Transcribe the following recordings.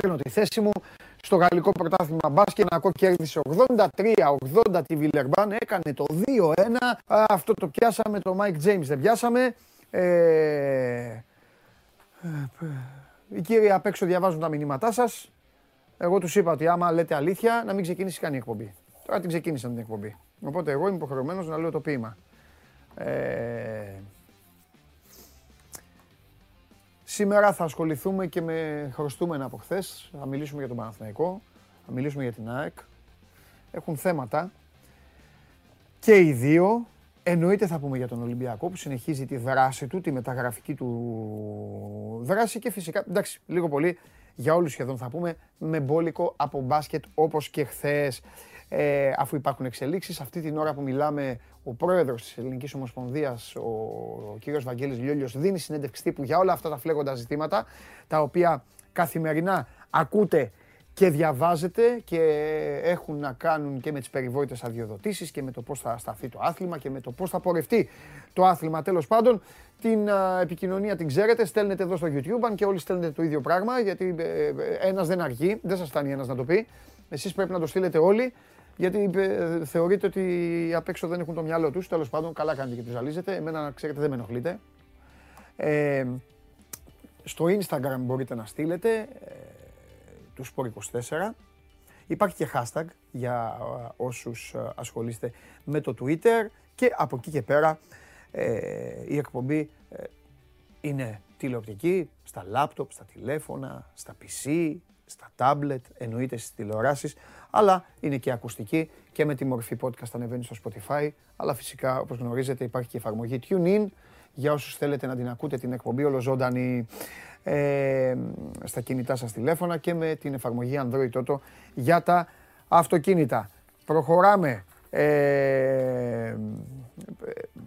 παίρνω τη θέση μου στο γαλλικό πρωτάθλημα μπάσκετ. Να κέρδισε 83-80 τη Βιλερμπάν. Έκανε το 2-1. Αυτό το πιάσαμε. Το Mike James δεν πιάσαμε. Ε, οι κύριοι απ' έξω διαβάζουν τα μηνύματά σας. Εγώ τους είπα ότι άμα λέτε αλήθεια, να μην ξεκινήσει καν η εκπομπή. Τώρα την ξεκίνησαν την εκπομπή. Οπότε εγώ είμαι υποχρεωμένος να λέω το ποίημα. Ε, σήμερα θα ασχοληθούμε και με χρωστούμενα από χθες. Θα μιλήσουμε για τον Παναθηναϊκό, θα μιλήσουμε για την ΑΕΚ. Έχουν θέματα και οι δύο. Εννοείται θα πούμε για τον Ολυμπιακό που συνεχίζει τη δράση του, τη μεταγραφική του δράση και φυσικά, εντάξει, λίγο πολύ για όλους σχεδόν θα πούμε, με μπόλικο από μπάσκετ όπως και χθες. Ε, αφού υπάρχουν εξελίξεις, αυτή την ώρα που μιλάμε, ο πρόεδρος της Ελληνικής Ομοσπονδίας, ο, ο κύριος Βαγγέλης Λιόλιος, δίνει συνέντευξη τύπου για όλα αυτά τα φλέγοντα ζητήματα, τα οποία καθημερινά ακούτε και διαβάζετε και έχουν να κάνουν και με τις περιβόητες αδειοδοτήσεις και με το πώς θα σταθεί το άθλημα και με το πώς θα πορευτεί το άθλημα. Τέλος πάντων, την επικοινωνία την ξέρετε, στέλνετε εδώ στο YouTube, αν και όλοι στέλνετε το ίδιο πράγμα, γιατί ε, ε, ένας δεν αργεί, δεν σας φτάνει ένας να το πει. Εσείς πρέπει να το στείλετε όλοι, γιατί ε, θεωρείτε ότι απ' έξω δεν έχουν το μυαλό τους. Τέλος πάντων, καλά κάνετε και τους ζαλίζετε. Εμένα, ξέρετε, δεν με ενοχλείτε. Ε, στο Instagram μπορείτε να στείλετε του Sport24. Υπάρχει και hashtag για ε, όσους ε, ασχολείστε με το Twitter και από εκεί και πέρα ε, η εκπομπή είναι τηλεοπτική, στα λάπτοπ, στα τηλέφωνα, στα PC, στα tablet, εννοείται στις τηλεοράσεις, αλλά είναι και ακουστική και με τη μορφή podcast ανεβαίνει στο Spotify, αλλά φυσικά όπως γνωρίζετε υπάρχει και η εφαρμογή TuneIn για όσους θέλετε να την ακούτε την εκπομπή ολοζώντανη ε, στα κινητά σας τηλέφωνα και με την εφαρμογή Android Auto για τα αυτοκίνητα. Προχωράμε. Ε,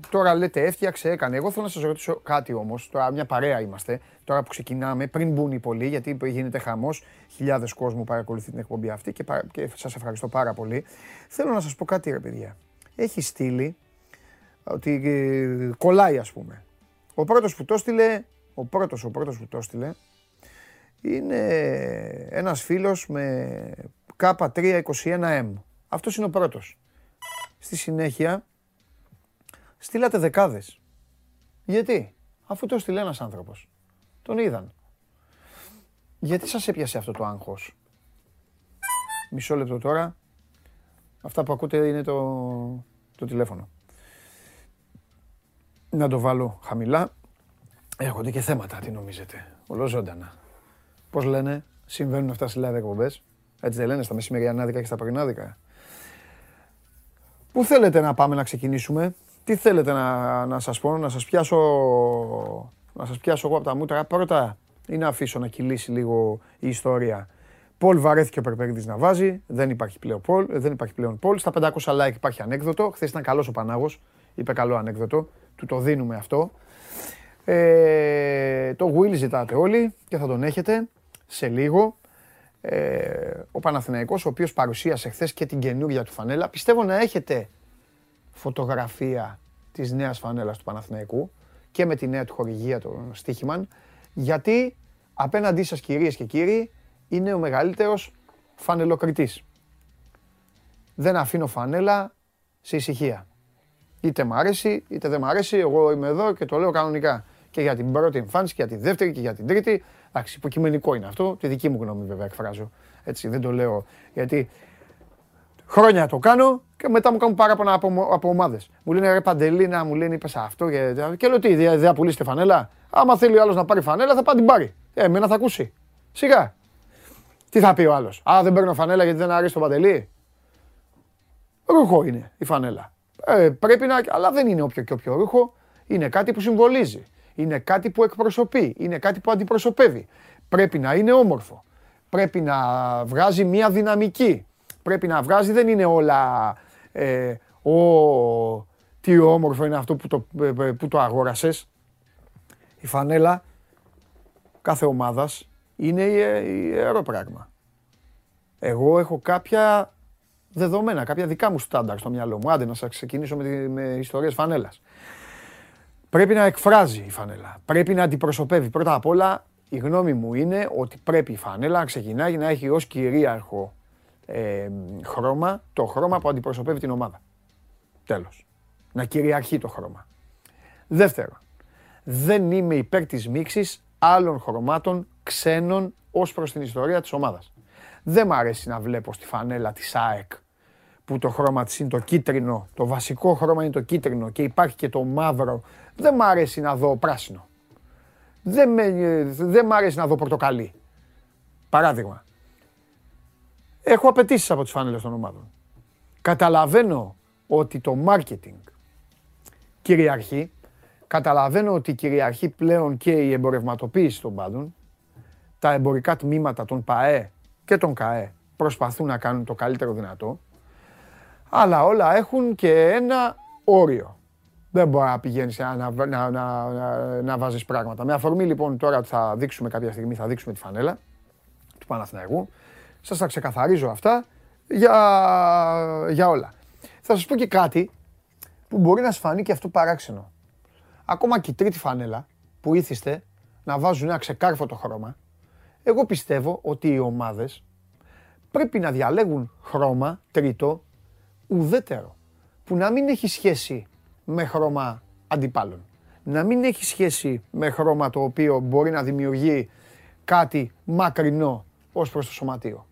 τώρα λέτε έφτιαξε, έκανε. Εγώ θέλω να σας ρωτήσω κάτι όμως, τώρα μια παρέα είμαστε, τώρα που ξεκινάμε, πριν μπουν οι πολλοί, γιατί γίνεται χαμός, χιλιάδες κόσμου παρακολουθεί την εκπομπή αυτή και, και σας ευχαριστώ πάρα πολύ. Θέλω να σας πω κάτι ρε παιδιά. Έχει στείλει ότι ε, κολλάει ας πούμε. Ο πρώτος που το στείλε ο πρώτος, ο πρώτος που το έστειλε, είναι ένας φίλος με K321M. Αυτός είναι ο πρώτος. Στη συνέχεια, στείλατε δεκάδες. Γιατί, αφού το έστειλε ένας άνθρωπος. Τον είδαν. Γιατί σας έπιασε αυτό το άγχος; Μισό λεπτό τώρα. Αυτά που ακούτε είναι το, το τηλέφωνο. Να το βάλω χαμηλά. Έχονται και θέματα, τι νομίζετε; Ολοζώντανα. Πώς λένε, συμβαίνουν αυτά στι live εκπομπές; Έτσι δεν λένε στα μεσημεριανάδικα και στα πρωινάδικα. Πού θέλετε να πάμε να ξεκινήσουμε, τι θέλετε να, να σας πω, να σας πιάσω, να σας πιάσω εγώ από τα μούτρα. Πρώτα ή να αφήσω να κυλήσει λίγο η ιστορία. Πολ βαρέθηκε ο Περπερίδης να βάζει, δεν υπάρχει πλέον Πολ, δεν υπάρχει πλέον Πολ. Στα 500 like υπάρχει ανέκδοτο. Χθες ήταν καλός ο Πανάγος, είπε καλό ανέκδοτο. Του το δίνουμε αυτό. Ε, το Will ζητάτε όλοι και θα τον έχετε σε λίγο. Ε, ο Παναθηναϊκός, ο οποίος παρουσίασε χθες και την καινούργια του φανέλα. Πιστεύω να έχετε φωτογραφία της νέας φανέλας του Παναθηναϊκού και με τη νέα του χορηγία, του Στίχημαν, γιατί απέναντί σας κυρίες και κύριοι είναι ο μεγαλύτερος φανελοκριτής. Δεν αφήνω φανέλα σε ησυχία. Είτε μ' αρέσει, είτε δεν μ' αρέσει, εγώ είμαι εδώ και το λέω κανονικά και για την πρώτη εμφάνιση και για τη δεύτερη και για την τρίτη. Εντάξει, υποκειμενικό είναι αυτό. Τη δική μου γνώμη βέβαια εκφράζω. Έτσι, δεν το λέω γιατί χρόνια το κάνω και μετά μου κάνουν παράπονα από, από ομάδες. Μου λένε ρε Παντελίνα, μου λένε είπες αυτό και, και λέω τι, δεν θα πουλήσετε φανέλα. Άμα θέλει ο άλλος να πάρει φανέλα, θα πάει την πάρει. Ε, εμένα θα ακούσει. Σιγά. Τι θα πει ο άλλος. Α, δεν παίρνω φανέλα γιατί δεν αρέσει το Παντελή. Ρούχο είναι η φανέλα. Ε, πρέπει να. Αλλά δεν είναι όποιο και όποιο ρούχο. Είναι κάτι που συμβολίζει είναι κάτι που εκπροσωπεί, είναι κάτι που αντιπροσωπεύει. Πρέπει να είναι όμορφο. Πρέπει να βγάζει μία δυναμική. Πρέπει να βγάζει, δεν είναι όλα ε, ο, τι όμορφο είναι αυτό που το, ε, ε, που το αγόρασες. Η φανέλα κάθε ομάδας είναι ιερό πράγμα. Εγώ έχω κάποια δεδομένα, κάποια δικά μου στάνταρ στο μυαλό μου. Άντε να σας ξεκινήσω με, με ιστορίες φανέλας. Πρέπει να εκφράζει η φανέλα. Πρέπει να αντιπροσωπεύει πρώτα απ' όλα Η γνώμη μου είναι ότι πρέπει η φανέλα να ξεκινάει να έχει ως κυρίαρχο ε, χρώμα το χρώμα που αντιπροσωπεύει την ομάδα. Τέλος. Να κυριαρχεί το χρώμα. Δεύτερον, δεν είμαι υπέρ της μίξης άλλων χρωμάτων ξένων ως προς την ιστορία της ομάδας. Δεν μ' αρέσει να βλέπω στη φανέλα της ΑΕΚ που το χρώμα της είναι το κίτρινο, το βασικό χρώμα είναι το κίτρινο και υπάρχει και το μαύρο. Δεν μ' αρέσει να δω πράσινο. Δεν, με, δεν μ' αρέσει να δω πορτοκαλί. Παράδειγμα. Έχω απαιτήσεις από τις φάνελες των ομάδων. Καταλαβαίνω ότι το marketing κυριαρχεί. Καταλαβαίνω ότι κυριαρχεί πλέον και η εμπορευματοποίηση των πάντων. Τα εμπορικά τμήματα των ΠΑΕ και των ΚΑΕ προσπαθούν να κάνουν το καλύτερο δυνατό. Αλλά όλα έχουν και ένα όριο. Δεν μπορεί να πηγαίνεις να, να, να, να, να βάζεις πράγματα. Με αφορμή λοιπόν τώρα ότι θα δείξουμε κάποια στιγμή, θα δείξουμε τη φανέλα του Παναθηναϊκού. Σας τα ξεκαθαρίζω αυτά για, για όλα. Θα σας πω και κάτι που μπορεί να σας φανεί και αυτό παράξενο. Ακόμα και η τρίτη φανέλα που ήθιστε να βάζουν ένα ξεκάρφωτο χρώμα, εγώ πιστεύω ότι οι ομάδες πρέπει να διαλέγουν χρώμα τρίτο ουδέτερο που να μην έχει σχέση με χρώμα αντιπάλων. Να μην έχει σχέση με χρώμα το οποίο μπορεί να δημιουργεί κάτι μακρινό ως προς το σωματείο.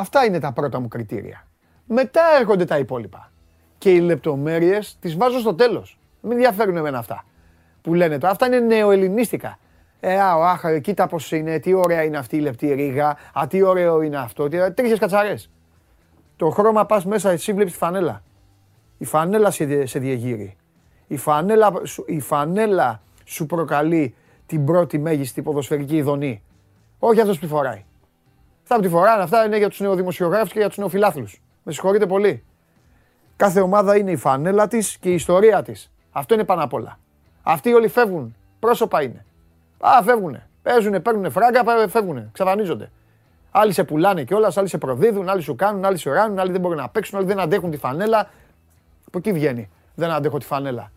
Αυτά είναι τα πρώτα μου κριτήρια. Μετά έρχονται τα υπόλοιπα. Και οι λεπτομέρειες τις βάζω στο τέλος. Μην ενδιαφέρουν εμένα αυτά. Που λένε τώρα, αυτά είναι νεοελληνίστικα. Ε, α, αχ, κοίτα πώς είναι, τι ωραία είναι αυτή η λεπτή ρίγα, α, τι ωραίο είναι αυτό, τρίχες κατσαρές. Το χρώμα πας μέσα, εσύ βλέπεις τη φανέλα. Η φανέλα σε, σε διεγείρει. Η φανέλα, η φανέλα σου προκαλεί την πρώτη μέγιστη ποδοσφαιρική ειδονή. Όχι αυτός που τη φοράει. Αυτά που τη φοράνε, αυτά είναι για τους νεοδημοσιογράφους και για τους νεοφιλάθλους. Με συγχωρείτε πολύ. Κάθε ομάδα είναι η φανέλα της και η ιστορία της. Αυτό είναι πάνω απ' όλα. Αυτοί όλοι φεύγουν. Πρόσωπα είναι. Α, φεύγουνε. Παίζουνε, παίρνουν φράγκα, φεύγουνε. Ξαφανίζονται. Άλλοι σε πουλάνε κιόλας, άλλοι σε προδίδουν, άλλοι σου κάνουν, άλλοι σου ράνουν, άλλοι δεν μπορούν να παίξουν, άλλοι δεν αντέχουν τη φανέλα. Από εκεί βγαίνει. Δεν αντέχω τη φανέλα.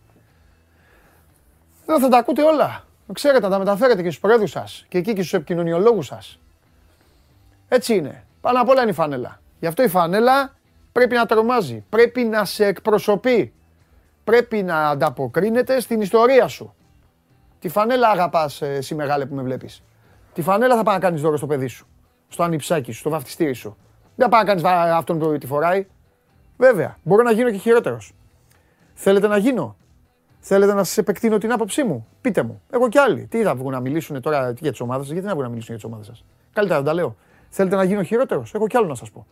Εδώ θα τα ακούτε όλα. Ξέρετε να τα μεταφέρετε και στους πρόεδρους σας και εκεί και στους επικοινωνιολόγους σας. Έτσι είναι. Πάνω απ' όλα είναι η φανέλα. Γι' αυτό η φανέλα πρέπει να τρομάζει. Πρέπει να σε εκπροσωπεί. Πρέπει να ανταποκρίνεται στην ιστορία σου. Τη φανέλα αγαπάς ε, εσύ μεγάλε που με βλέπεις. Τη φανέλα θα πάει να κάνεις δώρο στο παιδί σου στο ανιψάκι σου, στο βαφτιστήρι σου. Δεν πάει να κάνεις αυτόν που τη φοράει. Βέβαια, μπορώ να γίνω και χειρότερος. Θέλετε να γίνω; Θέλετε να σας επεκτείνω την άποψή μου; Πείτε μου. Εγώ κι άλλοι. Τι θα βγουν να μιλήσουν τώρα για τις ομάδες σας, γιατί να βγουν να μιλήσουν για τις ομάδες σας; Καλύτερα δεν τα λέω. Θέλετε να γίνω χειρότερος; Έχω κι άλλο να σας πω.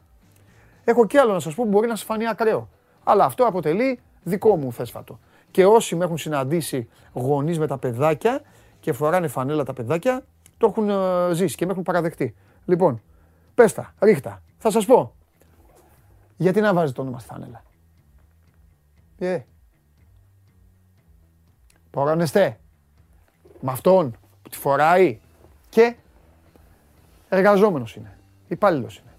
Έχω κι άλλο να σας πω που μπορεί να σας φανεί ακραίο. Αλλά αυτό αποτελεί δικό μου θέσφατο. Και όσοι με έχουν συναντήσει γονείς με τα παιδάκια και φοράνε φανέλα τα παιδάκια, το έχουν ε, ζήσει και με έχουν παραδεχτεί. Λοιπόν, πες τα, ρίχτα. Θα σας πω. Γιατί να βάζει το όνομα στη φανέλα; Ε. Πορώνεστε. Με αυτόν που τη φοράει και εργαζόμενος είναι. Υπάλληλος είναι.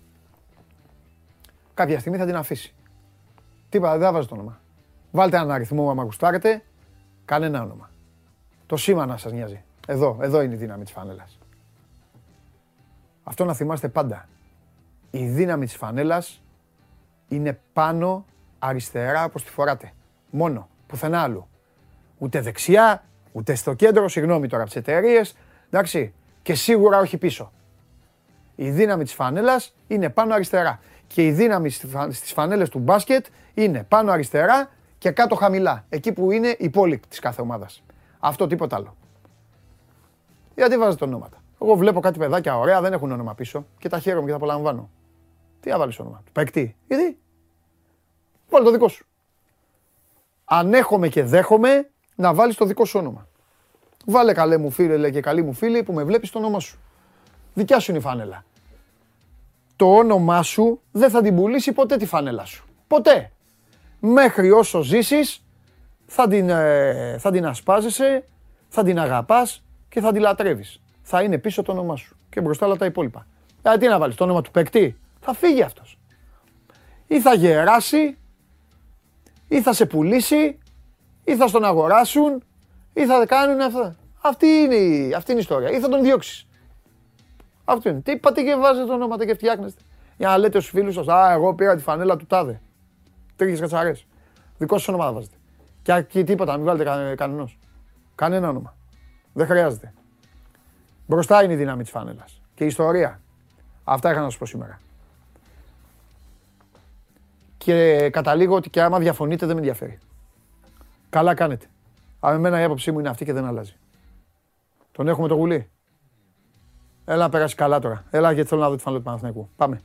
Κάποια στιγμή θα την αφήσει. Τίποτα, δεν θα βάζει το όνομα. Βάλτε έναν αριθμό άμα γουστάρετε. Κανένα όνομα. Το σήμα να σας νοιάζει. Εδώ, εδώ είναι η δύναμη της φανέλας. Αυτό να θυμάστε πάντα. Η δύναμη της φανέλας είναι πάνω αριστερά όπως τη φοράτε. Μόνο, πουθενά άλλου. Ούτε δεξιά, ούτε στο κέντρο, συγγνώμη τώρα από τις εταιρείες, εντάξει, και σίγουρα όχι πίσω. Η δύναμη της φανέλας είναι πάνω αριστερά. Και η δύναμη στις φανέλες του μπάσκετ είναι πάνω αριστερά και κάτω χαμηλά. Εκεί που είναι η πόλη της κάθε ομάδας. Αυτό τίποτα άλλο. Γιατί βάζετε ονόματα; Εγώ βλέπω κάτι παιδάκια ωραία, δεν έχουν όνομα πίσω και τα χαίρομαι και τα απολαμβάνω. Τι να βάλεις όνομα του παίκτη, γιατί. Βάλει το δικό σου. Ανέχομαι και δέχομαι να βάλεις το δικό σου όνομα. Βάλε καλέ μου φίλε και καλή μου φίλη που με βλέπεις το όνομα σου. Δικιά σου είναι η φάνελα. Το όνομά σου δεν θα την πουλήσει ποτέ τη φάνελα σου. Ποτέ. Μέχρι όσο ζήσεις θα την, ε, θα την ασπάζεσαι, θα την αγαπάς και θα την λατρεύεις θα είναι πίσω το όνομά σου και μπροστά όλα τα υπόλοιπα. Δηλαδή τι να βάλεις, το όνομα του παίκτη, θα φύγει αυτός. Ή θα γεράσει, ή θα σε πουλήσει, ή θα στον αγοράσουν, ή θα κάνουν αυτά. Αυτή είναι, η, αυτή είναι η ιστορία. Ή θα τον διώξεις. Αυτό είναι. Τι είπατε και βάζετε ονόματα και φτιάχνεστε. Για να λέτε στους φίλους σας, Α, εγώ πήρα τη φανέλα του τάδε. Τρίγε κατσαρές. Δικό σας όνομα βάζετε. Και, και τίποτα, μην βάλετε κα, κανένας. Κανένα όνομα. Δεν χρειάζεται. Μπροστά είναι η δύναμη της φανέλας. Και η ιστορία. Αυτά είχα να σας πω σήμερα. Και καταλήγω ότι και άμα διαφωνείτε δεν με ενδιαφέρει. Καλά κάνετε. Αλλά εμένα η άποψή μου είναι αυτή και δεν αλλάζει. Τον έχουμε το γουλί. Έλα να περάσει καλά τώρα. Έλα γιατί θέλω να δω τη φανέλα του Παναθηναϊκού. Πάμε.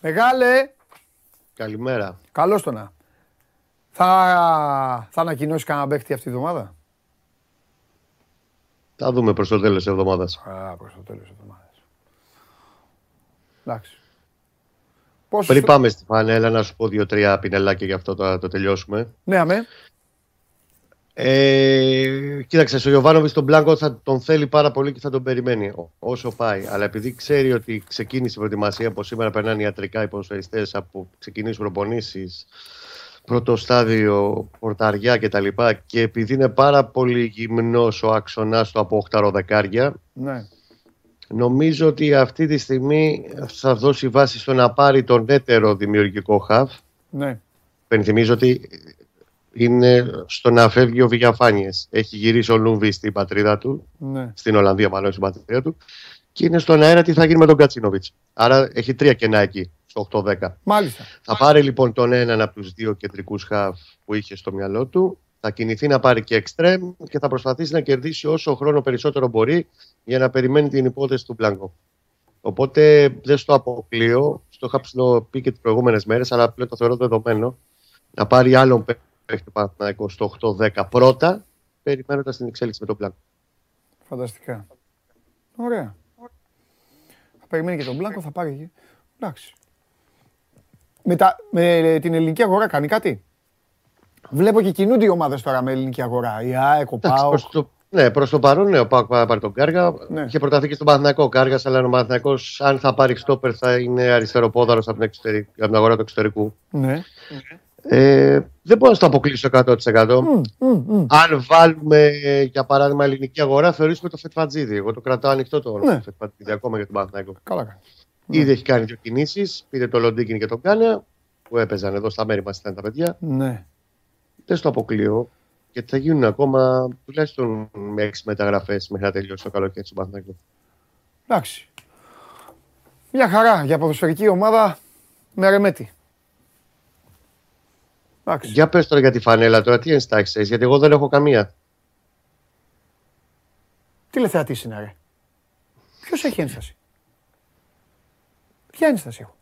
Μεγάλε. Καλημέρα. Καλώς το να. Θα, θα ανακοινώσεις κανένα παίχτη αυτή τη βδομάδα; Θα δούμε προς το τέλος της εβδομάδας. Α, προς το τέλος της εβδομάδας. Εντάξει. Πριν πάμε στη φανέλα, να σου πω δύο-τρία πινελάκια για αυτό το, το τελειώσουμε. Ναι, αμέ. Ε, κοίταξε, ο Ιωβάνοβι στον Μπλάνκο θα τον θέλει πάρα πολύ και θα τον περιμένει όσο πάει. Αλλά επειδή ξέρει ότι ξεκίνησε η προετοιμασία, από σήμερα περνάνε ιατρικά οι από ξεκινήσουν προπονήσεις, πρώτο στάδιο, πορταριά κτλ. Και, και επειδή είναι πάρα πολύ γυμνός ο άξονας του από 8 δεκάρια, ναι. Νομίζω ότι αυτή τη στιγμή θα δώσει βάση στο να πάρει τον έτερο δημιουργικό χαβ. Ναι. Πενθυμίζω ότι είναι στο να φεύγει ο Βηγιαφάνιε. Έχει γυρίσει ο Λούμβι στην πατρίδα του, ναι. στην Ολλανδία μάλλον στην πατρίδα του, και είναι στον αέρα τι θα γίνει με τον Κατσίνοβιτς. Άρα έχει τρία κενά εκεί, στο 8-10. Μάλιστα. Θα πάρει λοιπόν τον έναν από τους δύο κεντρικούς χαβ που είχε στο μυαλό του, θα κινηθεί να πάρει και εξτρέμ και θα προσπαθήσει να κερδίσει όσο χρόνο περισσότερο μπορεί για να περιμένει την υπόθεση του Μπλάνκο. Οπότε δεν στο αποκλείω, στο είχα πει και τις προηγούμενες μέρες, αλλά πλέον το θεωρώ δεδομένο να πάρει άλλον παίχτη Παναθηναϊκό στο 8-10 πρώτα, περιμένοντας την εξέλιξη με τον πλάνο. Φανταστικά. Ωραία. Θα περιμένει και τον Μπλάνκο, θα πάρει εκεί. Εντάξει. Με, τα, με την ελληνική αγορά κάνει κάτι; Βλέπω και κινούνται οι ομάδες τώρα με ελληνική αγορά. Η ΑΕΚ, ο ΠΑΟ. Ναι, προς το παρόν ναι, ο Πάοκ θα πάρει τον Κάργα. Ναι. Είχε προταθεί και στον Παναθηναϊκό Κάργας, αλλά ο Παναθηναϊκός, αν θα πάρει στόπερ, θα είναι αριστεροπόδαρος από, από την αγορά του εξωτερικού. Ναι. Ε, δεν μπορώ να το αποκλείσω 100%. Mm, mm, mm. Αν βάλουμε για παράδειγμα ελληνική αγορά, θεωρήσουμε το Φετφατζίδι. Εγώ το κρατάω ανοιχτό το ναι. Φετφατζίδι ακόμα για τον Παναθηναϊκό. Καλά κάνει. Ήδη έχει κάνει δύο κινήσεις. Πήρε το Λοντίκιν και τον Κάνια που έπαιζαν εδώ στα μέρη μας ήταν τα παιδιά. Ναι. Δεν στο αποκλείω. Γιατί θα γίνουν ακόμα τουλάχιστον με έξι μεταγραφές μέχρι να τελειώσει το καλοκαίρι του Παναθηναϊκού. Εντάξει. Μια χαρά για ποδοσφαιρική ομάδα με ρεμέτη. Για πες τώρα για τη φανέλα τώρα, τι ενστάσεις έχεις, γιατί εγώ δεν έχω καμία. Τι θεατής είναι ρε. Ποιος έχει ένσταση; Ποια ένσταση έχω;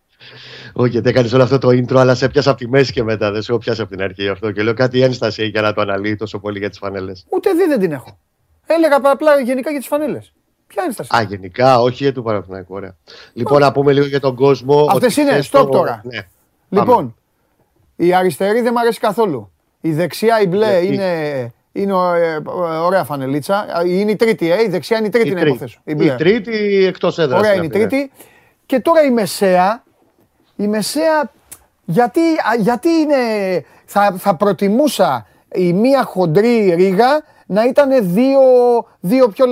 Όχι, γιατί έκανες όλο αυτό το intro, αλλά σε πιάσα από τη μέση και μετά. Δεν σε έχω πιάσει από την αρχή αυτό. Και λέω κάτι ένσταση για να το αναλύει τόσο πολύ για τις φανέλες. Ούτε δει δεν την έχω. Έλεγα απλά γενικά για τις φανέλες. Ποια ένσταση; Α, γενικά, όχι για του Παναθηναϊκού. Ωραία. Λοιπόν, να πούμε λίγο για τον κόσμο. Αυτές είναι, stop τώρα. Ναι. Λοιπόν, η αριστερή δεν μου αρέσει καθόλου. Η δεξιά, η μπλε, είναι, είναι ε, ωραία φανελίτσα. Είναι η τρίτη, ε. η δεξιά είναι η τρίτη, η να υποθέσω. Η, η τρίτη εκτός έδρας. Ωραία είναι η τρίτη. Και τώρα η μεσαία, η μεσαία, γιατί, γιατί είναι, θα, θα προτιμούσα η μία χοντρή ρίγα να ήταν δύο, δύο, πιο,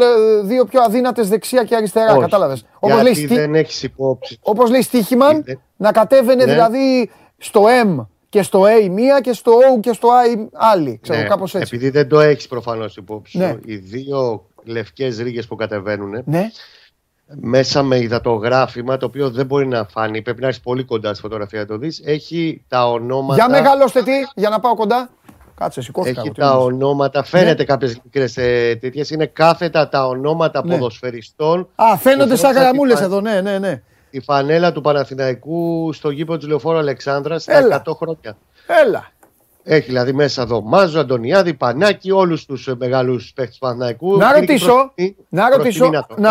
δύο πιο αδύνατες δεξιά και αριστερά, Όχι. κατάλαβες. Όπως λέει, δεν έχεις υπόψη. Όπως λέει Στίχημαν, να κατέβαινε ναι. δηλαδή στο M και στο A μία και στο O και στο I άλλη. Ξέρω, ναι, κάπως έτσι. Επειδή δεν το έχεις προφανώς υπόψη ναι. οι δύο λευκές ρίγες που κατεβαίνουν ναι. Μέσα με υδατογράφημα το οποίο δεν μπορεί να φάνει, πρέπει να έρθει πολύ κοντά στη φωτογραφία να το δεις. Έχει τα ονόματα. Για μεγαλώστε τι, για να πάω κοντά. Κάτσε, σηκώθηκα. Έχει τα ονόματα, φαίνεται ναι. κάποιες μικρές ε, τέτοιες. Είναι κάθετα τα ονόματα ναι. ποδοσφαιριστών. Α, φαίνονται σαν γραμμούλες εδώ, ναι, ναι, ναι η φανέλα του Παναθηναϊκού στο γήπεδο του Λεωφόρου Αλεξάνδρας στα 100 χρόνια. Έλα. Έχει δηλαδή μέσα εδώ Μάζο, Αντωνιάδη, Πανάκη, όλους τους μεγάλους παίχτε του Παναθηναϊκού. Να ρωτήσω. Να ρωτήσω. Να,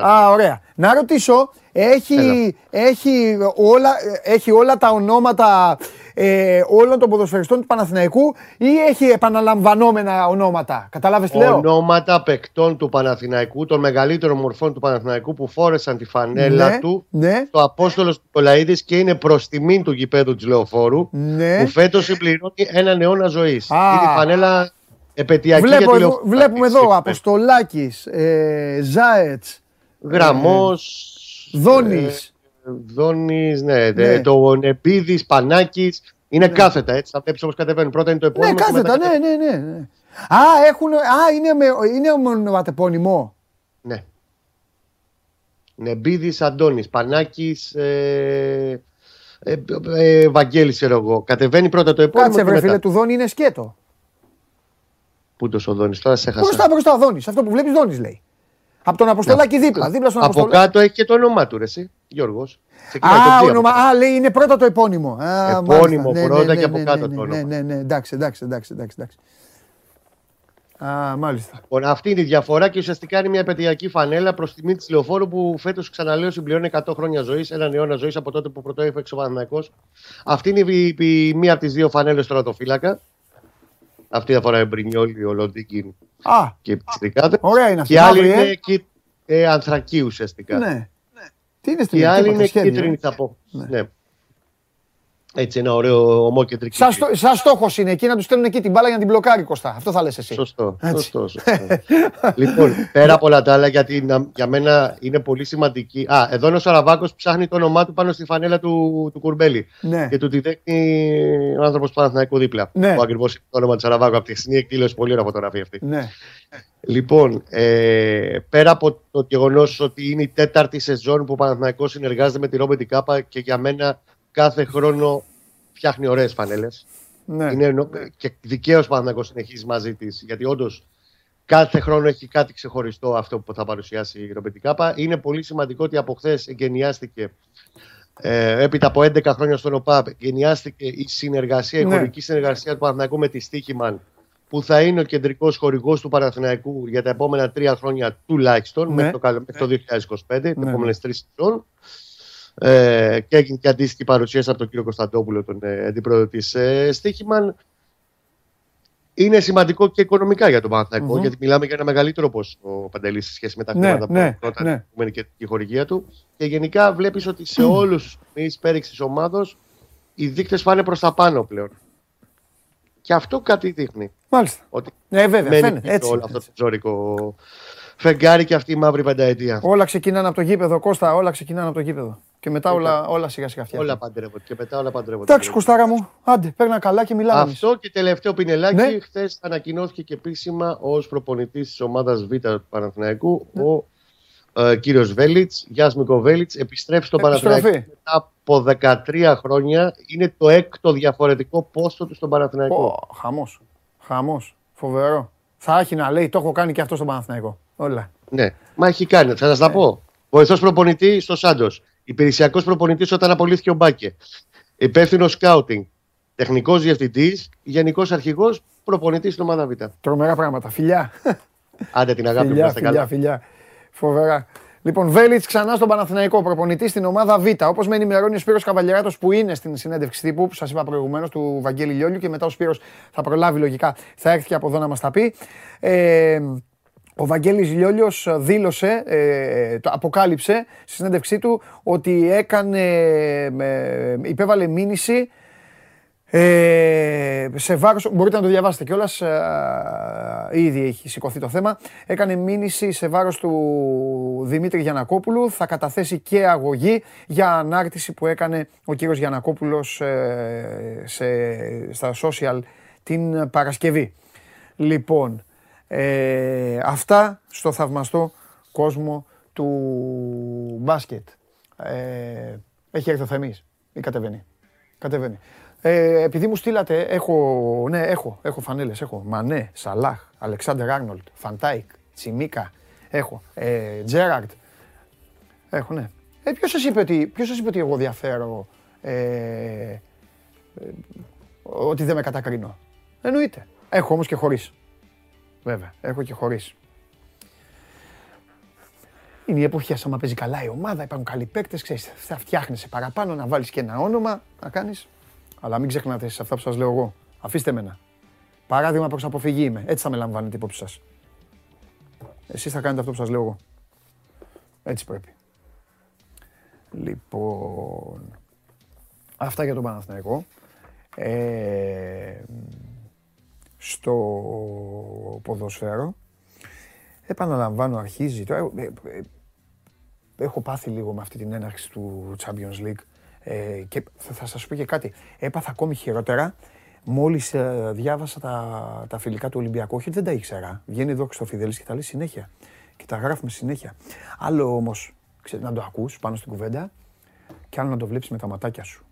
α, ωραία. Να ρωτήσω, έχει, έχει, όλα, έχει όλα τα ονόματα ε, όλων των ποδοσφαιριστών του Παναθηναϊκού ή έχει επαναλαμβανόμενα ονόματα; Κατάλαβε τι λέω; Ονόματα παικτών του Παναθηναϊκού, των μεγαλύτερων μορφών του Παναθηναϊκού που φόρεσαν τη φανέλα Ναι, του ναι. στο Απόστολος Νικολαίδης και είναι προς τιμήν του γηπέδου της Λεωφόρου Ναι. που φέτος συμπληρώνει έναν αιώνα ζωής. Α. Είναι η φανέλα επαιτειακή Βλέπω για τη εδώ, Λεωφόρο. βλέπουμε εδώ Αποστολάκης, ε, Ζάετς, Γραμμός. Δόνης. Δόνης, ναι, Ναι. Το Νεπίδης, Πανάκης. Είναι κάθετα έτσι. Θα βλέπεις όπω κατεβαίνουν. Πρώτα είναι το Ναι, επόμενο. και κάθετα, μετά ναι, ναι, ναι, ναι. Α, έχουν, α είναι, με, είναι ονοματεπώνυμο. Ναι. Νεμπίδης Αντώνης, Πανάκης, ε, ε, ε, Βαγγέλης, ξέρω εγώ. Κατεβαίνει πρώτα το επόμενο Κάτσε και βρε μετά. φίλε, του Δόνη είναι σκέτο. Πού το Σοδόνης, τώρα σε έχασα. Μπροστά, μπροστά ο Δόνης, αυτό που βλέπεις Δόνης λέει. Από τον Αποστολάκη δίπλα, δίπλα στον Από Αποστολάκη. κάτω έχει και το όνομά του, ρε, εσύ, Γιώργος. Ξεκινάει το Α, G όνομα, από α, λέει είναι πρώτα το επώνυμο. Α, Επώνυμο μάλιστα. Ναι, πρώτα ναι, και ναι, από ναι, κάτω ναι, το Ναι, όνομα. ναι, ναι, εντάξει, εντάξει, εντάξει, εντάξει, εντάξει. Α, μάλιστα. Λοιπόν, αυτή είναι η διαφορά και ουσιαστικά είναι μια επαιτειακή φανέλα προς τιμή της λεωφόρου που φέτος, ξαναλέω, συμπληρώνει 100 χρόνια ζωής, έναν αιώνα ζωής από τότε που πρωτοέφεξε ο Παναθηναϊκός. Αυτή είναι η, η- μία από τις δύο φανέλες του Ρατοφύλακα. Αυτή αφορά Εμπρινιόλη, ο Λοντίκιν Α, και Πιστρικάδε. ωραία είναι αυτή. Και η άλλη μαύρη, ε. είναι εκεί, ε, ανθρακή ουσιαστικά. Ναι. Τι είναι στην Και η άλλη τίποτα, είναι σχέδιο, ε. κίτρινη, θα πω. Ναι. Έτσι, ένα ωραίο ομόκεντρική. Σαν, στό, σαν στόχος είναι εκεί να τους στέλνουν εκεί την μπάλα για να την μπλοκάρει Κωστά. Αυτό θα λες εσύ. Σωστό. Έτσι. σωστό, σωστό. λοιπόν, πέρα από όλα τα άλλα, γιατί να- για μένα είναι πολύ σημαντική. Α, εδώ είναι ο Σαραβάκος που ψάχνει το όνομά του πάνω στη φανέλα του, του Κουρμπέλη. Ναι. Και του τη δείχνει ο άνθρωπος του Παναθηναϊκού δίπλα. Ναι. Που ακριβώς το όνομα του Σαραβάκου. Από τη χθεσινή εκδήλωση, πολύ ωραία φωτογραφία αυτή. Ναι. Λοιπόν, ε, πέρα από το γεγονός ότι είναι η τέταρτη σεζόν που ο Παναθηναϊκός συνεργάζεται με τη Ρόμπερτ Κάπα και για μένα κάθε χρόνο φτιάχνει ωραίες φανέλες. ναι. Είναι, εννο- και δικαίως ο Παναθηναϊκός συνεχίζει μαζί της, γιατί όντως κάθε χρόνο έχει κάτι ξεχωριστό αυτό που θα παρουσιάσει η Ρόμπερτ Κάπα. Είναι πολύ σημαντικό ότι από χθες εγκαινιάστηκε. Ε, έπειτα από 11 χρόνια στον ΟΠΑΠ, εγκαινιάστηκε η συνεργασία, η Ναι. χωρική συνεργασία του Παναθηναϊκού με τη Στίχημαν, που θα είναι ο κεντρικός χορηγός του Παναθηναϊκού για τα επόμενα τρία χρόνια τουλάχιστον, Ναι. μέχρι, το, καλο- μέχρι το 2025, τι Ναι. επόμενες τρεις σεζόν. Ε, και έγινε και αντίστοιχη παρουσίαση από τον κύριο Κωνσταντόπουλο, τον ε, αντιπρόεδρο της ε, Στίχημαν. Είναι σημαντικό και οικονομικά για τον παναθηναικο Μμμ. γιατί μιλάμε για ένα μεγαλύτερο ποσό παντελή σε σχέση με τα Ναι, χρήματα ναι, που πρώτα ναι. ναι. και η χορηγία του. Και γενικά βλέπεις ότι σε όλους τους τομείς πέριξης της ομάδα οι δείκτες πάνε προς τα πάνω πλέον. Και αυτό κάτι δείχνει. Μάλιστα. Ότι Ναι, βέβαια, μένει φαίνεται. πίσω Έτσι, όλο αυτό έτσι. το ζώρικο φεγγάρι και αυτή η μαύρη πενταετία. Όλα ξεκινάνε από το γήπεδο, Κώστα, όλα ξεκινάνε από το γήπεδο. Και μετά όλα, όλα σιγά σιγά φτιάχνουν. Όλα παντρεύονται και μετά όλα παντρεύονται. Εντάξει, Κωστάρα μου, άντε, παίρνα καλά και μιλάμε. εμείς. Αυτό και τελευταίο πινελάκι. Ναι. Χθες ανακοινώθηκε και επίσημα ως προπονητής της ομάδας Β του Παναθηναϊκού Ναι. ο ε, κύριος Βέλιτς, Γιάσμικο Βέλιτ, επιστρέφει στον Επιστροφή. Παναθηναϊκό μετά από 13 χρόνια. Είναι το έκτο διαφορετικό πόστο του στον Παναθηναϊκό. Πω, χαμός, χαμός, φοβερό. Θα έχει να λέει, το έχω κάνει και αυτό στον Παναθηναϊκό. Όλα. Ναι, μα έχει κάνει. Θα σας τα πω. Βοηθό προπονητή στο Σάντος. Υπηρεσιακός προπονητής όταν απολύθηκε ο Μπάκε. Υπεύθυνος σκάουτινγκ. Τεχνικός διευθυντής. Γενικός αρχηγός. Προπονητής στην ομάδα Β. Τρομερά πράγματα. Φιλιά. Άντε την αγάπη μου, να φιλιά, είστε φιλιά, καλά. φιλιά. Φοβερά. Λοιπόν, Βέλιτς ξανά στον Παναθηναϊκό, προπονητή στην ομάδα Β. Όπως με ενημερώνει ο Σπύρος Καβαλιαράτος που είναι στην συνέντευξη τύπου που σας είπα προηγουμένως του Βαγγέλη Λιόλιου και μετά ο Σπύρος θα προλάβει λογικά, θα έρθει και από εδώ να μας τα πει. Ε, ο Βαγγέλης Λιόλιος δήλωσε, ε, το αποκάλυψε στη συνέντευξή του ότι έκανε, ε, υπέβαλε μήνυση ε, σε βάρος, μπορείτε να το διαβάσετε κιόλας, ε, ήδη έχει σηκωθεί το θέμα. Έκανε μήνυση σε βάρος του Δημήτρη Γιανακόπουλου. Θα καταθέσει και αγωγή για ανάρτηση που έκανε ο κύριος Γιανακόπουλος ε, σε, στα social την Παρασκευή. Λοιπόν, ε, αυτά στο θαυμαστό κόσμο του μπάσκετ. Ε, έχει έρθει ο Θεμής ή κατεβαίνει. Κατεβαίνει. Ε, επειδή μου στείλατε, έχω, ναι, έχω, έχω φανέλες, έχω Μανέ, Σαλάχ, Αλεξάνδερ Άρνολτ, Φαν Ντάικ, Τσιμίκα, έχω, ε, Τζέραρντ, έχω, ναι. Ε, ποιος σας είπε ότι, ποιος σας είπε ότι εγώ διαφέρω, ε, ε, ότι δεν με κατακρίνω; Εννοείται. Έχω όμως και χωρίς. Βέβαια, έχω και χωρίς. Είναι η εποχή άμα παίζει καλά η ομάδα, υπάρχουν καλοί παίκτες, θα φτιάχνεσαι παραπάνω, να βάλεις και ένα όνομα, να κάνεις. Αλλά μην ξεχνάτε σε αυτά που σας λέω εγώ. Αφήστε με Παράδειγμα προς αποφυγή είμαι. Έτσι θα με λαμβάνετε υπόψη σας. Εσείς θα κάνετε αυτό που σας λέω εγώ. Έτσι πρέπει. Λοιπόν. Αυτά για τον Παναθηναϊκό. Ε, στο ποδοσφαίρο. Επαναλαμβάνω, αρχίζει. Τώρα, ε, ε, έχω πάθει λίγο με αυτή την έναρξη του Champions League ε, και θα, θα σας πω και κάτι. Έπαθα ακόμη χειρότερα μόλις διάβασα τα, τα φιλικά του Ολυμπιακού. Όχι, δεν τα ήξερα. Βγαίνει εδώ στο Φιδέλης και τα λέει συνέχεια. Και τα γράφουμε συνέχεια. Άλλο όμως, να το ακούς πάνω στην κουβέντα και άλλο να το βλέπεις με τα ματάκια σου.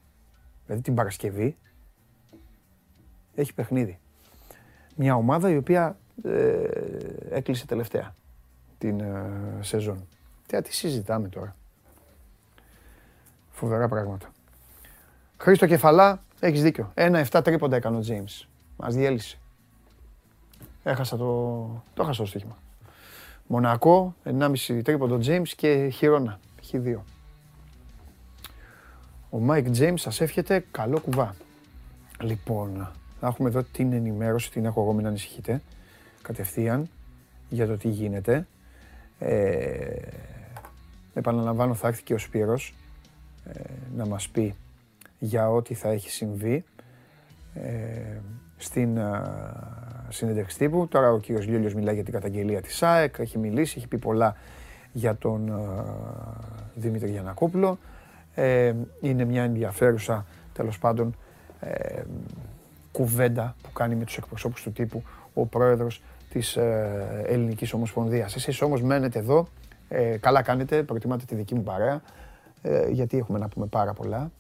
Δηλαδή την Παρασκευή έχει παιχνίδι. Μια ομάδα η οποία ε, έκλεισε τελευταία την ε, σεζόν. Τι, τι συζητάμε τώρα; Φοβερά πράγματα. Χρήστο Κεφαλά, έχεις δίκιο. Ένα-εφτά τρίποντα έκανε ο James. Μας διέλυσε. Έχασα το... Το έχασα το στοίχημα. Μονακό, 1,5 τρίποντο James και χειρόνα. Έχει δύο. Ο Mike James σας εύχεται καλό κουβά. Λοιπόν, να έχουμε εδώ την ενημέρωση, την έχω εγώ, μην ανησυχείτε, κατευθείαν, για το τι γίνεται. Ε, επαναλαμβάνω, θα έρθει και ο Σπύρος ε, να μας πει για ό,τι θα έχει συμβεί ε, στην συνέντευξη τύπου. Τώρα ο κύριος Λιόλιος μιλάει για την καταγγελία της ΑΕΚ, έχει μιλήσει, έχει πει πολλά για τον Δημήτρη Γιανακόπουλο. Ε, είναι μια ενδιαφέρουσα, τέλος πάντων, ε, κουβέντα που κάνει με τους εκπροσώπους του τύπου ο πρόεδρος της ε, Ελληνικής Ομοσπονδίας. Εσείς όμως μένετε εδώ, ε, καλά κάνετε, προτιμάτε τη δική μου παρέα, ε, γιατί έχουμε να πούμε πάρα πολλά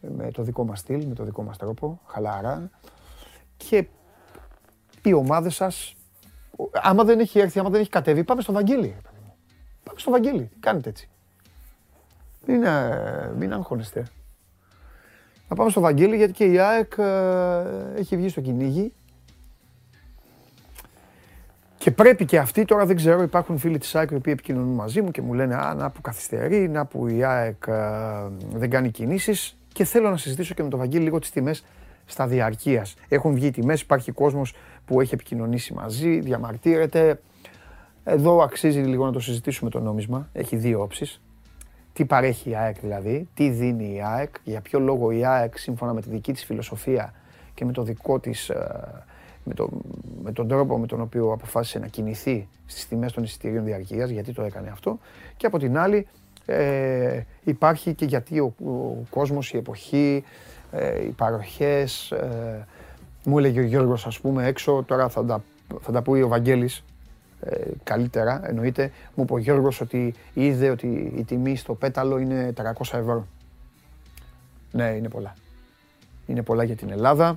με το δικό μας στυλ, με το δικό μας τρόπο, χαλαρά και οι ομάδες σας, άμα δεν έχει έρθει, άμα δεν έχει κατέβει, πάμε στο Βαγγέλη. Πάμε στο Βαγγέλη, τι κάνετε έτσι. Μην, μην αγχώνεστε. Να πάμε στο Βαγγέλη γιατί και η ΑΕΚ ε, έχει βγει στο κυνήγι. Και πρέπει και αυτοί, τώρα δεν ξέρω, υπάρχουν φίλοι της ΑΕΚ οι οποίοι επικοινωνούν μαζί μου και μου λένε «Α, να που καθυστερεί, να που η ΑΕΚ ε, δεν κάνει κινήσεις» και θέλω να συζητήσω και με τον Βαγγέλη λίγο τις τιμές στα διαρκείας. Έχουν βγει τιμές, υπάρχει κόσμος που έχει επικοινωνήσει μαζί, διαμαρτύρεται. Εδώ αξίζει λίγο να το συζητήσουμε το νόμισμα, έχει δύο όψεις τι παρέχει η ΑΕΚ δηλαδή, τι δίνει η ΑΕΚ, για ποιο λόγο η ΑΕΚ σύμφωνα με τη δική της φιλοσοφία και με το δικό της, ε, με, το, με τον τρόπο με τον οποίο αποφάσισε να κινηθεί στις τιμές των εισιτηρίων διαρκείας, γιατί το έκανε αυτό και από την άλλη ε, υπάρχει και γιατί ο, ο κόσμος, η εποχή, ε, οι παροχές, ε, μου έλεγε ο Γιώργος ας πούμε έξω, τώρα θα τα, θα τα πει ο Βαγγέλης, ε, καλύτερα, εννοείται. Μου είπε ο Γιώργος ότι είδε ότι η τιμή στο πέταλο είναι 300 ευρώ. Ναι, είναι πολλά. Είναι πολλά για την Ελλάδα.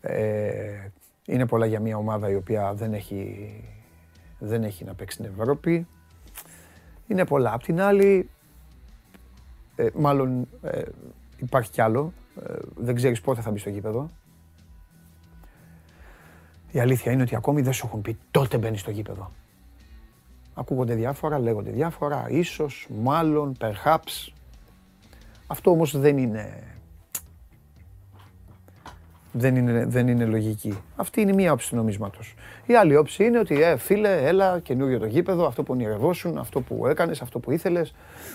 Ε, είναι πολλά για μια ομάδα η οποία δεν έχει, δεν έχει να παίξει στην Ευρώπη. Είναι πολλά. Απ' την άλλη, ε, μάλλον ε, υπάρχει κι άλλο. Ε, δεν ξέρεις πότε θα μπει στο γήπεδο. Η αλήθεια είναι ότι ακόμη δεν σου έχουν πει τότε μπαίνεις στο γήπεδο. Ακούγονται διάφορα, λέγονται διάφορα, ίσως, μάλλον, perhaps. Αυτό όμως δεν είναι, δεν είναι, δεν είναι λογική. Αυτή είναι μία όψη του νομίσματος. Η άλλη όψη είναι ότι, ε, φίλε, έλα, καινούριο το γήπεδο, αυτό που ονειρευόσουν, αυτό που έκανες, αυτό που ήθελες.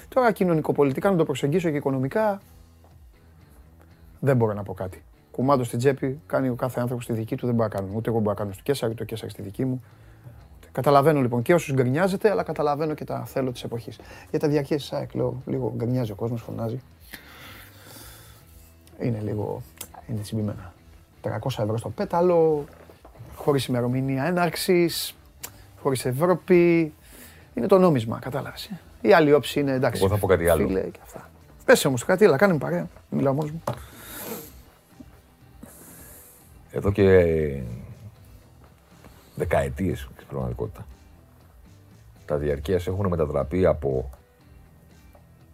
Τώρα κοινωνικοπολιτικά να το προσεγγίσω και οικονομικά, δεν μπορώ να πω κάτι κουμάντο στην τσέπη κάνει ο κάθε άνθρωπος στη δική του. Δεν μπορεί να κάνω. Ούτε εγώ μπορώ να κάνω στο Κέσσαρ, ούτε το Κέσσαρ στη δική μου. Καταλαβαίνω λοιπόν και όσους γκρινιάζεται, αλλά καταλαβαίνω και τα θέλω της εποχής. Για τα διαρκεία της ΑΕΚ, λέω, λίγο γκρινιάζει ο κόσμος, φωνάζει. Είναι λίγο. είναι τσιμπημένα. 300 ευρώ στο πέταλο, χωρίς ημερομηνία έναρξης, χωρίς Ευρώπη. Είναι το νόμισμα, κατάλαβες. Η άλλη όψη είναι εντάξει. Εγώ θα πω κάτι άλλο. Φίλε και αυτά. Πες όμως κάτι, έλα, κάνε παρέα. Μιλάω μόνος μου εδώ και δεκαετίες στην πραγματικότητα. Τα διαρκείας έχουν μετατραπεί από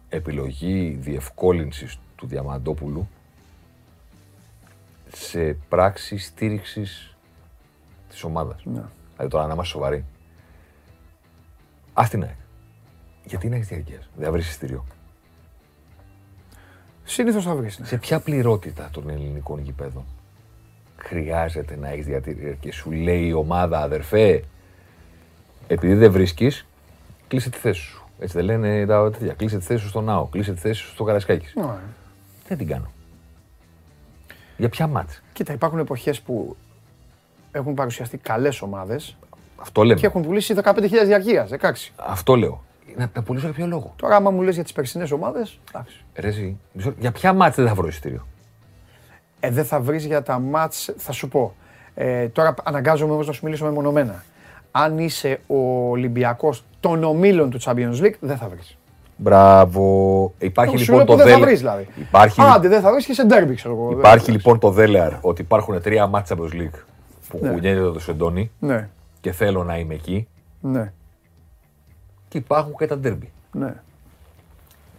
επιλογή διευκόλυνσης του Διαμαντόπουλου σε πράξη στήριξης της ομάδας. Ναι. Δηλαδή τώρα να είμαστε σοβαροί. Α την ΑΕΚ. Γιατί να έχεις διαρκείας. Δεν θα βρεις εισιτήριο. Συνήθως θα βρεις. Σε ποια πληρότητα των ελληνικών γηπέδων; Χρειάζεται να έχεις διατηρητήρια και σου λέει η ομάδα αδερφέ, επειδή δεν βρίσκεις, κλείσε τη θέση σου. Έτσι δεν λένε τα τέτοια. Κλείσε τη θέση σου στο ΝΑΟ, κλείσε τη θέση σου στο Καρασκάκι. Δεν την κάνω. Για ποια μάτς. Κοίτα, υπάρχουν εποχές που έχουν παρουσιαστεί καλές ομάδες Αυτό λέμε. και έχουν πουλήσει 15.000 διαρκείας. 16. Αυτό λέω. Να τα πουλήσω για ποιο λόγο. Τώρα, άμα μου λες για τις περσινές ομάδες, εντάξει. Ρε, εσύ, μισό- για ποια μάτς δεν θα βρω εισιτήριο. Ε, δεν θα βρεις για τα μάτς, θα σου πω. Ε, τώρα αναγκάζομαι όμως να σου μιλήσω μεμονωμένα. Αν είσαι ο Ολυμπιακός των ομίλων του Champions League, δεν θα βρεις. Μπράβο. Υπάρχει Σου λοιπόν λέω το που δεν θα δέλεαρ. βρεις δηλαδή. Υπάρχει, Άντε, δεν θα βρεις και σε ντέρμπι, ξέρω εγώ. υπάρχει λοιπόν το δέλεαρ ότι υπάρχουν τρία μάτσα Champions League που Ναι. κουνιέται το Σεντόνι Ναι, και θέλω να είμαι εκεί. ναι, Και υπάρχουν και τα ντέρμπι. ναι.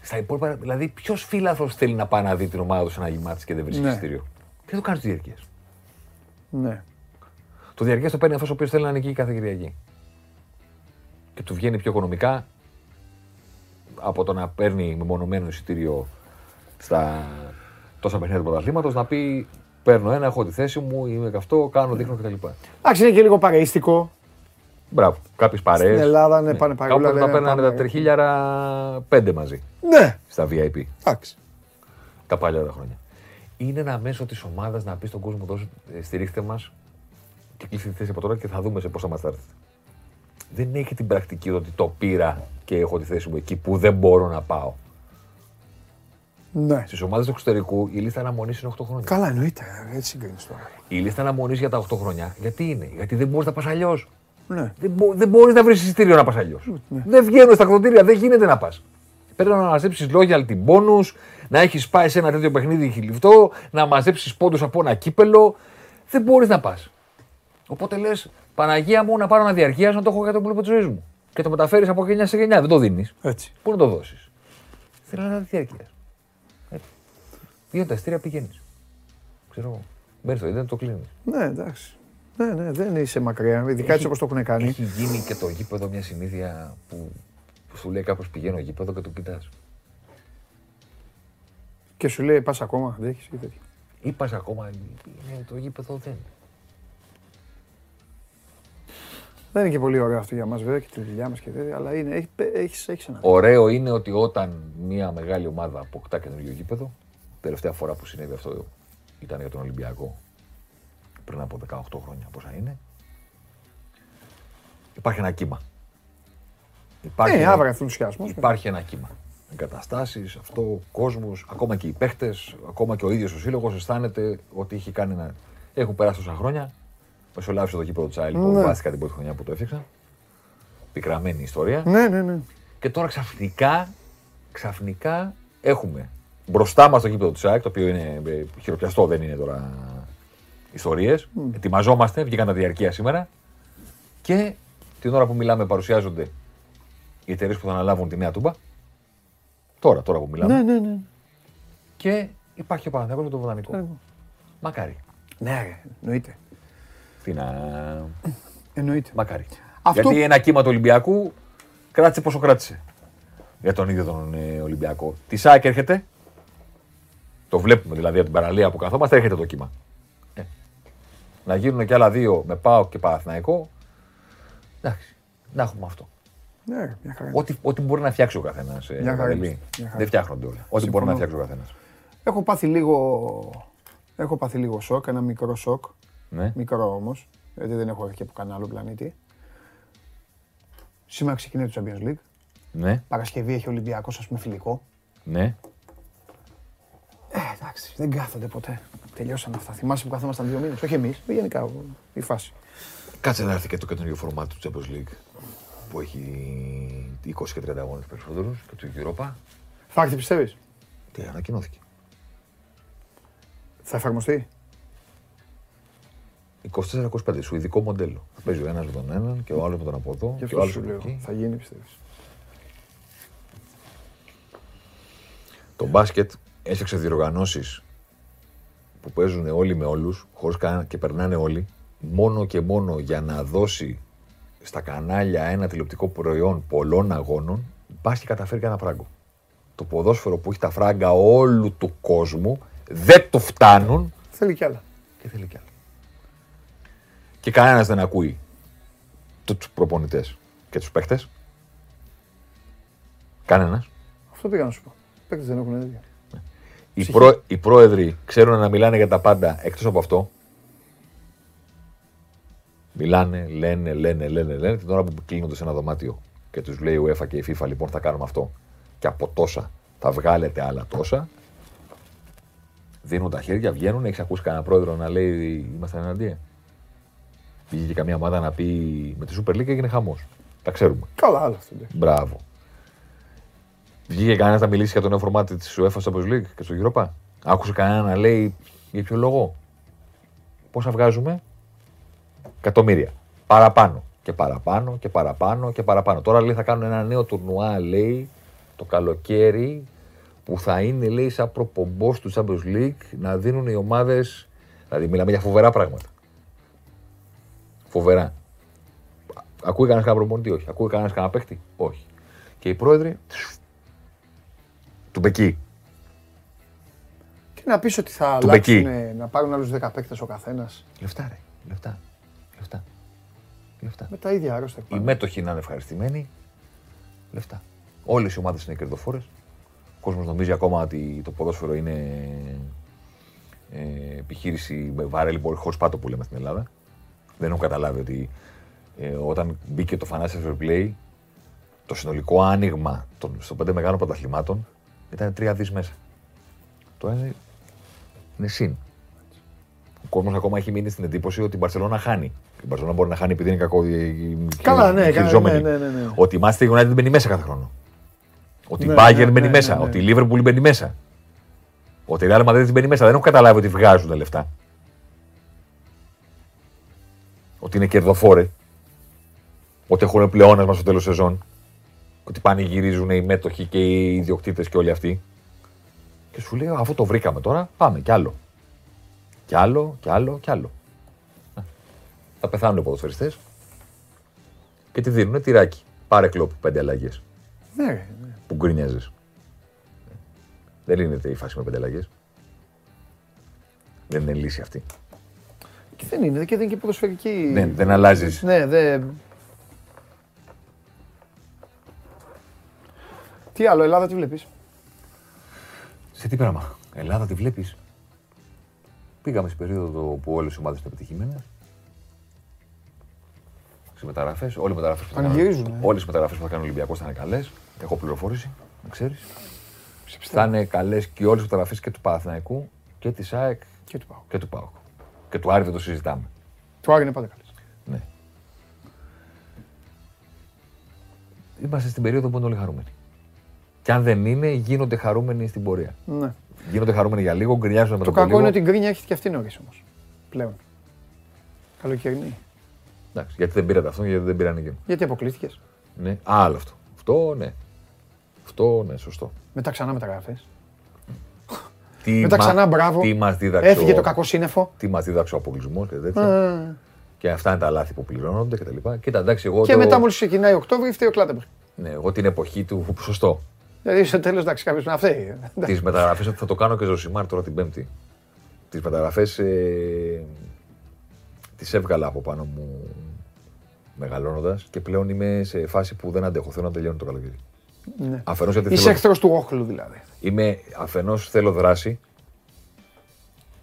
Στα υπόλοιπα, δηλαδή, ποιος φίλαθρος θέλει να πάει να δει την ομάδα του σε ένα γυμάτι και δεν βρίσκει Ναι. εισιτήριο; Και το κάνεις τη διαρκεία. ναι. Το διαρκεία το παίρνει αυτός ο οποίος θέλει να είναι εκεί κάθε Κυριακή. Και του βγαίνει πιο οικονομικά από το να παίρνει μεμονωμένο εισιτήριο στα τόσα παιχνίδια του πρωταθλήματος να πει Παίρνω ένα, έχω τη θέση μου, είμαι και αυτό, κάνω, δείχνω κτλ. Εντάξει, είναι και λίγο παρεΐστικο. Μπράβο. Κάποιες παρέες. Στην Ελλάδα, ναι, πάνε παρεούλα, Κάπου τα λένε, παίρνανε πάμε. τα τριχίλιαρα πέντε μαζί Ναι, στα VIP. εντάξει. τα παλιά τα χρόνια. Είναι ένα μέσο της ομάδας να πεις στον κόσμο δώσε, ε, στηρίχτε μας και κλείστε τη θέση από τώρα και θα δούμε σε πώς θα μας έρθετε. Δεν έχει την πρακτική ότι το πήρα και έχω τη θέση μου εκεί που δεν μπορώ να πάω. Ναι. Στις ομάδες του εξωτερικού η λίστα αναμονής είναι 8 χρόνια. Καλά, εννοείται. Έτσι συγκρίνεις τώρα. Η λίστα αναμονής για τα 8 χρόνια γιατί είναι, Γιατί δεν μπορείς να πας αλλιώς. Ναι. Δεν, μπο, δεν μπορείς να βρεις εισιτήριο να πας αλλιώς. Δεν βγαίνουν στα κτοτήρια, δεν γίνεται να πας. Πρέπει να μαζέψει loyalty bonus, να έχεις πάει σε ένα τέτοιο παιχνίδι χιλιφτό, να μαζέψεις πόντους από ένα κύπελο. Δεν μπορείς να πας. Οπότε λες, Παναγία μου να πάρω ένα διαρκείας να το έχω για τον κλοπ της ζωής μου. Και το μεταφέρεις από γενιά σε γενιά. Δεν το δίνεις. Έτσι. Πού να το δώσεις. Θέλω ένα διαρκείας. Δύο τα εστία πηγαίνεις. Ξέρω εγώ. Μπαίνει στο ίντερνετ, το κλείνεις. Ναι, εντάξει. Ναι, ναι, δεν είσαι μακριά. Ειδικά έτσι όπως το έχουν κάνει. Έχει γίνει και το γήπεδο μια συνήθεια που, που σου λέει κάπως πηγαίνω γήπεδο και το κοιτάς. Και σου λέει πας ακόμα. Δεν έχει και τέτοια. Είπα ακόμα, είναι το γήπεδο δεν. Δεν είναι και πολύ ωραίο αυτό για μας βέβαια και τη δουλειά μας και τέτοια, αλλά είναι, έχει, έχεις, έχεις ένα. Ωραίο είναι ότι όταν μια μεγάλη ομάδα αποκτά καινούργιο γήπεδο, τελευταία φορά που συνέβη αυτό ήταν για τον Ολυμπιακό πριν από 18 χρόνια, πόσα είναι. Υπάρχει ένα κύμα. Υπάρχει, Ε, ένα- άβρα ενθουσιασμός. υπάρχει ένα κύμα. Εγκαταστάσεις, αυτό, κόσμος, ακόμα και οι παίχτες, ακόμα και ο ίδιος ο σύλλογος αισθάνεται ότι έχει κάνει ένα. Έχουν περάσει τόσα χρόνια. Μεσολάβησε το γήπεδο Τσάιλ που Ναι. βάστηκα την πρώτη χρονιά που το έφτιαξα. Πικραμένη ιστορία. Ναι, ναι, ναι. Και τώρα ξαφνικά, ξαφνικά έχουμε μπροστά μας το γήπεδο του ΣΑΕΚ, το οποίο είναι ε, χειροπιαστό, δεν είναι τώρα ιστορίες. Ετοιμαζόμαστε, βγήκαν τα διαρκεία σήμερα. Και την ώρα που μιλάμε παρουσιάζονται οι εταιρείες που θα αναλάβουν τη νέα τούμπα. Τώρα, τώρα που μιλάμε. Ναι, ναι, ναι. Και υπάρχει ο Παναθηναϊκός με το Βοτανικό. Μακάρι. Ναι, ρε, εννοείται. Τι να... εννοείται. Μακάρι. Αυτό- Γιατί ένα κύμα του Ολυμπιακού κράτησε πόσο κράτησε. Για τον ίδιο τον ε, Ολυμπιακό. Τη ΣΑΚ έρχεται. Το βλέπουμε δηλαδή από την παραλία που καθόμαστε, έρχεται το κύμα. Ε. Να γίνουν και άλλα δύο με ΠΑΟ και Παναθηναϊκό. Εντάξει. Να έχουμε αυτό. Ναι, ρε, μια χαρά. Ό,τι, ό,τι μπορεί να φτιάξει ο καθένας. Μια χαρά είμαστε. Μια χαρά. Δεν φτιάχνονται όλα. Ό,τι μπορεί να φτιάξει ο καθένας. Έχω πάθει λίγο. Έχω πάθει λίγο σοκ, ένα μικρό σοκ. Ναι. Μικρό όμως, γιατί δεν έχω έρθει και από κανένα άλλο πλανήτη. Σήμερα ξεκινάει το Champions League. Ναι. Παρασκευή έχει Ολυμπιακός, ας πούμε, φιλικό. Ναι. Ε, εντάξει, δεν κάθονται ποτέ. Τελειώσαν αυτά. Θυμάσαι που καθόμασταν δύο μήνες. Όχι εμείς, γενικά η φάση. Κάτσε να έρθει και το καινούργιο φορμάτι του Champions League που έχει 20 και 30 αγώνες περισσότερους και του Europa. Θα έρθει, πιστεύεις; Τι ανακοινώθηκε. Θα εφαρμοστεί; 24-25, σου ειδικό μοντέλο. Θα παίζει ο ένας με τον έναν και ο άλλος με τον από εδώ Γι' και ο αυτό άλλος σου από λέω. εκεί. Θα γίνει, πιστεύεις. Το μπάσκετ έφτιαξε διοργανώσεις που παίζουν όλοι με όλους, χωρίς και περνάνε όλοι, μόνο και μόνο για να δώσει στα κανάλια ένα τηλεοπτικό προϊόν πολλών αγώνων, πα και καταφέρει και ένα φράγκο. Το ποδόσφαιρο που έχει τα φράγκα όλου του κόσμου δεν του φτάνουν Θέλει κι άλλα. και θέλει κι άλλα. Και κανένας δεν ακούει τους προπονητές και τους παίχτε. Κανένας. Αυτό πήγα να σου πω. Παίκτες δεν έχουν ίδια. Οι, πρό, οι πρόεδροι ξέρουν να μιλάνε για τα πάντα εκτός από αυτό. Μιλάνε, λένε, λένε, λένε, λένε. Την ώρα που κλείνονται σε ένα δωμάτιο και τους λέει η UEFA και η FIFA, λοιπόν, θα κάνουμε αυτό. Και από τόσα θα βγάλετε άλλα τόσα. Δίνουν τα χέρια, βγαίνουν. Έχεις ακούσει κανένα πρόεδρο να λέει Είμαστε εναντίον. Πήγε και καμία ομάδα να πει με τη Super League έγινε χαμός. Τα ξέρουμε. Καλά, άλλα αυτό. εντάξει. Μπράβο. Βγήκε κανένας να μιλήσει για το νέο φορμάτι της UEFA Champions League και στο Europa; Άκουσε κανένα να λέει για ποιο λόγο; Πόσα βγάζουμε, εκατομμύρια. Παραπάνω και παραπάνω και παραπάνω και παραπάνω. Τώρα λέει θα κάνουν ένα νέο τουρνουά, λέει, το καλοκαίρι που θα είναι, λέει, σαν προπομπός του Champions League να δίνουν οι ομάδες. Δηλαδή, μιλάμε για φοβερά πράγματα. Φοβερά. Ακούει κανένας κανένα προπονητή, όχι. Ακούει κανένας κανένα παίχτη, όχι. Και οι πρόεδροι του Μπεκί. Και να πεις ότι θα Του Μπεκί. αλλάξουν, να πάρουν άλλους 10 παίκτες ο καθένας. Λεφτά, ρε. Λεφτά. Λεφτά. Λεφτά. Με τα ίδια άρρωστα. Οι μέτοχοι να είναι ευχαριστημένοι. Λεφτά. Όλες οι ομάδες είναι κερδοφόρες. Ο κόσμος νομίζει ακόμα ότι το ποδόσφαιρο είναι ε, επιχείρηση με βαρέλι πολύ χωρί πάτο που λέμε στην Ελλάδα. Δεν έχω καταλάβει ότι ε, όταν μπήκε το Financial Fair Play, το συνολικό άνοιγμα των, στο πέντε μεγάλων πρωταθλημάτων ήταν τρία δις μέσα. Το ένα είναι συν. Ο κόσμος ακόμα έχει μείνει στην εντύπωση ότι η Μπαρσελόνα χάνει. Η Μπαρσελόνα μπορεί να χάνει επειδή είναι κακό Καλά, ναι, χειριζόμενη. ναι, ναι, ναι, ναι. Ότι η Manchester United μπαίνει μέσα κάθε χρόνο. Ότι η Ναι, Bayern ναι, μπαίνει ναι, μέσα. ναι, ναι. Ότι η Liverpool μπαίνει μέσα. Ότι η Real Madrid μπαίνει μέσα. Δεν έχω καταλάβει ότι βγάζουν τα λεφτά. Ότι είναι κερδοφόρε. Ότι έχουν πλεόνασμα στο τέλος σεζόν. Ότι πανηγυρίζουν οι μέτοχοι και οι ιδιοκτήτες και όλοι αυτοί. Και σου λέει, αφού το βρήκαμε τώρα, πάμε κι άλλο. Κι άλλο, κι άλλο, κι άλλο. Ε, Θα πεθάνουν οι ποδοσφαιριστές και τη δίνουν τυράκι. Πάρε κλόπ πέντε αλλαγές Ναι, ρε, ναι. που γκρινιάζεις. Δεν λύνεται η φάση με πέντε αλλαγές. Δεν είναι λύση αυτή. Και δεν είναι, και δεν είναι και ποδοσφαιρική. Δεν, δεν αλλάζεις. Ναι, δεν. Τι άλλο, Ελλάδα τι βλέπεις; Σε τι πράγμα. Ελλάδα τη βλέπεις. Πήγαμε στην περίοδο που όλες οι ομάδες ήταν επιτυχημένες. Στι μεταγραφές, όλε οι μεταγραφές που θα κάνουν- Πανηγυρίζουν, ε. Όλες οι μεταγραφές που θα κάνει ο Ολυμπιακός θα είναι καλές. Έχω πληροφόρηση, να ξέρεις. Θα είναι καλές και όλες οι μεταγραφές και του Παναθηναϊκού και της ΑΕΚ Και του πάω. και του ΠΑΟΚ. Και του Άρη δεν το συζητάμε. Του Άρη είναι πάντα καλές. Ναι. Είμαστε στην περίοδο που είναι όλοι χαρούμενοι. Και αν δεν είναι, γίνονται χαρούμενοι στην πορεία. Ναι. Γίνονται χαρούμενοι για λίγο, γκρινιάζουν με Το τον κακό λίγο. είναι ότι η γκρίνια έχει και αυτή νωρίς όμως. Πλέον. Καλοκαιρινή. Εντάξει, γιατί δεν πήρατε αυτό, γιατί δεν πήραν εκείνο. Γιατί αποκλείστηκες. Ναι, άλλο αυτό. Αυτό ναι. Αυτό ναι, σωστό. Μετά ξανά μεταγραφές. Τι Μετά μα- ξανά μπράβο. Τι μας δίδαξε, Έφυγε ο- το κακό σύννεφο. τι μας δίδαξε ο αποκλεισμός και τέτοια. Ε, Και αυτά είναι τα λάθη που πληρώνονται κτλ. Κοίτα, εντάξει, εγώ. Και το... μετά μόλις ξεκινάει Οκτώβρη φταίει ο Κλάτεμπερ. Ναι, εγώ την εποχή του. Σωστό. Δηλαδή στο τέλος εντάξει κάποιος να φταίει. Τις μεταγραφές θα το κάνω και Ζωσιμάρ τώρα την Πέμπτη. Τις μεταγραφές ε, τις έβγαλα από πάνω μου μεγαλώνοντας και πλέον είμαι σε φάση που δεν αντέχω. Θέλω να τελειώνει το καλοκαίρι. Ναι. Αφενός γιατί Είσαι θέλω, εχθρός του όχλου δηλαδή. είμαι, αφενός θέλω δράση.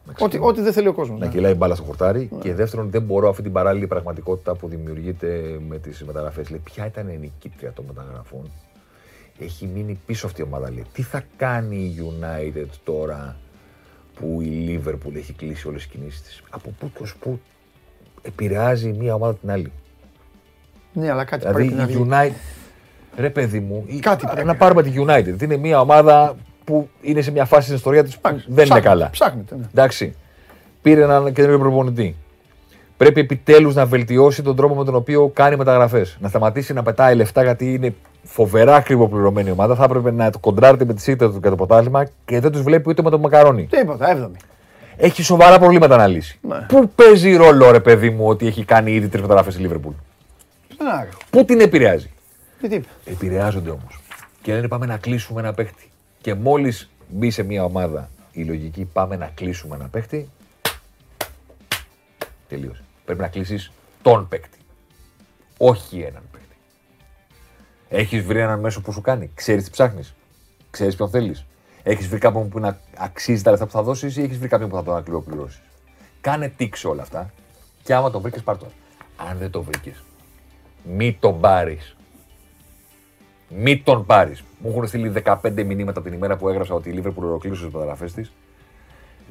Να Ό,τι, ξεκινώ. ό,τι δεν θέλει ο κόσμος. να ναι. κυλάει μπάλα στο χορτάρι. Και δεύτερον, δεν μπορώ αυτή την παράλληλη πραγματικότητα που δημιουργείται με τις μεταγραφές. Λέει, ποια ήταν η νικήτρια των μεταγραφών; Έχει μείνει πίσω αυτή η ομάδα. Λέει, τι θα κάνει η United τώρα που η Liverpool έχει κλείσει όλες τις κινήσεις της; Από πού και ως πού επηρεάζει μία ομάδα την άλλη; Ναι, αλλά κάτι Δηλαδή πρέπει να η βγει. United. Ρε παιδί μου, η- Κάτι πρέπει να να πάρουμε τη United. Είναι μια ομάδα που είναι σε μια φάση στην ιστορία της που Εντάξει, δεν είναι ψάχνεται, καλά. Ψάχνεται, ναι. Εντάξει. Πήρε έναν καινούριο προπονητή. Πρέπει επιτέλους να βελτιώσει τον τρόπο με τον οποίο κάνει μεταγραφές. Να σταματήσει να πετάει λεφτά γιατί είναι φοβερά ακριβοπληρωμένη ομάδα. Θα έπρεπε να το κοντράρεται με τη σύντα του και το ποτάσμα και δεν τους βλέπει ούτε με το μακαρόνι. Τίποτα, έβδομη. Έχει σοβαρά προβλήματα να λύσει. Ναι. Πού παίζει ρόλο, ρε παιδί μου, ότι έχει κάνει ήδη τρεις μεταγραφές η Λίβερπουλ. Στον Άρη. Πού την επηρεάζει; Τι τι είπε. Επηρεάζονται όμως. Και λένε πάμε να κλείσουμε ένα παίχτη. Και μόλις μπει σε μια ομάδα η λογική πάμε να κλείσουμε ένα παίχτη. Τελείωσε. Πρέπει να κλείσεις τον παίχτη. Όχι έναν παίχτη. Έχεις βρει έναν μέσο που σου κάνει. Ξέρεις τι ψάχνεις. Ξέρεις ποιον θέλεις. Έχεις βρει κάποιον που να αξίζει τα λεφτά που θα δώσεις ή έχεις βρει κάποιον που θα τον ακληροπληρώσει. Κάνε τίξ όλα αυτά και άμα τον βρήκες, πάρ' τον. Αν δεν το βρήκες, μη τον πάρεις. Μη τον πάρεις. Μου έχουν στείλει 15 μηνύματα την ημέρα που έγραψα ότι η Λίβερπουλ ολοκλήρωσε τι μεταγραφέ της.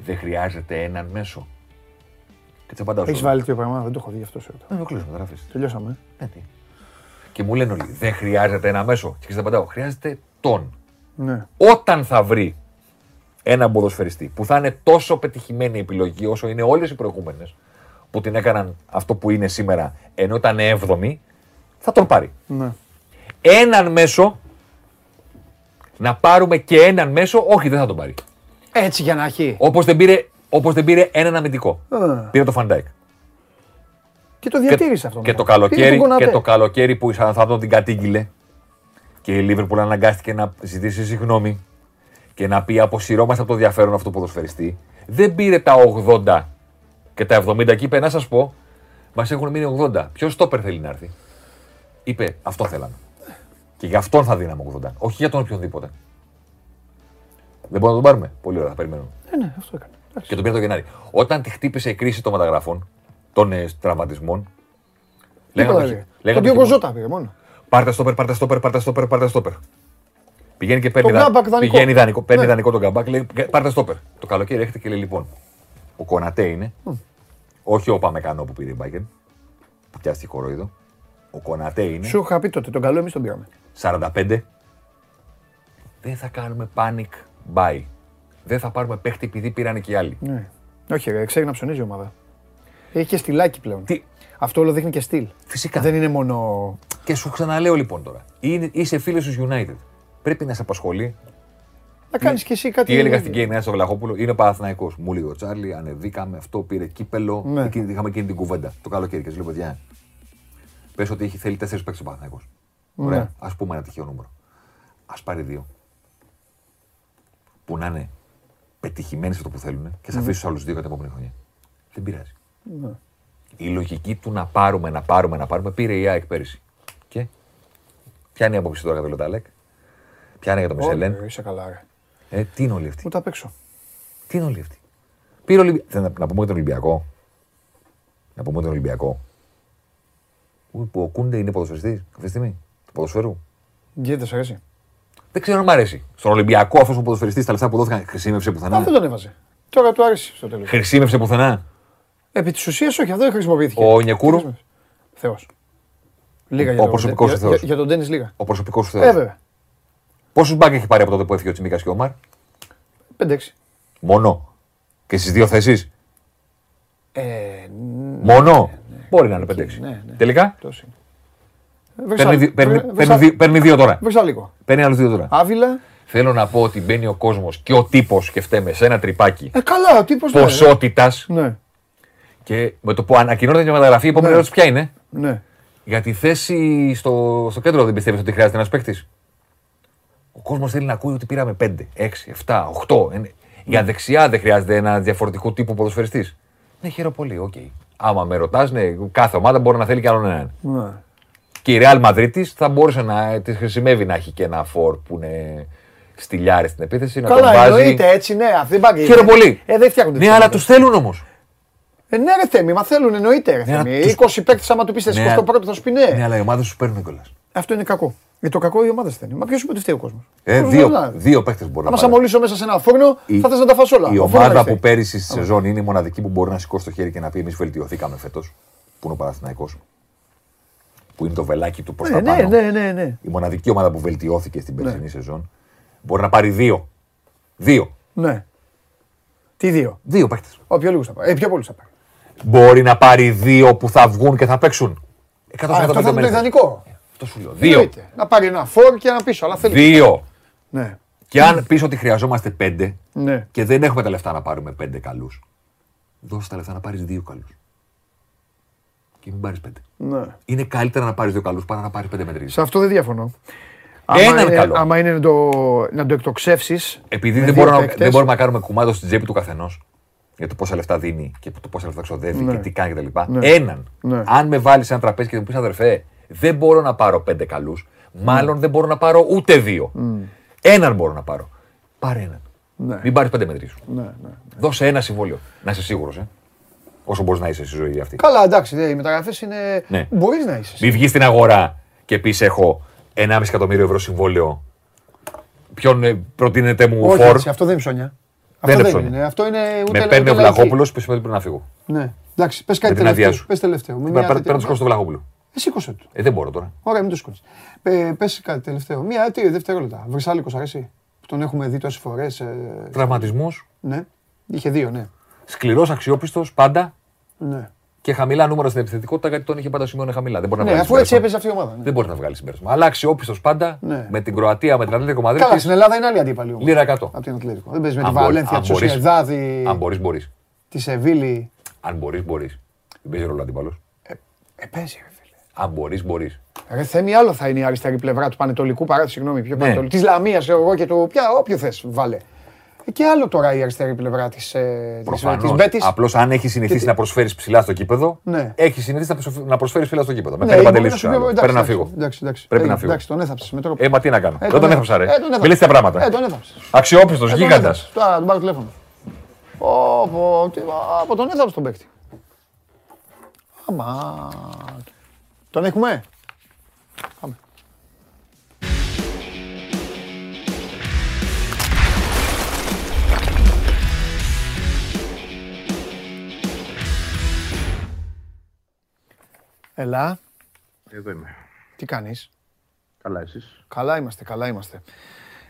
Δεν χρειάζεται έναν μέσο. Και τι απαντάω. Έχεις βάλει δύο πράγματα, δεν το έχω δει γι' αυτό. σε ρωτάω. Δεν ολοκλήρωσε μεταγραφέ. Τελειώσαμε. Ναι, τι. Και μου λένε όλοι, δεν χρειάζεται ένα μέσο. Και τι απαντάω, χρειάζεται τον. Ναι. Όταν θα βρει έναν ποδοσφαιριστή που θα είναι τόσο πετυχημένη επιλογή όσο είναι όλες οι προηγούμενες που την έκαναν αυτό που είναι σήμερα ενώ ήταν 7η, θα τον πάρει. ναι. Έναν μέσο, να πάρουμε και έναν μέσο, όχι δεν θα τον πάρει. Έτσι για να έχει. Όπως δεν, πήρε, όπως δεν πήρε έναν αμυντικό. Α. Πήρε το Φαν Ντάικ. Και το διατήρησε αυτό. Και μετά. το, καλοκαίρι, Πήρε τον και Κονατέ. το καλοκαίρι που η Σαουθάμπτον την κατήγγειλε και η Λίβερπουλ αναγκάστηκε να ζητήσει συγγνώμη και να πει αποσυρόμαστε από το ενδιαφέρον αυτού του ποδοσφαιριστή. Δεν πήρε τα 80 και τα 70 και είπε να σας πω, μας έχουν μείνει 80. Ποιος στόπερ θέλει να έρθει; Είπε αυτό θέλαμε. Και γι' αυτόν θα δίναμε 80. Όχι για τον οποιονδήποτε. Δεν μπορούμε να τον πάρουμε. Πολύ ωραία, θα περιμένουμε. Ναι, ναι, αυτό έκανε. Εντάξει. Και τον πήρε το Γενάρη. Όταν τη χτύπησε η κρίση των μεταγραφών, των ε, τραυματισμών. Τίποτα ότι- δεν λέει. λέγανε Τον ότι Διόγκο Ζώτα πήρε μόνο. Πάρτε στόπερ, πάρτε στόπερ, πάρτε στόπερ, πάρτε στόπερ. Πηγαίνει και παίρνει, Τον δα- Γκάμπακ δανεικό. πηγαίνει δανεικό, παίρνει Ναι. δανεικό τον καμπάκ, λέει πάρτε στόπερ. Το καλοκαίρι έρχεται και λέει λοιπόν, ο Κονατέ είναι, όχι ο Παμεκανό που πήρε η Μπάγκεν, που πιάστηκε κοροϊδό. Ο Κονατέ είναι, Σου είχα πει τότε, τον καλό εμείς τον πήραμε. 45. Δεν θα κάνουμε panic buy. Δεν θα πάρουμε παίχτη επειδή πήραν και οι άλλοι. Ναι. Όχι, ρε, ξέρει να ψωνίζει η ομάδα. Έχει και στυλάκι πλέον. Τι, Αυτό όλο δείχνει και στυλ. Φυσικά. Δεν είναι μόνο. Και σου ξαναλέω λοιπόν τώρα, είναι, είσαι φίλος του United. Πρέπει να σε απασχολεί Να κάνεις κι εσύ κάτι. Τι έλεγα στην Game στο Βλαχόπουλο, είναι Παναθυναϊκό. Μου λέει ο Τσάρλι, ανεβήκαμε, αυτό πήρε κύπελο. Ναι. Εκείνη, είχαμε εκείνη την κουβέντα το καλοκαίρι και σου λέω, παιδιά, πες ότι έχει, θέλει τέσσερις παίκτες ο Παναθυναϊκό. Ναι. Ωραία, ας πούμε ένα τυχαίο νούμερο. Α πάρει δύο. Που να είναι πετυχημένοι σε αυτό που θέλουν και Ναι. θα αφήσει τους άλλους δύο για την επόμενη χρονιά. Δεν πειράζει. Η λογική του να πάρουμε, να πάρουμε, να πάρουμε πήρε η ΑΕΚ πέρυσι. Και ποια είναι η άποψη τώρα για το Λεταλέκ, ποια είναι για το Μισελέν; Όχι, είσαι καλά, ρε. Ε, τι είναι όλοι αυτοί; Ούτε απ' έξω. Τι είναι όλοι αυτοί; Πήρε Ολυμπι... Θέλω να, να πούμε για τον Ολυμπιακό. Να πούμε για τον Ολυμπιακό. Που, που ο Κούντε είναι ποδοσφαιριστής αυτή τη στιγμή. Του ποδοσφαίρου. Γίνεται, σε αρέσει. Δεν ξέρω αν μ' αρέσει. Στον Ολυμπιακό αυτός ο ποδοσφαιριστής τα λεφτά που δόθηκαν χρησιμεύσε Α, πουθενά. δεν τον έβαζε. Τώρα του άρεσε στο τέλος. Χρησιμεύσε πουθενά. Επί της ουσίας όχι, αυτό δεν χρησιμοποιήθηκε. Ο Νιεκούρου. Θεός. Λίγα Ο για τον- προσωπικός για- του θεός. για- Για τον Ντένι λίγα. Ο προσωπικός σου Ε, θεό. βέβαια. Πόσους μπακ έχει πάρει από τότε που έφυγε ο Τσιμίκας και ο Μαρ. 5-6. Μόνο. Και στις δύο θέσεις; Ε, Μόνο. Μπορεί να είναι 5-6. ναι, ναι. Τελικά; τόσο είναι. Παίρνει, δι- παίρνει, Βρε- παίρνει, δι- παίρνει δύο τώρα. Βερσάλικο. Παίρνει άλλους δύο τώρα. Άβυλα. Θέλω να πω ότι μπαίνει ο κόσμος και ο τύπος και φταίμε σε ένα τρυπάκι Ε, καλά, ο τύπος. ποσότητας Ναι, και με το που ανακοινώνεται μια μεταγραφή, η επόμενη Ναι. ερώτηση ποια είναι; ναι. Για τη θέση στο, στο κέντρο δεν πιστεύεις ότι χρειάζεται ένας παίκτης; Ο κόσμος θέλει να ακούει ότι πήραμε 5, 6, 7, 8. Για δεξιά δεν χρειάζεται ένας διαφορετικό τύπο ποδοσφαιριστής. Ναι, χαίρομαι πολύ, οκ. Άμα με ρωτάς, ναι, κάθε ομάδα μπορεί να θέλει κι άλλον έναν. ναι. Και η Real Madrid θα μπορούσε να της χρησιμεύει να έχει και ένα φορ που είναι στυλιάρη στην επίθεση. Να τον Καλά, βάζει. εννοείται έτσι, ναι. Αυτή δεν πάει. Χαίρομαι πολύ. Ε, δεν φτιάχνονται. Ναι, τις αλλά τους ομάδες. θέλουν όμως. Ε, ναι, ρε Θέμη, μα θέλουν, εννοείται. Ρε, Ναι, αλλά Θέμη. τους- 20 παίκτες, άμα του πεις Ναι, 21 θα σου πει ναι. Ναι, αλλά οι ομάδε σου παίρνουν κιόλα. Αυτό είναι κακό. Για το κακό οι ομάδες θέλουν. Μα ποιος είπε ότι φταίει ο κόσμος; Ε, δύο, δύο παίκτες μπορεί Άμα να σε πάρει. αμολύσω μέσα σε ένα φούρνο, Η- θα θες να τα φας όλα. Η Ο φούρνος ομάδα φταίει. που πέρυσι στη σεζόν είναι η μοναδική που μπορεί να σηκώσει το χέρι και να πει: Εμείς βελτιωθήκαμε φέτος. Που είναι ο Παναθηναϊκός. Που είναι το βελάκι του προς Ναι, τα ναι, πάνω. ναι, ναι, ναι. Η μοναδική ομάδα που βελτιώθηκε στην περσινή σεζόν μπορεί να πάρει δύο. Δύο. ναι. Τι δύο; Δύο παίκτες. Ο πιο λίγους θα πάρει. Ε, πιο πολλούς θα πάρει. Μπορεί να πάρει δύο που θα βγουν και θα παίξουν. 100% Α, αυτό θα είναι το βελτιωμένοι. ιδανικό. Αυτό σου λέω. Δύο. Εννοείται. Να πάρει ένα φόρ και ένα πίσω. Αλλά θέλει. Δύο. Ναι. Και αν πεις ότι χρειαζόμαστε πέντε Ναι. και δεν έχουμε τα λεφτά να πάρουμε πέντε καλούς, δώσε τα λεφτά να πάρεις δύο καλούς. και μην πάρεις πέντε. Ναι. Είναι καλύτερα να πάρεις δύο καλούς παρά να πάρεις πέντε μετρήσεις. Σε αυτό δεν διαφωνώ. Έναν άμα, είναι- καλό. άμα είναι να το, να το εκτοξεύσεις. Επειδή δεν, μπορούμε να, δεν μπορούμε να κάνουμε κουμάντο στην τσέπη του καθενός για το πόσα λεφτά δίνει και το πόσα λεφτά ξοδεύει Ναι. και τι κάνει κτλ. Ναι. Έναν. Ναι. Αν με βάλεις σε ένα τραπέζι και μου πεις αδερφέ, δεν μπορώ να πάρω πέντε καλούς, μάλλον δεν μπορώ να πάρω ούτε δύο. Έναν μπορώ να πάρω. Πάρε έναν. Ναι. Μην πάρεις πέντε μετρήσεις. Ναι, ναι. Δώσε ένα συμβόλαιο. Να είσαι σίγουρος, ε. Όσο μπορείς να είσαι στη ζωή αυτή. Καλά, εντάξει, ναι, οι μεταγραφές είναι. Ναι. Μπορείς να είσαι. Μην βγεις στην αγορά και πεις: Έχω 1,5 εκατομμύριο ευρώ συμβόλαιο. Ποιον ε, προτείνετε μου Όχι, φορ. έτσι, αυτό δεν είναι ψώνια. Δεν αυτό είναι δεν ψώνια. είναι. Αυτό είναι ούτε, Με παίρνει ούτε ο λαϊκή. Βλαχόπουλος, πει ότι πρέπει να φύγω. Ναι. Εντάξει, πες κάτι την άδειά τελευταίο. σου. Πες τελευταίο. Με μια Παίρνω τέτοια- το σκόρ του Βλαχόπουλου. Ε, σήκωσε του. Ε, δεν μπορώ τώρα. Ωραία, μην το σηκώνεις. Πες κάτι τελευταίο. Μία, τι, δευτερόλεπτα. Βρυσάλικος αρέσει. Που τον έχουμε δει τόσες φορές. Τραυματισμό, ναι. Είχε δύο, ναι. σκληρός, αξιόπιστος πάντα ναι. και χαμηλά νούμερα στην επιθετικότητα γιατί τον είχε πάντα σημειώνει χαμηλά. Δεν μπορεί να Ναι, βγάλει αφού έτσι συμπέρασμα. έπαιζε αυτή η ομάδα. Ναι. Δεν μπορεί να βγάλει συμπέρασμα. Αλλά αξιόπιστος πάντα Ναι. με την Κροατία, με την Ατλέτικο Καλά, Μαδρίτη. στην Ελλάδα είναι άλλη αντίπαλη όμως. Λίρα 100. Από την Ατλέτικο. Δεν παίζει με τη Αν μπορεί- Βαλένθια, αν τη μπορείς- Σοσιαδάδη, Αν μπορείς, μπορείς. τη Σεβίλη. Αν μπορείς, μπορείς. Δεν παίζει ρόλο αντίπαλος. Ε, παίζει, ρε φίλε. Αν μπορείς, μπορείς. Ρε Θέμη, άλλο θα είναι η αριστερή πλευρά του Πανετολικού παρά, συγγνώμη, πιο Ναι. Πανετολικού. Της Λαμίας, εγώ και του. Πια, όποιο θες, βάλε. Ε, Και άλλο τώρα η αριστερή πλευρά της ε, της Προφανώς. Μπέτης. Απλώς αν έχει συνηθίσει τι- να προσφέρεις ψηλά στο κήπεδο, Ναι. έχει συνηθίσει να προσφ- να προσφέρεις ψηλά στο κήπεδο. Με Ναι, πέντε μπορεί παντελής να σου. σου πει, εντάξει, Πρέπει να εντάξει, φύγω. εντάξει, εντάξει. Πρέπει Ε, να φύγω. Εντάξει, τον έθαψες με τρόπο. Ε, μα τι να κάνω. Ε, Δεν τον έθαψες. έθαψα, ρε. Ε, τον έθαψες. Με λες τα πράγματα. Ε, τον έθαψες. Αξιόπιστος, γίγαντας. Τώρα τον πάρω τηλέφωνο. Ω, τι- Από τον έθαψε τον παίκτη. Αμά. Τον έχουμε; Πάμε. Ελά, Εδώ είμαι. τι κάνεις; Καλά εσείς; Καλά είμαστε, καλά είμαστε.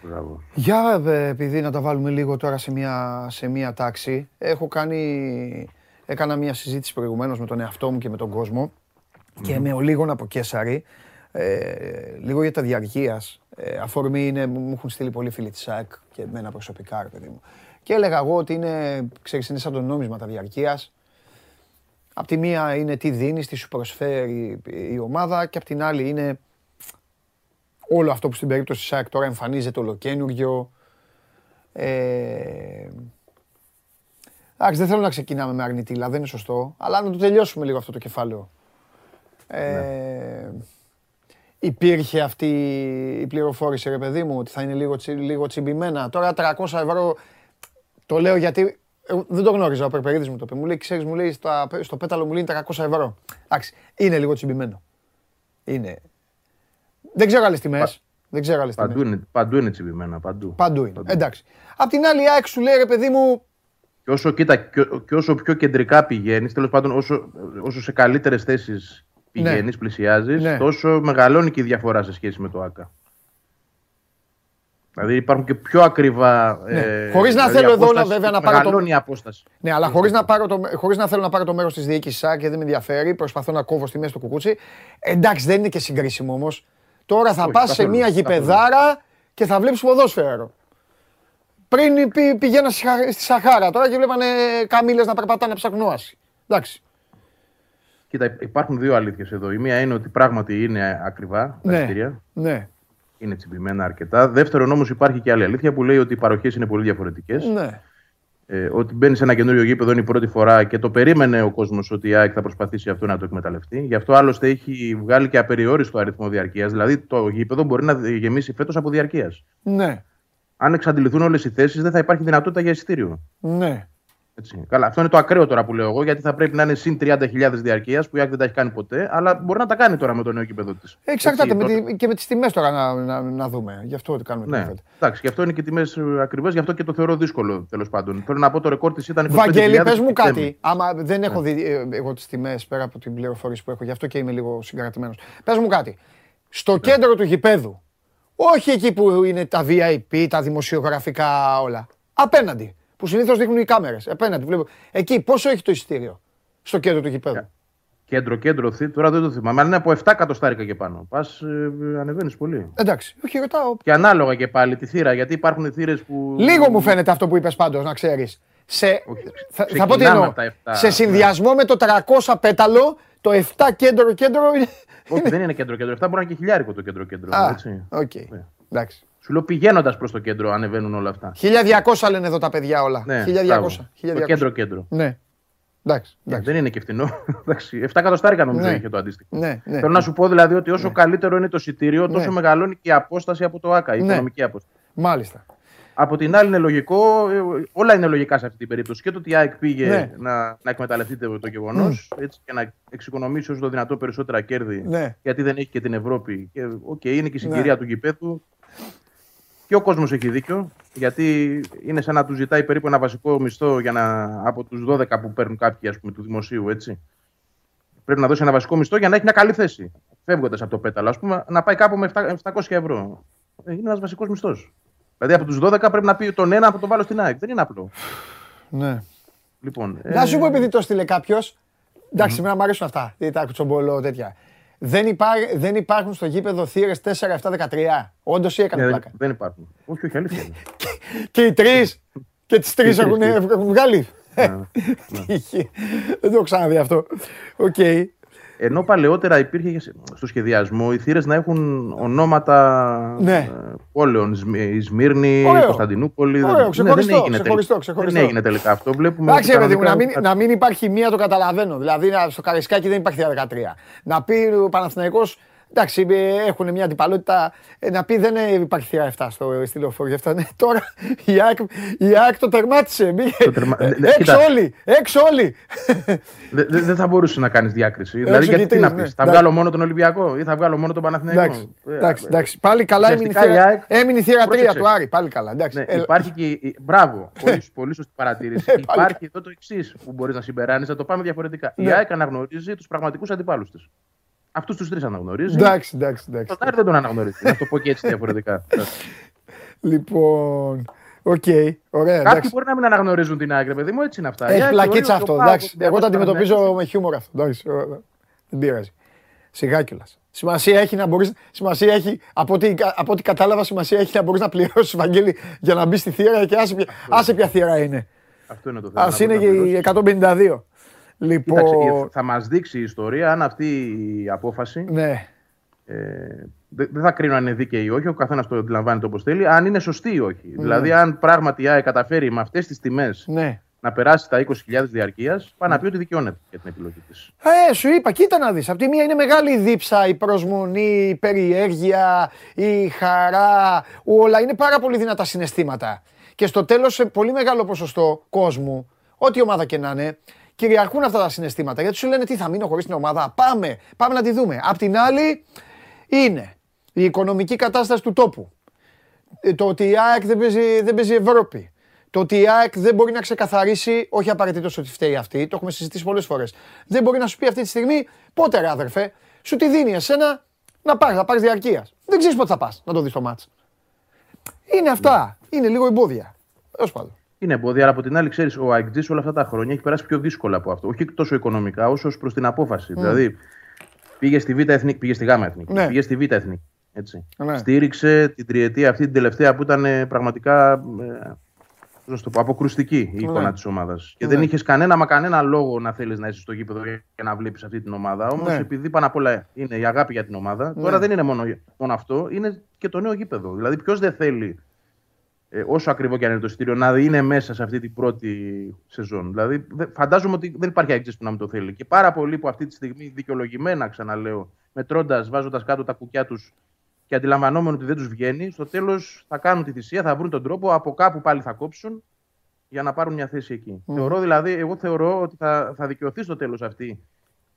Μπράβο. Για ε, επειδή να τα βάλουμε λίγο τώρα σε μια, σε μια τάξη. Έχω κάνει, έκανα μια συζήτηση προηγουμένως με τον εαυτό μου και με τον κόσμο και με ο λίγον από Κέσαρη. Ε, λίγο για τα διαρκείας. Ε, αφορμή είναι, μου έχουν στείλει πολλοί φίλοι της ΣΑΕΚ και εμένα προσωπικά, ρε παιδί μου. Και έλεγα εγώ ότι είναι, ξέρεις, είναι σαν το νόμισμα τα διαρκείας. Απ' τη μία είναι τι δίνεις, τι σου προσφέρει η ομάδα και απ' την άλλη είναι όλο αυτό που στην περίπτωση της ΣΑΕΚ τώρα εμφανίζεται ολοκένουργιο. Ε, Εντάξει, δεν θέλω να ξεκινάμε με αρνητήλα, δεν είναι σωστό, αλλά να το τελειώσουμε λίγο αυτό το κεφάλαιο. Ε, Υπήρχε αυτή η πληροφόρηση, ρε παιδί μου, ότι θα είναι λίγο, τσι, λίγο τσιμπημένα. Τώρα 300 ευρώ, το λέω γιατί εγώ δεν το γνώριζα, ο Περπερίδης μου το είπε. Μου λέει, ξέρεις, μου λέει, στο, στο πέταλο μου λέει 300 ευρώ. Εντάξει, είναι λίγο τσιμπημένο. Είναι. Δεν ξέρω άλλες τιμές. Δεν ξέρω άλλες τιμές. Παντού είναι, παντού είναι τσιμπημένα, παντού. Παντού είναι. Εντάξει. Απ' την άλλη, η ΑΕΚ σου λέει ρε παιδί μου, Και όσο, κοίτα, και, και όσο πιο κεντρικά πηγαίνεις, τέλος πάντων, όσο, όσο σε καλύτερες θέσεις πηγαίνει, Ναι. πλησιάζεις, Ναι. τόσο μεγαλώνει και η διαφορά σε σχέση με το ΑΚΑ. Δηλαδή υπάρχουν και πιο ακριβά. Ναι. Χωρίς να θέλω εδώ, απόσταση, βέβαια, να πάρω το- Μεγαλώνει η απόσταση. ναι, αλλά χωρίς να, πάρω το, χωρίς να θέλω να πάρω το μέρος της διοίκησης ΑΕΚ και δεν με ενδιαφέρει, προσπαθώ να κόβω στη μέση του κουκούτσι. Εντάξει, δεν είναι και συγκρίσιμο όμως. Τώρα θα Όχι, πας σε καθόλου, μια καθόλου. γηπεδάρα και θα βλέπεις ποδόσφαιρο. Πριν πη- πηγαίνα στη Σαχα- στη Σαχάρα τώρα και βλέπανε καμήλες να περπατάνε ψαχνόαση. Εντάξει. Κοίτα, υπάρχουν δύο αλήθειες εδώ. Η μία είναι ότι πράγματι είναι ακριβά τα Ναι. εισιτήρια. Ναι, Είναι τσιμπημένα αρκετά. Δεύτερον, όμως, υπάρχει και άλλη αλήθεια που λέει ότι οι παροχές είναι πολύ διαφορετικές. ναι. Ε, ότι μπαίνει σε ένα καινούριο γήπεδο είναι η πρώτη φορά και το περίμενε ο κόσμος ότι η ΑΕΚ θα προσπαθήσει αυτό να το εκμεταλλευτεί. Γι' αυτό άλλωστε έχει βγάλει και απεριόριστο αριθμό διαρκείας. Δηλαδή το γήπεδο μπορεί να γεμίσει φέτος από διαρκείας. Ναι, Αν εξαντληθούν όλες οι θέσεις, δεν θα υπάρχει δυνατότητα για εισιτήριο. ναι. Έτσι. Καλά, αυτό είναι το ακραίο τώρα που λέω εγώ, γιατί θα πρέπει να είναι συν 30.000 διαρκείας που η ΑΕΚ δεν τα έχει κάνει ποτέ, αλλά μπορεί να τα κάνει τώρα με το νέο γήπεδο της. Εξαρτάται με τη, και με τις τιμές τώρα να, να, να δούμε. Γι' αυτό ότι κάνουμε την Ναι, κουβέντα. εντάξει, γι' αυτό είναι και τιμές ακριβές, γι' αυτό και το θεωρώ δύσκολο τέλος πάντων. Θέλω να πω το ρεκόρ της ήταν 25.000. Βαγγέλη, πες μου και κάτι. Άμα δεν έχω δει ε, εγώ τις τιμές πέρα από την πληροφόρηση που έχω, γι' αυτό και είμαι λίγο συγκρατημένος. Πες μου κάτι. Στο κέντρο του γηπέδου, όχι εκεί που είναι τα VIP, τα δημοσιογραφικά όλα. Απέναντι, που συνήθως δείχνουν οι κάμερες. Απέναντι, βλέπω. Εκεί, πόσο έχει το εισιτήριο; Στο κέντρο του γηπέδου. Κέντρο, κέντρο, θη- τώρα δεν το θυμάμαι. Αλλά είναι από 7 εκατοστάρικα και πάνω. Πας, ε, ανεβαίνεις πολύ. Εντάξει, όχι ρωτάω. Και ανάλογα και πάλι τη θύρα, γιατί υπάρχουν θύρες που. Λίγο μου φαίνεται αυτό που είπες πάντως, να ξέρεις. Σε, Όχι, θα, θα πω τι ξεκινάμε εννοώ. από τα 7, Σε συνδυασμό με το 300 πέταλο, Το 7 κέντρο κέντρο είναι. Όχι, δεν είναι κέντρο-κέντρο. Αυτά μπορεί να είναι και χιλιάρικο το κέντρο-κέντρο. Α, έτσι. οκ. Ναι. Εντάξει. Σου λέω πηγαίνοντας προς το κέντρο ανεβαίνουν όλα αυτά. 1200 λένε εδώ τα παιδιά όλα. Ναι, 1200. μπράβο. 1200. Το κέντρο-κέντρο. Ναι. Εντάξει. εντάξει. Δεν είναι και φθηνό. Εντάξει, 7 εκατοστάρικα νομίζω Ναι. είχε το αντίστοιχο. Ναι, ναι. Θέλω να σου πω δηλαδή ότι όσο καλύτερο είναι το εισιτήριο, τόσο Ναι. μεγαλώνει και η απόσταση από το ΑΚΑ, η Ναι. οικονομική απόσταση. Μάλιστα. Από την άλλη είναι λογικό, ε, όλα είναι λογικά σε αυτή την περίπτωση. Και το ότι η ΑΕΚ πήγε Ναι. να, να εκμεταλλευτεί το, το γεγονός και να εξοικονομήσει όσο το δυνατό περισσότερα κέρδη, Ναι. γιατί δεν έχει και την Ευρώπη. Και, οκ, είναι και η συγκυρία του γηπέδου. Και ο κόσμος έχει δίκιο, γιατί είναι σαν να τους ζητάει περίπου ένα βασικό μισθό για να, από τους 12 που παίρνουν κάποιοι ας πούμε, του δημοσίου. Έτσι. Πρέπει να δώσει ένα βασικό μισθό για να έχει μια καλή θέση. Φεύγοντας από το πέταλο, ας πούμε, να πάει κάπου με 700 ευρώ. Ε, Είναι ένας βασικός μισθός. Δηλαδή από τους 12 πρέπει να πει τον ένα να τον βάλω στην ΑΕΚ. Δεν είναι απλό. Ναι. Λοιπόν, Να σου ε, πω επειδή το στείλε κάποιος. Εντάξει, εμένα μου αρέσουν αυτά. Τι τα κουτσομπολό, τέτοια. Δεν, υπά- δεν υπάρχουν στο γήπεδο θύρες 4, 7, 13. Όντως ή έκανε ναι, πλάκα. δεν, δεν υπάρχουν. Όχι, όχι, αλήθεια. είναι. Και οι τρεις. και τις τρεις τρεις, έχουν, τρεις. έχουν βγάλει. Ναι, Τύχη. Δεν το έχω ξαναδεί αυτό. Οκ. Ενώ παλαιότερα υπήρχε στο σχεδιασμό οι θύρες να έχουν ονόματα Ναι. ε, πόλεων. Η Σμ- Η Σμύρνη, Ωραίο. η Κωνσταντινούπολη. Ωραίο, δεν- ναι, ξεχωριστό, δεν, έγινε ξεχωριστό, τελικά, ξεχωριστό. δεν έγινε τελικά αυτό. Βλέπουμε Εντάξει, ότι ρε παιδί μου, να μην, κανονικά- να μην υπάρχει μία το καταλαβαίνω. Δηλαδή να- στο Καραϊσκάκη δεν υπάρχει θύρα 13. Να πει ο Παναθηναϊκός, εντάξει, ε, έχουν μια αντιπαλότητα. ε, Να πει δεν ε, υπάρχει θύρα 7 στο στη Λεωφόρο. Αυτά, ναι. Τώρα η ΑΕΚ, η ΑΕΚ το τερμάτισε. Μπήκε- Το τερμα- ε, δε- δε- Έξω κοίτα. όλοι! Έξω όλοι! Δεν δε, δεν θα μπορούσε να κάνεις διάκριση. δηλαδή, και γιατί τι τρεις, να ναι. πεις, Θα Εντάξει. βγάλω μόνο τον Ολυμπιακό ή θα βγάλω μόνο τον Παναθηναϊκό; Εντάξει, Ε, εντάξει, ε, εντάξει. Πάλι καλά έμεινε η ουσιαστικά η θύρα, ΑΕΚ- έμεινε η θύρα 3 Πρόσεξε. του Άρη. Πάλι καλά. Εντάξει. Ναι, Ε, υπάρχει και. η- Μπράβο, πολύ, πολύ σωστή παρατήρηση. Ε, πάλι υπάρχει εδώ το εξής που μπορείς να συμπεράνει, να το πάμε διαφορετικά. Η Ναι. ΑΕΚ αναγνωρίζει τους πραγματικούς αντιπάλους της. Αυτούς τους τρεις αναγνωρίζει. Εντάξει, εντάξει. εντάξει. Τον Άρη δεν τον αναγνωρίζει. να το πω και έτσι διαφορετικά. λοιπόν. Ok, okay, ωραία. Κάποιοι εντάξει. μπορεί να μην αναγνωρίζουν την άκρη, παιδί μου, έτσι είναι αυτά. Έχει πλακίτσα αυτό. Εντάξει. Εγώ τα αντιμετωπίζω με χιούμορ αυτό. Εντάξει, ε, δεν πειράζει. Σιγά κιόλας. Σημασία έχει να μπορείς. Σημασία έχει, από ό,τι, από ό,τι κατάλαβα, σημασία έχει να μπορείς να πληρώσεις, το Βαγγέλη, για να μπεις στη θύρα και άσε, άσε ποια θύρα είναι. Αυτό είναι το θέμα. Α είναι και η 152. Λοιπόν... Κοίταξε, θα μας δείξει η ιστορία αν αυτή η απόφαση ναι. Ε, δεν θα κρίνω αν είναι δίκαιη ή όχι, ο καθένας το αντιλαμβάνεται όπως θέλει, αν είναι σωστή ή όχι. Ναι. Δηλαδή, αν πράγματι η ΑΕ καταφέρει με αυτές τις τιμές ναι. να περάσει τα 20.000 διαρκείας, πάει να πει ότι δικαιώνεται για την επιλογή της. Ε, σου είπα, κοίτα να δεις. Απ' τη μία είναι μεγάλη δίψα, η προσμονή, η περιέργεια, η χαρά, όλα. Είναι πάρα πολύ δυνατά συναισθήματα. Και στο τέλος, σε πολύ μεγάλο ποσοστό κόσμου, ό,τι ομάδα και να είναι, κυριαρχούν αυτά τα συναισθήματα. Γιατί σου λένε τι θα μείνω χωρίς την ομάδα. Πάμε, πάμε να τη δούμε. Απ' την άλλη, είναι η οικονομική κατάσταση του τόπου. Ε, Το ότι η ΑΕΚ δεν παίζει, δεν παίζει Ευρώπη. Το ότι η ΑΕΚ δεν μπορεί να ξεκαθαρίσει, όχι απαραίτητος ότι φταίει αυτή, το έχουμε συζητήσει πολλές φορές. Δεν μπορεί να σου πει αυτή τη στιγμή πότε ρε αδερφέ, σου τη δίνει εσένα να πάρει, να πάρεις διαρκείας. Δεν ξέρεις πότε θα πας να το δεις το μάτς. Είναι αυτά. Είναι λίγο εμπόδια. Τέλο πάντων. Είναι εμπόδια, αλλά από την άλλη, ξέρεις, ο Αιγτζή όλα αυτά τα χρόνια έχει περάσει πιο δύσκολα από αυτό. Όχι τόσο οικονομικά, όσο προς την απόφαση. Δηλαδή, πήγε στη Β' Εθνική, πήγε στη Γ' Εθνική, Ναι. πήγε στη Β' Εθνική. Έτσι. Ναι. Στήριξε την τριετία αυτή την τελευταία που ήταν ε, πραγματικά ε, πώς να σου το πω, αποκρουστική η εικόνα Ναι. της ομάδας. Και Ναι. δεν είχες κανένα μα κανένα λόγο να θέλεις να είσαι στο γήπεδο και να βλέπεις αυτή την ομάδα. Όμως, Ναι. επειδή πάνω απ' όλα είναι η αγάπη για την ομάδα, Ναι. τώρα δεν είναι μόνο, μόνο αυτό, είναι και το νέο γήπεδο. Δηλαδή, ποιος δεν θέλει ε, όσο ακριβό και αν είναι το εισιτήριο, να είναι μέσα σε αυτή την πρώτη σεζόν. Δηλαδή, δε- φαντάζομαι ότι δεν υπάρχει αίτηση που να μην το θέλει. Και πάρα πολλοί που αυτή τη στιγμή δικαιολογημένα, ξαναλέω, μετρώντας, βάζοντας κάτω τα κουκιά τους και αντιλαμβανόμενοι ότι δεν τους βγαίνει, στο τέλος θα κάνουν τη θυσία, θα βρουν τον τρόπο, από κάπου πάλι θα κόψουν για να πάρουν μια θέση εκεί. Θεωρώ δηλαδή, εγώ θεωρώ ότι θα, θα δικαιωθεί στο τέλος αυτή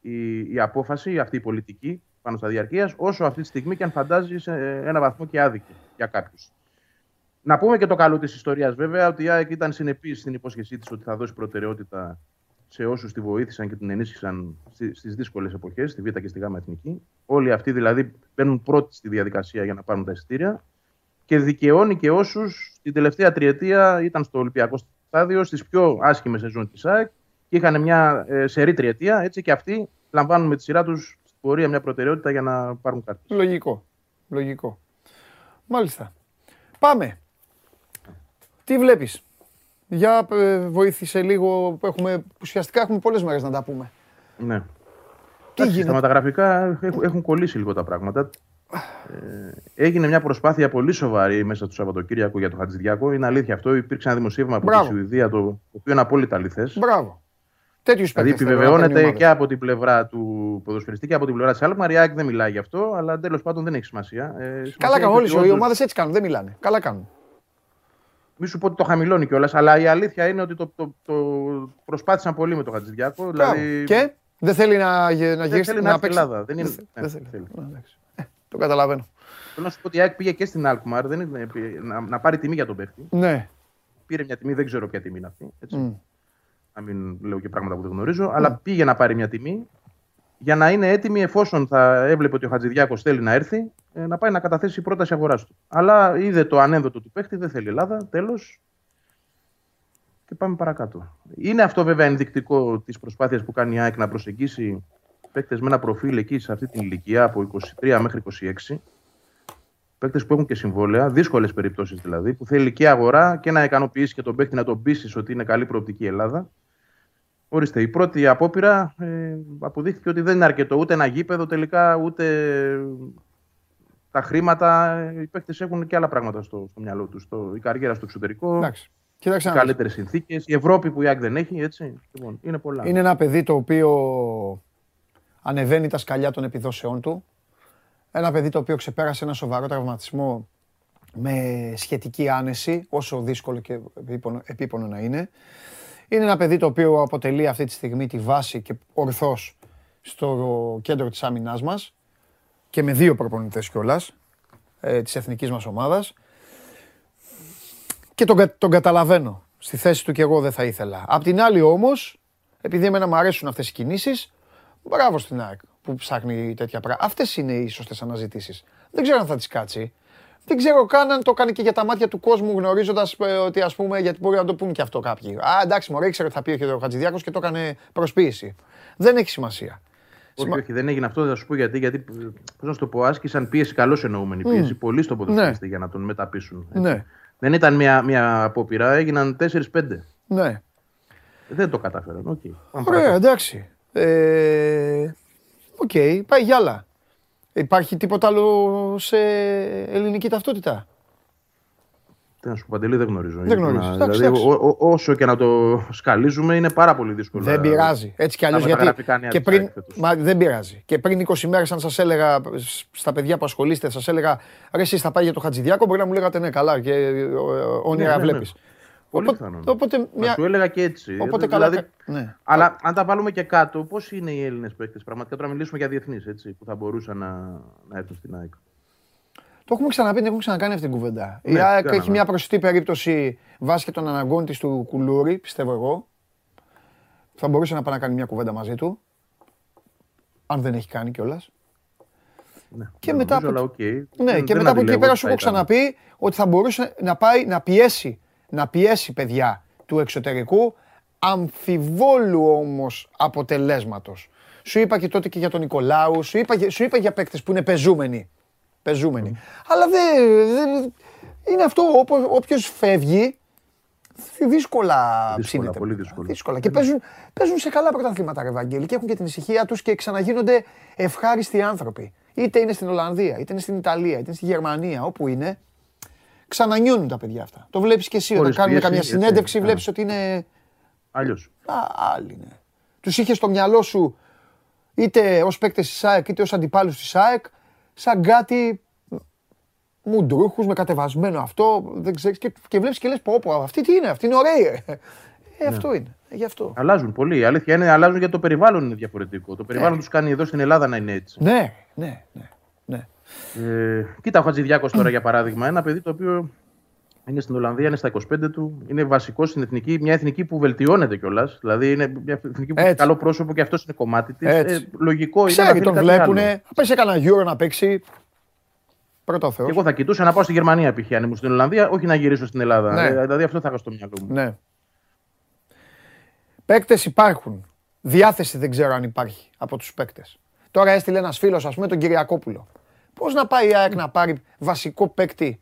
η, η απόφαση, αυτή η πολιτική πάνω στα διαρκείας, όσο αυτή τη στιγμή και αν φαντάζει σε ένα βαθμό και άδικη για κάποιους. Να πούμε και το καλό της ιστορίας, βέβαια, ότι η ΑΕΚ ήταν συνεπής στην υπόσχεσή της ότι θα δώσει προτεραιότητα σε όσους τη βοήθησαν και την ενίσχυσαν στι δύσκολες εποχές, στη Β' και στη Γ' Εθνική. Όλοι αυτοί δηλαδή μπαίνουν πρώτοι στη διαδικασία για να πάρουν τα εισιτήρια και δικαιώνει και όσους την τελευταία τριετία ήταν στο Ολυμπιακό στάδιο, στις πιο άσχημες σεζόν της ΑΕΚ και είχαν μια ε, σερή τριετία. Έτσι και αυτοί λαμβάνουν με τη σειρά τους στην πορεία μια προτεραιότητα για να πάρουν κάρτες. Λογικό. Λογικό. Μάλιστα. Πάμε. Τι βλέπεις; Για ε, βοήθησε λίγο που έχουμε, ουσιαστικά έχουμε πολλές μέρες να τα πούμε. Ναι. Τι Στα γίνεται; μεταγραφικά έχουν, έχουν κολλήσει λίγο τα πράγματα. Ε, έγινε μια προσπάθεια πολύ σοβαρή μέσα στο Σαββατοκύριακο για τον Χατζηδιάκο. Είναι αλήθεια αυτό. Υπήρξε ένα δημοσίευμα από Μπράβο. τη Σουηδία το, το οποίο είναι απόλυτα αληθές. Μπράβο. Τέτοιους Δηλαδή παίκτες θέλουν να επιβεβαιώνεται παίρνουν οι και ομάδες. από την πλευρά του ποδοσφαιριστή και από την πλευρά της Άλκμαρ. Η ΑΕΚ δεν μιλάει γι' αυτό, αλλά τέλος πάντων δεν έχει σημασία. Ε, σημασία Καλά έχει κάνουν ότι όλε οι όντως- ομάδες έτσι κάνουν. Δεν μιλάνε. Καλά κάνουν. Μη σου πω ότι το χαμηλώνει κιόλας, αλλά η αλήθεια είναι ότι το, το, το προσπάθησαν πολύ με τον Χατζηδιάκο. Μπράβο. Δηλαδή, Και δεν θέλει να, γε- να δεν γυρίσει θέλει να έρθει παίξει. στην Ελλάδα. Δεν είναι... Δεν θε- ναι, δεν θέλει. θέλει. Α, εντάξει. Ε, Το καταλαβαίνω. Θέλω να σου πω ότι η ΑΕΚ πήγε και στην Αλκμαρ δεν είναι, να, να πάρει τιμή για τον παίχτη. Ναι. Πήρε μια τιμή, δεν ξέρω ποια τιμή είναι αυτή. Έτσι. Μμ. Να μην λέω και πράγματα που δεν γνωρίζω. Αλλά πήγε να πάρει μια τιμή για να είναι έτοιμη εφόσον θα έβλεπε ότι ο Χατζηδιάκος θέλει να έρθει, ε, να πάει να καταθέσει πρόταση αγοράς του. Αλλά είδε το ανένδοτο του παίχτη, δεν θέλει Ελλάδα. Τέλος. Και πάμε παρακάτω. Είναι αυτό βέβαια ενδεικτικό της προσπάθειας που κάνει η ΑΕΚ να προσεγγίσει παίκτες με ένα προφίλ εκεί σε αυτή την ηλικία από 23 μέχρι 26. Παίκτες που έχουν και συμβόλαια, δύσκολες περιπτώσεις δηλαδή, που θέλει και αγορά και να ικανοποιήσει και τον παίκτη να τον πείσει ότι είναι καλή προοπτική η Ελλάδα. Ορίστε, η πρώτη απόπειρα ε, αποδείχθηκε ότι δεν είναι αρκετό ούτε ένα γήπεδο τελικά, ούτε τα χρήματα. Οι παίκτες έχουν και άλλα πράγματα στο, στο μυαλό τους. Η καριέρα στο εξωτερικό, Εντάξει. Κοίταξε να δεις. καλύτερες συνθήκες. Η Ευρώπη που η ΑΕΚ δεν έχει, έτσι. Λοιπόν, είναι πολλά. Είναι ένα παιδί το οποίο ανεβαίνει τα σκαλιά των επιδόσεών του. Ένα παιδί το οποίο ξεπέρασε ένα σοβαρό τραυματισμό με σχετική άνεση, όσο δύσκολο και επίπονο, επίπονο να είναι. Είναι ένα παιδί το οποίο αποτελεί αυτή τη στιγμή τη βάση και ορθώς στο κέντρο της άμυνάς μας και με δύο προπονητές κιόλας ε, της εθνικής μας ομάδας και τον, κα- τον καταλαβαίνω. Στη θέση του και εγώ δεν θα ήθελα. Απ' την άλλη όμως, επειδή εμένα μου αρέσουν αυτές οι κινήσεις, μπράβο στην ΑΕΚ που ψάχνει τέτοια πράγματα. Αυτές είναι οι σωστές αναζητήσεις. Δεν ξέρω αν θα τις κάτσει. Δεν ξέρω καν αν το κάνει και για τα μάτια του κόσμου, γνωρίζοντας ότι ας πούμε, γιατί μπορεί να το πούν και αυτό κάποιοι. Α, εντάξει, μωρέ, ήξερε ότι θα πει ο Χατζηδιάκος και το έκανε προσποίηση. Δεν έχει σημασία. Όχι, Σημα- όχι, δεν έγινε αυτό, θα σου πω γιατί. Γιατί, πώς να σου το πω, άσκησαν πίεση, καλώς εννοούμενη πίεση, πολύ στον ποδοσφαιριστή για να τον μεταπείσουν. έτσι. Ναι, Δεν ήταν μια, μια απόπειρα, έγιναν 4-5. ναι. Δεν το κατάφεραν. Οκ. πάμε Ωραία, παρακάτω. εντάξει. Ε, Οκ, πάει για άλλα. Υπάρχει τίποτα άλλο σε ελληνική ταυτότητα; Τι να σου πω, Παντελή, δεν γνωρίζω. Δεν γνωρίζεις. Να- Εντάξει, δηλαδή, εντάξει. ο- ο- όσο και να το σκαλίζουμε, είναι πάρα πολύ δύσκολο. Δεν πειράζει. Έτσι κι αλλιώς τα γιατί. μεταγραφικά νέα Και της πριν, ΑΕΚ φέτος. μα, δεν πειράζει. Και πριν 20 μέρες, αν σας έλεγα στα παιδιά που ασχολείστε, σας έλεγα ρε, εσεί θα πάει για το Χατζηδιάκο, μπορεί να μου λέγατε ναι, καλά και ε, ε, όνειρα Ναι, ναι, ναι. βλέπεις. Πολύ Οπότε, πιθανόν. οπότε, Θα μια, σου έλεγα και έτσι. οπότε Ε, καλά. δηλαδή, ναι. Αλλά αν τα βάλουμε και κάτω, πώς είναι οι Έλληνες παίκτες; Πραγματικά. Τώρα μιλήσουμε για διεθνείς που θα μπορούσαν να, να έρθουν στην ΑΕΚ. Το έχουμε ξαναπεί, την έχουμε ξανακάνει αυτή την κουβέντα. η Ναι, ΑΕΚ κάναμε. έχει μια προσιτή περίπτωση βάσει και των αναγκών της του Κουλούρη, πιστεύω εγώ. Θα μπορούσε να πάει να κάνει μια κουβέντα μαζί του. Αν δεν έχει κάνει κιόλας. Ναι, Και δεν μετά νομίζω, από- αλλά οκ. Ναι, Δεν- και δεν μετά από εκεί αντιλέγω πέρα ότι σου θα έχω ήταν. ξαναπεί ότι θα μπορούσε να πάει να πιέσει, να πιέσει παιδιά του εξωτερικού, αμφιβόλου όμως αποτελέσματος. Σου είπα και τότε και για τον Νικολάου, σου είπα, και- σου είπα για παίκτες που είναι παιζούμενοι. Παιζούμενοι. Αλλά δεν, δεν- είναι αυτό, όπως, όποιος φεύγει, δύσκολα ψήνεται. πολύ δύσκολα. δύσκολα. Και παίζουν, παίζουν σε καλά πρωταθλήματα, ρε Βαγγέλη, και έχουν και την ησυχία τους και ξαναγίνονται ευχάριστοι άνθρωποι. Είτε είναι στην Ολλανδία, είτε είναι στην Ιταλία, είτε είναι στη Γερμανία, όπου είναι. Ξανανιώνουν τα παιδιά αυτά. Το βλέπεις και εσύ όταν Χωρίς κάνουν πίεση, καμιά έτσι. συνέντευξη, Α. βλέπεις ότι είναι. Αλλιώς. Α, άλλοι είναι. Τους είχε στο μυαλό σου είτε ως παίκτες της ΑΕΚ είτε ως αντιπάλους της ΑΕΚ σαν κάτι μουντρούχους με κατεβασμένο αυτό, δεν ξέρεις και, και βλέπεις και λες πω πω αυτή τι είναι, αυτή είναι ωραία. Ε, Ναι. αυτό είναι, ε, γι' αυτό. Αλλάζουν πολύ. Η αλήθεια είναι αλλάζουν γιατί το περιβάλλον είναι διαφορετικό. Το περιβάλλον τους κάνει εδώ στην Ελλάδα να είναι έτσι. Ναι, ναι, ναι, ναι. Ε, κοίτα, ο Χατζηδιάκος τώρα για παράδειγμα, ένα παιδί το οποίο είναι στην Ολλανδία, είναι στα 25 του, είναι βασικός στην εθνική, μια εθνική που βελτιώνεται κιόλας. Δηλαδή είναι μια εθνική που έχει Έτσι. καλό πρόσωπο και αυτό είναι κομμάτι της. Έτσι. λογικό είναι να Ξέρει, θέλει τον κάτι βλέπουνε, άλλο. θα πέσει κανένα Euro να παίξει. Πρώτο ο Και Θεός. εγώ θα κοιτούσα να πάω στη Γερμανία π.χ. αν ήμουν στην Ολλανδία, όχι να γυρίσω στην Ελλάδα. Ναι. Ε, Δηλαδή αυτό θα είχα στο μυαλό μου. Ναι. Παίκτες υπάρχουν. Διάθεση δεν ξέρω αν υπάρχει από τους παίκτες. Τώρα έστειλε ένας φίλος, ας πούμε, τον Κυριακόπουλο. Πώς να πάει η ΑΕΚ να πάρει βασικό παίκτη;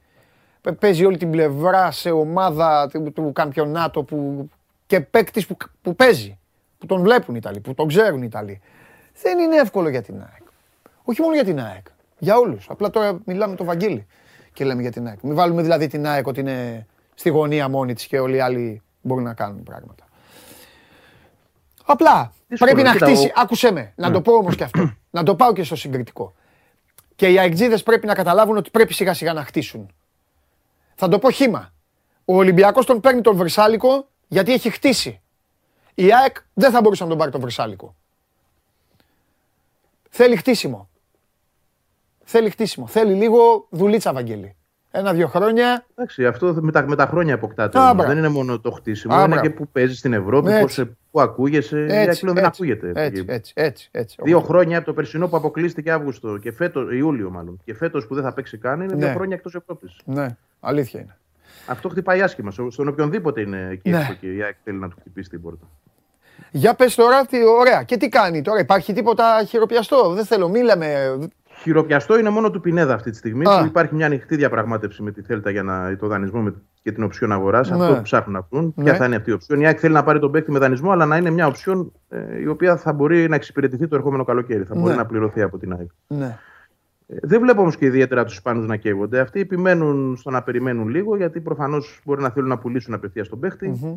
Παι- Παίζει όλη την πλευρά σε ομάδα του, του καμπιονάτο που, και παίκτης που, που παίζει. Που τον βλέπουν οι Ιταλοί, που τον ξέρουν οι Ιταλοί. Δεν είναι εύκολο για την ΑΕΚ. Όχι μόνο για την ΑΕΚ. Για όλους. Απλά τώρα μιλάμε το Βαγγέλη και λέμε για την ΑΕΚ. Μην βάλουμε δηλαδή την ΑΕΚ ότι είναι στη γωνία μόνη της και όλοι οι άλλοι μπορούν να κάνουν πράγματα. Απλά Δύσκολο, πρέπει να κοίτα, χτίσει. ο- Άκουσέ με, να το πω όμως και αυτό. να το πάω και στο συγκριτικό. Και οι αεκτζίδες πρέπει να καταλάβουν ότι πρέπει σιγά σιγά να χτίσουν. Θα το πω χήμα. Ο Ολυμπιακός τον παίρνει τον Βρυσάλικο γιατί έχει χτίσει. Η ΑΕΚ δεν θα μπορούσε να τον πάρει τον Βρυσάλικο. Θέλει χτίσιμο. Θέλει χτίσιμο. Θέλει λίγο δουλίτσα, Βαγγέλη. Ένα-δύο χρόνια. Εντάξει, αυτό με τα, με τα χρόνια αποκτάται. Α, όμως. μπράβο. δεν είναι μόνο το χτίσιμο, Α, είναι μπράβο. και που παίζεις στην Ευρώπη, Έτσι. πώς, σε- που ακούγεσαι. η ΑΕΚ πλέον δεν ακούγεται. Έτσι, έτσι, έτσι, έτσι. Δύο χρόνια από το περσινό που αποκλείστηκε Αύγουστο και φέτος, Ιούλιο μάλλον, και φέτος που δεν θα παίξει καν, είναι δύο Ναι. χρόνια εκτός Ευρώπης. Ναι, αλήθεια είναι. Αυτό χτυπάει άσχημα. Στο- Στον οποιονδήποτε είναι εκεί Ναι. έξω και η ΑΕΚ θέλει να του χτυπήσει την πόρτα. Για πες τώρα, τι, ωραία. Και τι κάνει τώρα, υπάρχει τίποτα χειροπιαστό; Δεν θέλω, μίλαμε. Χειροπιαστό είναι μόνο του Πινέδα αυτή τη στιγμή. Α. Που υπάρχει μια ανοιχτή διαπραγμάτευση με τη Θέλτα για να, το δανεισμό με, και την οψιόν αγοράς. Ναι. Αυτό που ψάχνουν να βρουν. Ναι. Ποια θα είναι αυτή η οψιόν. Η ΑΕΚ θέλει να πάρει τον παίκτη με δανεισμό, αλλά να είναι μια οψιόν ε, η οποία θα μπορεί να εξυπηρετηθεί το ερχόμενο καλοκαίρι. Θα μπορεί Ναι. να πληρωθεί από την ΑΕΚ. Ναι. Ε, Δεν βλέπω όμως και ιδιαίτερα τους Ισπανού να καίγονται. Αυτοί επιμένουν στο να περιμένουν λίγο, γιατί προφανώς μπορεί να θέλουν να πουλήσουν απευθείας τον παιχτη Μμμ.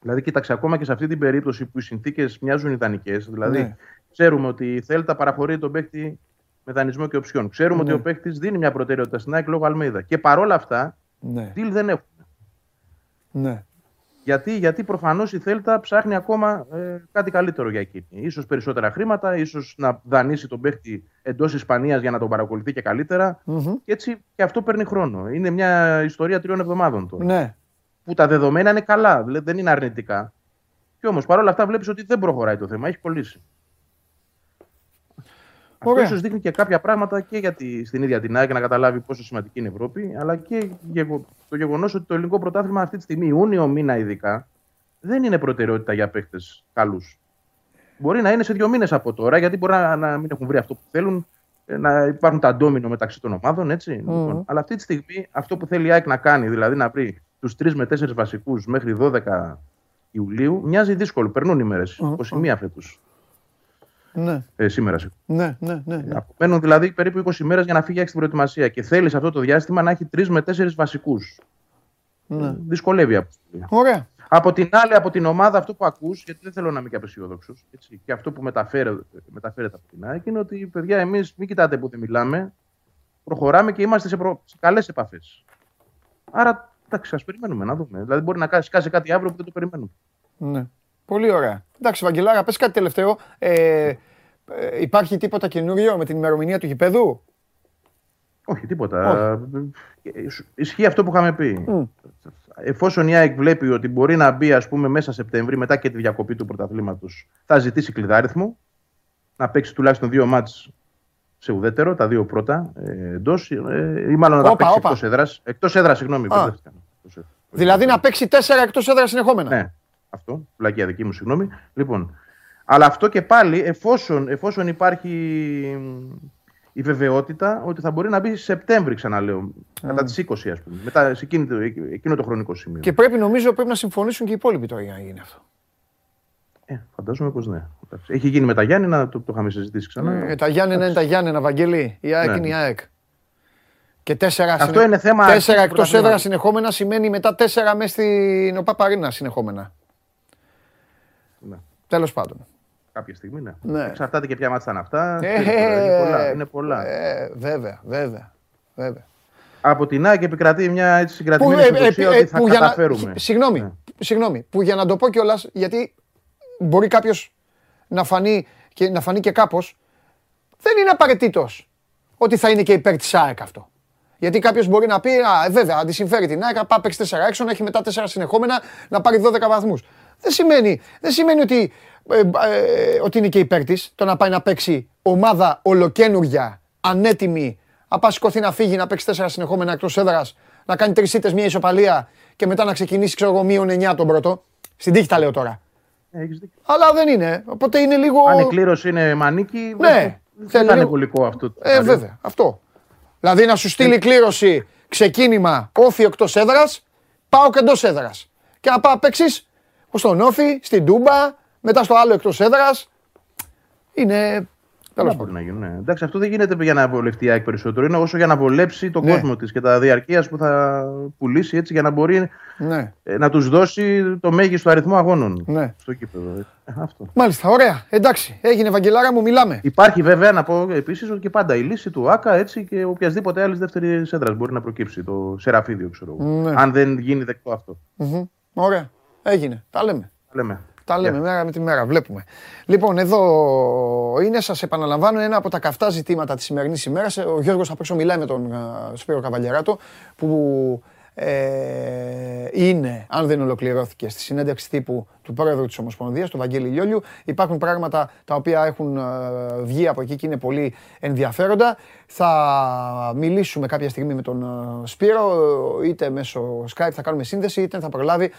Δηλαδή, κοίταξε, ακόμα και σε αυτή την περίπτωση που οι συνθήκες μοιάζουν ιδανικές, δηλαδή Ναι. ξέρουμε ότι η Θέλτα παραχωρεί τον παίκτη με δανεισμό και οψιόν. Ξέρουμε Ναι. ότι ο παίκτη δίνει μια προτεραιότητα στην ΑΕΚ λόγω Αλμέιδα. Και παρόλα αυτά, Ναι. deal δεν έχουν. Ναι. Γιατί, γιατί προφανώς η Θέλτα ψάχνει ακόμα ε, κάτι καλύτερο για εκείνη. Ίσως περισσότερα χρήματα, ίσως να δανείσει τον παίκτη εντός Ισπανίας για να τον παρακολουθεί και καλύτερα. Μμμ. Και έτσι και αυτό παίρνει χρόνο. Είναι μια ιστορία τριών εβδομάδων τώρα. Ναι. Που τα δεδομένα είναι καλά, δηλαδή δεν είναι αρνητικά. Και όμως παρόλα αυτά βλέπεις ότι δεν προχωράει το θέμα, έχει κολλήσει. Αυτό Ωραία. ίσως δείχνει και κάποια πράγματα και για τη, στην ίδια την ΑΕΚ να καταλάβει πόσο σημαντική είναι η Ευρώπη, αλλά και γεγο- το γεγονός ότι το ελληνικό πρωτάθλημα αυτή τη στιγμή, Ιούνιο μήνα ειδικά, δεν είναι προτεραιότητα για παίχτε καλούς. Μπορεί να είναι σε δύο μήνες από τώρα, γιατί μπορεί να, να μην έχουν βρει αυτό που θέλουν, ε, να υπάρχουν τα ντόμινο μεταξύ των ομάδων, έτσι. Λοιπόν, αλλά αυτή τη στιγμή αυτό που θέλει η ΑΕΚ να κάνει, δηλαδή να βρει τους τρεις με τέσσερις βασικούς μέχρι 12 Ιουλίου, μοιάζει δύσκολο. Περνούν οι μέρες. 21 φέτος. Ναι. Ε, σήμερα. συγγνώμη. Ναι. Ναι. Ναι. ναι. Απομένουν δηλαδή περίπου 20 μέρε για να φύγει η στην προετοιμασία. Και θέλεις σε αυτό το διάστημα να έχει 3 με 4 βασικούς. Ναι. Δυσκολεύει η αποστολή. Ωραία. Από την άλλη, από την ομάδα, αυτό που ακούς, γιατί δεν θέλω να είμαι και απεσιόδοξος, και αυτό που μεταφέρε- μεταφέρεται από την ΑΕΚ είναι ότι, παιδιά, εμείς μην κοιτάτε που δεν μιλάμε. Προχωράμε και είμαστε σε, προ... σε καλές επαφές. Άρα, εντάξει, ας περιμένουμε να δούμε. Δηλαδή, μπορεί να κάσει, κάσει κάτι αύριο που δεν το περιμένουμε. Ναι. Πολύ ωραία. Εντάξει, Βαγγελάρα, πες κάτι τελευταίο. Ε, ε, υπάρχει τίποτα καινούριο με την ημερομηνία του γηπέδου; Όχι, τίποτα. Ε, Ισχύει αυτό που είχαμε πει. Εφόσον η ΑΕΚ βλέπει ότι μπορεί να μπει ας πούμε, μέσα Σεπτέμβρη, μετά και τη διακοπή του πρωταθλήματος, θα ζητήσει κλειδάριθμο. Να παίξει τουλάχιστον δύο μάτς σε ουδέτερο, τα δύο πρώτα ε, εντός, ε, ή μάλλον να τα Όπα, παίξει όπα. εκτός έδρας. Εκτός έδρας, συγγνώμη. Α. μπερδεύτηκα. Εκτός έδρας. Δηλαδή να παίξει τέσσερα εκτός έδρας συνεχόμενα. Ναι, αυτό. Πλακία δική μου, συγγνώμη. Λοιπόν, αλλά αυτό και πάλι εφόσον, εφόσον υπάρχει μ, η βεβαιότητα ότι θα μπορεί να μπει Σεπτέμβρη, ξαναλέω. Κατά τις 20, ας πούμε. Μετά σε εκείνη το, εκείνο το χρονικό σημείο. Και πρέπει νομίζω πρέπει να συμφωνήσουν και οι υπόλοιποι τώρα για να γίνει αυτό. Ε, φαντάζομαι πως ναι. Εντάξει. Έχει γίνει με τα Γιάννηνα, το, το είχαμε συζητήσει ξανά. Ε, τα Γιάννενα είναι τα Γιάννενα, Βαγγέλη. Η ΑΕΚ Ναι. είναι η ΑΕΚ. Και τέσσερα, Αυτό είναι θέμα τέσσερα αρχής του εκτός έδρας πρωταθλήματος. συνεχόμενα σημαίνει μετά τέσσερα μέσα στην ΟΠΑΠΑΡΗΝΑ συνεχόμενα. Ναι. Τέλος πάντων. Κάποια στιγμή, ναι. Ναι. Εξαρτάται και ποια μάτια ήταν αυτά. Ε, είναι πολλά. Είναι πολλά. Ε, βέβαια, βέβαια. βέβαια. Από την ΑΕΚ επικρατεί μια έτσι Που, συγκρατημένη ε, αισιοδοξία ε, ε, ότι θα που για να- καταφέρουμε. Συγγνώμη, Ναι. συγγνώμη, που για να το πω κιόλας, γιατί μπορεί κάποιος να φανεί και, να φανεί και κάπως, δεν είναι απαραίτητος ότι θα είναι και υπέρ της ΑΕΚ αυτό. Γιατί κάποιος μπορεί να πει, Α, ε, βέβαια, αντισυμφέρει την ΑΕΚ, πάει παίξει 4 έξω, να έχει μετά 4 συνεχόμενα, να πάρει 12 βαθμούς. Δεν σημαίνει, δεν σημαίνει ότι, ε, ε, ότι είναι και υπέρ τη το να πάει να παίξει ομάδα ολοκένουργια, ανέτοιμη, να πάει σηκωθεί να φύγει, να παίξει 4 συνεχόμενα εκτός έδρας, να κάνει τρεις ήττε, μια ισοπαλία και μετά να ξεκινήσει, ξέρω εγώ, μείον 9 τον πρώτο. Στην τύχη τα λέω τώρα. Ε, έχεις δίκιο. Αλλά δεν είναι. Οπότε είναι λίγο. Αν η κλήρωση είναι μανίκι, Ναι, δεν θέλει θα είναι λίγο- βολικό αυτό. το Ε, σενάριο. βέβαια, αυτό. Δηλαδή να σου στείλει κλήρωση ξεκίνημα όφη εκτός έδρας, πάω και εντός έδρας. Και να πάω παίξεις στον όφη, στην Τούμπα, μετά στο άλλο εκτός έδρας. Είναι. Καλά Τέλο μπορεί πάντων. να γίνουν. Ναι. Εντάξει, αυτό δεν γίνεται για να βολευτεί η ΑΕΚ περισσότερο. Είναι όσο για να βολέψει τον Ναι. κόσμο της και τα διαρκείας που θα πουλήσει έτσι για να μπορεί Ναι, ε, να τους δώσει το μέγιστο αριθμό αγώνων ναι. στο κήπεδο. Ε, αυτό. Μάλιστα, ωραία. Εντάξει, έγινε Βαγγελάρα μου, μιλάμε. Υπάρχει βέβαια να πω επίσης ότι και πάντα η λύση του ΑΚΑ έτσι και οποιασδήποτε άλλης δεύτερης έδρας μπορεί να προκύψει. Το Σεραφίδιο, ξέρω εγώ. Ναι. Αν δεν γίνει δεκτό αυτό. Μμμ. Ωραία. Έγινε. Τα λέμε. Λέμε. Τα λέμε μέρα με τη μέρα, βλέπουμε. Λοιπόν, εδώ είναι, σας επαναλαμβάνω, ένα από τα καυτά ζητήματα της σημερινής ημέρας. Ο Γιώργος απ' έξω μιλάει με τον α, Σπύρο Καβαλιαράτο, που ε, είναι, αν δεν ολοκληρώθηκε, στη συνέντευξη τύπου του πρόεδρου της Ομοσπονδίας, του Βαγγέλη Λιόλιου. Υπάρχουν πράγματα τα οποία έχουν α, βγει από εκεί και είναι πολύ ενδιαφέροντα. Θα μιλήσουμε κάποια στιγμή με τον α, Σπύρο, είτε μέσω Skype θα κάνουμε σύνδεση, είτε θα προλάβει ε,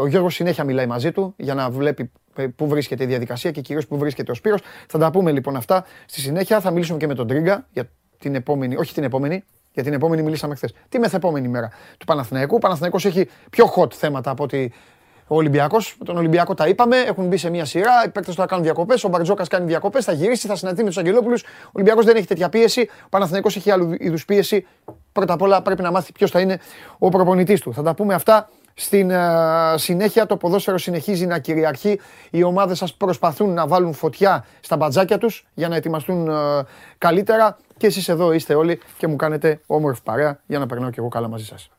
ο Γιώργος συνέχεια μιλάει μαζί του για να βλέπει ε, πού βρίσκεται η διαδικασία και κυρίως πού βρίσκεται ο Σπύρος. Θα τα πούμε λοιπόν αυτά στη συνέχεια. Θα μιλήσουμε και με τον Τρίγκα για την επόμενη, όχι την επόμενη, για την επόμενη μιλήσαμε χθες. Τη μεθεπόμενη μέρα του Παναθηναϊκού. Ο Παναθηναϊκός έχει πιο hot θέματα από ότι ο Ολυμπιακός. Με τον Ολυμπιακό τα είπαμε. Έχουν μπει σε μια σειρά. Οι παίκτες τώρα κάνουν διακοπές. Ο Μπαρτζόκας κάνει διακοπές. Θα γυρίσει, θα συναντηθεί με τους Αγγελόπουλους. Ο Ολυμπιακός δεν έχει τέτοια πίεση. Ο Παναθηναϊκός έχει άλλου είδους πίεση. Πρώτα απ' όλα πρέπει να μάθει ποιος θα είναι ο προπονητής του. Θα τα πούμε αυτά στην ε, συνέχεια. Το ποδόσφαιρο συνεχίζει να κυριαρχεί. Οι ομάδες σας προσπαθούν να βάλουν φωτιά στα μπατζάκια τους για να ετοιμαστούν ε, καλύτερα. Και εσείς εδώ είστε όλοι και μου κάνετε όμορφη παρέα για να περνάω και εγώ καλά μαζί σας.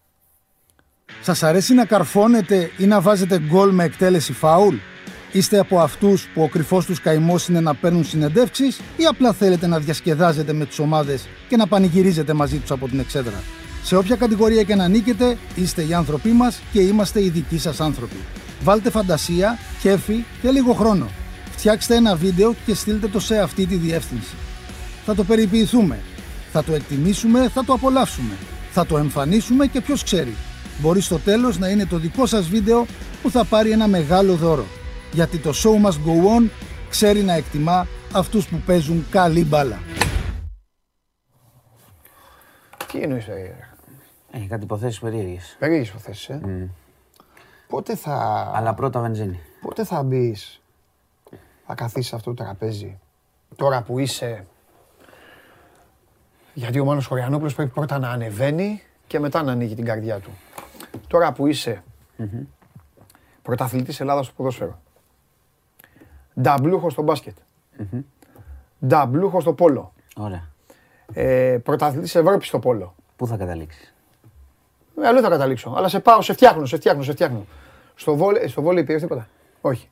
Σας αρέσει να καρφώνετε ή να βάζετε γκολ με εκτέλεση φάουλ; Είστε από αυτούς που ο κρυφός τους καημός είναι να παίρνουν συνεντεύξεις ή απλά θέλετε να διασκεδάζετε με τις ομάδες και να πανηγυρίζετε μαζί τους από την εξέδρα; Σε όποια κατηγορία και να νίκετε, είστε οι άνθρωποι μας και είμαστε οι δικοί σας άνθρωποι. Βάλτε φαντασία, κέφι και λίγο χρόνο. Φτιάξτε ένα βίντεο και στείλτε το σε αυτή τη διεύθυνση. Θα το περιποιηθούμε. Θα το εκτιμήσουμε, θα το απολαύσουμε. Θα το εμφανίσουμε και ποιος ξέρει. Μπορεί στο τέλος να είναι το δικό σας βίντεο που θα πάρει ένα μεγάλο δώρο. Γιατί το show must go on ξέρει να εκτιμά αυτούς που παίζουν καλή μπάλα. Τι εννοείς, ε, Έχει κάτι υποθέσεις περίεργες. περίεργες υποθέσεις, ε. Πότε θα... Αλλά πρώτα βενζίνη. Πότε θα μπεις, θα καθίσεις σε αυτό το τραπέζι, τώρα που είσαι; Γιατί ο Μάνος Χωριανόπουλος πρέπει πρώτα να ανεβαίνει και μετά να ανοίγει την καρδιά του. Τώρα που είσαι πρωταθλητής Ελλάδας στο ποδόσφαιρο, νταμπλούχος στο μπάσκετ, νταμπλούχος στο πόλο, Ωραία. ε, πρωταθλητής Ευρώπης στο πόλο. Πού θα καταλήξεις; Ε, αλλού θα καταλήξω, αλλά σε πάω, σε φτιάχνω, σε φτιάχνω, σε φτιάχνω. Στο βόλεϊ, στο βόλεϊ πήρες τίποτα; Όχι.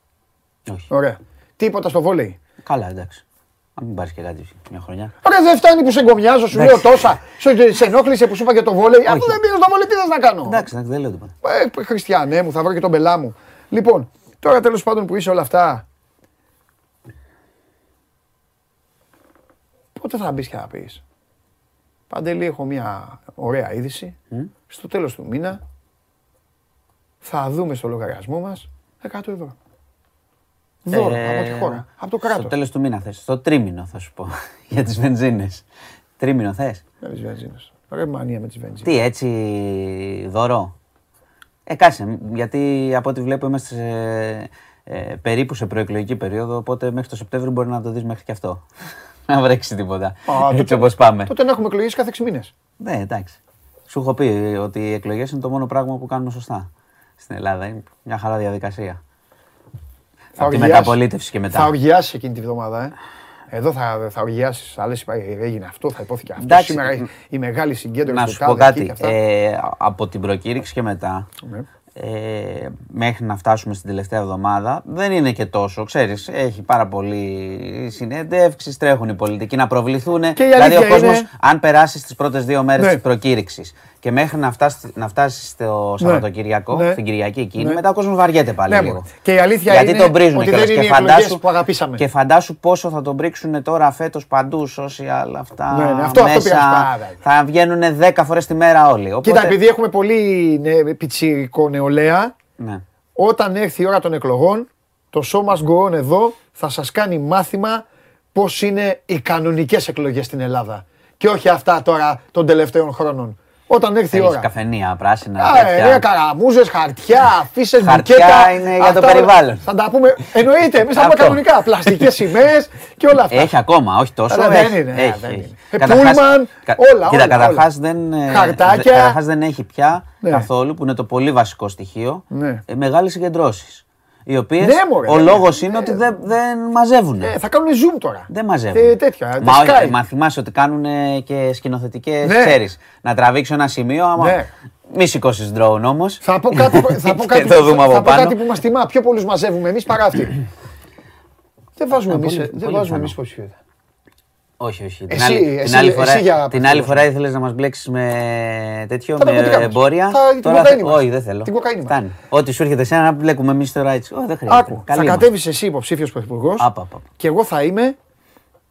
Όχι. Ωραία. Τίποτα στο βόλεϊ. Καλά, εντάξει. Αν μην πάρεις και κάτι μια χρονιά. Ρε δεν φτάνει που σε εγκομιάζω, σου λέω Εντάξει. τόσα. Σε, σε ενόχλησε που σου είπα για το βόλεϊ. Αφού δεν πήρες το βόλεϊ, τι θες να κάνω; Εντάξει, εντάξει, δεν λέω τίποτα. Ε, Χριστιανέ μου, θα βρω και τον πελά μου. Λοιπόν, τώρα τέλος πάντων που είσαι όλα αυτά. Πότε θα μπεις και θα πεις; Παντελή, έχω μια ωραία είδηση. Στο τέλος του μήνα θα δούμε στο λογαριασμό μας 100 ευρώ. Δώρο Ε, από τη χώρα, από το κράτος. Στο τέλος του μήνα θες. Στο τρίμηνο θα σου πω. για τις βενζίνες. Τρίμηνο θες; Για τις βενζίνες. Ρε μανία με τις βενζίνες. Τι έτσι δώρο; Ε, κάτσε, γιατί από ό,τι βλέπω είμαστε σε, ε, περίπου σε προεκλογική περίοδο, οπότε μέχρι το Σεπτέμβριο μπορεί να το δεις μέχρι και αυτό. να βρέξεις τίποτα. Α, έτσι τότε- όπως πάμε. Τότε να έχουμε εκλογές κάθε 6 μήνες. Ναι, εντάξει. Σου έχω πει ότι οι εκλογές είναι το μόνο πράγμα που κάνουμε σωστά στην Ελλάδα. Είναι μια χαρά διαδικασία. Θα Από τη οργιάσει. μεταπολίτευση και μετά. Θα οργιάσει εκείνη τη βδομάδα, ε. Εδώ θα, θα οργιάσεις. Άλλες έγινε αυτό, θα υπόθηκε αυτό. Εντάξει. Σήμερα η, η μεγάλη συγκέντρωση Να του σου πω τάδε εκεί κάτι. και αυτά. Ε, από την προκήρυξη και μετά, Ναι. Ε, μέχρι να φτάσουμε στην τελευταία εβδομάδα, δεν είναι και τόσο. Ξέρεις, έχει πάρα πολλοί συνέντευξεις, τρέχουν οι πολιτικοί να προβληθούν. η δηλαδή ο αλήθεια κόσμος, είναι- αν περάσεις τις πρώτες δύο μέρες Ναι. της προκήρυξης και μέχρι να φτάσει, να φτάσει στο Σαββατοκυριακό, Ναι. στην Κυριακή εκείνη, Ναι. μετά ο κόσμος βαριέται πάλι Ναι, λίγο. μωρέ. Και η αλήθεια Γιατί είναι τον πρίζουν ότι κιόλας. δεν είναι και οι εκλογές φαντάσου, που αγαπήσαμε. Και φαντάσου πόσο θα τον πρίξουν τώρα φέτος παντού, social, αυτά Ναι, ναι, αυτό- αυτό μέσα. πειράζει πάρα. θα βγαίνουν 10 φορές τη μέρα όλοι. Οπότε, Κοίτα, επειδή έχουμε πολύ ναι, πιτσιρικό νεολαία, Ναι. όταν έρθει η ώρα των εκλογών, το show must go on εδώ θα σας κάνει μάθημα πώς είναι οι κανονικές εκλογές στην Ελλάδα. Και όχι αυτά τώρα των τελευταίων χρόνων. Όταν έρθει η Έχει ώρα. καφενεία, πράσινα. Α, τέτοια. ρε, καραμούζες, χαρτιά, αφήσει, Χαρτιά μπουκέτα. είναι για το αυτά περιβάλλον. Θα τα πούμε. Εννοείται, εμείς θα πούμε Αυτό. κανονικά. Πλαστικές σημαίες και όλα αυτά. Έχει ακόμα, όχι τόσο. Αλλά δεν έχει, είναι, έχει, δεν έχει. είναι. Ε, Καταρχάς- πούλμαν, κα- όλα, Κοίτα, όλα, καταρχάς όλα. δεν, ε, Χαρτάκια. δε- καταρχάς δεν έχει πια Ναι. καθόλου, που είναι το πολύ βασικό στοιχείο, Ναι. ε, μεγάλες συγκεντρώσεις. Οι οποίες Ναι, μωρέ, ο ναι. λόγος είναι ότι δεν, δεν μαζεύουν. Ε, θα κάνουν zoom τώρα. Δεν μαζεύουν. Ε, τέτοια. Μα, τα όχι, Sky. μα θυμάσαι ότι κάνουν ε, και σκηνοθετικές, Ναι. ξέρεις, να τραβήξω ένα σημείο, άμα Ναι. μη σηκώσεις drone όμως. Θα πω κάτι, θα πω Και κάτι, το δούμε θα, από θα πω πάνω. κάτι που μας τιμά. Πιο πολλούς μαζεύουμε εμείς παρά αυτοί. δεν βάζουμε Α, εμείς, πολύ- ε, δεν πολύ βάζουμε πιθανό. εμείς υποψηφιότητα. Όχι, όχι. Την Εσύ- άλλη, εσύ- την άλλη εσύ φορά, για την ποιο άλλη λόγο; φορά ήθελες να μας μπλέξεις με τέτοιο, Τα με ναρκωτικά μας. εμπόρια. Τα- την Τώρα κοκαίνη θε- μας. Όχι, δεν θέλω. Την κοκαίνη μας. Φτάνει. Ό,τι σου έρχεται εσένα να μπλέκουμε εμείς τώρα έτσι. Όχι, δεν χρειάζεται. Άκου, Καλή θα μας. κατέβεις εσύ υποψήφιος πρωθυπουργός Άπα, άπα. και εγώ θα είμαι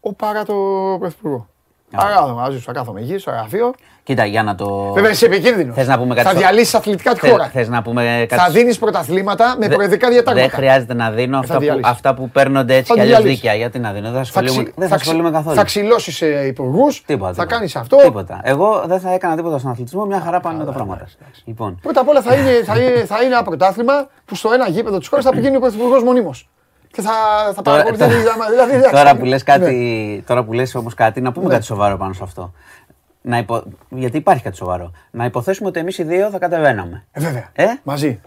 ο παρά το πρωθυπουργό. Άρα μαζί σου θα κάθομαι εκεί στο γραφείο. Κοίτα, για να το... Βέβαια είσαι επικίνδυνος. Θες να πούμε κάτι Θα στο- διαλύσεις αθλητικά τη Θες- χώρα. Θες να πούμε κάτι... Θα δίνεις πρωταθλήματα με Δε- προεδρικά διατάγματα. Δεν χρειάζεται να δίνω αυτά που, διαλύσεις. αυτά που παίρνονται έτσι Θα κι τη αλλιώς διαλύσεις. δίκαια. Γιατί να δίνω, δεν θα Θα, ασχολούμαι, ξυ- δεν θα θα, ξυ- ασχολούμαι καθόλου. θα ξυλώσεις υπουργούς, Τίποτα, θα τίποτα. κάνεις αυτό. Τίποτα. Εγώ δεν θα έκανα τίποτα στον αθλητισμό, μια χαρά πάνε τα πράγματα. Λοιπόν, Πρώτα απ' όλα θα είναι, θα είναι, θα είναι ένα πρωτάθλημα που στο ένα γήπεδο της χώρας θα πηγαίνει ο πρωθυπουργός μονίμως. Και θα, θα Τώρα- παρακολουθεί. τώρα- δηλαδή, δηλαδή, εντάξει. Τώρα που λες κάτι, Ναι. τώρα που λες όμως κάτι, να πούμε Ναι. κάτι σοβαρό πάνω σε αυτό. Να υπο... Γιατί υπάρχει κάτι σοβαρό. Να υποθέσουμε ότι εμείς οι δύο θα κατεβαίναμε. Ε, βέβαια. Ε; Μαζί.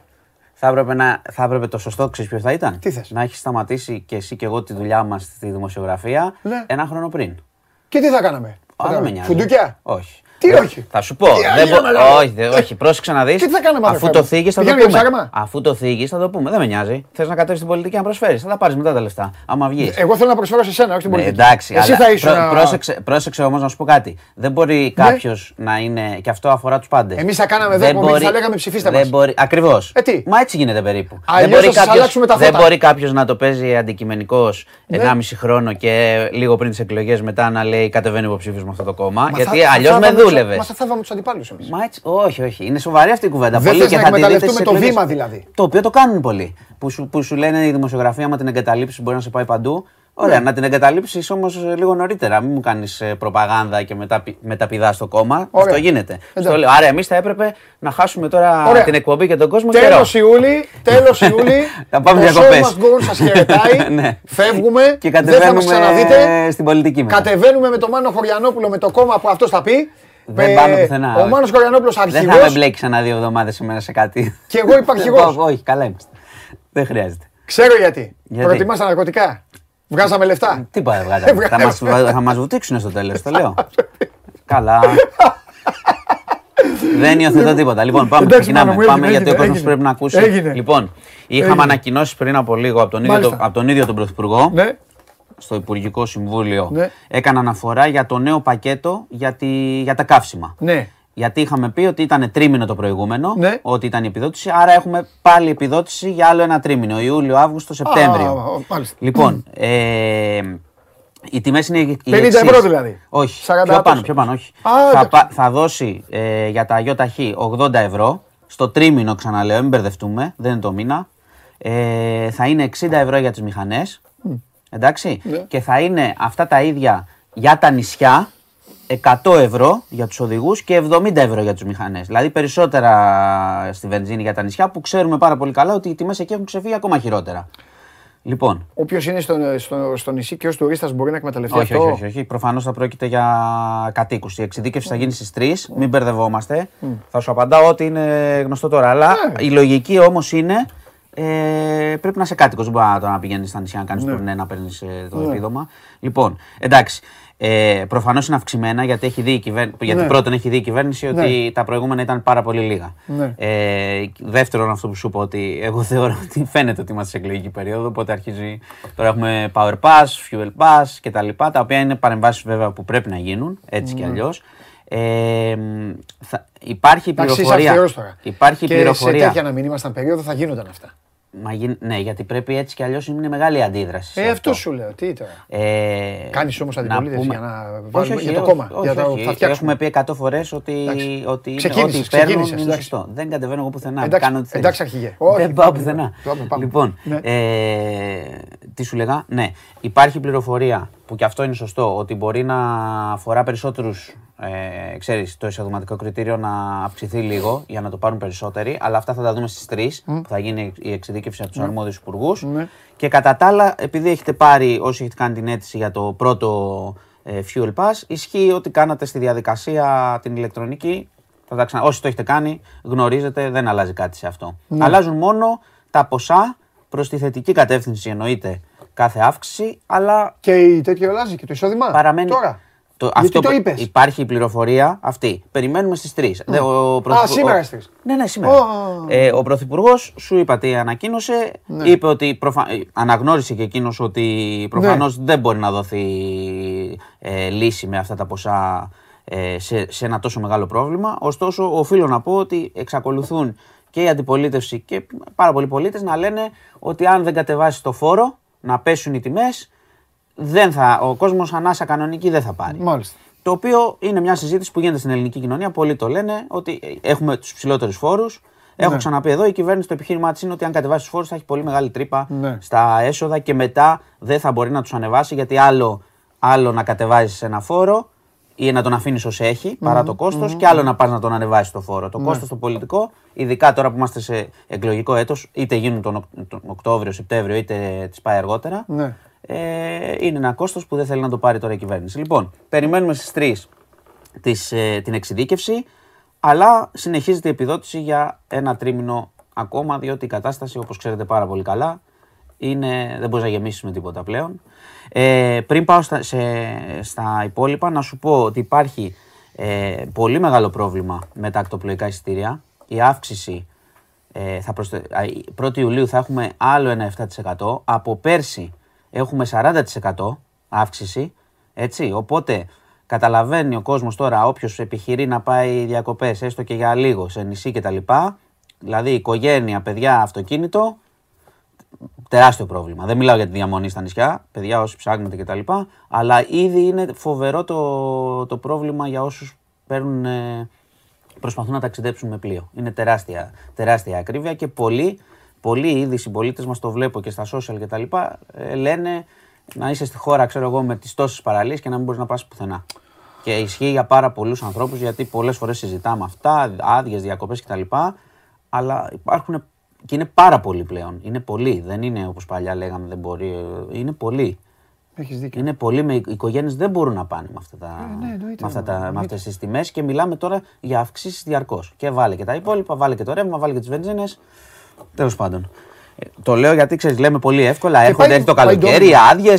Θα έπρεπε, να... θα έπρεπε το σωστό, ξέρεις ποιος θα ήταν; Τι θες; Να έχεις σταματήσει και εσύ και εγώ τη δουλειά μας στη δημοσιογραφία Ναι. ένα χρόνο πριν. Και τι θα κάναμε; Α, Θα δεν με κάναμε νοιάζει. Φουντούκια; Όχι. Τι Δεν- όχι; Θα σου πω. Τι δεν άλλη μπο- μεγάλη. όχι, δεν- όχι, πρόσεξε να δεις. Και τι θα κάναμε, Αφού αδερφέ το μου; θίγεις, θα το Πηγαίνουμε πούμε. ψάρεμα; Αφού το θίγεις, θα το πούμε. Δεν με νοιάζει. Θες να κατέβεις στην πολιτική να προσφέρεις. Θα τα πάρεις μετά τα λεφτά. Άμα βγεις. Εγώ θέλω να προσφέρω σε σένα, όχι στην Ναι, πολιτική. εντάξει, Εσύ αλλά θα ήσουν. πρό- πρόσεξε, πρόσεξε όμως να σου πω κάτι. Δεν μπορεί κάποιος να είναι. και αυτό αφορά τους πάντες. Εμείς θα κάναμε εδώ εκπομπή, θα λέγαμε ψηφίστε δεν μας. μπορεί, Ακριβώς. Ε, τι; Μα έτσι γίνεται περίπου. Αλλιώς δεν μπορεί θα σας κάποιος- αλλάξουμε τα δεν φώτα. μπορεί κάποιος να το παίζει αντικειμενικός Ναι. 1,5 χρόνο και λίγο πριν τις εκλογές μετά να λέει κατεβαίνει υποψήφιος με αυτό το κόμμα. Μα γιατί θα- θα αλλιώ με θάβαμε τους- δούλευες. Μα θα θάβαμε τους αντιπάλους εμείς. Μα έτσι, όχι, όχι. Είναι σοβαρή αυτή η κουβέντα. Δεν Πολύ θες και να θα τη δείτε εκμεταλλευτούμε στις το εκλογές. βήμα, δηλαδή. Το οποίο το κάνουν πολλοί. Που σου, που σου λένε η δημοσιογραφία, άμα την εγκαταλείψεις, μπορεί να σε πάει παντού. Ωραία, Ναι. να την εγκαταλείψεις όμως λίγο νωρίτερα. Μην μου κάνεις προπαγάνδα και μετά, μεταπηδάς στο κόμμα. Ωραία. Αυτό γίνεται. Εντάξει. Στο λέω. Άρα, εμείς θα έπρεπε να χάσουμε τώρα Ωραία. την εκπομπή και τον κόσμο. καιρό. Τέλος Ιούλη, τέλος Ιούλη. Θα πάμε το διακοπές. show must go on, σας χαιρετάει. Ναι. Φεύγουμε. Και δεν θα μας κατεβαίνουμε ξαναδείτε. στην πολιτική μετά. Κατεβαίνουμε με τον Μάνο Χωριανόπουλο με το κόμμα που αυτός θα πει. Δεν Με- πάμε πουθενά. Ο Μάνος Χωριανόπουλος Δεν θα με αρχηγός μπλέξει ανά δύο εβδομάδες σήμερα σε κάτι. και εγώ υπαρχηγός. Όχι, καλά είμαστε. Δεν χρειάζεται. Ξέρω γιατί. Γιατί; Προτιμάς τα ναρκωτικά; Βγάζαμε λεφτά. Τι πάει, βγάζαμε. Βγάζαμε. θα, μας, θα μας βουτήξουν στο τέλος, το λέω. Καλά. Δεν υιοθετώ τίποτα. Λοιπόν, πάμε, Εντάξει, ξεκινάμε. Μάνο μου, πάμε έγινε, γιατί ο κόσμος έγινε. πρέπει να ακούσει. Έγινε. Λοιπόν, είχαμε Έγινε. ανακοινώσει πριν από λίγο από τον, ίδιο, Μάλιστα. το- από τον ίδιο τον Πρωθυπουργό Ναι. Στο Υπουργικό Συμβούλιο. Ναι. Έκανε αναφορά για το νέο πακέτο για, τη, για τα καύσιμα. Ναι. Γιατί είχαμε πει ότι ήταν τρίμηνο το προηγούμενο, Ναι. ότι ήταν η επιδότηση, άρα έχουμε πάλι επιδότηση για άλλο ένα τρίμηνο, Ιούλιο, Αύγουστο, Σεπτέμβριο. Α, μάλιστα. Λοιπόν, ε, οι τιμές είναι οι 50 εξής. ευρώ δηλαδή. Όχι, 40 πιο πάνω, τόσο. πιο πάνω, όχι. Α, θα, εντάξει. πα- θα δώσει ε, για τα ΙΧ 80 ευρώ, στο τρίμηνο ξαναλέω, μην μπερδευτούμε, δεν είναι το μήνα. Ε, θα είναι 60 ευρώ για τις μηχανές, εντάξει, Ναι. και θα είναι αυτά τα ίδια για τα νησιά, 100 ευρώ για τους οδηγούς και 70 ευρώ για τους μηχανές. Δηλαδή περισσότερα στη βενζίνη για τα νησιά που ξέρουμε πάρα πολύ καλά ότι οι τιμές εκεί έχουν ξεφύγει ακόμα χειρότερα. Λοιπόν, Όποιος είναι στο, στο, στο νησί και ως τουρίστας μπορεί να εκμεταλλευτεί όχι, αυτό; όχι, όχι, όχι. Προφανώς θα πρόκειται για κατοίκους. Η εξειδίκευση θα γίνει στις 3. Μην μπερδευόμαστε. Θα σου απαντάω ότι είναι γνωστό τώρα. Αλλά Ναι. η λογική όμως είναι. Ε, πρέπει να είσαι κάτοικος. Δεν μπορεί να, τώρα να πηγαίνει στα νησιά να κάνεις Ναι. τουρνέ να παίρνεις το επίδομα. Λοιπόν, εντάξει. Ε, Προφανώς είναι αυξημένα γιατί, έχει δει η κυβέρ... γιατί Ναι. πρώτον έχει δει η κυβέρνηση ότι Ναι. τα προηγούμενα ήταν πάρα πολύ λίγα. Ναι. Ε, δεύτερον, αυτό που σου είπα ότι εγώ θεωρώ ότι φαίνεται ότι είμαστε σε εκλογική περίοδο. Οπότε αρχίζει. Τώρα έχουμε Power Pass, Fuel Pass κτλ. Τα, τα οποία είναι παρεμβάσεις βέβαια που πρέπει να γίνουν έτσι Ναι. κι αλλιώς. Ε, μ, θα, υπάρχει Εντάξει, είσαι πληροφορία. αυστηρός τώρα. Υπάρχει και πληροφορία. σε τέτοια να μην ήμασταν περίοδο θα γίνονταν αυτά. Μα γι- ναι, γιατί πρέπει έτσι κι αλλιώς είναι μεγάλη αντίδραση. σε Ε, αυτό σου λέω. Τι τώρα. Ε, Κάνεις όμως να αντιπολίτευση πούμε- για να Όχι, βάλουμε- όχι, για το όχι, κόμμα, όχι, για το- όχι. θα φτιάξουμε. Έχουμε πει 100 φορές ότι, Εντάξει. ότι, είναι, Ξεκίνησες, ότι παίρνουν ξεκίνησες, είναι εντάξει. σωστό. Δεν κατεβαίνω εγώ πουθενά. Εντάξει, κάνω ό,τι εντάξει, θέλεις. αρχηγέ. Όχι, Δεν πάω πάμε, πουθενά. πάμε, πάμε. Λοιπόν, Ναι. ε, τι σου λέγα, ναι, υπάρχει πληροφορία που και αυτό είναι σωστό, ότι μπορεί να αφορά περισσότερους. Ε, ξέρεις, το εισοδηματικό κριτήριο να αυξηθεί λίγο για να το πάρουν περισσότεροι, αλλά αυτά θα τα δούμε στις 3 που θα γίνει η εξειδίκευση από τους αρμόδιους υπουργούς. Ναι. Και κατά τα άλλα, επειδή έχετε πάρει, όσοι έχετε κάνει την αίτηση για το πρώτο ε, Fuel Pass, ισχύει ότι κάνατε στη διαδικασία την ηλεκτρονική. Θα τα ξανα... Όσοι το έχετε κάνει, γνωρίζετε, δεν αλλάζει κάτι σε αυτό. Αλλάζουν μόνο τα ποσά προς τη θετική κατεύθυνση εννοείται κάθε αύξηση, αλλά Και η τέτοια αλλάζει και το εισόδημα. παραμένει. Τώρα. Το, Γιατί το που- είπες; Υπάρχει η πληροφορία αυτή. Περιμένουμε στις 3. Α, σήμερα στις τρεις. Ναι, ναι, σήμερα. Ω. Ε, ο Πρωθυπουργός σου είπα τι ανακοίνωσε. Ναι. Είπε ότι προφα... ε, αναγνώρισε και εκείνος ότι προφανώς Ναι. δεν μπορεί να δοθεί ε, λύση με αυτά τα ποσά ε, σε, σε ένα τόσο μεγάλο πρόβλημα. Ωστόσο, οφείλω να πω ότι εξακολουθούν και η αντιπολίτευση και πάρα πολλοί πολίτες να λένε ότι αν δεν κατεβάσει το φόρο, να πέσουν οι τιμές, δεν θα, ο κόσμος ανάσα κανονική δεν θα πάρει. Μάλιστα. Το οποίο είναι μια συζήτηση που γίνεται στην ελληνική κοινωνία. Πολλοί το λένε ότι έχουμε τους ψηλότερους φόρους. Έχω Ναι. ξαναπεί εδώ, η κυβέρνηση το επιχείρημά της είναι ότι αν κατεβάσει τους φόρους θα έχει πολύ μεγάλη τρύπα Ναι. στα έσοδα και μετά δεν θα μπορεί να τους ανεβάσει γιατί άλλο, άλλο να κατεβάζεις ένα φόρο ή να τον αφήνεις ως έχει παρά το κόστος και άλλο να πας να τον ανεβάσεις το φόρο. Ναι. Το κόστος το πολιτικό, ειδικά τώρα που είμαστε σε εκλογικό έτος, είτε γίνουν τον, Οκ- τον Οκτώβριο, Σεπτέμβριο, είτε τις πάει αργότερα. Ναι. Ε, είναι ένα κόστος που δεν θέλει να το πάρει τώρα η κυβέρνηση. Λοιπόν, περιμένουμε στις 3 της, ε, την εξειδίκευση, αλλά συνεχίζεται η επιδότηση για ένα τρίμηνο ακόμα, διότι η κατάσταση, όπως ξέρετε πάρα πολύ καλά, είναι, δεν μπορείς να γεμίσεις με τίποτα πλέον. Ε, πριν πάω στα, σε, στα υπόλοιπα, να σου πω ότι υπάρχει ε, πολύ μεγάλο πρόβλημα με τα ακτοπλοϊκά εισιτήρια. Η αύξηση ε, θα προσθε... α, η 1η Ιουλίου θα έχουμε άλλο ένα 7%. Από πέρσι έχουμε 40% αύξηση. Έτσι, οπότε καταλαβαίνει ο κόσμος τώρα όποιος επιχειρεί να πάει διακοπές έστω και για λίγο σε νησί κτλ. Δηλαδή οικογένεια, παιδιά, αυτοκίνητο, τεράστιο πρόβλημα. Δεν μιλάω για τη διαμονή στα νησιά, παιδιά όσοι ψάχνετε κτλ. Αλλά ήδη είναι φοβερό το, το πρόβλημα για όσους παίρνουν, ε, προσπαθούν να ταξιδέψουν με πλοίο. Είναι τεράστια, τεράστια ακρίβεια και πολλοί, πολλοί ήδη συμπολίτες μας το βλέπω και στα social κτλ. Ε, λένε να είσαι στη χώρα, ξέρω εγώ, με τις τόσες παραλίες και να μην μπορείς να πας πουθενά. Και ισχύει για πάρα πολλούς ανθρώπους γιατί πολλές φορές συζητάμε αυτά, άδειες, διακοπές κτλ. Αλλά υπάρχουν και είναι πάρα πολλοί πλέον. Είναι πολλοί. Δεν είναι όπως παλιά λέγαμε δεν μπορεί. ε, Είναι πολλοί. Έχεις δίκιο. Είναι πολλοί με οι οικογένειες δεν μπορούν να πάνε με, αυτά τα, ναι, εννοείται, με, αυτά τα, εννοείται. με αυτές τις τιμές και μιλάμε τώρα για αυξήσεις διαρκώς. Και βάλε και τα υπόλοιπα, βάλε και το ρεύμα, βάλε και τις βενζίνες. Τέλος πάντων. Ε, Το λέω γιατί ξέρεις, λέμε πολύ εύκολα. Έρχονται πάει- έρχεται το πάει καλοκαίρι, ντόμινο. άδειε,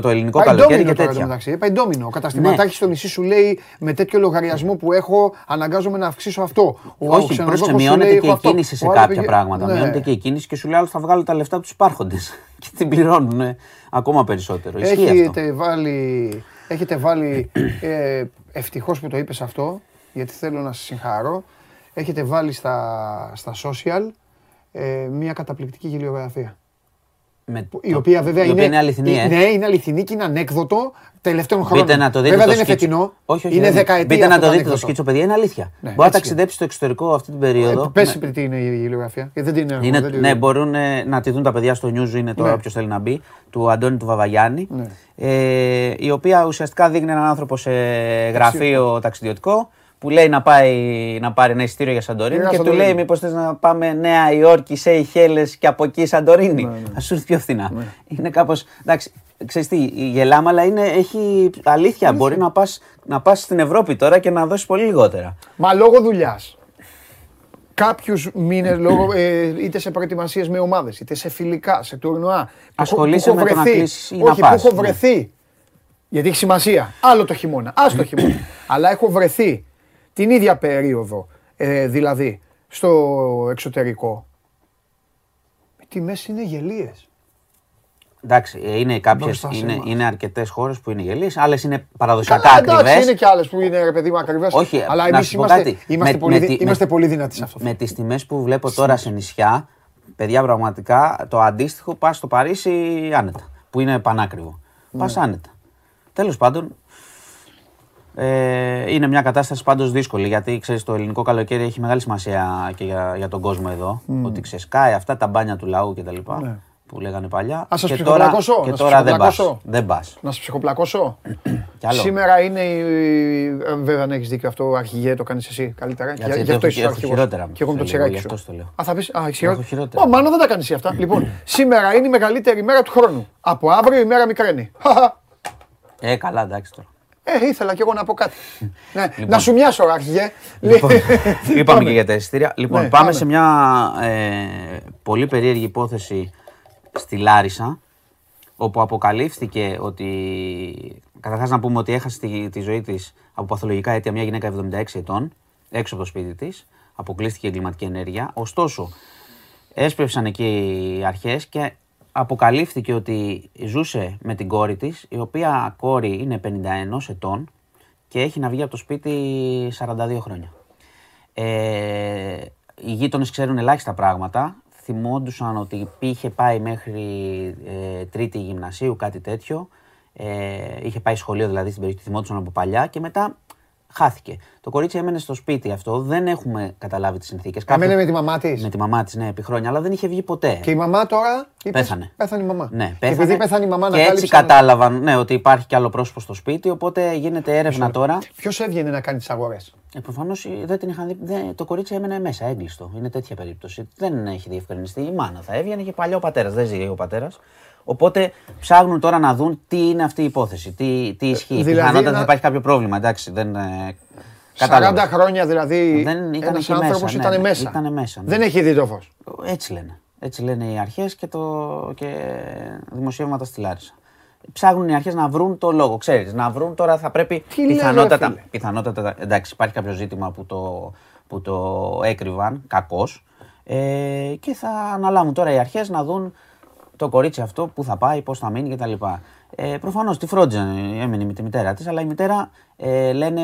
το ελληνικό Πάει καλοκαίρι ντόμινο και τώρα τέτοια. μεταξύ. Πάει ντόμινο. Ο καταστηματάρχης στο νησί σου λέει με τέτοιο λογαριασμό που έχω αναγκάζομαι να αυξήσω αυτό. Ο Όχι, ξενοδόχος πρόσεξε, σου μειώνεται λέει, και έχω η αυτό. κίνηση σε Ο άλλος κάποια πήγε- πράγματα. Ναι. Μειώνεται και η κίνηση και σου λέει άλλο θα βγάλω τα λεφτά από τους υπάρχοντες. και την πληρώνουν ε, ακόμα περισσότερο. Ισχύει αυτό. Έχετε βάλει, έχετε βάλει ε, ευτυχώς που το είπες αυτό, γιατί θέλω να σας συγχαρώ, έχετε βάλει στα, στα social ε, μια καταπληκτική γελιογραφία. Με που- Η το- οποία βέβαια η οποία είναι, είναι αληθινή, ε. Ναι, είναι αληθινή και είναι ανέκδοτο τελευταίων χρόνων. Μπείτε να το δείτε βέβαια το δεν είναι σκίτσο. φετινό, Όχι, όχι, είναι δεν δεκαετία Μπείτε να αυτό το δείτε το ανέκδοτο. σκίτσο, παιδιά, είναι αλήθεια. Ναι, Μπορεί να έτσι ταξιδέψει στο εξωτερικό αυτή την περίοδο. Ε, πες με- τι είναι η γελιογραφία, γιατί δεν την έχω. Είναι, δεν την- ναι, μπορούν ε, να τη δουν τα παιδιά στο News, είναι τώρα Ναι. όποιος θέλει να μπει, του Αντώνη του Βαβαγιάννη. Ναι. Ε, η οποία ουσιαστικά δείχνει έναν άνθρωπο σε γραφείο ταξιδιωτικό που λέει να, πάει, να πάρει ένα εισιτήριο για Σαντορίνη Για και του Σαντορίνη. λέει μήπως θες να πάμε Νέα Υόρκη, Σέιχέλες και από εκεί Σαντορίνη; Ναι, Θα σου έρθει πιο φθηνά. Είναι κάπως, εντάξει, ξέρεις τι, η γελάμα αλλά είναι, έχει αλήθεια. Μπορεί να πας, να πας στην Ευρώπη τώρα και να δώσεις πολύ λιγότερα. Μα λόγω δουλειάς. Κάποιους μήνες λόγω ε, είτε σε προετοιμασίες με ομάδες, είτε σε φιλικά, σε τουρνουά. που έχω- Ασχολείσαι που έχω με το να βρεθεί. κλείσεις ή να Όχι, πας, που έχω ναι. βρεθεί. Γιατί έχει σημασία. Άλλο το χειμώνα. Α το χειμώνα. Αλλά έχω βρεθεί την ίδια περίοδο, ε, δηλαδή στο εξωτερικό. Οι τιμές είναι γελίες. Εντάξει, ε, είναι κάποιες, Μπροστά σε είναι, εμάς. είναι αρκετές χώρες που είναι γελίες, άλλες είναι παραδοσιακά Καλά, εντάξει, ακριβές. είναι και άλλες που είναι ρε παιδί μου ακριβές. Όχι, αλλά να εμείς σου πω είμαστε, κάτι. είμαστε, Με- πολύ, με δι- τη- είμαστε με- πολύ δυνατοί σε αυτό. Με τις τιμές που βλέπω τώρα σε νησιά, παιδιά πραγματικά το αντίστοιχο πας στο Παρίσι άνετα, που είναι πανάκριβο. Πας άνετα. Τέλος πάντων, ε, είναι μια κατάσταση πάντως δύσκολη γιατί ξέρεις το ελληνικό καλοκαίρι έχει μεγάλη σημασία και για, για τον κόσμο εδώ. Ότι ξεσκάει αυτά τα μπάνια του λαού κτλ. Ναι. που λέγανε παλιά. σας και ψυχοπλακώσω, τώρα, να και σας τώρα δεν πας. ψυχοπλακώσω. Δεν πας. Να σε ψυχοπλακώσω. Κι άλλο. Σήμερα είναι. η- ε, Βέβαια, να έχεις δίκιο αυτό, αρχηγέ, το κάνεις εσύ καλύτερα. Γιατί Γι' έχω- αυτό είσαι ο έχω αρχηγός. χειρότερα, Και εγώ με το σε τσιράκι λίγο, σου. γι' αυτό στο λέω. Α, θα πεις, α, έχεις Έχω χειρότερα. χειρότερα. Ω, μάλλον δεν τα κάνεις εσύ αυτά. Λοιπόν, σήμερα είναι η μεγαλύτερη μέρα του χρόνου. Από αύριο η μέρα μικραίνει. Χαχα. Ε, καλά, εντάξει τώρα. Ε, ήθελα κι εγώ να πω κάτι. ναι, να σου μοιάσω, αρχηγέ. Λοιπόν, είπαμε Πάμε. και για τα εισιτήρια. Λοιπόν, Ναι, πάμε, πάμε. σε μια ε, πολύ περίεργη υπόθεση στη Λάρισα, όπου αποκαλύφθηκε ότι. Καταρχάς να πούμε ότι έχασε τη, τη ζωή της από παθολογικά αίτια μια γυναίκα 76 ετών, έξω από το σπίτι της. Αποκλείστηκε η εγκληματική ενέργεια. Ωστόσο, έσπευσαν εκεί οι αρχές και αποκαλύφθηκε ότι ζούσε με την κόρη της, η οποία κόρη είναι 51 ετών και έχει να βγει από το σπίτι 42 χρόνια. Ε, οι γείτονες ξέρουν ελάχιστα πράγματα. Θυμόντουσαν ότι είχε πάει μέχρι ε, τρίτη γυμνασίου, κάτι τέτοιο. Ε, είχε πάει σχολείο δηλαδή στην περιοχή, θυμόντουσαν από παλιά και μετά χάθηκε. Το κορίτσι έμενε στο σπίτι αυτό, δεν έχουμε καταλάβει τις συνθήκες. Έμενε Κάποιος- με τη μαμά της. με τη μαμά της, ναι, επί χρόνια, αλλά δεν είχε βγει ποτέ. Και η μαμά τώρα. είπες, Πέθανε. Πέθανε η μαμά. Ναι, Και πέθανε. επειδή πέθανε η μαμά, Και έτσι ανακάλυψαν- κατάλαβαν ναι, ότι υπάρχει κι άλλο πρόσωπο στο σπίτι, οπότε γίνεται έρευνα τώρα. Ποιος έβγαινε να κάνει τις αγορές; Ε, Προφανώς δεν την είχαν δει. δεν- το κορίτσι έμενε μέσα, έγκλειστο. Είναι τέτοια περίπτωση. Δεν έχει διευκρινιστεί. Η μάνα θα έβγαινε και παλιά ο πατέρας. Δεν ζει ο πατέρας. Οπότε ψάχνουν τώρα να δουν τι είναι αυτή η υπόθεση, τι, τι ισχύει. δηλαδή Πιθανότατα ένα- θα υπάρχει κάποιο πρόβλημα. Εντάξει, δεν. ε, 40 κατάλαβες. χρόνια δηλαδή. Δεν ήταν Ένα εκεί άνθρωπος μέσα, ναι, ήταν ναι, μέσα. ήτανε μέσα, ναι. Δεν έχει δει το φως. Έτσι λένε. Έτσι λένε οι αρχές και, το... και δημοσιεύματα στη Λάρισα. Ψάχνουν οι αρχές να βρουν το λόγο. Ξέρεις, να βρουν τώρα θα πρέπει. Τι λες, ρε πιθανότατα, φίλε; πιθανότατα. Εντάξει, υπάρχει κάποιο ζήτημα που το, που το έκρυβαν κακώς. Ε, και θα αναλάβουν τώρα οι αρχές να δουν το κορίτσι αυτό που θα πάει, πώς θα μείνει κτλ. Ε, Προφανώς τη φρόντιζαν, έμεινε με τη μητέρα της, αλλά η μητέρα ε, λένε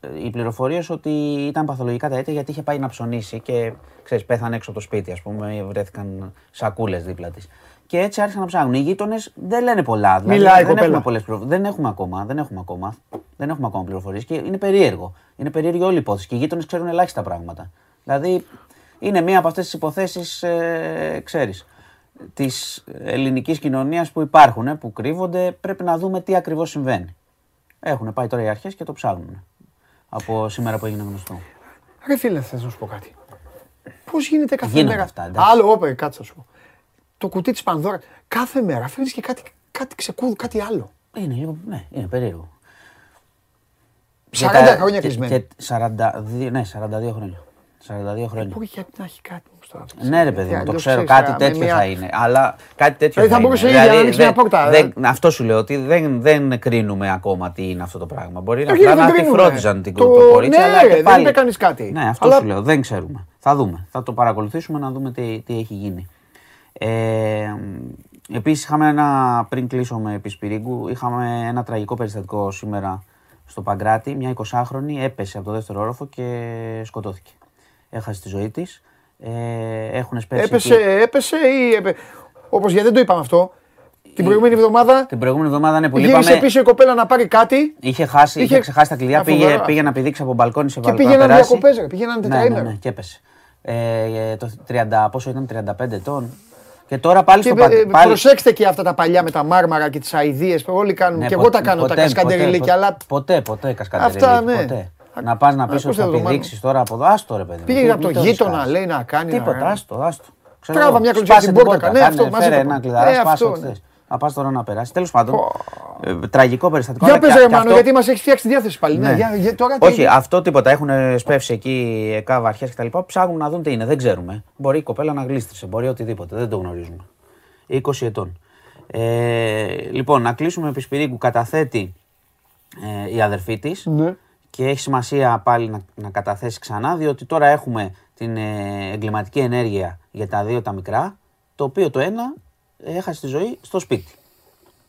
ε, οι πληροφορίες ότι ήταν παθολογικά τα αίτια γιατί είχε πάει να ψωνίσει και ξέρεις, πέθανε έξω από το σπίτι, ας πούμε, βρέθηκαν σακούλες δίπλα της. Και έτσι άρχισαν να ψάχνουν. Οι γείτονες δεν λένε πολλά. Δηλαδή, Μιλάει η δεν κοπέλα. έχουμε πολλές πληροφορίες. Δεν έχουμε ακόμα. Δεν έχουμε ακόμα. Δεν έχουμε ακόμα πληροφορίες. Και είναι περίεργο. Είναι περίεργη όλη η υπόθεση. Και οι γείτονες ξέρουν ελάχιστα πράγματα. Δηλαδή είναι μία από αυτές τις υποθέσεις, ε, ξέρεις, της ελληνικής κοινωνίας που υπάρχουν, ε, που κρύβονται. Πρέπει να δούμε τι ακριβώς συμβαίνει. Έχουν πάει τώρα οι αρχές και το ψάχνουν. Από σήμερα που έγινε γνωστό. Ρε φίλε, θες να σου πω κάτι. Πώς γίνεται κάθε Γίνονται μέρα; αυτά, εντάξει. Άλλο, όπε, κάτσε να σου πω. Το κουτί της Πανδώρα. Κάθε μέρα φέρνει και κάτι, κάτι ξεκούδου, κάτι άλλο. Είναι, λίγο- ναι, είναι περίεργο. 40 Και τα- χρόνια και- κλεισμένη. και 42, ναι, 42 χρόνια. 42 χρόνια. Μπορεί και να έχει κάτι όμως τώρα. Ναι, ρε παιδί μου, το Αλλιώς ξέρω. ξέρεις, Κάτι με τέτοιο μια- θα είναι. Αλλά κάτι τέτοιο Δηλαδή, θα είναι. μπορούσε ήδη να ανοίξει δεν- μια πόρτα, δεν- ε. Αυτό σου λέω ότι δεν, δεν κρίνουμε ακόμα τι είναι αυτό το πράγμα. Μπορεί να, Ε, κύριε, απλά δεν να τη κρίνουμε. φρόντιζαν την Το- το κορίτσι. ναι, αλλά και δεν πάλι- είπε κανείς κάτι. Ναι, αυτό Αλλά- σου λέω. Δεν ξέρουμε. Θα δούμε. Θα το παρακολουθήσουμε να δούμε τι, τι έχει γίνει. Ε, Επίσης, είχαμε ένα, πριν κλείσω με επισπυρίγκου, είχαμε ένα τραγικό περιστατικό σήμερα στο Παγκράτη. Μια 20χρονη έπεσε από το δεύτερο όροφο και σκοτώθηκε. Έχασε τη ζωή της. Ε, έχουν σπέσει. Έπεσε, εκεί- έπεσε ή. Έπε... Όπως γιατί δεν το είπαμε αυτό. Την προηγούμενη εβδομάδα Την προηγούμενη εβδομάδα ναι, που γύρισε λείπαμε, πίσω η κοπέλα να πάρει κάτι είχε, χάσει, είχε, είχε- ξεχάσει τα κλειδιά, Α, πήγε, φοβερά. πήγε να πηδήξει από μπαλκόνι σε και μπαλκόνι. πήγαιναν να περάσει. διακοπέ. Πήγαιναν Ναι, ναι, τετραήμερο. ναι, και έπεσε. Ε, το 30, πόσο ήταν, 35 ετών. Και τώρα πάλι Και στο Πα- ε, πάλι- προσέξτε και αυτά τα παλιά με τα μάρμαρα και τις αειδίες που όλοι κάνουν. Ναι, και εγώ ποτέ- τα κάνω τα ποτέ, κασκαντεριλίκια, ποτέ, αλλά Ποτέ, ποτέ κασκαντεριλίκια. Αυτά, ναι. Ποτέ. Να πας να πεις Α, ότι πώς θα θα το μάθω. πηδήξει τώρα από εδώ. Άστο ρε παιδί. μου. πήγε Τι- από το μην το γείτονα, ρισκάρεις. λέει να κάνει. να Τίποτα, κάνει. άστο, άστο. Ξέρω Τράβα εγώ. μια κλωτσιά Σπάσε στην την πόρτα, πόρτα. ναι, Κάνε, αυτό, μαζί φέρε το ένα είπα. κλειδαρά, Ε, σπάσε αυτό, ό,τι ναι. θες. Να πας τώρα να περάσεις. Τέλος πάντων. ε, Τραγικό περιστατικό. Για αλλά πες και- ρε και Μάνο, αυτό- γιατί μας έχεις φτιάξει τη διάθεση πάλι. Ναι, Ναι. για- για- τώρα τι- Όχι, αυτό τίποτα. Έχουν σπεύσει εκεί εκάβα αρχέ κτλ. Ψάχνουν να δουν τι είναι. Δεν ξέρουμε. Μπορεί η κοπέλα να γλίστρισε, μπορεί οτιδήποτε. Δεν το γνωρίζουμε. 20 ετών. Ε, λοιπόν, να κλείσουμε επί Σπυρίγκου. Καταθέτει ε, η αδερφή της. Ναι. Και έχει σημασία πάλι να, να καταθέσεις ξανά, διότι τώρα έχουμε την ε, εγκληματική ενέργεια για τα δύο τα μικρά, το οποίο το ένα έχασε τη ζωή στο σπίτι.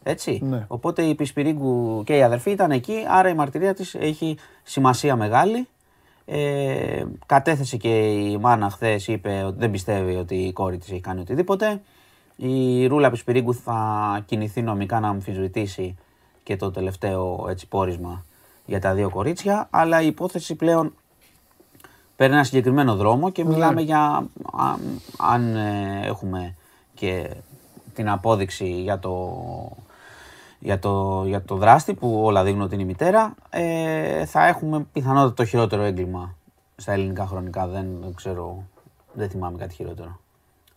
Έτσι. Ναι. Οπότε η Πισπυρίγκου και η αδερφή ήταν εκεί, άρα η μαρτυρία της έχει σημασία μεγάλη. Ε, κατέθεσε και η μάνα χθες, είπε ότι δεν πιστεύει ότι η κόρη της έχει κάνει οτιδήποτε. Η Ρούλα Πισπυρίγκου θα κινηθεί νομικά να αμφισβητήσει και το τελευταίο έτσι, πόρισμα για τα δύο κορίτσια, αλλά η υπόθεση πλέον παίρνει ένα συγκεκριμένο δρόμο και μιλάμε για αν, αν, ε, έχουμε και την απόδειξη για το, για το, για το δράστη που όλα δείχνουν ότι είναι η μητέρα, ε, θα έχουμε πιθανότατα το χειρότερο έγκλημα στα ελληνικά χρονικά. Δεν ξέρω, δεν θυμάμαι κάτι χειρότερο.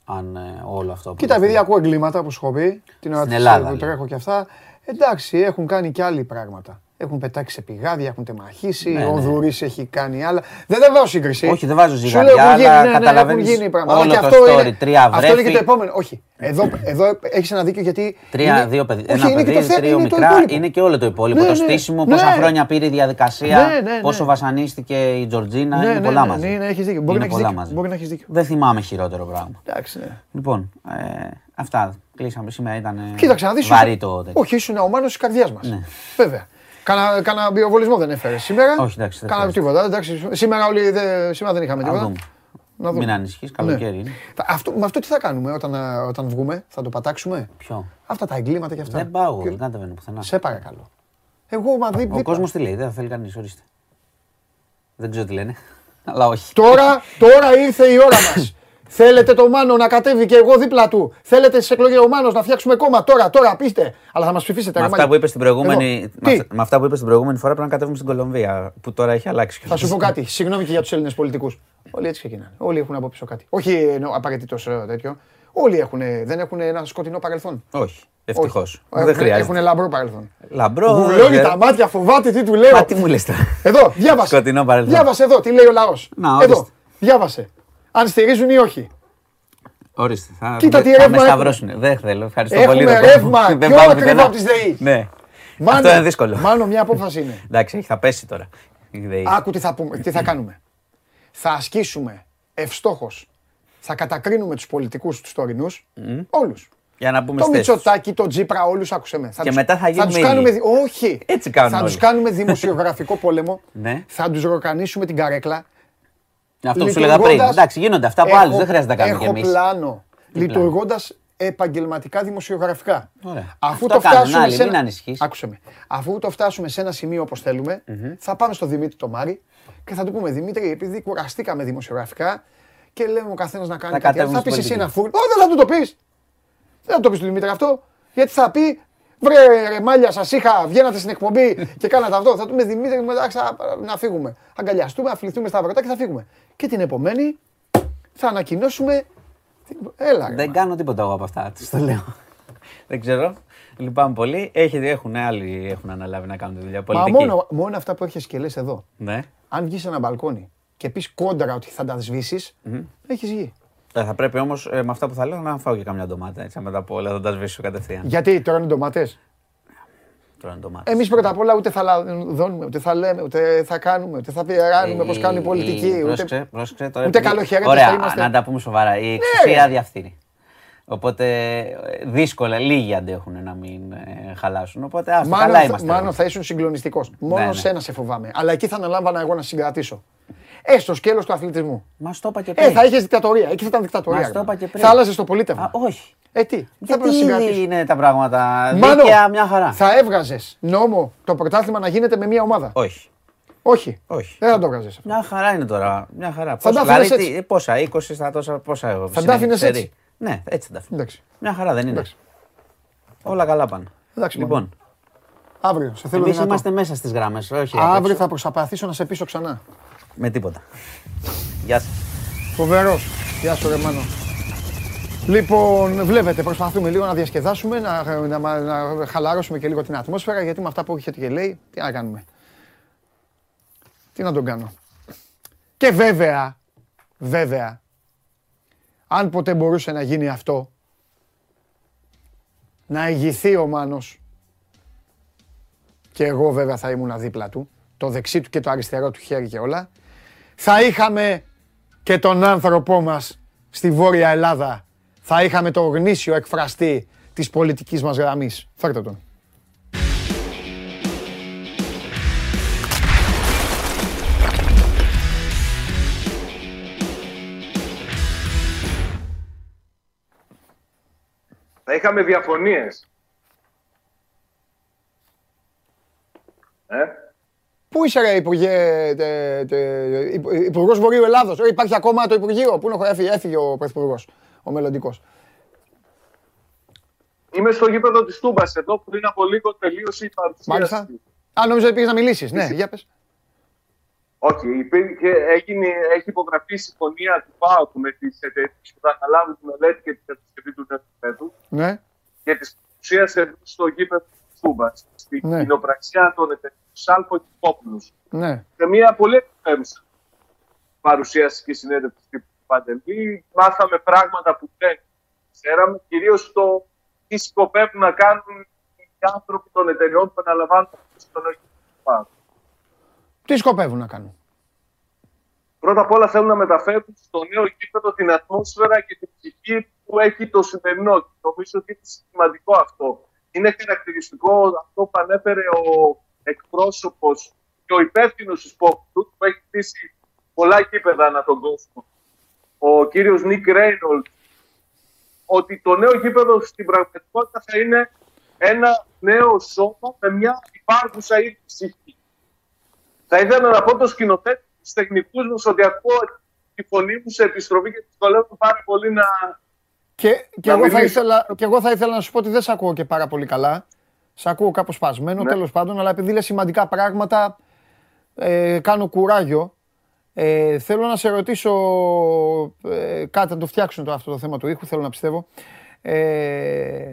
Αν ε, όλο αυτό. που Κοίτα, έχουμε. επειδή ακούω εγκλήματα που σου έχω πει, την ώρα Στην της, Ελλάδα, που λέω. τρέχω και αυτά, εντάξει, έχουν κάνει και άλλοι πράγματα. Έχουν πετάξει σε πηγάδια, έχουν τεμαχίσει, Ναι, ο ναι. Δουρής έχει κάνει άλλα. Δεν δεν βάζω σύγκριση. Όχι, δεν βάζω Σου ζυγαριά, λέω, έχουν γίνει, αλλά ναι, ναι, καταλαβαίνεις έχουν γίνει πράγματα. όλο Αλλά και το αυτό story. είναι, Τρία αυτό είναι και βρέφη. το επόμενο. Όχι, εδώ, εδώ έχεις ένα δίκιο γιατί... Τρία, είναι- δύο παιδί, όχι, ένα είναι και παιδί, το θε- τρία είναι το μικρά, υπόλοιπο. είναι και όλο το υπόλοιπο. Ναι, το ναι, στήσιμο, ναι. πόσα χρόνια πήρε η διαδικασία, Ναι, ναι, ναι. πόσο βασανίστηκε η Τζορτζίνα, Ναι, είναι ναι, πολλά ναι, μαζί. ναι, ναι, έχεις δίκιο. Μπορεί Είναι να έχεις πολλά δίκιο. μαζί. Μπορεί να έχεις δίκιο. Δεν θυμάμαι χειρότερο πράγμα. Εντάξει, ναι. Λοιπόν, ε, αυτά. Κλείσαμε σήμερα. Ήταν ε, Κοίταξε να δεις. βαρύ ήσουν- το τέτοιο. Όχι, ήσουν ο μάνος της καρδιάς μας. Ναι. Βέβαια. Κάνα, κάνα βιοβολισμό δεν έφερες σήμερα. Όχι, εντάξει, δεν Κάνα χρειάζεται. τίποτα. Εντάξει, σήμερα, όλοι, δεν- σήμερα δεν είχαμε Να τίποτα. δούμε. Να δούμε. Μην ανησυχείς, καλοκαίρι είναι. Τα- Αυτό, με αυτό τι θα κάνουμε όταν, α, όταν βγούμε, θα το πατάξουμε; Ποιο; Αυτά τα εγκλήματα και αυτά. Δεν πάω, Και- δεν κατεβαίνω πουθενά. Σε παρακαλώ. Εγώ μα δει, Ο δίπλα. κόσμος τι λέει, δεν θα θέλει κανείς, ορίστε. Δεν ξέρω τι λένε. Αλλά όχι. Τώρα, τώρα ήρθε η ώρα μας. Θέλετε το Μάνο να κατέβει και εγώ δίπλα του. Θέλετε στις εκλογές ο Μάνος να φτιάξουμε κόμμα. Τώρα, τώρα, πείστε. Αλλά θα μας ψηφίσετε. Με ρε αυτά, μάγια. που είπες την προηγούμενη, Εδώ. με Τι, αυτά- με αυτά που είπες την προηγούμενη φορά πρέπει να κατέβουμε στην Κολομβία, που τώρα έχει αλλάξει. θα σου πω κάτι. Συγγνώμη και για τους Έλληνες πολιτικούς. Όλοι έτσι ξεκινάνε. Όλοι έχουν από πίσω κάτι. Όχι εννοώ απαραιτήτως ε, τέτοιο. Όλοι έχουν, δεν έχουν ένα σκοτεινό παρελθόν. Όχι, ευτυχώς. Όχι. Δεν Έχουν- χρειάζεται. Έχουν λαμπρό παρελθόν. Λαμπρό. Γουρλώνει ε, τα μάτια, φοβάται τι του λέω. Μα τι μου λες τώρα. Εδώ, διάβασε. Σκοτεινό παρελθόν. Διάβασε εδώ, τι λέει ο λαός. Να, Εδώ, ορίστε. διάβασε. Αν στηρίζουν ή όχι. Ορίστε. Θα, Κοίτα τι θα ρεύμα με έχουμε. σταυρώσουν. Δεν θέλω. Ευχαριστώ Έχουμε πολύ. δεν ρεύμα, πάω- δεν πιο πάω ακριβό πουθενά. από τις ΔΕΗ. Ναι. Μάνο, Αυτό είναι δύσκολο. Μάνο, μια απόφαση είναι. Εντάξει, θα πέσει τώρα. η ΔΕΗ. Άκου τι θα, πούμε, τι θα κάνουμε. Θα ασκήσουμε ευστόχως. Θα κατακρίνουμε τους πολιτικούς τους τωρινούς, όλους. Για να πούμε Το στις θέσεις τους. Μητσοτάκι, το Τζίπρα, όλους άκουσε με. Θα Και τους- μετά θα γίνουμε τους κάνουμε, ίδιοι. δι- Όχι. Έτσι κάνουν Θα τους όλοι. κάνουμε δημοσιογραφικό πόλεμο. Ναι. Θα τους ροκανίσουμε την καρέκλα. Αυτό που σου λέγα πριν. λειτουργώντας- Εντάξει, γίνονται αυτά από Έχω- άλλους. Δεν χρειάζεται να κάνουμε κι Έχω εμείς. πλάνο. Τι Λειτουργώντας επαγγελματικά δημοσιογραφικά. Ωραία. Αφού Αυτό το κάνουν φτάσουμε άλλοι, σε μην ένα... ανησυχείς. Άκουσε με. Αφού το φτάσουμε σε ένα σημείο όπως θέλουμε, θα πάμε στο Δημήτρη το Μάρι και θα του πούμε Δημήτρη, επειδή κουραστήκαμε δημοσιογραφικά και λέμε ο καθένας να κάνει Θα κάτι άλλο. κατέβουμε Θα πεις στην εσύ ένα πολιτική. φούρνο. Όχι, δεν θα του το πεις. Δεν θα το πεις του Δημήτρη αυτό. Γιατί θα πει, βρε ρε μάλια, σας είχα, βγαίνατε στην εκπομπή και κάνατε αυτό. Θα του πούμε Δημήτρη, μου, εντάξει, α, να φύγουμε. Αγκαλιαστούμε, αφληθούμε στα βρωτά και θα φύγουμε. Και την επομένη θα ανακοινώσουμε. Έλα, ρε, Δεν κάνω τίποτα εγώ από αυτά. Του το λέω. Δεν ξέρω. Λυπάμαι πολύ. Έχει, έχουν, άλλοι έχουν αναλάβει να κάνουν τη δουλειά. Μα Πολιτική. μόνο, μόνο αυτά που έχεις και λες εδώ. Ναι. Αν βγεις σε ένα μπαλκόνι και πεις κόντρα ότι θα τα σβήσεις, έχεις βγει. Ε, θα πρέπει όμως με αυτά που θα λέω να φάω και καμιά ντομάτα. Έτσι, μετά από όλα θα τα σβήσω κατευθείαν. Γιατί τρώνε ντομάτες; Τώρα ντομάτα. Εμείς πρώτα απ' όλα ούτε θα λαδώνουμε, ούτε θα λέμε, ούτε θα κάνουμε, ούτε θα πειράνουμε πώς κάνουν οι πολιτικοί. Ούτε... Πρόσεξε, πρόσεξε, τώρα ούτε επειδή- καλοχαιρέτες Ωραία, θα είμαστε. Ναι, να τα πούμε σοβαρά. Η εξουσία ρε. διαφθείρει. Οπότε ε, δύσκολα, λίγοι αντέχουν να μην ε, χαλάσουν. Οπότε άστο, Μάνο, καλά θα- είμαστε. Μάνο εδώ. θα ήσουν συγκλονιστικός. Μόνο ναι. σένα σε φοβάμαι. Αλλά εκεί θα αναλάμβανα εγώ να συγκρατήσω. Ε, στο σκέλος του αθλητισμού. Μα στο είπα και πριν. Ε, θα είχες δικτατορία. Εκεί θα ήταν δικτατορία. Μας το ρε. είπα και πριν. Θα άλλαζες το πολίτευμα. Α, όχι. Ε, τι, θα Γιατί πρέπει να συγκρατήσω. είναι τα πράγματα; Μάνο, δίκαια μια χαρά. θα έβγαζες νόμο το πρωτάθλημα να γίνεται με μία ομάδα; Όχι. Όχι. Όχι. Δεν θα το έβγαζες αυτό. Μια χαρά είναι τώρα. Μια χαρά. Θα Πόσα- τα άφηνες δηλαδή, έτσι. τι- πόσα, 20 στα τόσα, πόσα εγώ. Θα τα άφηνες έτσι. Ναι, έτσι θα τα αφήνω. Εντάξει. Μια χαρά δεν είναι. Εντάξει. Όλα καλά πάνε. Εντάξει, λοιπόν, Αύριο, σε θέλω εμείς δυνατό. είμαστε μέσα στις γράμμες. Όχι, απ' Αύριο έξω. θα προσπαθήσω να σε πείσω ξανά. Με τίποτα. Γεια σας. Φοβερός. Γεια σου ρε Μάνο. Λοιπόν, βλέπετε, προσπαθούμε λίγο να διασκεδάσουμε, να, να, να, να χαλαρώσουμε και λίγο την ατμόσφαιρα, γιατί με αυτά που έχετε και λέει, τι να κάνουμε. Τι να τον κάνω. Και βέβαια, βέβαια, αν ποτέ μπορούσε να γίνει αυτό, να ηγηθεί ο Μάνος, και εγώ βέβαια θα ήμουν δίπλα του, το δεξί του και το αριστερό του χέρι και όλα, θα είχαμε και τον άνθρωπό μας στη Βόρεια Ελλάδα. Θα είχαμε το γνήσιο εκφραστή της πολιτικής μας γραμμής. Φέρτε τον. Θα είχαμε διαφωνίες. Ε; Πού είσαι ρε Υπουργέ, τε, τε, Υπου- Υπουργός Βορείου Ελλάδος. Ε, υπάρχει ακόμα το Υπουργείο. Πού είναι ο, έφυγε, έφυγε ο Πρωθυπουργός, ο μελλοντικός. Είμαι στο γήπεδο της Τούμπας εδώ πριν από λίγο τελείωσε η παρουσίαση. Μάλιστα. Α, νόμιζα ότι πήγες να μιλήσεις. Ναι, για πες. Όχι, υπήρχε, έγινε, έχει υπογραφεί η συμφωνία του ΠΑΟΚ με τις εταιρείες που θα αναλάβουν τη μελέτη και την κατασκευή του νέου γηπέδου Ναι. και της παρουσίασε στο γήπεδο της Τούμπα. Στην Ναι. κοινοπραξιά των εταιρείων Σάλπο και Πόπουλου. Ναι. σε μια πολύ ενδιαφέρουσα παρουσίαση και συνέντευξη του Παντελή. Μάθαμε πράγματα που δεν ξέραμε, κυρίως το τι σκοπεύουν να κάνουν οι άνθρωποι των εταιριών που αναλαμβάνουν στον Πάο. Τι σκοπεύουν να κάνουν; Πρώτα απ' όλα θέλουν να μεταφέρουν στο νέο γήπεδο την ατμόσφαιρα και την ψυχή που έχει το σημερινό. Και Νομίζω ότι είναι σημαντικό αυτό. Είναι χαρακτηριστικό αυτό που ανέφερε ο εκπρόσωπος και ο υπεύθυνος της Πόπτου που έχει χτίσει πολλά γήπεδα ανά τον κόσμο. Ο κύριος Νίκ Ρέινολτς ότι το νέο γήπεδο στην πραγματικότητα θα είναι ένα νέο σώμα με μια υπάρχουσα ήδη ψυχή. Θα ήθελα να πω το σκηνοθέτη τους τεχνικούς μου ότι ακούω τη φωνή μου σε επιστροφή και δυσκολεύομαι πάρα πολύ να. Και, και, Να εγώ θα μιλήσω. ήθελα, και εγώ θα ήθελα να σου πω ότι δεν σε ακούω και πάρα πολύ καλά. Σε ακούω κάπως σπασμένο, Ναι. τέλος πάντων, αλλά επειδή λες σημαντικά πράγματα, ε, κάνω κουράγιο. Ε, θέλω να σε ρωτήσω ε, κάτι, να το φτιάξουν το, αυτό το θέμα του ήχου, θέλω να πιστεύω. Ε,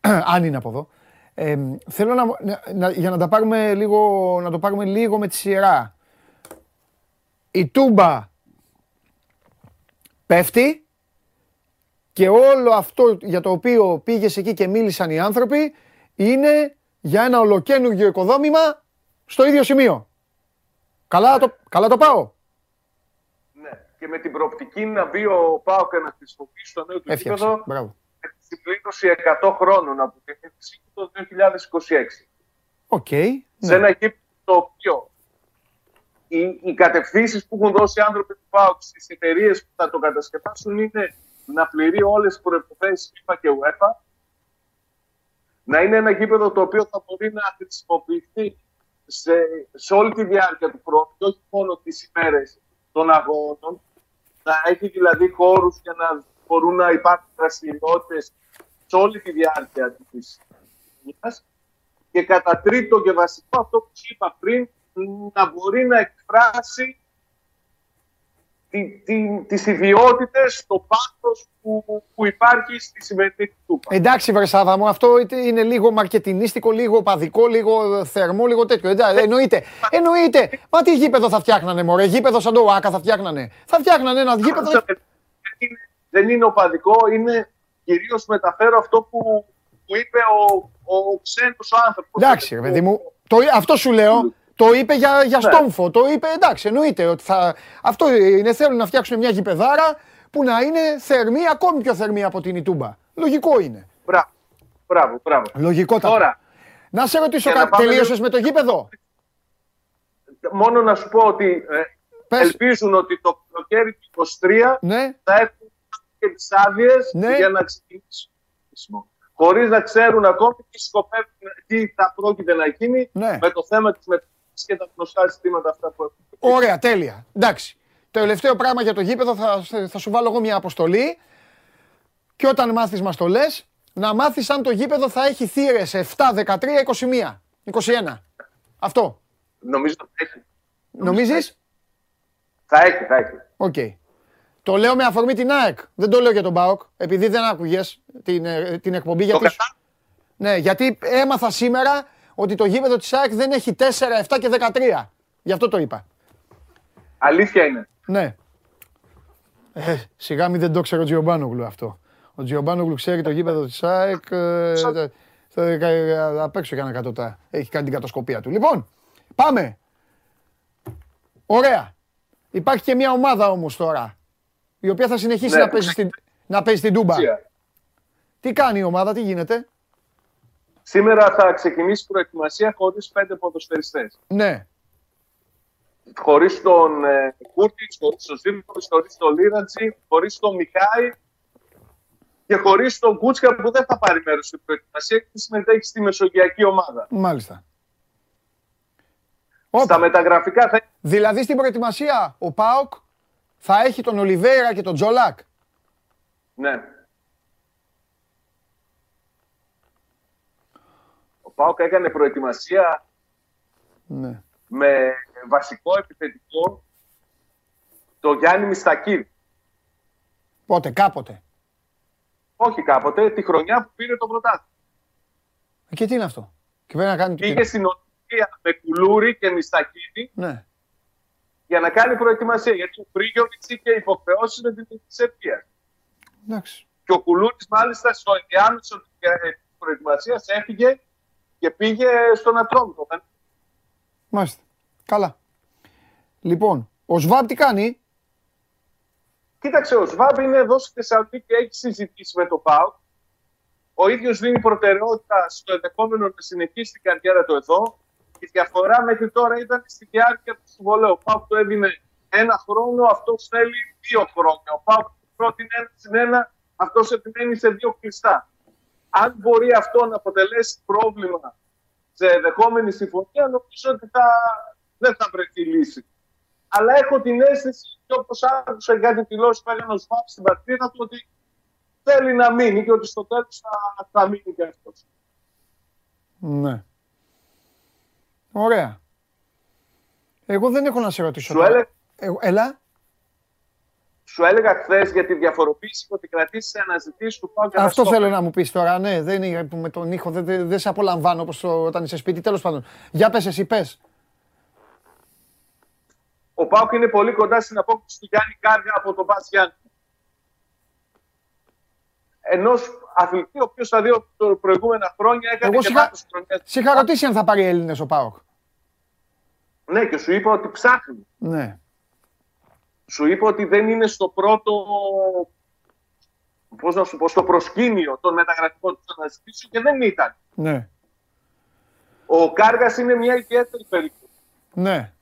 αν είναι από εδώ. Ε, θέλω να, να- να- για να, τα πάρουμε λίγο, να το πάρουμε λίγο με τη σειρά. Η Τούμπα πέφτει και όλο αυτό για το οποίο πήγες εκεί και μίλησαν οι άνθρωποι είναι για ένα ολοκαίνουργιο οικοδόμημα στο ίδιο σημείο. Καλά το, καλά το πάω; Ναι. Και με την προοπτική να μπει ο ΠΑΟΚ και να χρησιμοποιήσει το νέο του Έφτιαξε. γήπεδο Μπράβο. Με τη συμπλήρωση 100 χρόνων από την ίδρυσή του το 2026. Οκ. σε ναι. ένα γήπεδο το οποίο οι, οι κατευθύνσεις που έχουν δώσει οι άνθρωποι του ΠΑΟΚ στις εταιρείες που θα το κατασκευάσουν είναι να πληρεί όλες τις προποθέσει FIFA και UEFA, να είναι ένα γήπεδο το οποίο θα μπορεί να χρησιμοποιηθεί σε, σε όλη τη διάρκεια του χρόνου και όχι μόνο τις ημέρες των αγώνων, να έχει δηλαδή χώρους για να μπορούν να υπάρχουν δραστηριότητες σε όλη τη διάρκεια της χρονιάς. Και κατά τρίτο και βασικό αυτό που σου είπα πριν, να μπορεί να εκφράσει τι, τι, τις ιδιότητες, το πάθος που, που υπάρχει στη σημερινή Τούπα. Εντάξει, Βρεσάβα μου, αυτό είτε είναι λίγο μαρκετινίστικο, λίγο παδικό, λίγο θερμό, λίγο τέτοιο. Εντάξει, εννοείται. Εννοείται. Μα τι γήπεδο θα φτιάχνανε, Μωρέ. Γήπεδο σαν το ΟΑΚΑ θα φτιάχνανε. Θα φτιάχνανε ένα γήπεδο. Δεν είναι, δεν είναι οπαδικό, είναι κυρίως μεταφέρω αυτό που, που είπε ο, ο ξένος ο άνθρωπος. Εντάξει, ρε παιδί μου. Το, αυτό σου λέω. Το είπε για, για Ναι. στόμφο. Το είπε, εντάξει, εννοείται ότι θα. Αυτό είναι. Θέλουν να φτιάξουν μια γηπεδάρα που να είναι θερμή, ακόμη πιο θερμή από την Ιτούμπα. Λογικό είναι. Μπράβο, μπράβο, μπράβο. Λογικότατο. Τώρα, Να σε ρωτήσω Για να κάτι. πάμε Τελείωσες λίγο- με το γήπεδο; μόνο να σου πω ότι ε, Πες. ελπίζουν ότι το καλοκαίρι του 23 Ναι. θα έχουν και τις άδειες Ναι. για να ξεκινήσουν το χτίσιμο. Χωρίς να ξέρουν ακόμη τι σκοπεύουν, τι θα πρόκειται να γίνει Ναι. με το θέμα της μεταφοράς και τα γνωστά ζητήματα αυτά που έχουν. Ωραία, τέλεια. Εντάξει. Το τελευταίο πράγμα για το γήπεδο θα, θα σου βάλω εγώ μια αποστολή. Και όταν μάθεις μας το λες, να μάθεις αν το γήπεδο θα έχει θύρες 7, 13, 21. 21. Αυτό. Νομίζω ότι θα έχει. Νομίζεις; Θα έχει, θα έχει. Οκ. Το λέω με αφορμή την ΑΕΚ. Δεν το λέω για τον ΠΑΟΚ, επειδή δεν άκουγες την, ε, την εκπομπή. Το Γιατί, κατά... ναι, γιατί έμαθα σήμερα ότι το γήπεδο της ΑΕΚ δεν έχει 4, 7 και 13. Γι' αυτό το είπα. Αλήθεια είναι. Ναι. Ε, σιγά μην δεν το ξέρει ο Τζιομπάνογλου αυτό. Ο Τζιομπάνογλου ξέρει το γήπεδο της ΑΕΚ ε, θα- θα- απ' έξω για ένα κατωτά. Έχει κάνει την κατοσκοπία του. Λοιπόν, πάμε. Ωραία. Υπάρχει και μια ομάδα όμως τώρα, η οποία θα συνεχίσει Ναι, να, που παίζει στην, να παίζει στην Τούμπα. Ουσία. Τι κάνει η ομάδα, τι γίνεται; Σήμερα θα ξεκινήσει προετοιμασία χωρίς πέντε ποδοσφαιριστές. Ναι. Χωρίς τον ε, Κούρτιτς, χωρίς τον Ζήμβος, χωρίς τον Λίρατζι, χωρίς τον Μιχάη και χωρίς τον Κούτσκα που δεν θα πάρει μέρος στην προετοιμασία και συμμετέχει στη Μεσογειακή ομάδα. Μάλιστα. Στα Όπα. μεταγραφικά θα Δηλαδή στην προετοιμασία ο ΠΑΟΚ θα έχει τον Ολιβέρα και τον Τζολάκ. Ναι. ΠΑΟΚ έκανε προετοιμασία Ναι. με βασικό επιθετικό το Γιάννη Μιστακίδη. Πότε, κάποτε. Όχι κάποτε, τη χρονιά που πήρε το πρωτάθλημα. Ε, Και τι είναι αυτό; Και πρέπει να κάνει. Πήγε στην Ολυμπία με κουλούρι και Μιστακίδη Ναι. Για να κάνει προετοιμασία. Γιατί ο Πρίγιοβιτς είχε υποχρεώσει με την της Σερβίας. Εντάξει. Και ο Κουλούρης μάλιστα στο ενδιάμεσο της προετοιμασίας έφυγε και πήγε στον Ατρόμητο. Μάλιστα. Καλά. Λοιπόν, ο Σβάμπ τι κάνει; Κοίταξε, ο Σβάμπ είναι εδώ στη Θεσσαλονίκη και έχει συζητήσει με το ΠΑΟΚ. Ο ίδιος δίνει προτεραιότητα στο ενδεχόμενο να συνεχίσει την καριέρα του εδώ. Η διαφορά μέχρι τώρα ήταν στη διάρκεια του συμβολέου. Ο ΠΑΟΚ το έδινε ένα χρόνο, αυτός θέλει δύο χρόνια. Ο ΠΑΟΚ του πρότεινε ένα συν ένα, αυτός επιμένει σε δύο κλειστά. Αν μπορεί αυτό να αποτελέσει πρόβλημα σε ενδεχόμενη συμφωνία, νομίζω ότι θα, δεν θα βρεθεί λύση. Αλλά έχω την αίσθηση, και όπως άκουσα για την δηλώση που έκανε ο Σβάμπ στην παρτίδα του, ότι θέλει να μείνει και ότι στο τέλος θα, θα μείνει και αυτός. Ναι. Ωραία. Εγώ δεν έχω να σε ρωτήσω. Σου, τώρα. έλεγα, Εγώ- έλα. σου έλεγα χθες για τη διαφοροποίηση ότι κρατήσει αναζητήσεις του Πάου και Αυτό Αναστόπουλου. θέλω να μου πεις τώρα. Ναι, δεν είναι που με τον ήχο. Δεν, δεν, δεν σε απολαμβάνω όπως το- όταν είσαι σπίτι. Τέλος πάντων. Για πες εσύ, πες. Ο Πάουκ είναι πολύ κοντά στην απόκτηση του Γιάννη Κάργα από τον Μπα Γιάννη. Ενός αθλητή, ο οποίος τα δύο προηγούμενα χρόνια έκανε Εγώ και σιγά- βάθος χρονιάς. Σε είχα ρωτήσει αν θα πάρει Έλληνες ο ΠΑΟΚ. Ναι, και σου είπα ότι ψάχνει. Ναι. Σου είπα ότι δεν είναι στο πρώτο. Πώς να σου πω, στο προσκήνιο των μεταγραφικών του αναζητήσεων και δεν ήταν. Ναι. Ο Κάργας είναι μια ιδιαίτερη περίπτωση. Ναι.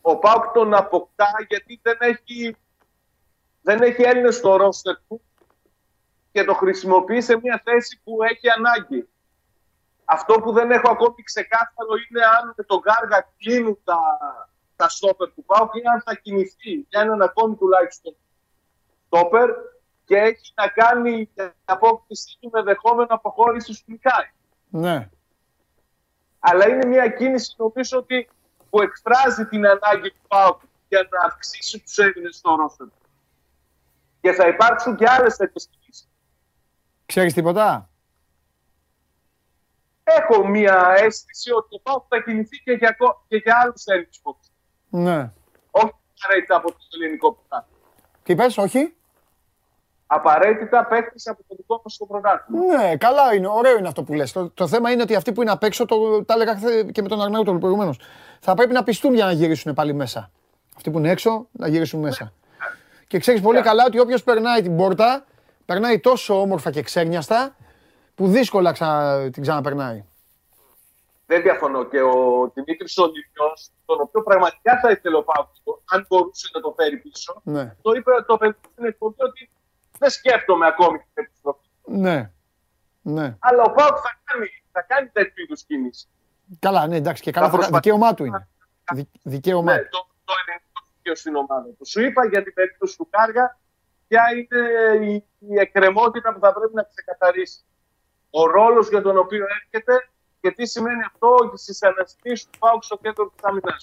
Ο Πάουκ τον αποκτά γιατί δεν έχει, δεν έχει Έλληνες στο ρόστερ του και το χρησιμοποιεί σε μια θέση που έχει ανάγκη. Αυτό που δεν έχω ακόμη ξεκάθαρο είναι αν με τον Κάργα κλείνουν τα, τα στόπερ του Πάουκ ή αν θα κινηθεί για έναν ακόμη τουλάχιστον στόπερ και έχει να κάνει την απόκτησή του με δεχόμενο αποχώρηση του Μικάη. Ναι. Αλλά είναι μια κίνηση νομίζω ότι που εκφράζει την ανάγκη του ΠΑΟΚ για να αυξήσει τους Έλληνες στο ρόστερ. Και θα υπάρξουν και άλλες τέτοιες κινήσεις. Ξέρεις τίποτα; Έχω μια αίσθηση ότι ο ΠΑΟΚ θα κινηθεί και για, κο- και για άλλους Έλληνες παίκτες. Ναι. Όχι απαραίτητα από το ελληνικό πρωτάθλημα. Τι πες, όχι; Απαραίτητα παίκτες από το δικό μας το πρωτάθλημα. Ναι, καλά είναι, ωραίο είναι αυτό που λες. Το, το θέμα είναι ότι αυτοί που είναι απ' έξω, το, τα έλεγα χθε και με τον Αρναούτο προηγουμένως. Θα πρέπει να πιστούν για να γυρίσουν πάλι μέσα. Αυτοί που είναι έξω, να γυρίσουν μέσα. Και ξέρεις πολύ καλά ότι όποιος περνάει την πόρτα, περνάει τόσο όμορφα και ξέρνιαστα, που δύσκολα ξα... την ξαναπερνάει. Δεν διαφωνώ. Και ο Δημήτρης Ολυμπιός, τον οποίο πραγματικά θα ήθελε ο ΠΑΟΚ, αν μπορούσε να το φέρει πίσω, Ναι, το είπε το παιδί στην εκπομπή ότι δεν σκέφτομαι ακόμη την επιστροφή. ναι, ναι. Αλλά ο Πάουκ θα κάνει, θα κάνει τέτοιου είδους κίνηση. Καλά, ναι, εντάξει, και καλά, Θα θα... προσπαθήσει. δικαίωμά του είναι. Δι... Δικαίωμά Ναι, του. το, το ελληνικό στοιχείο στην ομάδα του. Σου είπα για την περίπτωση του Κάργα ποια είναι η, η εκκρεμότητα που θα πρέπει να ξεκαθαρίσει. Ο ρόλος για τον οποίο έρχεται και τι σημαίνει αυτό στις αναζητήσει του Πάουκ στο κέντρο της άμυνα.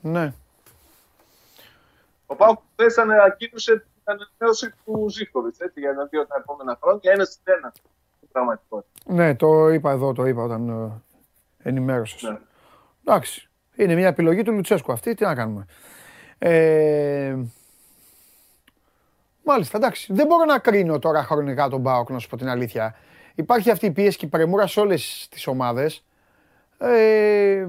Ναι. Ο Πάουκ χθες ανακοίνωσε την ανανέωση του Ζήφκοβιτς για να δει τα επόμενα χρόνια. Ένα συν ένα στην πραγματικότητα. ναι, το είπα εδώ, το είπα όταν ε, ενημέρωσες. Ναι. Εντάξει. Είναι μια επιλογή του Λουτσέσκου αυτή. Τι να κάνουμε. Ε, μάλιστα, εντάξει. Δεν μπορώ να κρίνω τώρα χρονικά τον Μπάοκ, να σου πω την αλήθεια. Υπάρχει αυτή η πίεση και η πρεμούρα σε όλες τις ομάδες. Ε,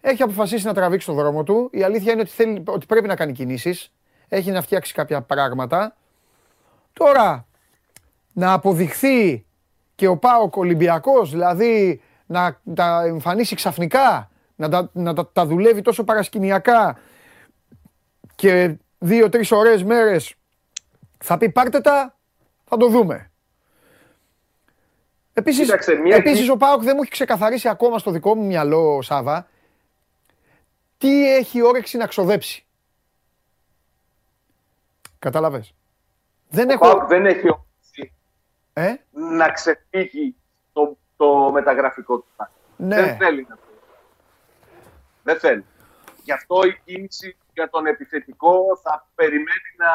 έχει αποφασίσει να τραβήξει τον δρόμο του. Η αλήθεια είναι ότι, θέλει, ότι πρέπει να κάνει κινήσεις. Έχει να φτιάξει κάποια πράγματα. Τώρα, να αποδειχθεί και ο Πάοκ Ολυμπιακός, δηλαδή να τα εμφανίσει ξαφνικά, να τα, να τα, τα δουλεύει τόσο παρασκηνιακά και δύο-τρεις ωραίες μέρες θα πει πάρτε τα, θα το δούμε. Επίσης, Κοίταξε, μια επίσης κι- ο Πάοκ δεν μου έχει ξεκαθαρίσει ακόμα στο δικό μου μυαλό, Σάβα, τι έχει όρεξη να ξοδέψει. Κατάλαβες. Δεν Ο έχω... Πάουκ δεν έχει όρεξη Ε; να ξεφύγει στο το μεταγραφικό του. Ναι. Δεν θέλει να το. Δεν θέλει. Γι' αυτό η κίνηση για τον επιθετικό θα περιμένει να,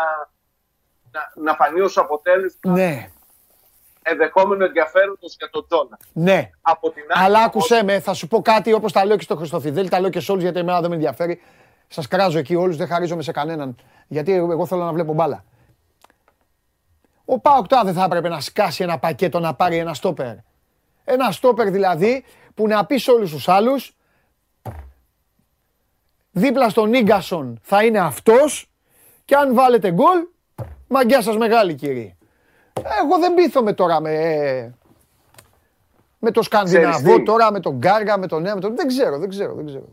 να, να φανεί ως αποτέλεσμα Ναι, ενδεχόμενο ενδιαφέροντος για τον Τζόνα. ναι. Από την άλλη, Αλλά άκουσέ με, θα σου πω κάτι όπως τα λέω και στο Χριστοφιδέλη, τα λέω και σε όλους γιατί εμένα δεν με ενδιαφέρει. Σας κράζω εκεί όλους, δεν χαρίζομαι σε κανέναν. Γιατί εγώ θέλω να βλέπω μπάλα. Ο Πάοκ τώρα δεν θα έπρεπε να σκάσει ένα πακέτο να πάρει ένα στόπερ. Ένα στόπερ δηλαδή που να πει σε όλους τους άλλους. Δίπλα στον Νίγκασον θα είναι αυτός και αν βάλετε γκολ, μαγκιά σας μεγάλη κύριε. Εγώ δεν πείθομαι τώρα με, με το Σκανδιναβό Ξέρεις τι; τώρα, με τον Γκάργα, με τον Νέα, με τον... Δεν ξέρω, δεν ξέρω, δεν ξέρω.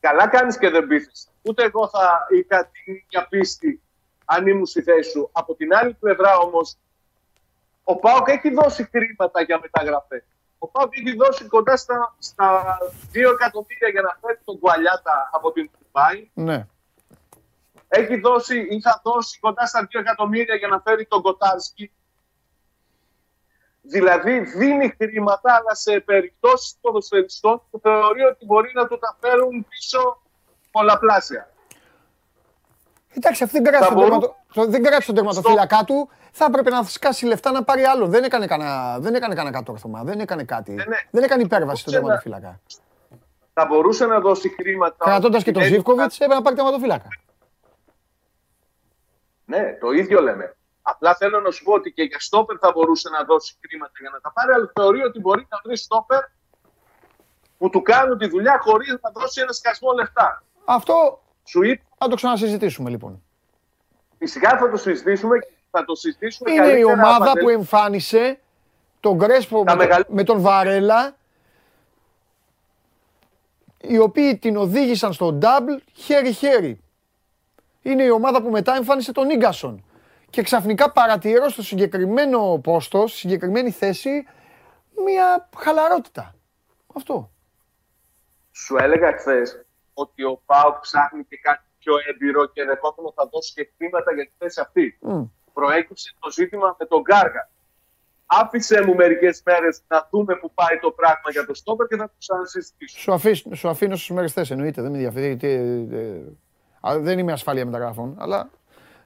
καλά κάνεις και δεν πείθεις. Ούτε εγώ θα είχα την ίδια πίστη αν ήμουν στη θέση σου. Από την άλλη πλευρά όμως, ο Πάοκ έχει δώσει χρήματα για μεταγραφές. Ο Πάοκ έχει δώσει κοντά στα, στα 2 εκατομμύρια για να φέρει τον Κουαλιάτα από την Τουμπάι. Ναι. Έχει δώσει ή θα δώσει κοντά στα 2 εκατομμύρια για να φέρει τον Κοτάρσκι. Δηλαδή δίνει χρήματα, αλλά σε περιπτώσεις ποδοσφαιριστών που θεωρεί ότι μπορεί να του τα φέρουν πίσω πολλαπλάσια. Εντάξει, αυτή δεν κράτησε Θα τον, μπορού- τερματο... το- δεν κράτησε τον τερματοφύλακά του. Θα έπρεπε να σκάσει λεφτά να πάρει άλλο. Δεν έκανε κανένα, δεν έκανε κανένα κατόρθωμα. Δεν έκανε κάτι. ναι. Δεν έκανε υπέρβαση στον Μπορούσε να- τερματοφύλακα. Θα μπορούσε να δώσει χρήματα. Κρατώντας και τον Δεν- Ζήφκοβιτς, έπρεπε να πάρει τερματοφύλακα. Ναι, το ίδιο λέμε. Απλά θέλω να σου πω ότι και για στόπερ θα μπορούσε να δώσει χρήματα για να τα πάρει, αλλά θεωρεί ότι μπορεί να βρει στόπερ που του κάνουν τη δουλειά χωρίς να δώσει ένα σκασμό λεφτά. Αυτό Σου είπε, θα το ξανασυζητήσουμε λοιπόν. φυσικά θα το συζητήσουμε και θα το συζητήσουμε Είναι η καλύτερα, ομάδα Παντελή. που εμφάνισε τον Γκρέσπο Τα με, τον- μεγαλ- με τον Βαρέλα οι οποίοι την οδήγησαν στο double χέρι-χέρι. Είναι η ομάδα που μετά εμφάνισε τον Ίγκασον. Και ξαφνικά παρατηρώ στο συγκεκριμένο πόστο, στη συγκεκριμένη θέση, μια χαλαρότητα. Αυτό. Σου έλεγα χθες ότι ο Πάο ψάχνει και κάτι πιο έμπειρο και ενδεχόμενο θα δώσει και χρήματα για τη θέση αυτή. Μμ. Προέκυψε το ζήτημα με τον Γκάργα. Άφησε μου μερικές μέρες να δούμε που πάει το πράγμα για το στόπερ και θα το ξανασυζητήσουμε. Σου, αφήσ, σου αφήνω στις μέρες θέσει, εννοείται. Δεν με ενδιαφέρει. Γιατί, ε, ε, α, δεν είμαι ασφάλεια μεταγραφών. Αλλά.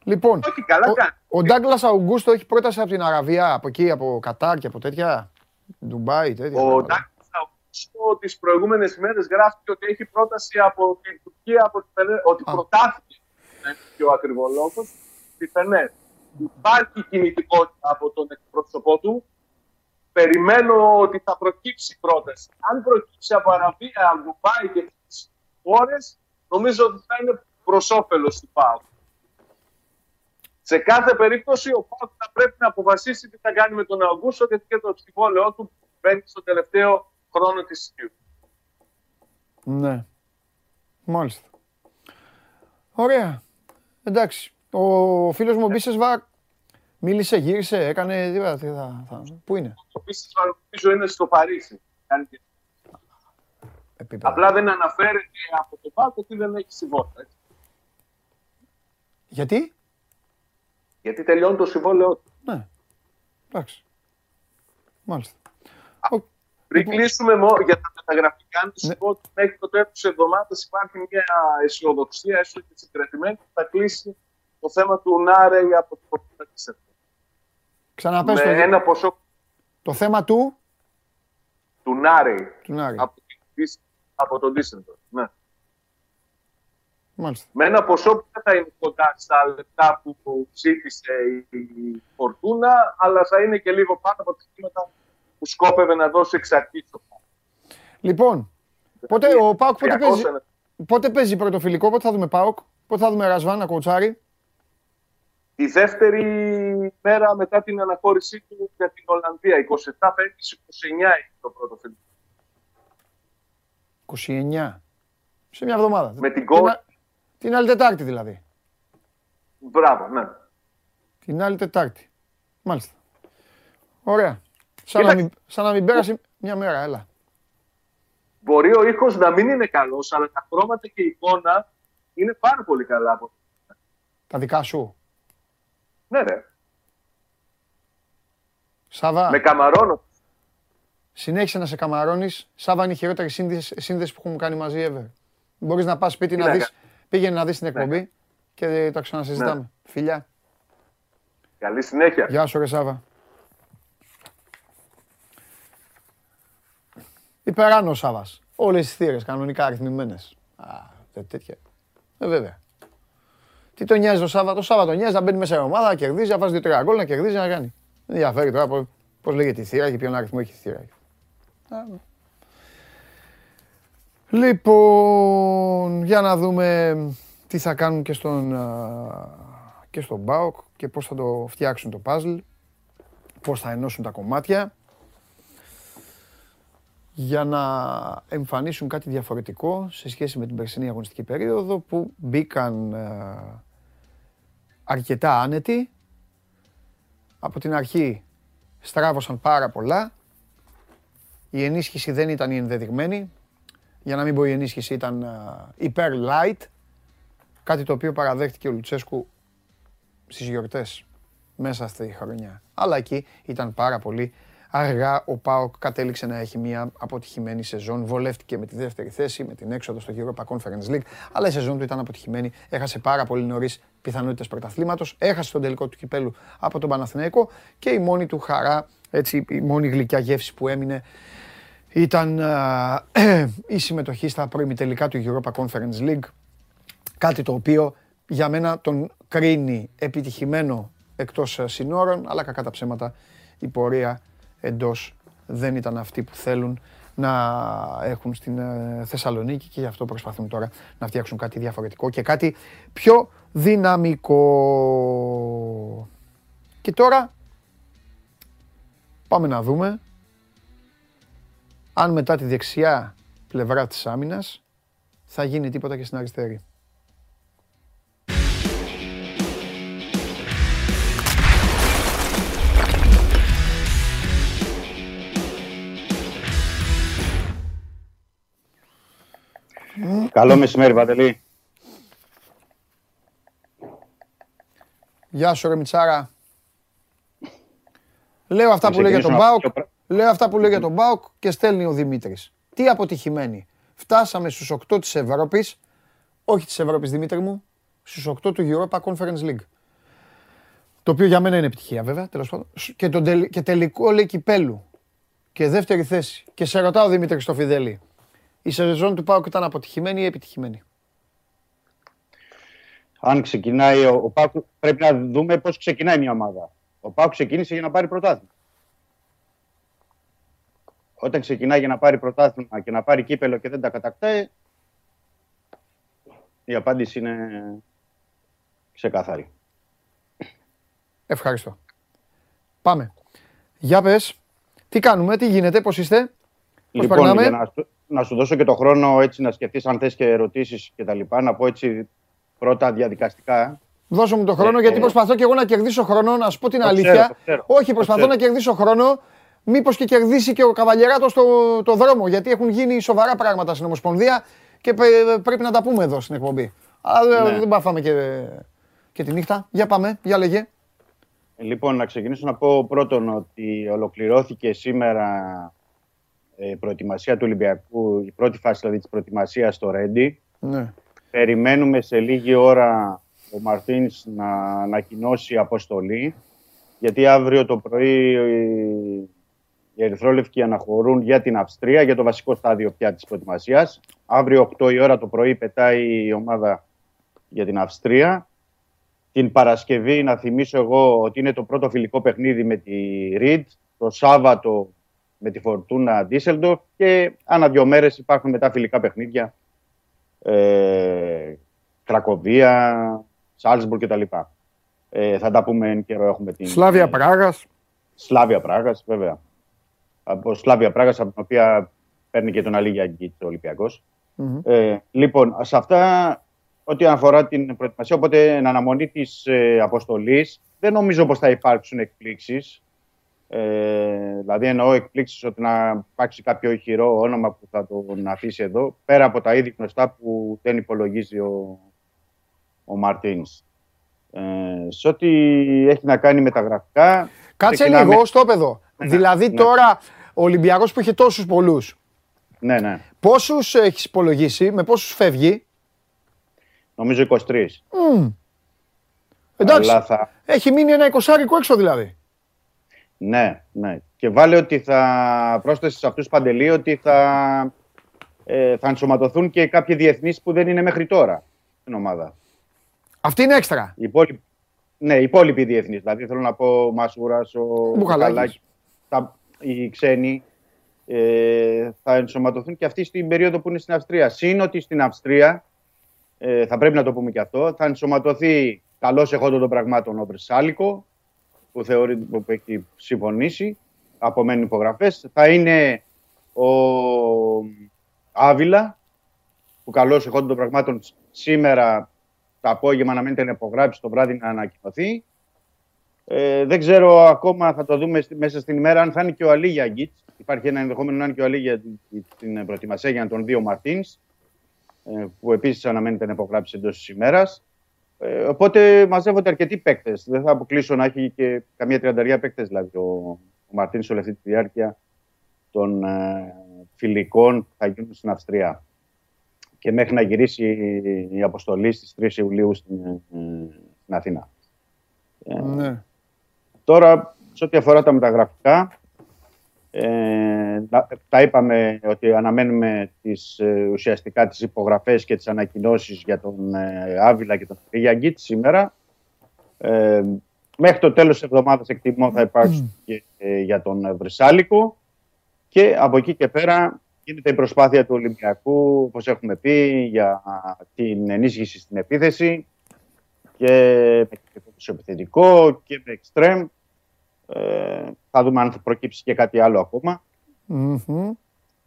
Λοιπόν, Όχι, καλά ο, κάνει. ο Ντάγκλας Αουγκούστο έχει πρόταση από την Αραβία, από εκεί, από Κατάρ και από τέτοια. Ντουμπάι, τέτοια. Ο Ντάκ τις προηγούμενες μέρες γράφτηκε ότι έχει πρόταση από την Τουρκία, από τη Φενέρ, ότι Α. προτάθηκε να είναι πιο ακριβό λόγος, τη Φενέρ. Υπάρχει κινητικότητα από τον εκπρόσωπό του. Περιμένω ότι θα προκύψει πρόταση. Αν προκύψει από Αραβία, Ντουμπάι και τις χώρες, νομίζω ότι θα είναι προς όφελος του ΠΑΟΚ. Σε κάθε περίπτωση, ο ΠΑΟΚ θα πρέπει να αποφασίσει τι θα κάνει με τον Αυγούστο, γιατί και το συμβόλαιό του μπαίνει στο τελευταίο χρόνο της ισχύου. Ναι. Μάλιστα. Ωραία. Εντάξει. Ο φίλος μου ο Μπίσεσβαρ μίλησε, γύρισε, έκανε. Τι, θα- τι θα, θα, πού είναι, Το επίση, νομίζω είναι στο Παρίσι. Κάνει και- επίπεδο. Απλά δεν αναφέρεται από το ΠΑΟΚ ότι δεν έχει συμβόλαιο. Έτσι. Γιατί; Γιατί τελειώνει το συμβόλαιό του. Ναι. Εντάξει. Μάλιστα. Πριν κλείσουμε μό- για τα μεταγραφικά, να σου Ναι. πω ότι μέχρι το τέλος της εβδομάδας υπάρχει μια αισιοδοξία, έστω και συγκρατημένη, που θα κλείσει το θέμα του Νάρεϊ από το Πορτογαλία. Ξαναπες Με το, ένα ποσό το θέμα του, του Νάρεϊ του Νάρη. από, την- από τον Ντίσσελντορφ. Ναι. Μάλιστα. Με ένα ποσό που δεν θα είναι κοντά στα λεπτά που ψήφισε η Φορτούνα, αλλά θα είναι και λίγο πάνω από τα χρήματα που σκόπευε να δώσει εξ αρχής. το ΠΑΟΚ. Λοιπόν, πότε, ο Πάοκ πότε 300 παίζει, ένα- πότε παίζει πρωτοφιλικό, πότε θα δούμε Πάοκ, πότε θα δούμε Ρασβάν να κοουτσάρει. Τη δεύτερη μέρα μετά την αναχώρησή του για την Ολλανδία. 27 Πέμπτη, 29 είναι το πρώτο φιλικό. 29. Σε μια εβδομάδα. Με την Την, γκολ. α- την άλλη Τετάρτη δηλαδή. Μπράβο, ναι. Την άλλη Τετάρτη. Μάλιστα. Ωραία. Σαν, να Κοίταξε. μην, σαν να μην πέρασε μια μέρα, έλα. Μπορεί ο ήχος να μην είναι καλός, αλλά τα χρώματα και η εικόνα είναι πάρα πολύ καλά. από- Τα δικά σου. Ναι, ρε. Σαβά. Με καμαρώνω. Συνέχισε να σε καμαρώνεις. Σάβα είναι η χειρότερη σύνδεση, σύνδεση που έχουμε κάνει μαζί ever. Μπορείς να πας σπίτι Τι να να δεις, κάνω. Πήγαινε να δεις την εκπομπή και τα ξανασυζητάμε. Φιλιά. Καλή συνέχεια. Γεια σου ρε Σάβα. Υπεράνω ο Σάβας. Όλες τις θύρες κανονικά αριθμημένες. Α, τε- τέτοια. Ε, βέβαια. Τι τον νοιάζει το Σάββατο, το Σάββατο νοιάζει να μπαίνει μέσα η ομάδα, να κερδίζει, να βάζει δύο-τρία γκολ, να κερδίζει, να κάνει. Δεν ενδιαφέρει τώρα πώς πώς λέγεται η θύρα και ποιον αριθμό έχει η θύρα. Α, ναι. Λοιπόν, για να δούμε τι θα κάνουν και στον, α, και στον ΠΑΟΚ και πώς θα το φτιάξουν το παζλ, πώς θα ενώσουν τα κομμάτια για να εμφανίσουν κάτι διαφορετικό σε σχέση με την περσινή αγωνιστική περίοδο που μπήκαν α, αρκετά άνετοι. Από την αρχή στράβωσαν πάρα πολλά. Η ενίσχυση δεν ήταν η ενδεδειγμένη. Για να μην πω η ενίσχυση ήταν α, υπέρ light. Κάτι το οποίο παραδέχτηκε ο Λουτσέσκου στις γιορτές μέσα στη χρονιά. Αλλά εκεί ήταν πάρα πολύ αργά. Ο ΠΑΟΚ κατέληξε να έχει μια αποτυχημένη σεζόν. Βολεύτηκε με τη δεύτερη θέση, με την έξοδο στο Europa Conference League. Αλλά η σεζόν του ήταν αποτυχημένη. Έχασε πάρα πολύ νωρίς πιθανότητες πρωταθλήματος. Έχασε τον τελικό του κυπέλου από τον Παναθηναϊκό. Και η μόνη του χαρά, έτσι, η μόνη γλυκιά γεύση που έμεινε ήταν α, η συμμετοχή στα προημιτελικά του Europa Conference League. Κάτι το οποίο για μένα τον κρίνει επιτυχημένο εκτός ε, συνόρων, αλλά κακά τα ψέματα η πορεία εντός δεν ήταν αυτή που θέλουν να έχουν στην ε, Θεσσαλονίκη και γι' αυτό προσπαθούν τώρα να φτιάξουν κάτι διαφορετικό και κάτι πιο δυναμικό. Και τώρα πάμε να δούμε αν μετά τη δεξιά πλευρά της άμυνας θα γίνει τίποτα και στην αριστερή. Καλό μεσημέρι, Παντελή. Γεια σου ρε Μιτσάρα. Λέω αυτά Να που λέει για τον ξεκινήσουμε Μπάουκ, από πιο λέω αυτά που λέει για τον Μπάουκ και στέλνει ο Δημήτρης. Τι αποτυχημένοι. Φτάσαμε στους 8 της Ευρώπης, όχι της Ευρώπης Δημήτρη μου, στους 8 του Europa Conference League. Το οποίο για μένα είναι επιτυχία βέβαια, τέλος πάντων. Και, τον τελ- και τελικό λέει κυπέλου. Και δεύτερη θέση. Και σε ρωτάω Δημήτρη στο Φιδέλη. Η σεζόν του Πάουκ ήταν αποτυχημένη ή επιτυχημένη; Αν ξεκινάει ο, ο Πάκου, πρέπει να δούμε πώς ξεκινάει μια ομάδα. Ο Πάκου ξεκίνησε για να πάρει πρωτάθλημα. Όταν ξεκινάει για να πάρει πρωτάθλημα και να πάρει κύπελο και δεν τα κατακτάει, η απάντηση είναι ξεκάθαρη. Ευχαριστώ. Πάμε. Για πες. Τι κάνουμε, τι γίνεται, πώς είστε. Πώς λοιπόν, περνάμε; για να, σου- να σου δώσω και το χρόνο έτσι να σκεφτείς αν θες και ερωτήσεις και τα λοιπά, να πω έτσι πρώτα διαδικαστικά. Δώσε μου το χρόνο Ε, γιατί ε, προσπαθώ και εγώ να κερδίσω χρόνο, να σου πω την Το αλήθεια. ξέρω, το ξέρω. Όχι, Το προσπαθώ ξέρω. να κερδίσω χρόνο. Μήπως και κερδίσει και ο Καβαλιεράτος το, το δρόμο, γιατί έχουν γίνει σοβαρά πράγματα στην Ομοσπονδία και πε- πρέπει να τα πούμε εδώ στην εκπομπή. Αλλά Ναι. δεν πάθαμε και, και τη νύχτα. Για πάμε, για λέγε. Λοιπόν, να ξεκινήσω να πω πρώτον ότι ολοκληρώθηκε σήμερα ε, προετοιμασία του Ολυμπιακού, η πρώτη φάση δηλαδή της προετοιμασίας στο Ρέντι. Ναι. Περιμένουμε σε λίγη ώρα ο Μαρτίνς να ανακοινώσει αποστολή, γιατί αύριο το πρωί ε, οι Ερυθρόλευκοι αναχωρούν για την Αυστρία, για το βασικό στάδιο πια της προετοιμασίας. Αύριο 8 η ώρα το πρωί πετάει η ομάδα για την Αυστρία. Την Παρασκευή, να θυμίσω εγώ ότι είναι το πρώτο φιλικό παιχνίδι με τη Ριντ. Το Σάββατο με τη Φορτούνα Ντίσελντορφ και ανά δύο μέρες υπάρχουν μετά φιλικά παιχνίδια. Ε, Κρακοβία, Σάλσμπουργκ κτλ. Ε, θα τα πούμε εν καιρό. Έχουμε την Σλάβια Πράγας. Σλάβια Πράγας, βέβαια. Από Σλάβια Πράγας, από την οποία παίρνει και τον Αλίγια Γκίτ ο Ολυμπιακός. Μμμ. Ε, λοιπόν, σε αυτά ό,τι αφορά την προετοιμασία, οπότε εν αναμονή της ε, αποστολής, δεν νομίζω πως θα υπάρξουν εκπλήξεις. Ε, δηλαδή, εννοώ εκπλήξεις ότι να υπάρξει κάποιο ηχηρό όνομα που θα τον αφήσει εδώ, πέρα από τα ήδη γνωστά που δεν υπολογίζει ο, ο Μαρτίνς. Ε, σε ό,τι έχει να κάνει με τα γραφικά. Κάτσε ξεκινάμε- λίγο, στο παιδό. Ναι, δηλαδή ναι. τώρα Ο Ολυμπιακός που είχε τόσους πολλούς. Ναι, ναι. Πόσους έχεις υπολογίσει, με πόσους φεύγει; Νομίζω 23. Εντάξει, Αλλά θα... έχει μείνει ένα εικοσάρικο έξω δηλαδή. Ναι, ναι. Και βάλε ότι θα πρόσθεσε σε αυτούς Παντελή ότι θα, ε, θα ενσωματωθούν και κάποιοι διεθνείς που δεν είναι μέχρι τώρα στην ομάδα. Αυτή είναι έξτρα. Οι υπόλοιποι, ναι, οι υπόλοιποι διεθνείς. Δηλαδή θέλω να πω ο Μασούρας, ο Μπουχαλάκης. Μπουχαλάκης, τα, οι ξένοι ε, θα ενσωματωθούν και αυτοί στην περίοδο που είναι στην Αυστρία. Συν ότι στην Αυστρία, ε, θα πρέπει να το πούμε και αυτό, θα ενσωματωθεί καλός εχόντων των πραγμάτων ο Βρυσάλικο, που θεωρεί που έχει συμφωνήσει, απομένουν υπογραφές. Θα είναι ο Άβυλα, που καλώς εχόντων των πραγμάτων σήμερα το απόγευμα να μένετε να υπογράψει, το βράδυ να ανακοινωθεί. Ε, δεν ξέρω ακόμα, θα το δούμε στη- μέσα στην ημέρα, αν θα είναι και ο Αλή Γιαγκίτς. Υπάρχει ένα ενδεχόμενο να είναι και ο Αλή για την- την προετοιμασία για τον δύο Μαρτίνς, ε, που επίσης αναμένεται να υπογράψει εντός της ημέρας. Ε, οπότε μαζεύονται αρκετοί παίκτες. Δεν θα αποκλείσω να έχει και καμία τριανταριά παίκτες δηλαδή ο, ο Μαρτίνς όλη αυτή τη διάρκεια των ε, φιλικών που θα γίνουν στην Αυστρία. Και μέχρι να γυρίσει η αποστολή στις 3 Ιουλίου στην, ε, στην Αθήνα. Ε, Ναι. Τώρα, σε ό,τι αφορά τα μεταγραφικά, ε, τα- τα είπαμε ότι αναμένουμε τις, ε, ουσιαστικά τις υπογραφές και τις ανακοινώσεις για τον ε, Άβυλα και τον Ριαγκίτ σήμερα. Ε, μέχρι το τέλος της εβδομάδας εκτιμώ θα υπάρξουν και ε, για τον ε, Βρυσάλικο. Και από εκεί και πέρα γίνεται η προσπάθεια του Ολυμπιακού, όπως έχουμε πει, για την ενίσχυση στην επίθεση και με κεντρικό επιθετικό και με εξτρέμ. Ε, θα δούμε αν θα προκύψει και κάτι άλλο ακόμα. Μμμ.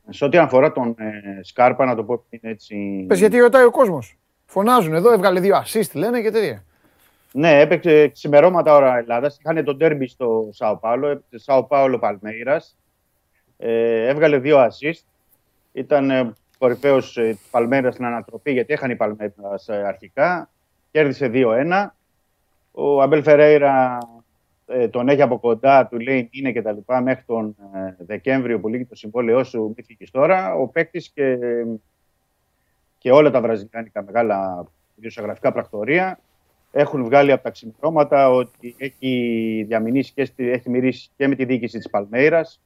Σε ό,τι αφορά τον ε, Σκάρπα, να το πω είναι έτσι. Πες γιατί ρωτάει ο κόσμος. Φωνάζουν εδώ, έβγαλε δύο assist λένε και τέτοια. Ναι, έπαιξε ξημερώματα ώρα Ελλάδας. Είχαν τον τέρμπι στο Σάο Πάολο. Έπαιξε Σάο Πάολο Παλμέιρα. Ε, έβγαλε δύο assist. Ήταν ε, κορυφαίος ε, της Παλμέιρα στην ανατροπή γιατί είχαν οι Παλμέιρα αρχικά. Κέρδισε 2-1. Ο Αμπέλ Φερέιρα ε, τον έχει από κοντά, του λέει είναι και τα λοιπά μέχρι τον ε, Δεκέμβριο που λύγει το συμβόλαιό σου, μη φύγεις τώρα. Ο παίκτης και, και όλα τα βραζιλιάνικα μεγάλα ιδιοσιογραφικά πρακτορία έχουν βγάλει από τα ξημερώματα ότι έχει διαμηνήσει και στη, έχει μυρίσει και με τη διοίκηση της Παλμέιρας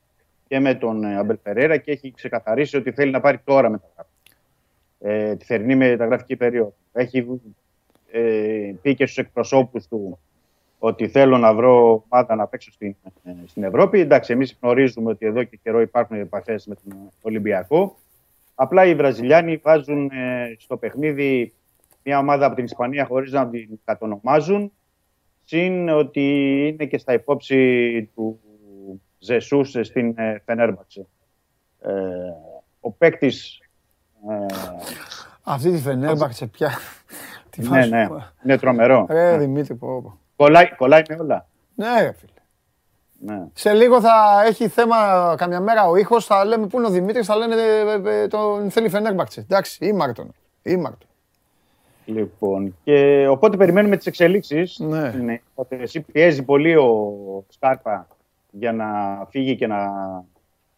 και με τον ε, Αμπέλ Φερέιρα και έχει ξεκαθαρίσει ότι θέλει να πάρει τώρα μεταγραφή. Ε, τη θερινή μεταγραφική περίοδο. Έχει ε, πει και στους εκπροσώπους του ότι θέλω να βρω ομάδα να παίξω στην, ε, στην Ευρώπη. Εντάξει, εμείς γνωρίζουμε ότι εδώ και καιρό υπάρχουν επαφές με τον Ολυμπιακό. Απλά οι Βραζιλιάνοι βάζουν ε, στο παιχνίδι μια ομάδα από την Ισπανία χωρίς να την κατονομάζουν. Συν ότι είναι και στα υπόψη του Ζεσούς στην ε, Φενέρμπαξε. Ε, ο παίκτης. Ε, Αυτή τη Φενέρμπαχτσε πια. Τι ναι, βάζω. ναι, είναι τρομερό. Ρε Δημήτρη, πω, πω. Κολλάει, κολλάει με όλα. Ναι, ρε φίλε. Ναι. Σε λίγο θα έχει θέμα καμιά μέρα ο ήχος, θα λέμε πού είναι ο Δημήτρης, θα λένε ε, ε, τον θέλει Φενέρμπαχτσε. Εντάξει, ήμαρτον. Ήμαρτον. Λοιπόν, και οπότε περιμένουμε τις εξελίξεις. Ναι. Είναι, ότι εσύ πιέζει πολύ ο Σκάρπα για να φύγει και να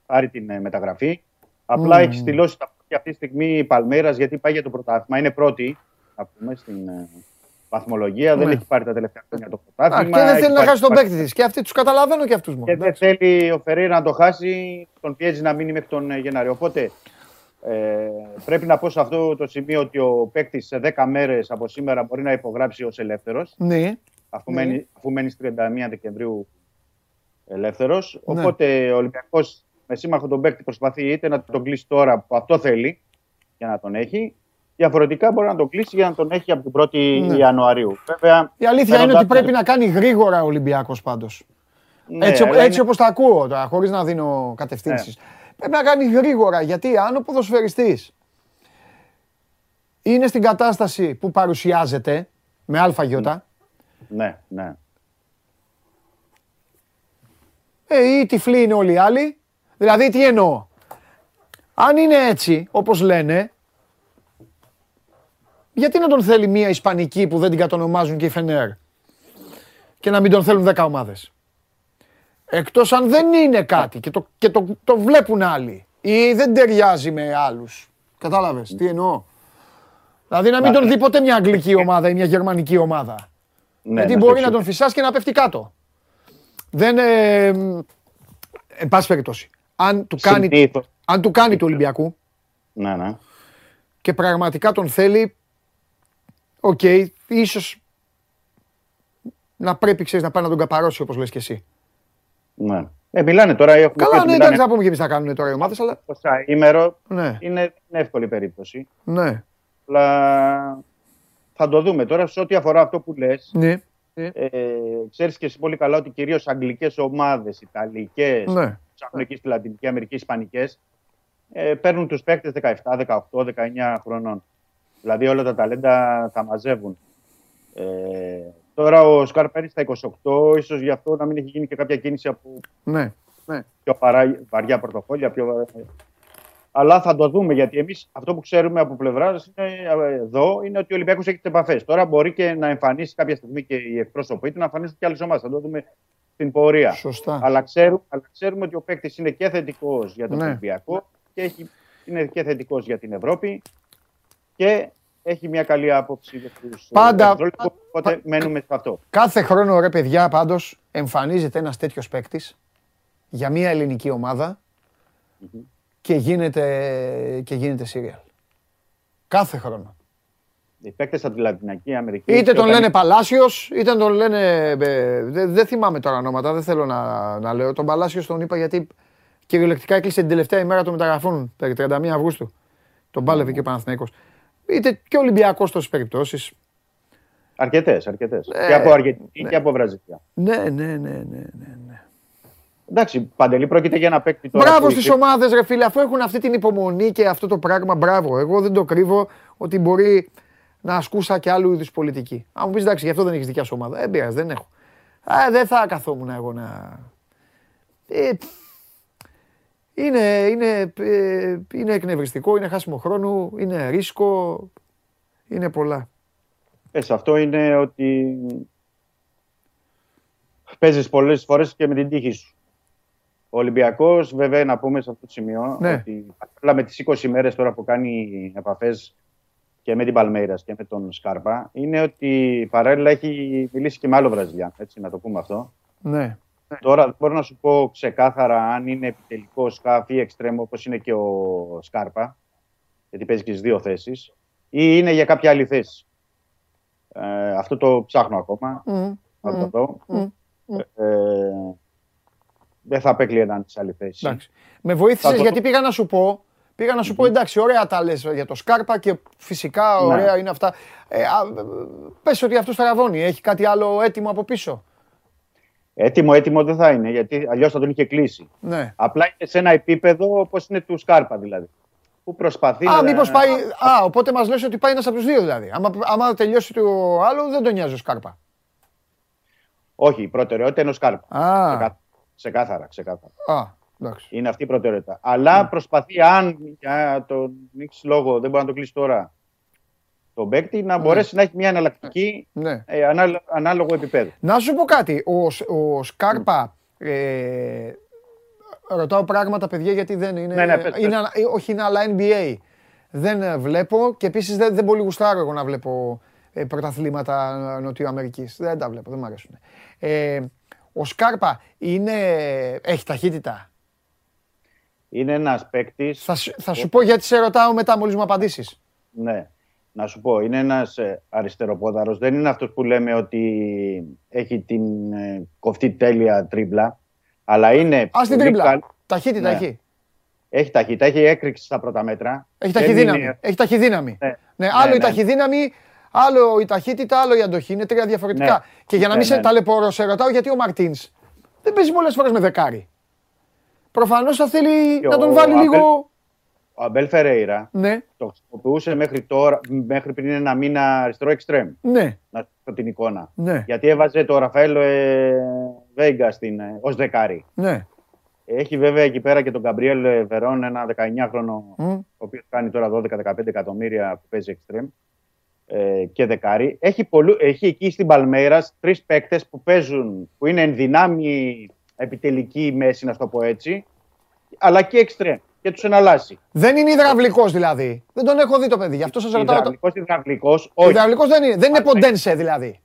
πάρει την ε, μεταγραφή. Απλά Μμμ. έχει στυλώσει τα πόδια αυτή τη στιγμή η Παλμέρας γιατί πάει για το πρωτάθλημα. Είναι πρώτη, να πούμε, στην ε, βαθμολογία. Δεν Ναι. έχει πάρει τα τελευταία χρόνια το Α, πρωτάθλημα. και δεν Έχει θέλει να πάρει- χάσει τον παίκτη της. Και αυτοί τους καταλαβαίνω και αυτούς μου. Και δεν θέλει ο Φεραίρα να το χάσει, τον πιέζει να μείνει μέχρι τον ε, Γενάρη. Οπότε ε, πρέπει να πω σε αυτό το σημείο ότι ο παίκτης σε 10 μέρες από σήμερα μπορεί να υπογράψει ως ελεύθερος, Ναι. αφού, Ναι. μένει, αφού μένει στις 31 Δεκεμβρίου ελεύθερος. Ναι. Οπότε ο Ολυμπιακός με σύμμαχο τον παίκτη προσπαθεί είτε να τον κλείσει τώρα που αυτό θέλει για να τον έχει. Διαφορετικά μπορεί να τον κλείσει για να τον έχει από την 1η Ναι. Ιανουαρίου. Βέβαια, Η αλήθεια είναι ότι παίρνοντας- πρέπει να κάνει γρήγορα ο Ολυμπιακός πάντως. ναι, έτσι αλλά έτσι είναι- όπως τα ακούω τώρα, χωρίς να δίνω κατευθύνσεις. Ναι. Πρέπει να κάνει γρήγορα, γιατί αν ο ποδοσφαιριστής είναι στην κατάσταση που παρουσιάζεται, με αλφαγιώτα, Ναι, ναι. ε, ή τυφλοί είναι όλοι οι άλλοι. Δηλαδή, τι εννοώ. Αν είναι έτσι, όπως λένε, γιατί να τον θέλει μια Ισπανική που δεν την κατονομάζουν και η Φενέρ; Και να μην τον θέλουν 10 ομάδες; Εκτός αν δεν είναι κάτι και το, και το, το βλέπουν άλλοι ή δεν ταιριάζει με άλλους. Κατάλαβες τι εννοώ; Δηλαδή να μην τον δει ποτέ μια αγγλική ομάδα ή μια γερμανική ομάδα. Ναι, Γιατί να μπορεί στο να τον φυσάς και να πέφτει κάτω. Δεν. Ε, ε, εν πάση περιπτώσει. Αν του κάνει, Συνήθως. αν του, κάνει του Ολυμπιακού Ναι, ναι. και πραγματικά τον θέλει, οκ, ίσως να πρέπει ξέρεις, να πάει να τον καπαρώσει όπως λες και εσύ. ναι. Ε, μιλάνε τώρα. Έχουμε πει Καλά, ότι ναι, μιλάνε εντάξει, θα πούμε και εμείς θα κάνουν τώρα οι ομάδες, αλλά το ημέρο. ναι, Είναι, είναι εύκολη περίπτωση. ναι, Αλλά θα το δούμε τώρα σε ό,τι αφορά αυτό που λες. ναι, Ε, ξέρεις και εσύ πολύ καλά ότι κυρίως αγγλικές ομάδες, ιταλικές, ναι. ψάχνουν εκεί στη Λατινική Αμερική, Ισπανικές, ε, παίρνουν τους παίκτες 17, 18, 19 χρονών. Δηλαδή όλα τα ταλέντα τα μαζεύουν. Ε, τώρα ο Σκάρπα είναι στα 28, ίσως γι' αυτό να μην έχει γίνει και κάποια κίνηση από ναι. πιο παρά, βαριά πορτοφόλια. Πιο... βα- Αλλά θα το δούμε γιατί εμείς αυτό που ξέρουμε από πλευράς εδώ είναι ότι ο Ολυμπιακός έχει τι επαφέ. Τώρα μπορεί και να εμφανίσει κάποια στιγμή και οι εκπρόσωποι του να εμφανίσουν και άλλε ομάδες. Θα το δούμε στην πορεία. Σωστά. Αλλά ξέρουμε, αλλά ξέρουμε ότι ο παίκτης είναι και θετικός για τον Ναι. Ολυμπιακό και έχει, είναι και θετικός για την Ευρώπη και έχει μια καλή άποψη για τους Πάντα- Οπότε μένουμε σε αυτό. Κάθε χρόνο ρε παιδιά πάντως εμφανίζεται ένας τέτοιος παίκτης για μια ελληνική ομάδα και γίνεται, και γίνεται serial. Κάθε χρόνο. Οι παίκτες από τη Λατινική Αμερική. Είτε τον όταν- λένε Παλάσιος, είτε τον λένε. ε, Δεν δεν θυμάμαι τώρα ονόματα, δεν θέλω να, να λέω. Τον Παλάσιος τον είπα γιατί κυριολεκτικά έκλεισε την τελευταία ημέρα των μεταγραφών, περί 31 Αυγούστου. Τον πάλευε και ο Παναθηναϊκός. Είτε και ο Ολυμπιακός τόσες περιπτώσεις. Αρκετές, αρκετές. Ναι, και από Αργεντινή ναι. και από Βραζιλία. Ναι, ναι, ναι, ναι, ναι. ναι. Εντάξει, Παντελή, πρόκειται για ένα παίκτη τώρα. Μπράβο που στις είχε- ομάδες, ρε φίλε, αφού έχουν αυτή την υπομονή και αυτό το πράγμα. Μπράβο. Εγώ δεν το κρύβω ότι μπορεί να ασκούσα και άλλου είδους πολιτική. Αν μου πεις εντάξει, γι' αυτό δεν έχεις δικιά σου ομάδα. Δεν πειράζει, δεν έχω. Α, δεν θα καθόμουν εγώ να. Ε, είναι, είναι, ε, είναι εκνευριστικό, είναι χάσιμο χρόνο, είναι ρίσκο, είναι πολλά. Ε, σε αυτό είναι ότι παίζεις πολλές φορές και με την τύχη σου. Ο Ολυμπιακός, βέβαια, να πούμε σε αυτό το σημείο Ναι. ότι παράλληλα με τις 20 μέρες τώρα που κάνει επαφές και με την Παλμέιρας και με τον Σκάρπα, είναι ότι παράλληλα έχει μιλήσει και με άλλο Βραζιλιάν. Έτσι, να το πούμε αυτό. Ναι. Τώρα δεν μπορώ να σου πω ξεκάθαρα αν είναι επιτελικός σκάφ ή εξτρέμο όπως είναι και ο Σκάρπα, γιατί παίζει και στις δύο θέσεις, ή είναι για κάποια άλλη θέση. Ε, αυτό το ψάχνω ακόμα. Μμ, Θα μμ. το δω. μμ, Ε, δεν θα απέκλειε σε άλλης θέσης. Εντάξει. Με βοήθησες Θα το- γιατί πήγα να σου πω. Πήγα να σου πω εντάξει, ωραία τα λες για το Σκάρπα και φυσικά Ναι. ωραία είναι αυτά. Ε, α, ε, πες ότι αυτός στραβώνει, έχει κάτι άλλο έτοιμο από πίσω; Έτοιμο, έτοιμο δεν θα είναι, γιατί αλλιώς θα τον είχε κλείσει. Ναι. Απλά είναι σε ένα επίπεδο όπως είναι του Σκάρπα δηλαδή. Που προσπαθεί Α, να. μήπως πάει. Α, οπότε μας λες ότι πάει ένας από τους δύο δηλαδή. Άμα, άμα τελειώσει το άλλο, δεν τον νοιάζει ο Σκάρπα. Όχι, η προτεραιότητα είναι ο Σκάρπα. Α, Ξεκά- Ξεκάθαρα, ξεκάθαρα. α, εντάξει. Είναι αυτή η προτεραιότητα. Αλλά προσπαθεί, αν για τον Νίξ λόγο δεν μπορεί να το κλείσει τώρα τον παίκτη, να μπορέσει να έχει μια εναλλακτική Ναι. ε, ανάλο- ανάλογο επίπεδο. Να σου πω κάτι. Ο, Σ- ο Σκάρπα. Ε, ρωτάω πράγματα, παιδιά, γιατί δεν είναι. Ναι, ναι, πες, πες. είναι άλλα- ε, όχι, είναι άλλα NBA. Δεν ε, βλέπω και επίσης δεν, δεν πολύ γουστάρω εγώ να βλέπω ε, πρωταθλήματα Νοτιού Αμερικής. Δεν τα βλέπω, δεν μου αρέσουν. Ε, ο Σκάρπα είναι, έχει ταχύτητα; Είναι ένας παίκτης. Θα, σου- θα σου πω γιατί σε ρωτάω μετά, μόλις μου απαντήσεις. Ναι. Να σου πω, είναι ένας ε, αριστεροπόδαρος. Δεν είναι αυτός που λέμε ότι έχει την ε, κοφτή τέλεια τρίμπλα. Αλλά είναι. Α την πολύ τρίμπλα. καλ- Ταχύτητα Ναι. έχει. Έχει ταχύτητα, έχει έκρηξη στα πρώτα μέτρα. Έχει Δεν ταχυδύναμη. είναι- Έχει ταχυδύναμη. Ναι. Ναι, Ναι, άλλο η ναι. ταχυδύναμη, άλλο η ταχύτητα, άλλο η αντοχή. Είναι τρία διαφορετικά. Ναι. Και για να μην Ναι, σε ναι. ταλαιπωρώ, σε ρωτάω γιατί ο Μαρτίνς δεν παίζει πολλές φορές με δεκάρι. Προφανώς θα θέλει Και να τον ο βάλει Αμπέλ- λίγο. Ο Αμπέλ Φερέιρα Ναι, το χρησιμοποιούσε μέχρι, τώρα, μέχρι πριν ένα μήνα αριστερό εξτρέμ. ναι, Να σου πω την εικόνα. ναι, Γιατί έβαζε το Ραφαέλ ε, Βέιγκα στην, ε, ως δεκάρι. ναι. Έχει βέβαια εκεί πέρα και τον Γκαμπριέλ ε, Βερόν, ένα 19χρονο, Μμ. ο οποίος κάνει τώρα 12-15 εκατομμύρια που παίζει εξτρέμ ε, και δεκάρι. Έχει, πολλού, έχει εκεί στην Παλμέιρας τρεις παίκτες που παίζουν, που είναι εν δυνάμει επιτελική μέση, να το πω έτσι, αλλά και εξτρέμ. Και τους εναλλάσσει. Δεν είναι υδραυλικός δηλαδή. Δεν τον έχω δει το παιδί. Γι' αυτό σας ρωτάω. το- Υδραυλικός, υδραυλικός, όχι. Υδραυλικός δεν είναι. Δεν είναι Όχι. Ποντένσε δηλαδή.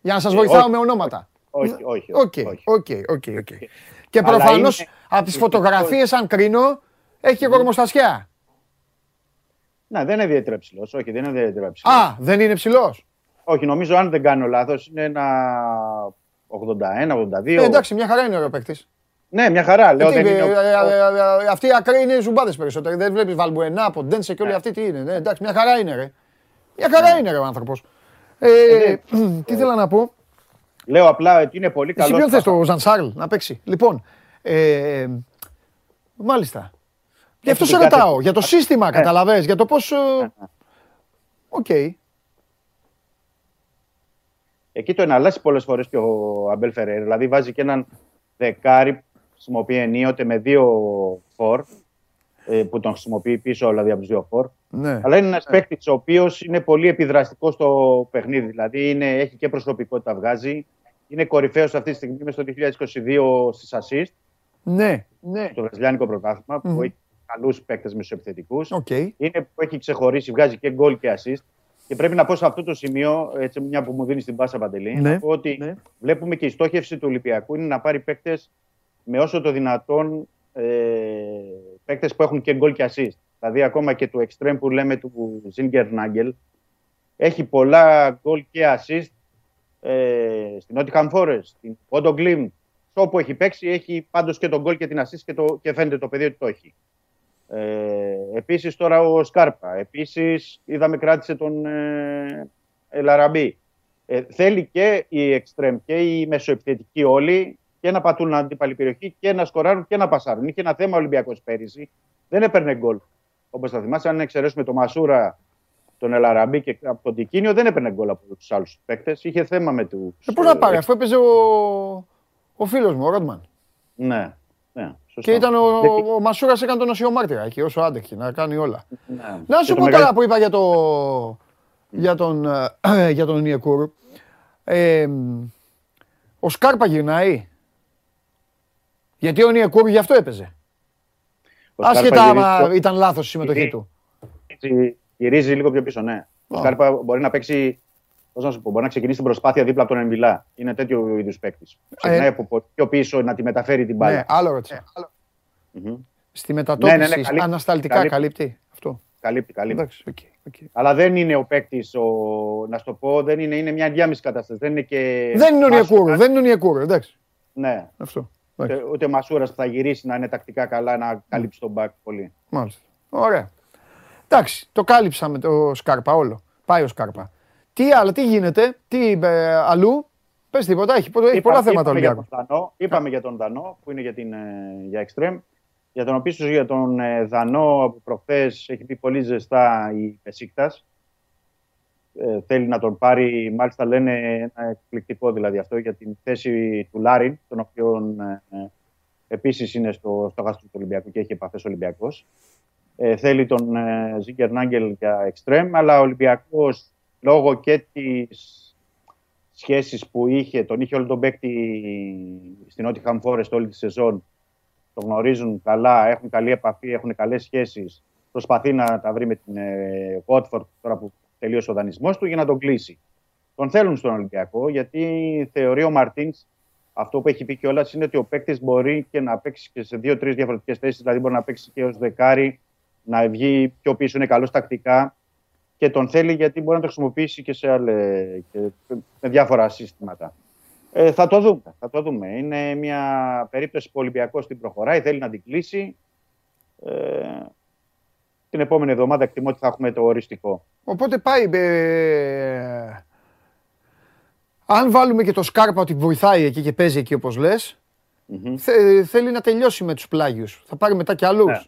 Για να σας Ε, βοηθάω όχι. με ονόματα. Όχι, όχι. Οκ, όχι. οκ, οκ, οκ. Και Αλλά προφανώς είναι- από τις φωτογραφίες, αν κρίνω, έχει και κορμοστασιά. Ναι, δεν είναι ιδιαίτερα ψηλό. Όχι, δεν είναι ιδιαίτερα ψηλό. Α, δεν είναι ψηλό. Όχι, νομίζω αν δεν κάνω λάθος είναι ένα 81-82. Ε, εντάξει, μια χαρά είναι ο παίκτης. Ναι, μια χαρά. Λέω, δεν είναι... Αυτή η ακραία είναι ζουμπάδες περισσότερο. Δεν βλέπεις Βαλμπουενά, Ποντένσε και όλοι αυτοί τι είναι. Ναι, εντάξει, μια χαρά είναι ρε. Μια χαρά είναι ρε ο άνθρωπος. Ε, τι ήθελα να πω; Λέω απλά ότι είναι πολύ Εσύ καλό. ποιον θες το Ζανσάρλ να παίξει. Λοιπόν, ε, μάλιστα. Γι' αυτό Έχει σε την κάθε- ρωτάω. Για το σύστημα, καταλαβες. Για το πώς... ε, Οκ. Εκεί το εναλλάσσει πολλές φορές και ο Αμπέλ Φερέιρα. Δηλαδή βάζει και έναν δεκάρι που χρησιμοποιεί ενίοτε με δύο φορ. ε, Που τον χρησιμοποιεί πίσω δηλαδή από τους δύο φορ. Ναι. Αλλά είναι ένας παίκτης ο οποίος είναι πολύ επιδραστικός στο παιχνίδι. Δηλαδή είναι, έχει και προσωπικότητα βγάζει. Είναι κορυφαίος αυτή τη στιγμή μες στο 2022 στις ασίστ Ναι. Ναι. στο βραζιλιάνικο πρωτάθλημα που έχει καλούς παίκτες μεσοεπιθετικού. Οκ. Είναι που έχει ξεχωρίσει, βγάζει και γκολ και ασίστ. Και πρέπει να πω σε αυτό το σημείο, έτσι μια που μου δίνεις την πάσα Παντελή, Ναι. να πω ότι Ναι. βλέπουμε και η στόχευση του Ολυμπιακού είναι να πάρει παίκτες με όσο το δυνατόν ε, παίκτες που έχουν και γκολ και assist. Δηλαδή, ακόμα και του εξτρέμ που λέμε του Ζινκερνάγκελ, έχει πολλά γκολ και assist ε, στην Nottingham Forest, στην Μπόντο Γκλιμτ. Όπου έχει παίξει, έχει πάντως και τον γκολ και την assist και, το, και φαίνεται το παιδί ότι το έχει. Ε, επίσης τώρα ο Σκάρπα. Επίσης είδαμε κράτησε τον ε, Ελαραμπή. Ε, θέλει και οι εξτρέμ και οι μεσοεπιθετικοί όλοι και να πατούν αντίπαλη περιοχή και να σκοράρουν και να πασάρουν. Είχε ένα θέμα ο Ολυμπιακός πέρυσι. Δεν έπαιρνε γκολ. Όπως θα θυμάσαι, αν εξαιρέσουμε τον Μασούρα, τον Ελαραμπή και από τον Τικίνιο, δεν έπαιρνε γκολ από τους άλλους παίκτες. Είχε θέμα με τους. Ε, πώς να πάρει, αφού έπαιζε ο, ο φίλος μου, ο Ρότμαν. Ναι, ναι. Και σωστό. ήταν ο, Δεν- ο Μασούρας έκανε τον νοσιομάρτυρα εκεί, όσο άντεχε, να κάνει όλα. ναι. Να Και σου το πω μεγάλο- καλά που είπα για, το, για τον, ε, για τον Ιεκούρ. Ε, ο Σκάρπα γυρνάει. Γιατί ο Νιεκούρ γι' αυτό έπαιζε. Ο Σκάρπα Άσχετα γυρίζει άμα στο- ήταν λάθος η συμμετοχή Γυρίζει. του. γυρίζει- γυρίζει λίγο πιο πίσω, ναι. Ο Α. Σκάρπα μπορεί να παίξει. Πώς να σου πω, μπορεί να ξεκινήσει την προσπάθεια δίπλα από τον Εμβιλά. Είναι τέτοιο είδους παίκτης. Ξεκινάει από πολύ πιο πίσω να τη μεταφέρει την μπάλα. Ναι, άλλο ρώτησα. Μμμ. Στη μετατόπιση, Ναι, ναι, ναι, καλύπτει. ανασταλτικά Καλύπτει. καλύπτει. Αυτό. Καλύπτει, καλύπτει. Εντάξει, οκ, οκ. Αλλά δεν είναι ο παίκτης, να σου το πω, δεν είναι, είναι μια ενδιάμεση κατάσταση. Δεν είναι και. Δεν είναι ο Μασούρας. Ονιεκούρου, δεν είναι ο Ονιεκούρου, εντάξει. Ναι. Αυτό. Ούτε, Εντάξει, ούτε Μασούρας που θα γυρίσει να είναι τακτικά καλά να καλύψει τον μπακ πολύ. Μάλιστα. Ωραία. Εντάξει, το κάλυψα με το Σκάρπα όλο. Πάει ο Σκάρπα. Τι άλλο, τι γίνεται, τι ε, αλλού; Πες τίποτα, έχει, έχει πολλά θέματα ο είπαμε για, Ολυμπιακός. τον Δανό, είπαμε για τον Δανό που είναι για, την, ε, για εξτρέμ. Για τον οποίος για τον ε, Δανό από προχθές έχει πει πολύ ζεστά η Πεσίκτας. Ε, θέλει να τον πάρει, μάλιστα λένε ένα εκπληκτικό δηλαδή αυτό για την θέση του Λάριν, τον οποίο ε, ε, επίσης είναι στο, στο γάστρο του Ολυμπιακού και έχει επαφές Ολυμπιακός. Ε, θέλει τον ε, Ζίγκερ Νάγκελ για εξτρέμ, αλλά ο Ολυμπιακός λόγω και της σχέσεις που είχε, τον είχε όλο τον παίκτη στην Nottingham Forest όλη τη σεζόν, τον γνωρίζουν καλά, έχουν καλή επαφή, έχουν καλές σχέσεις, προσπαθεί να τα βρει με την ε, Watford τώρα που τελείωσε ο δανεισμός του για να τον κλείσει. Τον θέλουν στον Ολυμπιακό γιατί θεωρεί ο Μαρτίνς αυτό που έχει πει κιόλας είναι ότι ο παίκτης μπορεί και να παίξει και σε δύο-τρεις διαφορετικές θέσεις. Δηλαδή, μπορεί να παίξει και ως δεκάρι, να βγει πιο πίσω, είναι καλός τακτικά και τον θέλει γιατί μπορεί να το χρησιμοποιήσει και, σε άλλε, και με διάφορα συστήματα. Ε, θα το δούμε. Θα το δούμε. Είναι μια περίπτωση που ο Ολυμπιακός την προχωράει, θέλει να την κλείσει. Ε, την επόμενη εβδομάδα εκτιμώ ότι θα έχουμε το οριστικό. Οπότε πάει. ε, αν βάλουμε και το Σκάρπα ότι βοηθάει εκεί και παίζει εκεί όπως λες, Μμμ. θε- θέλει να τελειώσει με τους πλάγιους. Θα πάρει μετά κι άλλους. Ναι.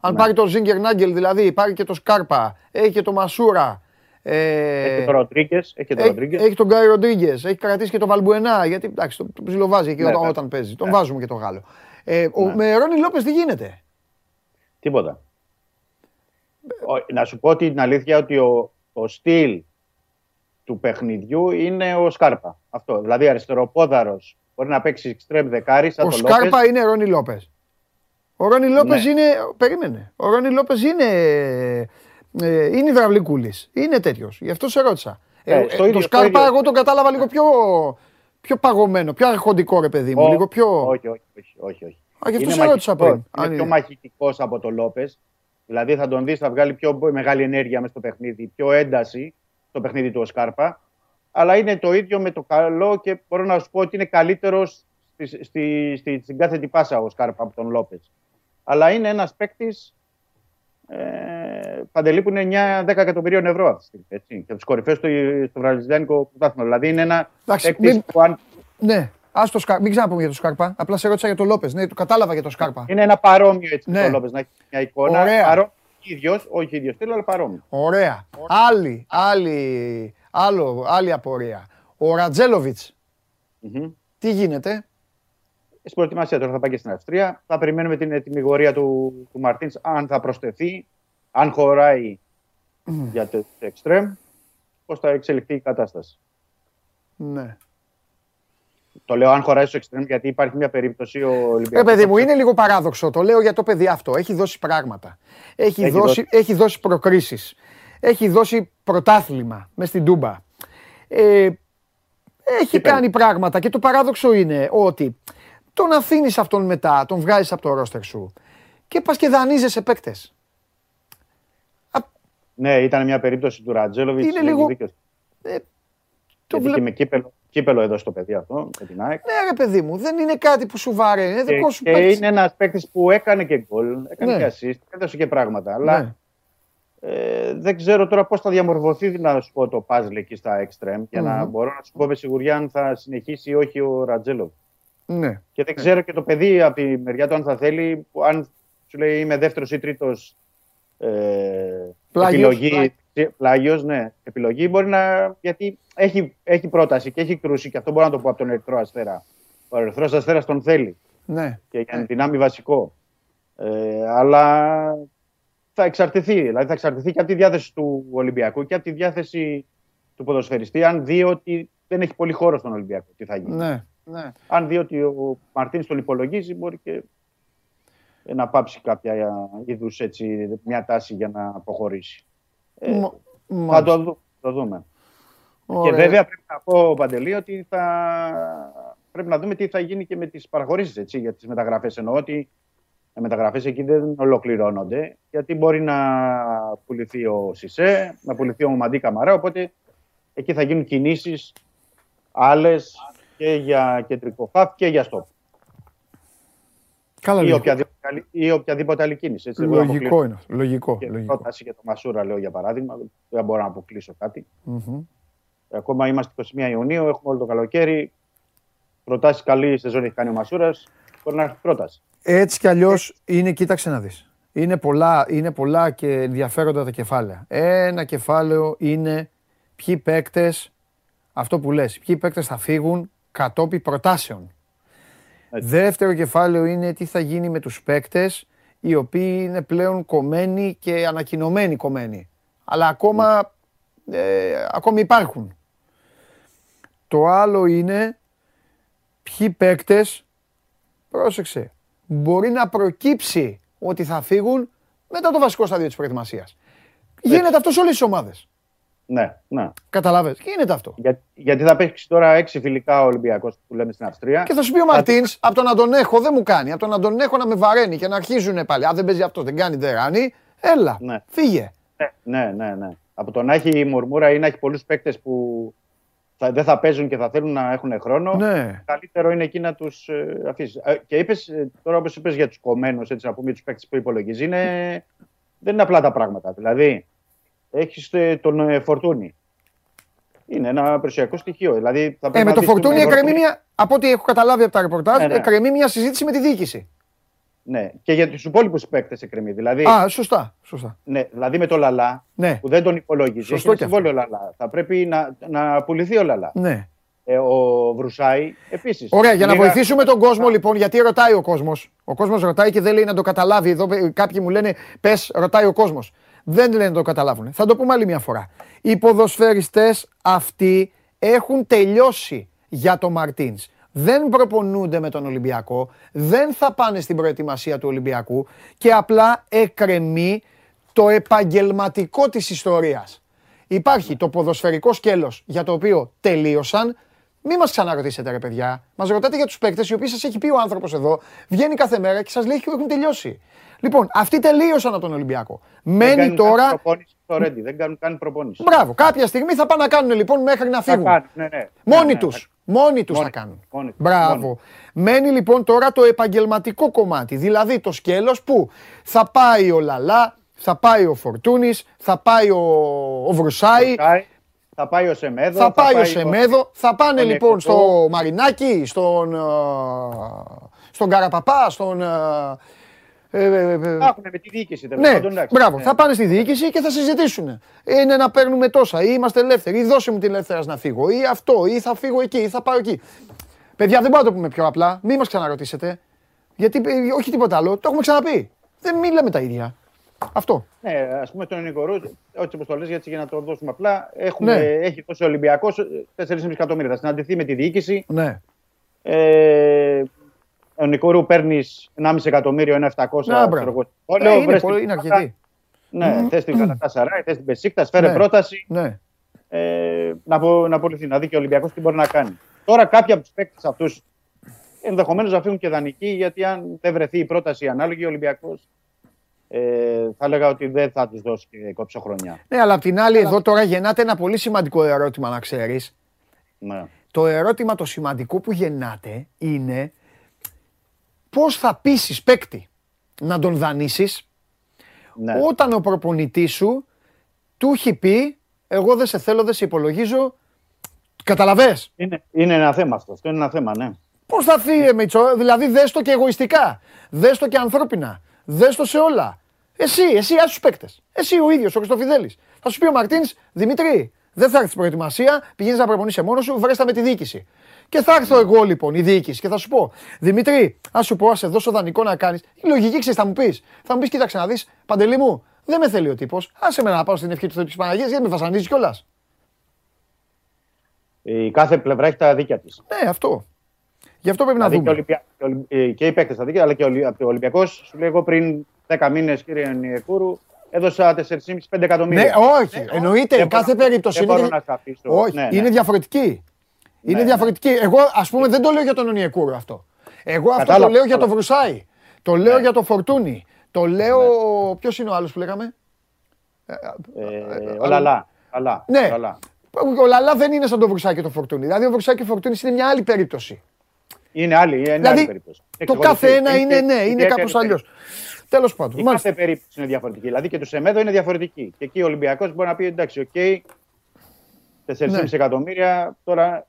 Αν Ναι. πάρει τον Ζίγκερ Νάγκελ δηλαδή, πάρει και το Σκάρπα, έχει και το Μασούρα. Ε, Έχει και τον Ροντρίγκε. Έχει και τον έχει, Ροντρίγκες. έχει τον Γκάι Ροντρίγκε, έχει κρατήσει και τον Βαλμπουενά. Γιατί εντάξει, το, το ψιλοβάζει εκεί Ναι, όταν, ναι. όταν παίζει. Τον Ναι. βάζουμε και τον Γάλλο. Ε, ο, Ναι. με Ρόνι Λόπες τι γίνεται; Τίποτα. Ο- να σου πω την αλήθεια ότι ο, ο στυλ του παιχνιδιού είναι ο Σκάρπα. Αυτό. Δηλαδή αριστεροπόδαρος Μπορεί να παίξει εξτρέμ δεκάρι, σαν Ο το Λόπες. Σκάρπα είναι Ρόνι Λόπες. Ο Ρόνι Λόπες Ναι. είναι. Περίμενε. Ο Ρόνι Λόπες είναι. Ε, είναι υδραυλικούλης. Είναι τέτοιος. Γι' αυτό σε ρώτησα. Ε, Ε, στο ε, ίδιο- το στο Σκάρπα ίδιο. εγώ τον κατάλαβα λίγο πιο, πιο παγωμένο, πιο αρχοντικό ρε παιδί μου. Ω, λίγο πιο. Όχι, όχι, όχι. όχι, όχι. Α, γι' αυτό Είναι σε ρώτησα μαχητικός. πριν. Είναι Αν πιο είναι. μαχητικό από τον Λόπες. Δηλαδή θα τον δεις, θα βγάλει πιο μεγάλη ενέργεια μέσα στο παιχνίδι, πιο ένταση στο παιχνίδι του ο Σκάρπα. Αλλά είναι το ίδιο με το καλό και μπορώ να σου πω ότι είναι καλύτερος στη, στη, στη, στην κάθετη πάσα ο Σκάρπα από τον Λόπες. Αλλά είναι ένας παίκτης ε, παντελή που είναι 9-10 εκατομμυρίων ευρώ αυτή τη στιγμή. Έτσι, και από τους κορυφαίους στο, στο βραζιλιάνικο πρωτάθλημα. Δηλαδή είναι ένα Εντάξει, παίκτης μην- που αν Ναι, ας το Σκάρπα. Μην ξαναπούμε για το Σκάρπα. Απλά σε ρώτησα για τον Λόπες. Ναι, το κατάλαβα για το Σκάρπα. Είναι ένα παρόμοιο έτσι Ναι. ναι. το Λόπες, να έχει μια εικόνα. Ωραία. Παρόμοιο, ίδιος, όχι ίδιος στήλο, αλλά παρόμοιο. Ωραία. Άλλη, άλλη, άλλο, άλλη απορία. Ο ρατζελοβιτ Μμμ. τι γίνεται; Στην προετοιμασία τώρα θα πάει και στην Αυστρία. Θα περιμένουμε την ετοιμιγορία του, του Μαρτίν αν θα προσθεθεί, αν χωράει για το εξτρέμ, πώς θα εξελιχθεί η κατάσταση. Ναι. Το λέω αν χωράει στο εξτρέμ γιατί υπάρχει μια περίπτωση ο Ε, Ολυμπιακός. παιδί μου, είναι λίγο παράδοξο. Το λέω για το παιδί αυτό. Έχει δώσει πράγματα. Έχει, Έχει δώσει, δώσει. έχει δώσει προκρίσεις. Έχει δώσει πρωτάθλημα μες στην Τούμπα. Ε, έχει Κύπελλο. κάνει πράγματα και το παράδοξο είναι ότι τον αφήνεις αυτόν μετά, τον βγάζεις από το ρόστερ σου και πας και δανείζεσαι παίκτες. Ναι, ήταν μια περίπτωση του Ρατζέλοβιτ. Είναι λίγο- Δίκιο. Το Γιατί βλέ... και με κύπελο, κύπελο εδώ στο παιδί αυτό, με την ΑΕΚ. Ναι, ρε παιδί μου, δεν είναι κάτι που σου βάρε. Είναι Και, δικό σου και παίκτης. είναι ένας παίκτης που έκανε και γκολ, έκανε Ναι. και assist, έδωσε και πράγματα. Αλλά Ναι. ε, δεν ξέρω τώρα πώς θα διαμορφωθεί να σου πω το puzzle εκεί στα extreme για να Μμμ. μπορώ να σου πω με σιγουριά αν θα συνεχίσει ή όχι ο Ρατζέλοβ. Ναι. Και δεν ξέρω και το παιδί από τη μεριά του αν θα θέλει, που αν σου λέει είμαι δεύτερος ή τρίτος ε, Πλάγιος. επιλογή. Πλάγιος, ναι. Επιλογή μπορεί να. Γιατί έχει, έχει πρόταση και έχει κρούσει και αυτό μπορώ να το πω από τον Ερυθρό Αστέρα. Ο Ερυθρός Αστέρας τον θέλει ναι. και για να δυνάμει βασικό. Ε, αλλά θα εξαρτηθεί. Δηλαδή θα εξαρτηθεί και από τη διάθεση του Ολυμπιακού και από τη διάθεση του ποδοσφαιριστή. Αν δει ότι δεν έχει πολύ χώρο στον Ολυμπιακό, τι θα γίνει. ναι. ναι. Αν δει ότι ο Μαρτίνη τον υπολογίζει, μπορεί και να πάψει κάποια είδους μια τάση για να αποχωρήσει. Ε, Μ- θα μάλιστα. το, δου- το δούμε. Ωραία. Και βέβαια πρέπει να πω, Παντελή, ότι θα... πρέπει να δούμε τι θα γίνει και με τις παραχωρήσεις, έτσι, για τις μεταγραφές. Εννοώ ότι οι μεταγραφές εκεί δεν ολοκληρώνονται, γιατί μπορεί να πουληθεί ο Σισε, να πουληθεί ο Μαντί Καμαρά, οπότε εκεί θα γίνουν κινήσεις άλλες και για κεντρικό χαφ και για στόπ. Καλά, Ή λογικό. οποιαδήποτε, άλλη- ή οποιαδήποτε άλλη κίνηση. Έτσι, δεν μπορώ να Λογικό αποκλείσω. είναι. αυτό. Λογικό. Και λογικό. πρόταση για το Μασούρα, λέω για παράδειγμα, δεν μπορώ να αποκλείσω κάτι. Μμμ. Ακόμα είμαστε 21 Ιουνίου, έχουμε όλο το καλοκαίρι. Προτάσεις καλή σεζόν έχει κάνει ο Μασούρας. Μπορεί να έχει πρόταση. Έτσι κι αλλιώς είναι, κοίταξε να δεις. Είναι πολλά, είναι πολλά και ενδιαφέροντα τα κεφάλαια. Ένα κεφάλαιο είναι ποιοι παίκτες, αυτό που λες, ποιοι παίκτες θα φύγουν κατόπι προτάσεων. Έτσι. Δεύτερο κεφάλαιο είναι τι θα γίνει με τους παίκτες οι οποίοι είναι πλέον κομμένοι και ανακοινωμένοι κομμένοι. Αλλά ακόμα, ε, ακόμη υπάρχουν. Το άλλο είναι ποιοι παίκτες, πρόσεξε, μπορεί να προκύψει ότι θα φύγουν μετά το βασικό στάδιο της προετοιμασίας. Γίνεται αυτό σε όλες τις ομάδες. Ναι, ναι. Καταλάβες, γίνεται αυτό. Για, γιατί θα παίξει τώρα έξι φιλικά ο Ολυμπιακός που λέμε στην Αυστρία. Και θα σου πει ο Μαρτίνς, από το να τον έχω δεν μου κάνει. Από το να τον έχω να με βαραίνει και να αρχίζουν πάλι. Αν δεν παίζει αυτό, δεν κάνει, δεν ράνει. Έλα, Ναι. φύγε. Ναι, ναι, ναι, ναι. Από το να έχει μουρμούρα ή να έχει πολλούς παίκτες που θα, δεν θα παίζουν και θα θέλουν να έχουν χρόνο. Ναι. Καλύτερο είναι εκεί να τους ε, αφήσεις. και είπες τώρα, όπως είπες για τους κομμένους, έτσι να πούμε, για τους παίκτες που υπολογίζει, είναι, δεν είναι απλά τα πράγματα. Δηλαδή, έχεις τον ε, Φορτούνη. Είναι ένα περιουσιακό στοιχείο. Δηλαδή, θα Ε, πρέπει με να το δεις φορτούνι τον εκκρεμεί μια. Από ό,τι έχω καταλάβει από τα ρεπορτάζ, Ναι, ναι. εκκρεμεί μια συζήτηση με τη διοίκηση. Ναι, και για τους υπόλοιπους παίκτες εκκρεμεί. Δηλαδή, Α, σωστά. σωστά. ναι, δηλαδή με το Λαλά Ναι, που δεν τον υπολόγιζε. Σωστό Έχει και συμβόλαιο Λαλά. Θα πρέπει να, να πουληθεί ο Λαλά. ναι. Ε, ο Βρουσάη επίσης. Ωραία, για να βοηθήσουμε τον κόσμο λοιπόν, γιατί ρωτάει ο κόσμος. Ο κόσμος ρωτάει και δεν λέει να το καταλάβει. Εδώ ε, κάποιοι μου λένε, πες, ρωτάει ο κόσμος. Δεν λένε να το καταλάβουν. Θα το πούμε άλλη μια φορά. Οι ποδοσφαιριστές αυτοί έχουν τελειώσει για το Μαρτίνς. δεν προπονούνται με τον Ολυμπιακό, δεν θα πάνε στην προετοιμασία του Ολυμπιακού και απλά εκρεμεί το επαγγελματικό της ιστορίας. Υπάρχει το ποδοσφαιρικό σκέλος για το οποίο τελείωσαν. Μην μας ξαναρωτήσετε ρε παιδιά. Μας ρωτάτε για τους παίκτες οι οποίοι σας έχει πει ο άνθρωπος εδώ. Βγαίνει κάθε μέρα και σας λέει ότι έχουν τελειώσει. Λοιπόν, αυτοί τελείωσαν από τον Ολυμπιακό. Μένει κάνουν τώρα. καν προπόνηση στο Ρέντι, δεν κάνουν καν προπόνηση. Μπράβο, κάποια στιγμή θα πάνε να κάνουν λοιπόν μέχρι να Θα φύγουν. κάνουν, ναι, ναι. Μόνοι Ναι, ναι, τους. θα- Μόνοι τους θα Μόνοι- κάνουν. μόνοι τους, Μπράβο. μόνοι. Μένει λοιπόν τώρα το επαγγελματικό κομμάτι. Δηλαδή το σκέλος που θα πάει ο Λαλά, θα πάει ο Φορτούνης, θα πάει ο, ο Βρουσάη, Πάει, Θα πάει ο Σεμέδο. θα πάει ο Σεμέδο, θα πάνε τον λοιπόν Εκωτό. στο Μαρινάκι, στον, ε, στον Καραπαπά, στον... ε, ε, ε, ε, Θα έχουν με τη διοίκηση τέλος ναι, πάντων, εντάξει. μπράβο. Ναι. Θα πάνε στη διοίκηση και θα συζητήσουν. Είναι να παίρνουμε τόσα, ή είμαστε ελεύθεροι, ή δώσε μου την ελεύθερα να φύγω, ή αυτό, ή θα φύγω εκεί, ή θα πάω εκεί. Παιδιά, δεν μπορούμε να το πούμε πιο απλά. Μην μας ξαναρωτήσετε. Γιατί ε, όχι τίποτα άλλο. Το έχουμε ξαναπεί. Δεν μιλάμε τα ίδια. Αυτό. Ναι, ας πούμε τον Νικορού, έτσι όπως το λες, γιατί για να το δώσουμε απλά, έχουμε, Ναι. έχει δώσει ο Ολυμπιακός 4,5 εκατομμύρια. Θα συναντηθεί με τη διοίκηση. Ναι. Ε, ο Νικορού παίρνεις 1,5 εκατομμύριο, 1,700 Να, μπράβο. ξέρω εγώ, Ε, συμβόλαιο, είναι, βρες πολύ, την είναι ομάδα. αρκετή. Ναι, θες την Κατασαράη, θες την Πεσίκτα, φέρε Ναι. πρόταση Ναι. ε, να, απο, να απολυθεί, να δει και ο Ολυμπιακός τι μπορεί να κάνει. Τώρα κάποιοι από τους παίκτες αυτούς ενδεχομένως να φύγουν και δανεικοί, γιατί αν δεν βρεθεί η πρόταση ανάλογη, ο Ολυμπιακός ε, θα έλεγα ότι δεν θα τους δώσει και κόψω Ναι, αλλά απ' την άλλη, εδώ τώρα γεννάται ένα πολύ σημαντικό ερώτημα να ξέρεις. Ναι. Το ερώτημα το σημαντικό που γεννάται είναι πώς θα πείσεις παίκτη να τον δανείσεις Ναι. όταν ο προπονητής σου του έχει πει εγώ δεν σε θέλω, δεν σε υπολογίζω. Καταλαβες; Είναι, είναι ένα θέμα αυτό. Αυτό είναι ένα θέμα, ναι. Πώς θα φύγει Μίτσο, δηλαδή δες το και εγωιστικά, δες το και ανθρώπινα, δες το σε όλα. Εσύ, εσύ, ας τους παίκτες. Εσύ ο ίδιος, ο Χριστοφιδέλης. Θα σου πει ο Μαρτίνς, Δημήτρη, δεν θα έρθει στην προετοιμασία, πηγαίνεις να προπονείσαι μόνος σου, βρέστα με τη διοίκηση. Και θα έρθω εγώ λοιπόν, η διοίκηση, και θα σου πω, Δημήτρη, α σου πω, ας σε δώσω δανεικό να κάνεις. Η λογική ξέρεις, θα μου πεις. Θα μου πεις, κοίταξε να δεις, παντελή μου, δεν με θέλει ο τύπος. Άσε με να πάω στην ευχή του Θεού της Παναγίας, γιατί με βασανίζεις κιόλας. Η κάθε πλευρά έχει τα δίκια της. Ναι, αυτό. Γι' αυτό πρέπει να Δηλαδή και, ο δούμε. Ολυμπια... και ο Ολυ- ε, και οι παίκτες τα δίκαια, αλλά και ο Ολυ- ο Ολυμπιακός, σου λέει εγώ πριν 10 μήνες, κύριε Νιεκούρου, έδωσα 4,5-5 εκατομμύρια. Ναι, όχι, εννοείται, Δεν κάθε μπορώ- περίπτωση δεν είναι. μπορώ να σε αφήσω. Όχι, Ναι, ναι. είναι διαφορετική. Είναι ναι. διαφορετική. Εγώ, ας πούμε, δεν το λέω για τον Ονιεκούρου αυτό. Εγώ αυτό το Κατάλαβα, λέω για τον κατάλαβα. Βρουσάη. Το λέω Ναι. για τον Φορτούνη. Το λέω. Ποιος είναι ο άλλος που λέγαμε; Ε, ο Λαλά. Λαλά. Ναι. Λαλά. Ο Λαλά δεν είναι σαν τον Βρουσάη και τον Φορτούνη. Δηλαδή, ο Βρουσάη και ο Φορτούνη είναι μια άλλη περίπτωση. Είναι άλλη, είναι Δηλαδή, άλλη περίπτωση. Το ξεχωριστή. κάθε ένα είναι, ναι, είναι ιδιαίτερη κάπως αλλιώς. περίπτωση. Τέλος πάντων. Η Μάλιστα. κάθε περίπτωση είναι διαφορετική. Δηλαδή και του Σεμέδο είναι διαφορετική. Και εκεί ο Ολυμπιακός μπορεί να πει εντάξει, οκ, 4,5 Ναι. εκατομμύρια. Τώρα,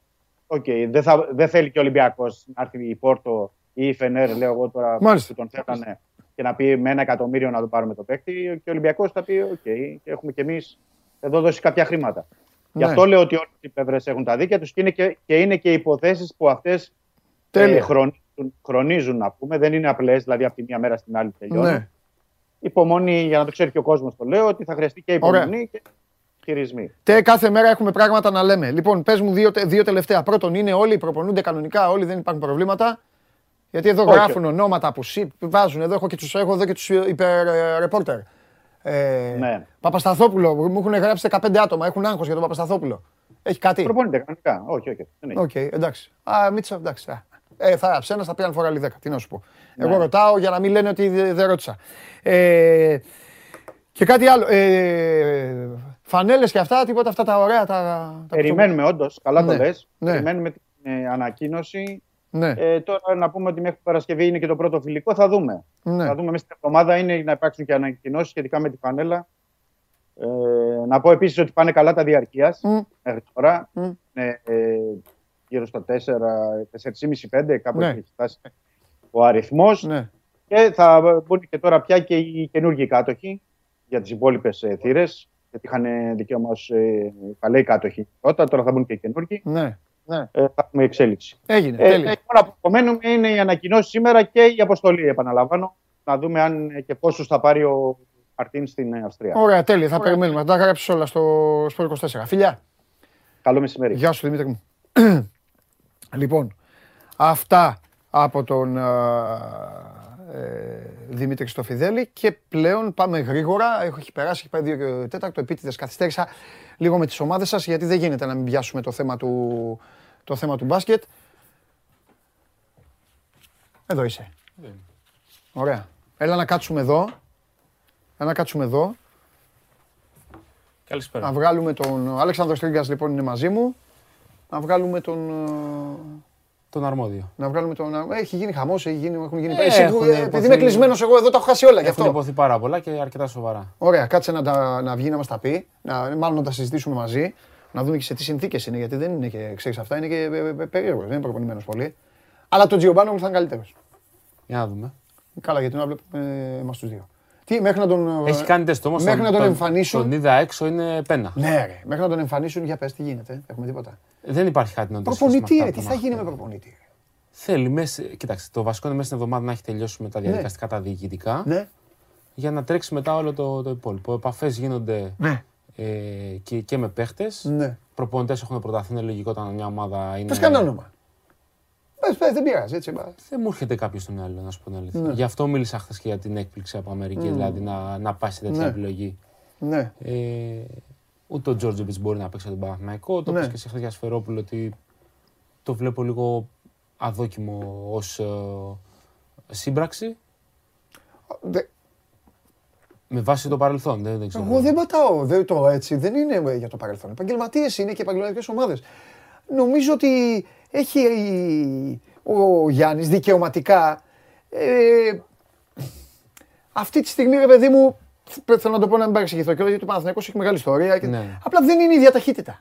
οκ, δεν, θα, δεν θέλει και ο Ολυμπιακός να έρθει η Πόρτο ή η Φενέρ, λέω εγώ τώρα Μάλιστα. που τον θέλανε και να πει με ένα εκατομμύριο να το πάρουμε το παίκτη. Και ο Ολυμπιακός θα πει, οκ, και έχουμε κι εμείς εδώ δώσει κάποια χρήματα. Γι' Ναι. αυτό λέω ότι όλες οι πλευρές έχουν τα δίκαια τους και είναι και, και, είναι και υποθέσεις που αυτές Τέλεια. χρονίζουν, χρονίζουν, να πούμε. Δεν είναι απλές, δηλαδή από τη μία μέρα στην άλλη τελειώνουν Ναι. υπομονή, για να το ξέρει και ο κόσμος το λέω, ότι θα χρειαστεί και Ωραία. υπομονή και χειρισμοί. Τε, κάθε μέρα έχουμε πράγματα να λέμε. Λοιπόν, πες μου δύο, τε- δύο τελευταία. Πρώτον, είναι όλοι προπονούνται κανονικά, όλοι δεν υπάρχουν προβλήματα. Γιατί εδώ Όχι. γράφουν ονόματα που σύ, βάζουν. Εδώ έχω και τους έχω εδώ και τους υπερ ε, ρεπόρτερ. Ε, Ναι. Παπασταθόπουλο, μου έχουν γράψει 15 άτομα. Έχουν άγχος για τον Παπασταθόπουλο. Έχει κάτι; Προπονείται κανονικά. Όχι, όχι. Δεν έχει. Οκ, εντάξει. Α, Μίτσα, εντάξει. Α. Ε, θα γράψει ένα, θα πει αν φορά άλλη 10. Τι να σου πω. Ναι. Εγώ ρωτάω για να μην λένε ότι δε- δεν ρώτησα. Ε, και κάτι άλλο. Ε, Φανέλες και αυτά, τίποτα αυτά τα ωραία. Τα, τα Περιμένουμε όντως, καλά Ναι, το λες. ναι. Περιμένουμε την ε, ανακοίνωση. Ναι, Ε, τώρα να πούμε ότι μέχρι Παρασκευή είναι και το πρώτο φιλικό. Θα δούμε. ναι. Θα δούμε μέσα στην εβδομάδα είναι να υπάρξουν και ανακοινώσεις σχετικά με τη φανέλα. Ε, να πω επίσης ότι πάνε καλά τα διαρκείας Μμ. μέχρι τώρα. Μμ. Είναι, ε, γύρω στα 4-4,5-5, κάπου Ναι. εκεί έχει φτάσει ο αριθμός. ναι. Και θα μπουν και τώρα πια και οι καινούργιοι κάτοχοι για τις υπόλοιπες θύρες. Γιατί είχαν δικαίωμα ως ε, παλαιοί κάτοχοι πρώτα, τώρα θα μπουν και οι καινούργιοι. ναι. ναι. Ε, θα έχουμε εξέλιξη. Έγινε, Ε, τέλεια. ε, Όλα που απομένουν είναι οι ανακοινώσεις σήμερα και η αποστολή, επαναλαμβάνω. Να δούμε αν ε, και πόσου θα πάρει ο Μαρτίν στην ε, Αυστρία. Ωραία, τέλεια. Θα περιμένουμε. Θα τα γράψεις όλα στο Σπορ 24. Φιλιά. Καλό μεσημέρι. Γεια σου Δημήτρη μου. λοιπόν, Αυτά από τον ε, ε, Δημήτρη Στοφιδέλη και πλέον πάμε γρήγορα. Έχω έχει περάσει, έχει πάει 2 και 4. Επίτηδες καθυστέρησα λίγο με τις ομάδες σας γιατί δεν γίνεται να μην πιάσουμε το θέμα του, το θέμα του μπάσκετ. Εδώ είσαι. Ωραία. Έλα να κάτσουμε εδώ. Έλα να κάτσουμε εδώ. Καλησπέρα. Να βγάλουμε τον. Ο Αλέξανδρος Τρίγκας λοιπόν είναι μαζί μου. Να βγάλουμε τον. Ε, Τον αρμόδιο. Να βγάλουμε τον. Έχει γίνει χαμός, έχει γίνει, έχουν γίνει. Ε, Εσύ, έχουν ε, επειδή υποθεί- είμαι κλεισμένος, εγώ εδώ τα έχω χάσει όλα γι' Έχουν αυτό. υποθεί πάρα πολλά και αρκετά σοβαρά. Ωραία, κάτσε να, τα, να βγει να μας τα πει. Να, μάλλον να τα συζητήσουμε μαζί. Να δούμε και σε τι συνθήκες είναι. Γιατί δεν είναι και ξέρεις αυτά, είναι και ε, ε, περίεργος. Δεν είναι προπονημένος πολύ. Αλλά τον Τζιομπάνο μου θα είναι καλύτερος. Για να δούμε. Καλά, γιατί να βλέπουμε εμά τους δύο. Τι, μέχρι να τον. Έχει κάνει τεστ όμως. Μέχρι να τον εμφανίσουν. Τον είδα έξω είναι πένα. Ναι, ρε. Μέχρι να τον εμφανίσουν, για πες τι γίνεται. Έχουμε τίποτα. Δεν υπάρχει κάτι να το Προπονητή, σχέση με ρε, αυτά τι που θα γίνει με μάθαμε. προπονητή; ρε. Θέλει μέσα. Κοίταξε, το βασικό είναι μέσα στην εβδομάδα να έχει τελειώσει με τα διαδικαστικά τα διοικητικά. Ναι. Για να τρέξει μετά όλο το, το υπόλοιπο. Επαφές γίνονται Ναι. ε, και, και με παίχτες. Ναι. Προπονητές έχουν προταθεί. Είναι λογικό όταν μια ομάδα είναι. Πες κανένα όνομα. Πες, πες, δεν πειράζει, έτσι. μπα. Δεν μου έρχεται κάποιος στο μυαλό, να σου πω την αλήθεια. Ναι. Γι' αυτό μίλησα χθες και για την έκπληξη από Αμερική, δηλαδή να, να πάει σε τέτοια Ναι. επιλογή. Ναι. Ε, ούτε ο Τζόρτζεβιτς μπορεί να παίξει τον Παναθηναϊκό. Το Ναι. είπες και σε χθε για Σφερόπουλο ότι το βλέπω λίγο αδόκιμο ως σύμπραξη Δε- με βάση το παρελθόν. Δεν, δεν ξέρω. Εγώ δεν πατάω δεν το έτσι. Δεν είναι για το παρελθόν. Επαγγελματίες είναι και επαγγελματικές ομάδες. Νομίζω ότι έχει ο Γιάννης δικαιωματικά. Ε, αυτή τη στιγμή, ρε παιδί μου, θέλω να το πω να μην παρεξηγηθώ και γιατί ο Παναθηναϊκός έχει μεγάλη ιστορία. Και... Ναι. Απλά δεν είναι η ίδια ταχύτητα.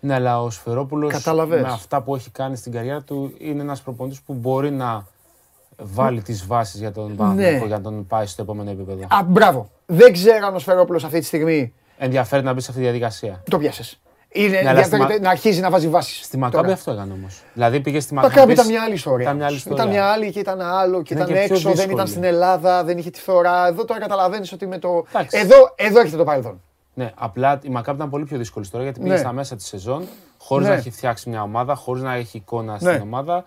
Ναι, αλλά ο Σφερόπουλος Καταλαβες. με αυτά που έχει κάνει στην καριέρα του είναι ένας προπονητής που μπορεί να βάλει τις βάσεις για τον Παναθηναϊκό για να τον πάει στο επόμενο επίπεδο. Α, μπράβο. Δεν ξέρω αν ο Σφερόπουλος αυτή τη στιγμή Ενδιαφέρει να μπει σε αυτή τη διαδικασία. το πιάσες. Είναι αλλά ενδιαφέρεται στη Μα- να αρχίζει να βάζει βάσεις. Στη Μακάμπη αυτό έκανε όμως. Δηλαδή πήγε στη Τα Μακάμπη. Μακάμπι ήταν μια άλλη ιστορία. Ήταν μια άλλη Ήταν ιστορία. μια άλλη και ήταν άλλο και Είναι ήταν και πιο έξω, δεν δύσκολη. ήταν στην Ελλάδα, δεν είχε τη φορά. Εδώ τώρα καταλαβαίνεις ότι με το. Εντάξει. Εδώ, εδώ έχετε το παρελθόν. Ναι, απλά η Μακάμπη ήταν πολύ πιο δύσκολη ιστορία γιατί πήγε Ναι. στα μέσα της σεζόν χωρίς Ναι. να έχει φτιάξει μια ομάδα, χωρίς να έχει εικόνα Ναι. στην ομάδα.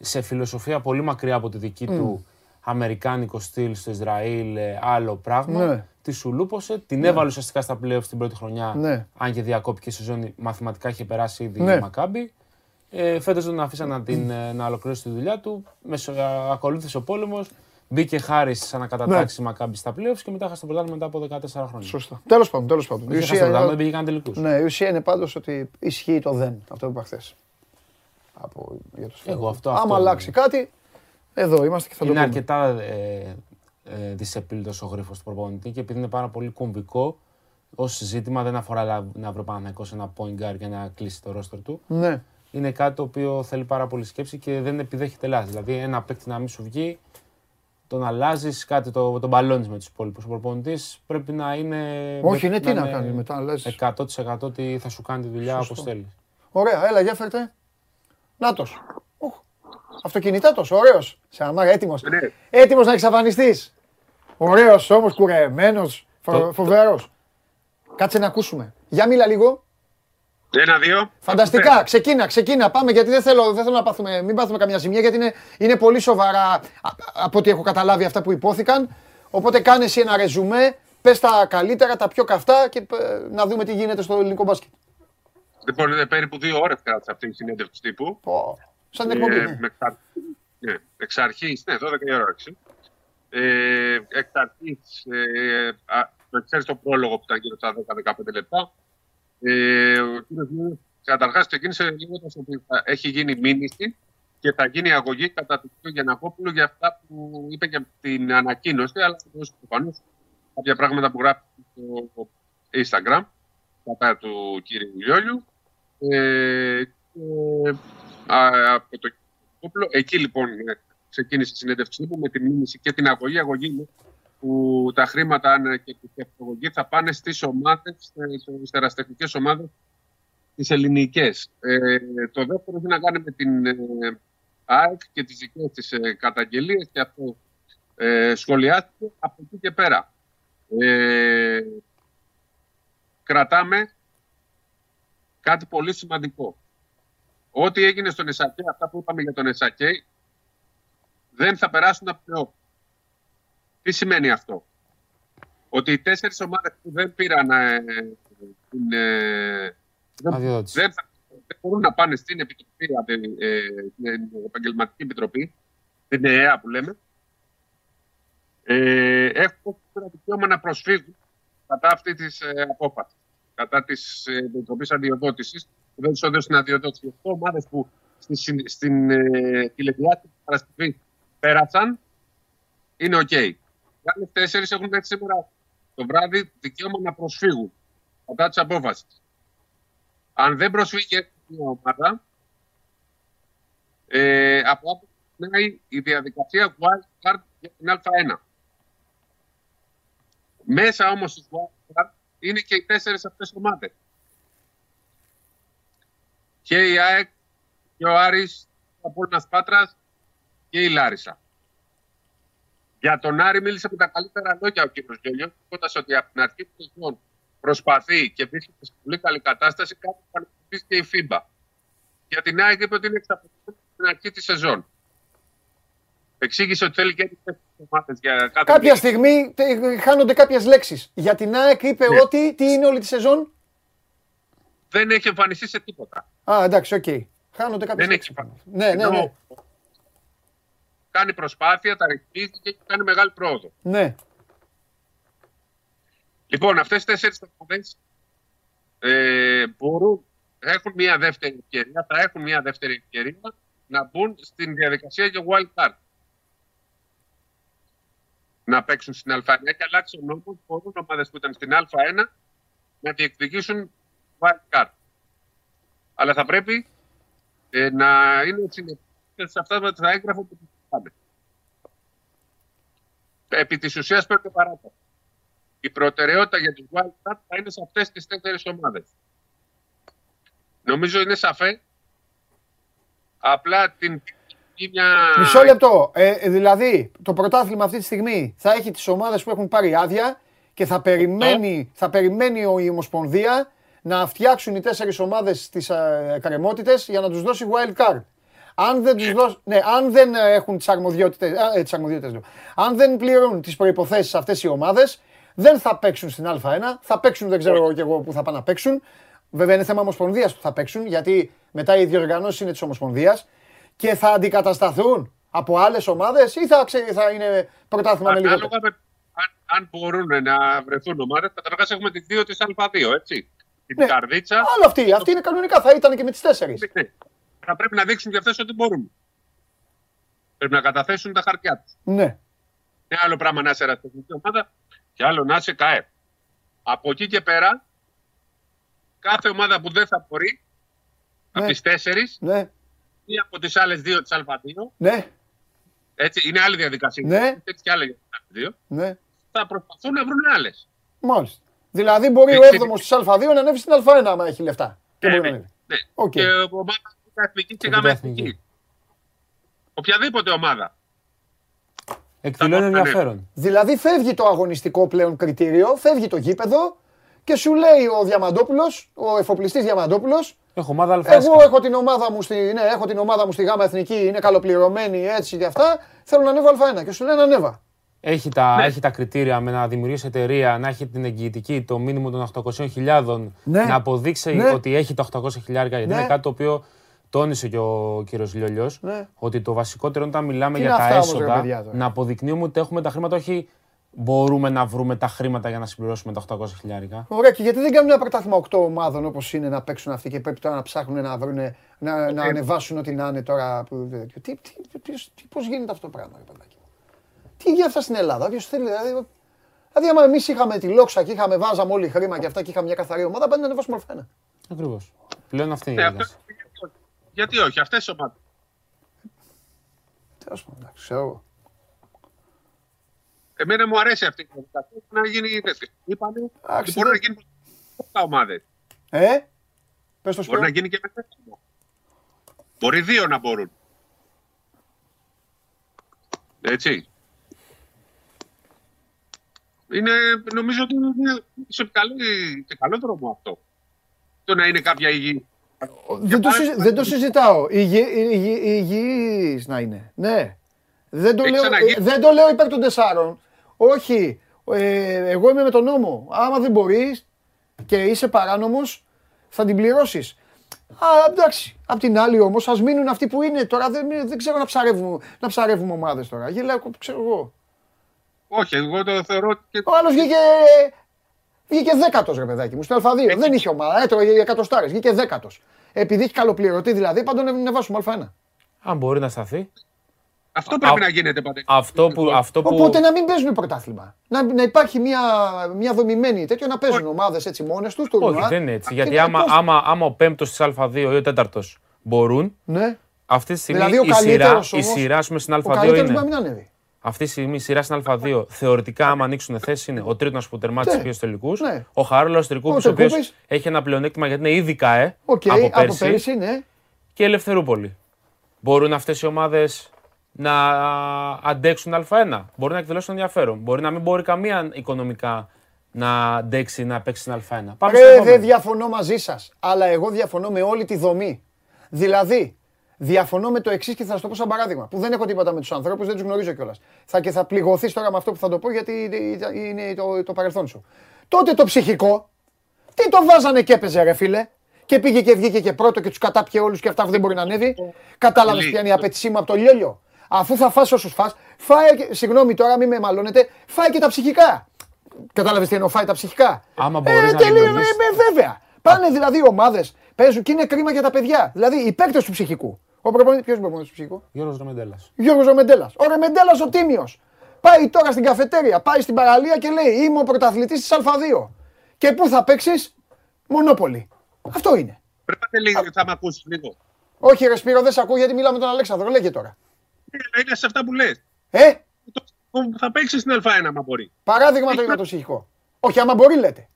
Σε φιλοσοφία πολύ μακριά από τη δική του αμερικάνικο στυλ στο Ισραήλ, ε, άλλο πράγμα. Ναι. Τη σου λούπωσε, την έβαλε ουσιαστικά στα playoffs την πρώτη χρονιά. Ναι. Αν και διακόπηκε η σεζόν, μαθηματικά είχε περάσει ήδη Ναι. η Μακάμπη. Ε, Φέτος τον αφήσαν να, την, ε, να ολοκληρώσει τη δουλειά του. Μεσο, α, ακολούθησε ο πόλεμος. Μπήκε χάρη σαν να κατατάξει η Μακάμπη στα playoffs και μετά έχασε το πρωτάθλημα μετά από 14 χρόνια. Σωστά. Τέλος πάντων, τέλος πάντων. Η Είχε χάσει το ουσία, πρωτάθλημα, δεν είναι, πήγε καν τελικούς. ναι, η ουσία είναι πάντως ότι ισχύει το δεν. Αυτό που είπα χθες. Από, για το Εγώ αυτό- Άμα αυτό αλλάξει κάτι, εδώ είμαστε και θα το είναι πούμε. αρκετά ε, ε, δυσεπίλητος ο γρίφος του προπονητή και επειδή είναι πάρα πολύ κομβικό ως ζήτημα δεν αφορά λα- να βρει ο Παναθηναϊκός ένα point guard για να κλείσει το roster του. Ναι. Είναι κάτι το οποίο θέλει πάρα πολύ σκέψη και δεν επιδέχεται λάθη. Δηλαδή ένα παίκτη να μην σου βγει, τον αλλάζεις, κάτι το, τον μπαλώνεις με τους υπόλοιπους. Ο προπονητής πρέπει να είναι. Όχι, ναι, τι να είναι κάνει μετά, αλλάζεις. 100% ότι θα σου κάνει τη δουλειά όπως θέλεις. Ωραία, έλα, για φέρτε. Νάτος. Αυτοκινητάτος, ωραίος. Σε αμάρα, έτοιμος. Ναι. Έτοιμος να εξαφανιστείς. Ωραίος όμως, κουρεμένος, Το- φοβερός. Κάτσε να ακούσουμε. Για μίλα λίγο. Ένα-δύο. Φανταστικά, ξεκίνα, ξεκίνα. Πάμε γιατί δεν θέλω, δεν θέλω να πάθουμε, μην πάθουμε καμιά ζημιά γιατί είναι, είναι πολύ σοβαρά α- από ό,τι έχω καταλάβει αυτά που υπόθηκαν. Οπότε κάνε εσύ ένα ρεζουμέ, πες τα καλύτερα, τα πιο καυτά και ε, να δούμε τι γίνεται στο ελληνικό μπάσκετ. Λοιπόν, είναι περίπου δύο ώρες κράτησε αυτή η συνέντευξη τύπου. Πω, σαν την εκπομπή. Ε, ναι. με εξαρ... ναι, εξ αρχής, ναι, 12 η ώρα έξι. Ε, εξ αρχής, ε, α, το ξέρεις το πρόλογο που ήταν γύρω στα 10-15 λεπτά. Ε, ο κύριος Μίνης, καταρχάς ξεκίνησε λέγοντας ότι θα έχει γίνει μήνυση και θα γίνει αγωγή κατά του κ. Γιανακόπουλου για αυτά που είπε και την ανακοίνωση, αλλά και το προφανώς κάποια πράγματα που γράφει στο Instagram κατά του κύριου Λιόλιου. Ε, και, α, από το Κόπουλο. Εκεί λοιπόν ε, ξεκίνησε η συνέντευξη τύπου με τη μήνυση και την αγωγή. Αγωγή είναι που τα χρήματα αν και η αγωγή θα πάνε στις ομάδες, στις τεραστευτικές ομάδες τις ελληνικές. Ε, το δεύτερο έχει να κάνει με την ε, ΑΕΚ και τις δικές της ε, καταγγελίες και αυτό ε, σχολιάστηκε από εκεί και πέρα. Ε, κρατάμε κάτι πολύ σημαντικό. Ό,τι έγινε στον Εσακέ, αυτά που είπαμε για τον Εσακέ, δεν θα περάσουν από πλέον. Τι σημαίνει αυτό; Ότι οι τέσσερις ομάδες που δεν πήραν ε, την, ε, δεν, Αδειοδότηση. δεν, θα- δεν μπορούν να πάνε στην επιτροπή, ε, την επαγγελματική επιτροπή, την ΕΕΑ που λέμε, ε, έχουν το δικαίωμα να προσφύγουν κατά αυτής της ε, απόφασης. Κατά της ε, επιτροπής αδειοδότησης, που δεν του έδωσε την αδειοδότηση. Γι' αυτό ομάδες που στη, συν- στην ε, τηλεδιάσκεψη Παρασκευής πέρασαν, είναι οκ. Οι άλλες τέσσερις έχουν μέχρι σήμερα το βράδυ δικαίωμα να προσφύγουν κατά της απόφασης. Αν δεν προσφύγει μια ομάδα, ε, από άποψη ξεκινάει η διαδικασία wild card για την Α1. Μέσα όμως στις wild card είναι και οι τέσσερις αυτές ομάδες. Και η ΑΕΚ και ο Άρης, ο Απόλλωνας Πάτρας και η Λάρισα. Για τον Άρη μίλησε με τα καλύτερα λόγια ο κ. Γιώργος, λέγοντας ότι από την αρχή του σεζόν προσπαθεί και βρίσκεται σε πολύ καλή κατάσταση, κάτι που ανακοινήσει και η ΦΥΜΠΑ. Για την ΑΕΚ είπε ότι είναι εξαπληκτική στην αρχή της σεζόν. Εξήγησε ότι θέλει και τις τέσσερις ομάδες για κάθε Κάποια μία. στιγμή τε- χάνονται κάποιες λέξεις. Για την ΑΕΚ είπε Ναι. ότι. Τι είναι όλη τη σεζόν; Δεν έχει εμφανιστεί σε τίποτα. Α, εντάξει, οκ. Χάνονται κάποιες Δεν λέξει. έχει εμφανιστεί. Ναι, ναι, ναι. Ενώ Κάνει προσπάθεια, τα ρυθμίζει και έχει κάνει μεγάλη πρόοδο. ναι. Λοιπόν, αυτές οι τέσσερις ομάδες ε, μπορούν, έχουν μια δεύτερη ευκαιρία, θα έχουν μια δεύτερη ευκαιρία να μπουν στην διαδικασία για wild card. Να παίξουν στην Α1 και αλλάξει ο νόμος, μπορούν ομάδες που ήταν στην Α1 να διεκδικήσουν wild card. Αλλά θα πρέπει ε, να είναι συνεπείς σε αυτά με τα έγγραφα που τους πάνε. Επί της ουσίας πρέπει παράταση η προτεραιότητα για τους Wild Card θα είναι σε αυτές τις τέσσερις ομάδες. Νομίζω είναι σαφέ. Απλά την είναι μια... Μισό λεπτό. Ε, ε, δηλαδή, το πρωτάθλημα αυτή τη στιγμή θα έχει τις ομάδες που έχουν πάρει άδεια και θα περιμένει, θα περιμένει ο- η Ομοσπονδία να φτιάξουν οι τέσσερις ομάδες τις κρεμότητε για να τους δώσει wild card. Αν δεν, τους δώσει, ναι, αν δεν ε, έχουν τις αρμοδιότητες, α, ε, τις αρμοδιότητες λέω. αν δεν πληρούν τις προϋποθέσεις αυτές οι ομάδες, δεν θα παίξουν στην Α1, θα παίξουν δεν ξέρω και εγώ που θα πάνε να παίξουν. Βέβαια είναι θέμα Ομοσπονδίας που θα παίξουν, γιατί μετά οι διοργανώσεις είναι της Ομοσπονδίας και θα αντικατασταθούν από άλλες ομάδες ή θα, ξε- θα είναι πρωτάθλημα με λιγότερο. Ανάλογα με αν, αν μπορούν να βρεθούν ομάδες, καταρχάς έχουμε τις δύο της Α2, έτσι. Την Ναι. Καρδίτσα, Άλλο αυτή, αυτή είναι κανονικά, θα ήταν και με τις τέσσερις. ναι. θα πρέπει να δείξουν και αυτές ότι μπορούν. Πρέπει να καταθέσουν τα χαρτιά τους. Ναι. Είναι άλλο πράγμα να είσαι ερασιτεχνική ομάδα και άλλο να είσαι ΚΑΕΠ. Από εκεί και πέρα, κάθε ομάδα που δεν θα μπορεί, από Ναι. τις τέσσερις, Ναι, ή από τις άλλες δύο της Α2, ναι, έτσι, είναι άλλη διαδικασία. Ναι. Έτσι και άλλες για τις άλλες δύο, ναι. θα προσπαθούν να βρουν άλλες. Μάλιστα. Δηλαδή μπορεί ο Ε, 7ο της Α2 να ανέβει στην Α1 άμα έχει λεφτά. Και Ε, μπορεί να ναι. ανέβει. Ναι. Οκ. Και ομάδα που είναι εθνική και Και Γάμμα Εθνική. εθνική. Οποιαδήποτε ομάδα. Εκδηλώνει Θα ενδιαφέρον. Δηλαδή φεύγει το αγωνιστικό πλέον κριτήριο, φεύγει το γήπεδο και σου λέει ο Διαμαντόπουλος, ο εφοπλιστής Διαμαντόπουλος, Έχω ομάδα εγώ αλφάσκα. έχω την ομάδα μου στη, ναι, έχω την ομάδα μου στη γάμα εθνική, είναι καλοπληρωμένη έτσι και αυτά, θέλω να ανέβω Α1 και σου λένε ανέβα. Έχει τα, έχει τα κριτήρια με να δημιουργήσει εταιρεία, να έχει την εγγυητική, το μήνυμο των 800.000, Ναι. να αποδείξει Ναι. ότι έχει τα 800.000, γιατί Ναι. είναι κάτι το οποίο τόνισε και ο κύριος Λιόλιος, Ναι. ότι το βασικότερο είναι όταν μιλάμε Τι για είναι τα αυτά όμως, ρε έσοδα, παιδιά, τώρα; να αποδεικνύουμε ότι έχουμε τα χρήματα, όχι μπορούμε να βρούμε τα χρήματα για να συμπληρώσουμε τα 800.000. Ωραία, και γιατί δεν κάνουν ένα πρωτάθλημα 8 ομάδων όπως είναι να παίξουν αυτοί και πρέπει τώρα να ψάχνουν να βρουν, να, να ανεβάσουν ό,τι να είναι τώρα. που- Τι, τι, τι, τι, πώς γίνεται αυτό το πράγμα, ρε παιδάκι; Μου. Τι γίνεται αυτά στην Ελλάδα, ποιος θέλει, δηλαδή. Δηλαδή, άμα εμείς είχαμε τη λόξα και είχαμε, βάζαμε όλοι χρήμα και αυτά και είχαμε μια καθαρή ομάδα, πάνε να ανεβάσουμε ορφένα. Ακριβώς. Πλέον αυτή είναι Ναι, η αυτός, ένταση. γιατί όχι. γιατί όχι, αυτές οι ομάδες. Τέλος πάντων, εντάξει, ξέρω εγώ. Εμένα μου αρέσει αυτή η διαδικασία να γίνει τέτοιο. Είπανε Εντάξει, ότι μπορεί δεν- να γίνει με 7 ομάδες. Ε, πες το Μπορεί σπίτι. να γίνει και με 4. Μπορεί δύο να μπορούν. Έτσι. Είναι, νομίζω ότι είναι σε καλό, σε καλό δρόμο αυτό. Το να είναι κάποια υγιή Δεν το, συζη- δεν το συζητάω. Υγι- υγι- Υγιής να είναι. Ναι. Δεν το, Έχει λέω, ξαναγίνει. ε, δεν το λέω υπέρ των τεσσάρων. Όχι. Ε, εγώ είμαι με τον νόμο. Άμα δεν μπορείς και είσαι παράνομος, θα την πληρώσεις. Α, εντάξει. Απ' την άλλη όμως, ας μείνουν αυτοί που είναι. Τώρα δεν, δεν ξέρω να ψαρεύουμε, να ψαρεύουμε ομάδες τώρα. Γελάω, ξέρω εγώ. Όχι, εγώ το θεωρώ ότι και Ο άλλος βγήκε. Βγήκε δέκατος ρε παιδάκι μου στο Α2. Δεν είχε ομάδα. Έτρωγε εκατοστάρες. Βγήκε δέκατος. Επειδή έχει καλοπληρωτή δηλαδή, πάντων να να βάσουμε Α1. Αν μπορεί να σταθεί. αυτό πρέπει Α- να γίνεται πάντα. Αυτό που. Αυτό που... Οπότε να μην παίζουν πρωτάθλημα. Να, να υπάρχει μια, μια δομημένη τέτοιο να παίζουν ομάδες έτσι μόνες τους. Όχι, δεν είναι έτσι. Γιατί άμα, άμα, άμα ο πέμπτος της Α2 ή ο τέταρτος μπορούν, Ναι, αυτή τη στιγμή Δηλαδή, ο η, σειρά, καλύτερος η όμως- σειρά ας πούμε, στην ο Α2 καλύτερος μπορεί να είναι. μην ανέβει. Αυτή τη στιγμή η σειρά στην Α2 θεωρητικά, άμα ανοίξουν θέση, είναι ο τρίτος που τερμάτισε Ναι. ναι. τελικούς. Ναι. Ο Χαρίλαο Τρικούπη, Ο ο οποίος Τρικούπης. έχει ένα πλεονέκτημα γιατί είναι ήδη ΚΑΕ Οκ, από από πέρσι. πέρυσι, ναι. Και Ελευθερούπολη. Μπορούν αυτές οι ομάδες να αντέξουν Α1. Μπορεί να εκδηλώσουν ενδιαφέρον. Μπορεί να μην μπορεί καμία οικονομικά να αντέξει να παίξει στην Α1. Πάμε στο Ρε, επόμενο. δεν διαφωνώ μαζί σας. Αλλά εγώ διαφωνώ με όλη τη δομή. Δηλαδή, διαφωνώ με το εξής και θα σας το πω σαν παράδειγμα. Που δεν έχω τίποτα με τους ανθρώπους, δεν τους γνωρίζω κιόλας. Θα και θα πληγωθείς τώρα με αυτό που θα το πω γιατί είναι το, το παρελθόν σου. Τότε το ψυχικό, τι το βάζανε και έπαιζε, ρε φίλε; Και πήγε και βγήκε και πρώτο και τους κατάπιε όλους και αυτά που δεν μπορεί να ανέβει. Κατάλαβες ποια είναι η απέτησή μου από το λιόλιο; Αφού θα φας όσους φας, φάε και, συγγνώμη τώρα, μην με μαλώνετε, φάε και τα ψυχικά. Κατάλαβες τι εννοώ, φάε τα ψυχικά. Άμα μπορείς να τελείω, δημιουργήσεις- ε, ε, βέβαια. Πάνε δηλαδή ομάδες, παίζουν και είναι κρίμα για τα παιδιά. Δηλαδή οι παίκτες του ψυχικού. Ο προπονητή, ποιος είναι ο προπονητής του ψυχικού. Γιώργος Ρεμεντέλας. Γιώργος Ρεμεντέλα. Ο Ρεμεντέλα ο τίμιος. Πάει τώρα στην καφετέρια, πάει στην παραλία και λέει Είμαι ο πρωταθλητής της Α2. Και πού θα παίξεις, Μονόπολη. Αυτό είναι. Πρέπει να λίγο, θα με ακούσεις λίγο. Όχι, ρε Σπύρο, δεν σε ακούω γιατί μιλάμε με τον Αλέξανδρο. Λέγε τώρα. Ε, Είναι σε αυτά που λες. Ε, Θα παίξεις στην Α1 άμα μπορεί. παράδειγμα το για το ψυχικό. Όχι, άμα μπορεί, λέτε.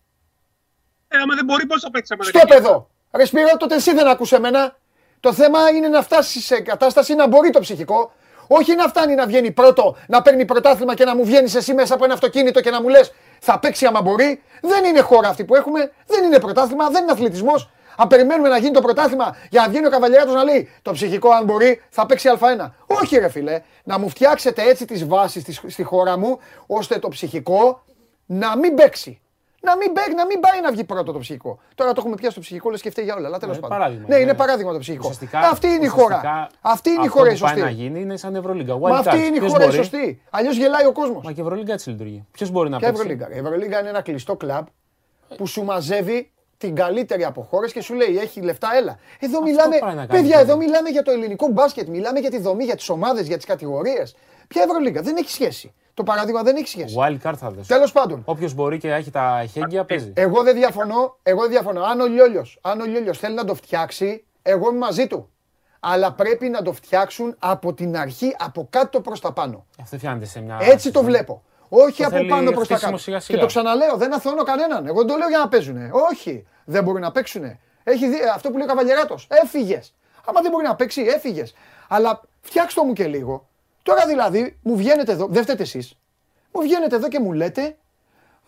Ε, άμα δεν μπορεί, πώς θα παίξεις άμα δεν Στο έχει. παιδό. Ρε Σπύρο, τότε εσύ δεν ακούσε εμένα. Το θέμα είναι να φτάσει σε κατάσταση να μπορεί το ψυχικό. Όχι να φτάνει να βγαίνει πρώτο, να παίρνει πρωτάθλημα και να μου βγαίνεις εσύ μέσα από ένα αυτοκίνητο και να μου λες θα παίξει άμα μπορεί. Δεν είναι χώρα αυτή που έχουμε. Δεν είναι πρωτάθλημα, δεν είναι αθλητισμός. Αν περιμένουμε να γίνει το πρωτάθλημα για να βγαίνει ο καβαλιάτο να λέει το ψυχικό, αν μπορεί, θα παίξει Α1. Όχι, ρε φιλέ, να μου φτιάξετε έτσι τις βάσεις στη, στη χώρα μου, ώστε το ψυχικό να μην παίξει. Να μην, παίξει, να μην πάει να βγει πρώτο το ψυχικό. Τώρα το έχουμε πιάσει το ψυχικό, λες και φταίει για όλα. Αλλά τέλος Ναι, πάντων. παράδειγμα ναι, είναι. είναι παράδειγμα το ψυχικό. Ουσιαστικά, Αυτή είναι η χώρα. ουσιαστικά Αυτή είναι η αυτό χώρα η που πάει να σωστή. γίνει είναι σαν Ευρωλίγκα. Μα Wild αυτή card. είναι η Ποιος χώρα η μπορεί; σωστή. Αλλιώς γελάει ο κόσμος. Μα και η Ευρωλίγκα έτσι λειτουργεί. Ποιος μπορεί να Ποια παίξει; Ευρωλίγκα. Η Ευρωλίγκα είναι ένα κλειστό κλαμπ που σου μαζεύει την καλύτερη από χώρες και σου λέει: Έχει λεφτά, έλα. Εδώ μιλάμε, πάει να κάνει παιδιά, το εδώ ίδιο. μιλάμε για το ελληνικό μπάσκετ, μιλάμε για τη δομή, για τις ομάδες, για τις κατηγορίες. Ποια Ευρωλίγκα, δεν έχει σχέση. Το παράδειγμα δεν έχει σχέση. Wild card θα δώσει. Τέλος πάντων, Όποιος μπορεί και έχει τα χέγγια παίζει. εγώ δεν διαφωνώ. Εγώ δεν διαφωνώ. Αν ο Λιόλιος, αν ο Λιόλιος θέλει να το φτιάξει, εγώ είμαι μαζί του. Αλλά πρέπει να το φτιάξουν από την αρχή, από κάτω προς τα πάνω. Αυτό φτιάνεται σε μια. Έτσι το βλέπω. Όχι Το από θέλει πάνω προς τα χτίσιμο κάτω. σιγά σιγά. Και το ξαναλέω, δεν αθώνω κανέναν. Εγώ δεν το λέω για να παίζουν. Όχι, δεν μπορούν να παίξουν. Έχει δει, αυτό που λέει ο Καβαλιεράτος. Έφυγες. Άμα δεν μπορεί να παίξει, έφυγες. Αλλά φτιάξτε το μου και λίγο. Τώρα δηλαδή μου βγαίνετε εδώ, δεν φταίτε εσείς. Μου βγαίνετε εδώ και μου λέτε,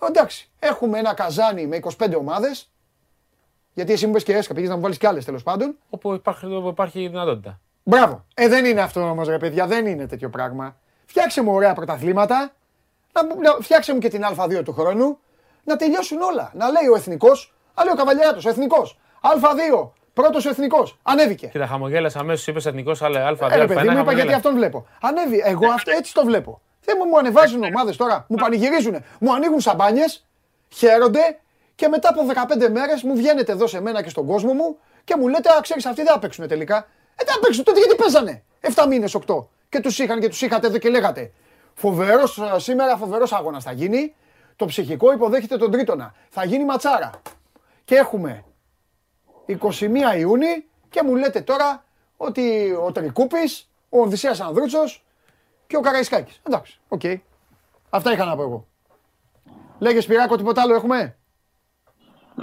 εντάξει, έχουμε ένα καζάνι με 25 ομάδες. Γιατί εσύ μου πες και έσκα, πήγες να μου βάλεις κι άλλες τέλος πάντων. Όπου υπάρχει, όπου υπάρχει δυνατότητα. Μπράβο. Ε, δεν είναι αυτό όμως, ρε παιδιά, δεν είναι τέτοιο πράγμα. Φτιάξε μου ωραία πρωταθλήματα, να, μου- να, φτιάξε μου και την Α2 του χρόνου, να τελειώσουν όλα. Να λέει ο εθνικός, να λέει ο καβαλιάτο, ο εθνικό. Α2, πρώτος ο εθνικός. Ανέβηκε. Κοίτα, χαμογέλασε αμέσως, είπες εθνικός, αλλά Α2. Ε, ρε παιδί μου, είπα γιατί αυτόν βλέπω. Ανέβη. Εγώ αυτό, έτσι το βλέπω. Δεν μου, μου ανεβάζουν ομάδες τώρα, μου πανηγυρίζουν, μου ανοίγουν σαμπάνιες, χαίρονται και μετά από 15 μέρες μου βγαίνετε εδώ σε μένα και στον κόσμο μου και μου λέτε, Α, ξέρεις, αυτοί δεν θα παίξουν τελικά. Ε, δεν θα παίξουν τότε γιατί παίζανε; 7 μήνες, 8. Και τους είχαν και τους είχατε εδώ και λέγατε. Φοβερός σήμερα, φοβερός αγώνα θα γίνει. Το Ψυχικό υποδέχεται τον Τρίτωνα. Θα γίνει ματσάρα. Και έχουμε 21 Ιούνιου και μου λέτε τώρα ότι ο Τρικούπης, ο Οδυσσέας Ανδρούτσος και ο Καραϊσκάκης. Εντάξει, οκ. Αυτά είχα να πω εγώ. Λέγε Σπυράκο, τίποτα άλλο έχουμε;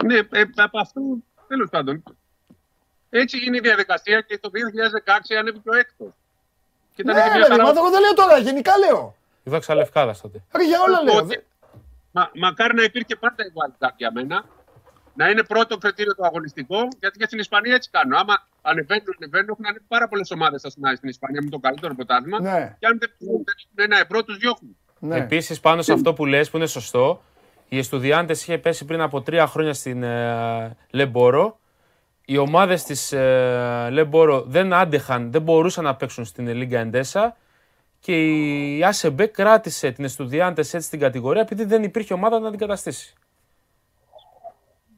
Ναι, ε, από αυτού τέλος πάντων. Έτσι είναι η διαδικασία και το 2016 ανέβηκε ο έκτος. Και Ναι, ήταν και ρε, μια παιδί, χαρά. μα εγώ δεν λέω τώρα, γενικά λέω. Η δόξα Λευκάδας τότε. Ρε, για όλα λέω. Οπότε, μα, μακάρι να υπήρχε πάντα η wildcard για μένα. Να είναι πρώτο κριτήριο το αγωνιστικό, γιατί και στην Ισπανία έτσι κάνουν. Άμα ανεβαίνουν, ανεβαίνουν, έχουν ανέβει πάρα πολλές ομάδες στην Ισπανία με το καλύτερο πρωτάθλημα. Ναι. Και αν δεν δεν έχουν ένα ευρώ, τους διώχνουν. Ναι. Επίσης, πάνω σε αυτό που λες που είναι σωστό, η Εστουδιάντες είχε πέσει πριν από τρία χρόνια στην ε, Λεμπόρο. Οι ομάδες της ε, Λεμπόρο δεν άντεχαν, δεν μπορούσαν να παίξουν στην Λίγκα Εντέσα. Και η ΑΣΕΜΠΕ κράτησε την Εστουδιάντες έτσι στην κατηγορία επειδή δεν υπήρχε ομάδα να την αντικαταστήσει.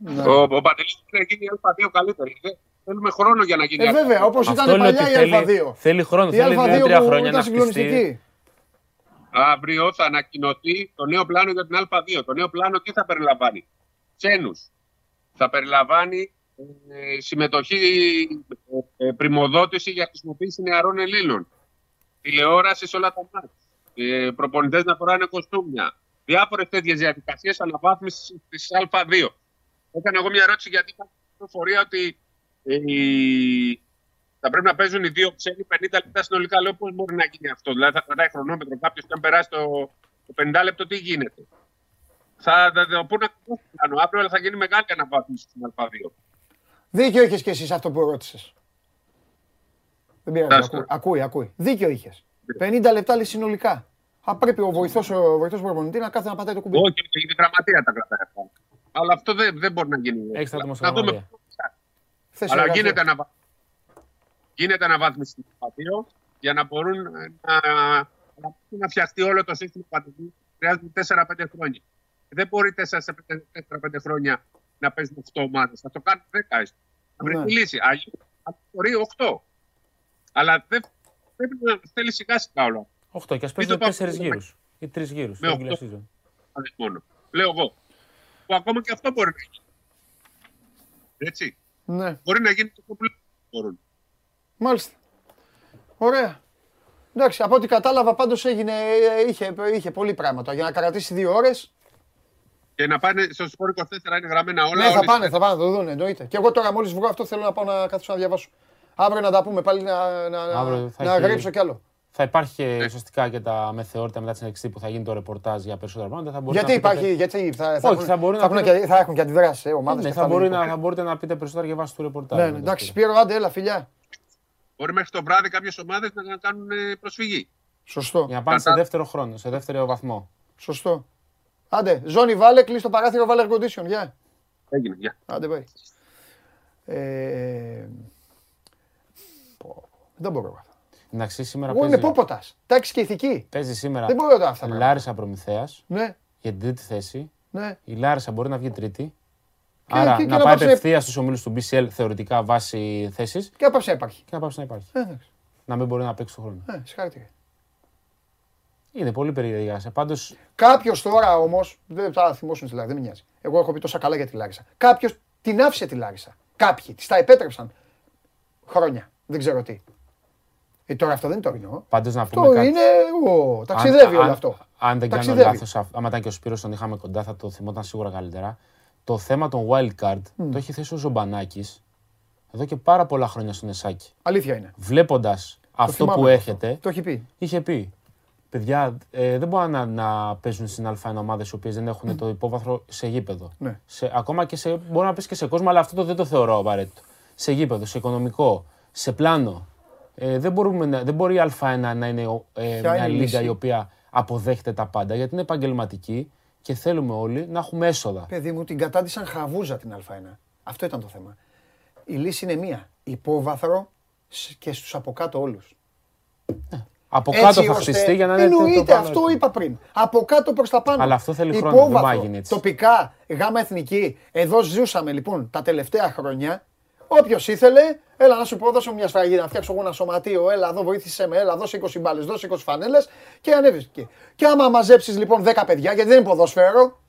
Ναι. Ο, ο Παντελής θέλει να γίνει η Α2 καλύτερη. Δεν- Θέλουμε χρόνο για να γίνει. Ε, η βέβαια, Α2. όπω Αυτό ήταν λέω παλιά ότι η θέλει- Α2. θέλει χρόνο, Η θέλει Α2 δύο-τρία που χρόνια ήταν να χτιστεί. συγκλονιστική. Αύριο θα ανακοινωθεί το νέο πλάνο για την Α2. Το νέο πλάνο τι θα περιλαμβάνει; Ξένους. Θα περιλαμβάνει ε, συμμετοχή, ε, ε, πρημοδότηση για χρησιμοποίηση νεαρών Ελλήνων. Τηλεόραση σε όλα τα μάτια. Ε, Προπονητές να φοράνε κοστούμια. Διάφορες τέτοιες διαδικασίες αναβάθμισης της Α2. Έκανα εγώ μια ερώτηση γιατί είχα την πληροφορία ότι ε, οι- θα πρέπει να παίζουν οι δύο ξένοι 50 λεπτά συνολικά. Λέω πώς μπορεί να γίνει αυτό; Δηλαδή θα κρατάει χρονόμετρο κάποιος και αν περάσει το, το 50 λεπτό, τι γίνεται; Θα θα το πούνε ακριβώ τι κάνω αύριο, αλλά θα γίνει μεγάλη αναβάθμιση στην Α2. Δίκιο είχες και εσύ αυτό που ρώτησες. Δεν πειράζει. Τάσο. Ακούει, ακούει, ακούει. Δίκιο είχες. 50 λεπτά λέει συνολικά. Α, πρέπει ο βοηθός ο βοηθός προπονητής να κάθεται να πατάει το κουμπί. Όχι, όχι, η γραμματεία τα κρατάει αυτά. Αλλά αυτό δεν, δεν μπορεί να γίνει. Έξτρα Να δημοσιογραφία. δούμε πώς θα κάνει. Θέση Αλλά εργασίας. γίνεται, αναβα... γίνεται αναβάθμιση στην Α2 για να μπορούν ε, να, να, να φτιαχτεί όλο το σύστημα παντελή. Χρειάζονται 4-5 χρόνια. Δεν μπορεί 4-5 χρόνια να παίζουν 8 ομάδες. Θα το κάνουν 10 έστω. Θα βρει Ναι. τη λύση. Αλλιώς θα μπορεί 8. Αλλά δεν πρέπει να θέλει σιγά σιγά όλο. 8 και ας το παίζουν πάω- 4 γύρους ή 3 γύρους. Με οκτώ. Αυτό μόνο. Λέω εγώ. Που ακόμα και αυτό μπορεί να γίνει. Έτσι. Ναι, Μπορεί να γίνει το κομπλέ. Μπορούν. μάλιστα. Ωραία. Εντάξει, από ό,τι κατάλαβα πάντως έγινε, ε, είχε, είχε πολλή πράγματα. Για να κρατήσει δύο ώρες. Και να πάνε στο σπορ 24 είναι γραμμένα όλα. Ναι, θα όλες- πάνε, θα πάνε, θα το δουν, εννοείται. Και εγώ τώρα μόλις βγω αυτό θέλω να πάω να καθίσω να διαβάσω. Αύριο να τα πούμε πάλι να, να, Αύριο θα να έχει- γράψω κι άλλο. Θα υπάρχει και ουσιαστικά και τα μεθεόρυτα μετά της συνεξή που θα γίνει το ρεπορτάζ για περισσότερα πράγματα. Θα μπορείτε Γιατί να πείτε- υπάρχει, γιατί θα, θα, Όχι, έχουν, θα μπορεί θα, να έχουν πείτε- και, θα έχουν και αντιδράσεις ε, ομάδες. Ναι, θα, μπορεί να, θα μπορείτε να πείτε περισσότερα για βάση του ρεπορτάζ. Ναι, ναι, εντάξει, Σπύρο, άντε, έλα, φιλιά. Μπορεί μέχρι το βράδυ κάποιες ομάδες να κάνουν ε, προσφυγή. Σωστό, Για να πάνε σε Κατά- δεύτερο χρόνο, σε δεύτερο βαθμό. σωστό. Άντε, ζώνη βάλε, κλείσει το παράθυρο, βάλε air condition, γεια. Έγινε. Γεια. Άντε, πάει. Ε, πω, δεν μπορώ. Εγώ. Εντάξει, σήμερα Εγώ είμαι παίζει, πόποτας. Τάξη και ηθική. παίζει σήμερα Δεν μπορώ τώρα αυτά. τα πράγματα. Λάρισα Προμηθέας Ναι, για την τρίτη θέση. ναι. Η Λάρισα μπορεί να βγει τρίτη. Και- Άρα και- και να να πάει πάψει- απευθεία στους ομίλους του BCL θεωρητικά βάσει θέσης Και να πάψει να υπάρχει. και να πάψει να υπάρχει. Ε, εντάξει. Να μην μπορεί να παίξει τον χρόνο. Ε, συγχαρητήρια. Είναι πολύ περίεργη η Λάρισα. Πάντω Κάποιος τώρα όμως, δεν θα θυμώσουν τη Λάρισα, δεν με νοιάζει. Εγώ έχω πει τόσα καλά για τη Λάρισα. Κάποιος την άφησε τη Λάρισα. Κάποιοι της τα επέτρεψαν χρόνια. Δεν ξέρω τι. Ε, τώρα αυτό δεν είναι τωρινό. πάντως να πούμε Αυτό κάτι. είναι. Ο, ταξιδεύει αν, όλο αν- αυτό. Αν δεν κάνω Ταξιδεύει. λάθος, άμα ήταν και ο Σπύρος τον είχαμε κοντά, θα το θυμόταν σίγουρα καλύτερα. Το θέμα των wild card το έχει θέσει ο Ζομπανάκης εδώ και πάρα πολλά χρόνια στον Εσάκη. Αλήθεια είναι. Βλέποντας αυτό θυμάμαι που αυτό. έρχεται, Το έχει πει. είχε πει. Παιδιά, ε, δεν μπορούν να, να παίζουν στην Α1 ομάδες οι οποίες δεν έχουν το υπόβαθρο σε γήπεδο. Ναι. Σε, ακόμα και σε. Μπορεί να πεις και σε κόσμο, αλλά αυτό το δεν το θεωρώ απαραίτητο. Σε γήπεδο, σε οικονομικό, σε πλάνο. Ε, δεν, μπορούμε να, δεν μπορεί η Α1 να είναι ο- ε, Ποια μια είναι η λίγα λύση; η οποία αποδέχεται τα πάντα γιατί είναι επαγγελματική και θέλουμε όλοι να έχουμε έσοδα. Παιδί μου, την κατάντησαν χαβούζα την Α1. Αυτό ήταν το θέμα. Η λύση είναι μία. Υπόβαθρο σ- και στους από κάτω όλους. Από κάτω θα ώστε- χτιστεί για να είναι το- το Εννοείται, πάνω αυτό έτοιμο. είπα πριν. Από κάτω προς τα πάνω. Αλλά αυτό θέλει χρόνο, δεν Υπόβαθρο, πάει να γίνει έτσι. Τοπικά, γάμα εθνική. Εδώ ζούσαμε λοιπόν τα τελευταία χρόνια. Όποιος ήθελε, έλα να σου πω, δώσε μου μια σφραγίδα, να φτιάξω εγώ ένα σωματείο, έλα εδώ βοήθησέ με, έλα δώσε 20 μπάλες, δώσε 20 φανέλες και ανέβεις. Και, και άμα μαζέψεις λοιπόν 10 παιδιά, γιατί δεν είναι ποδόσφαιρο,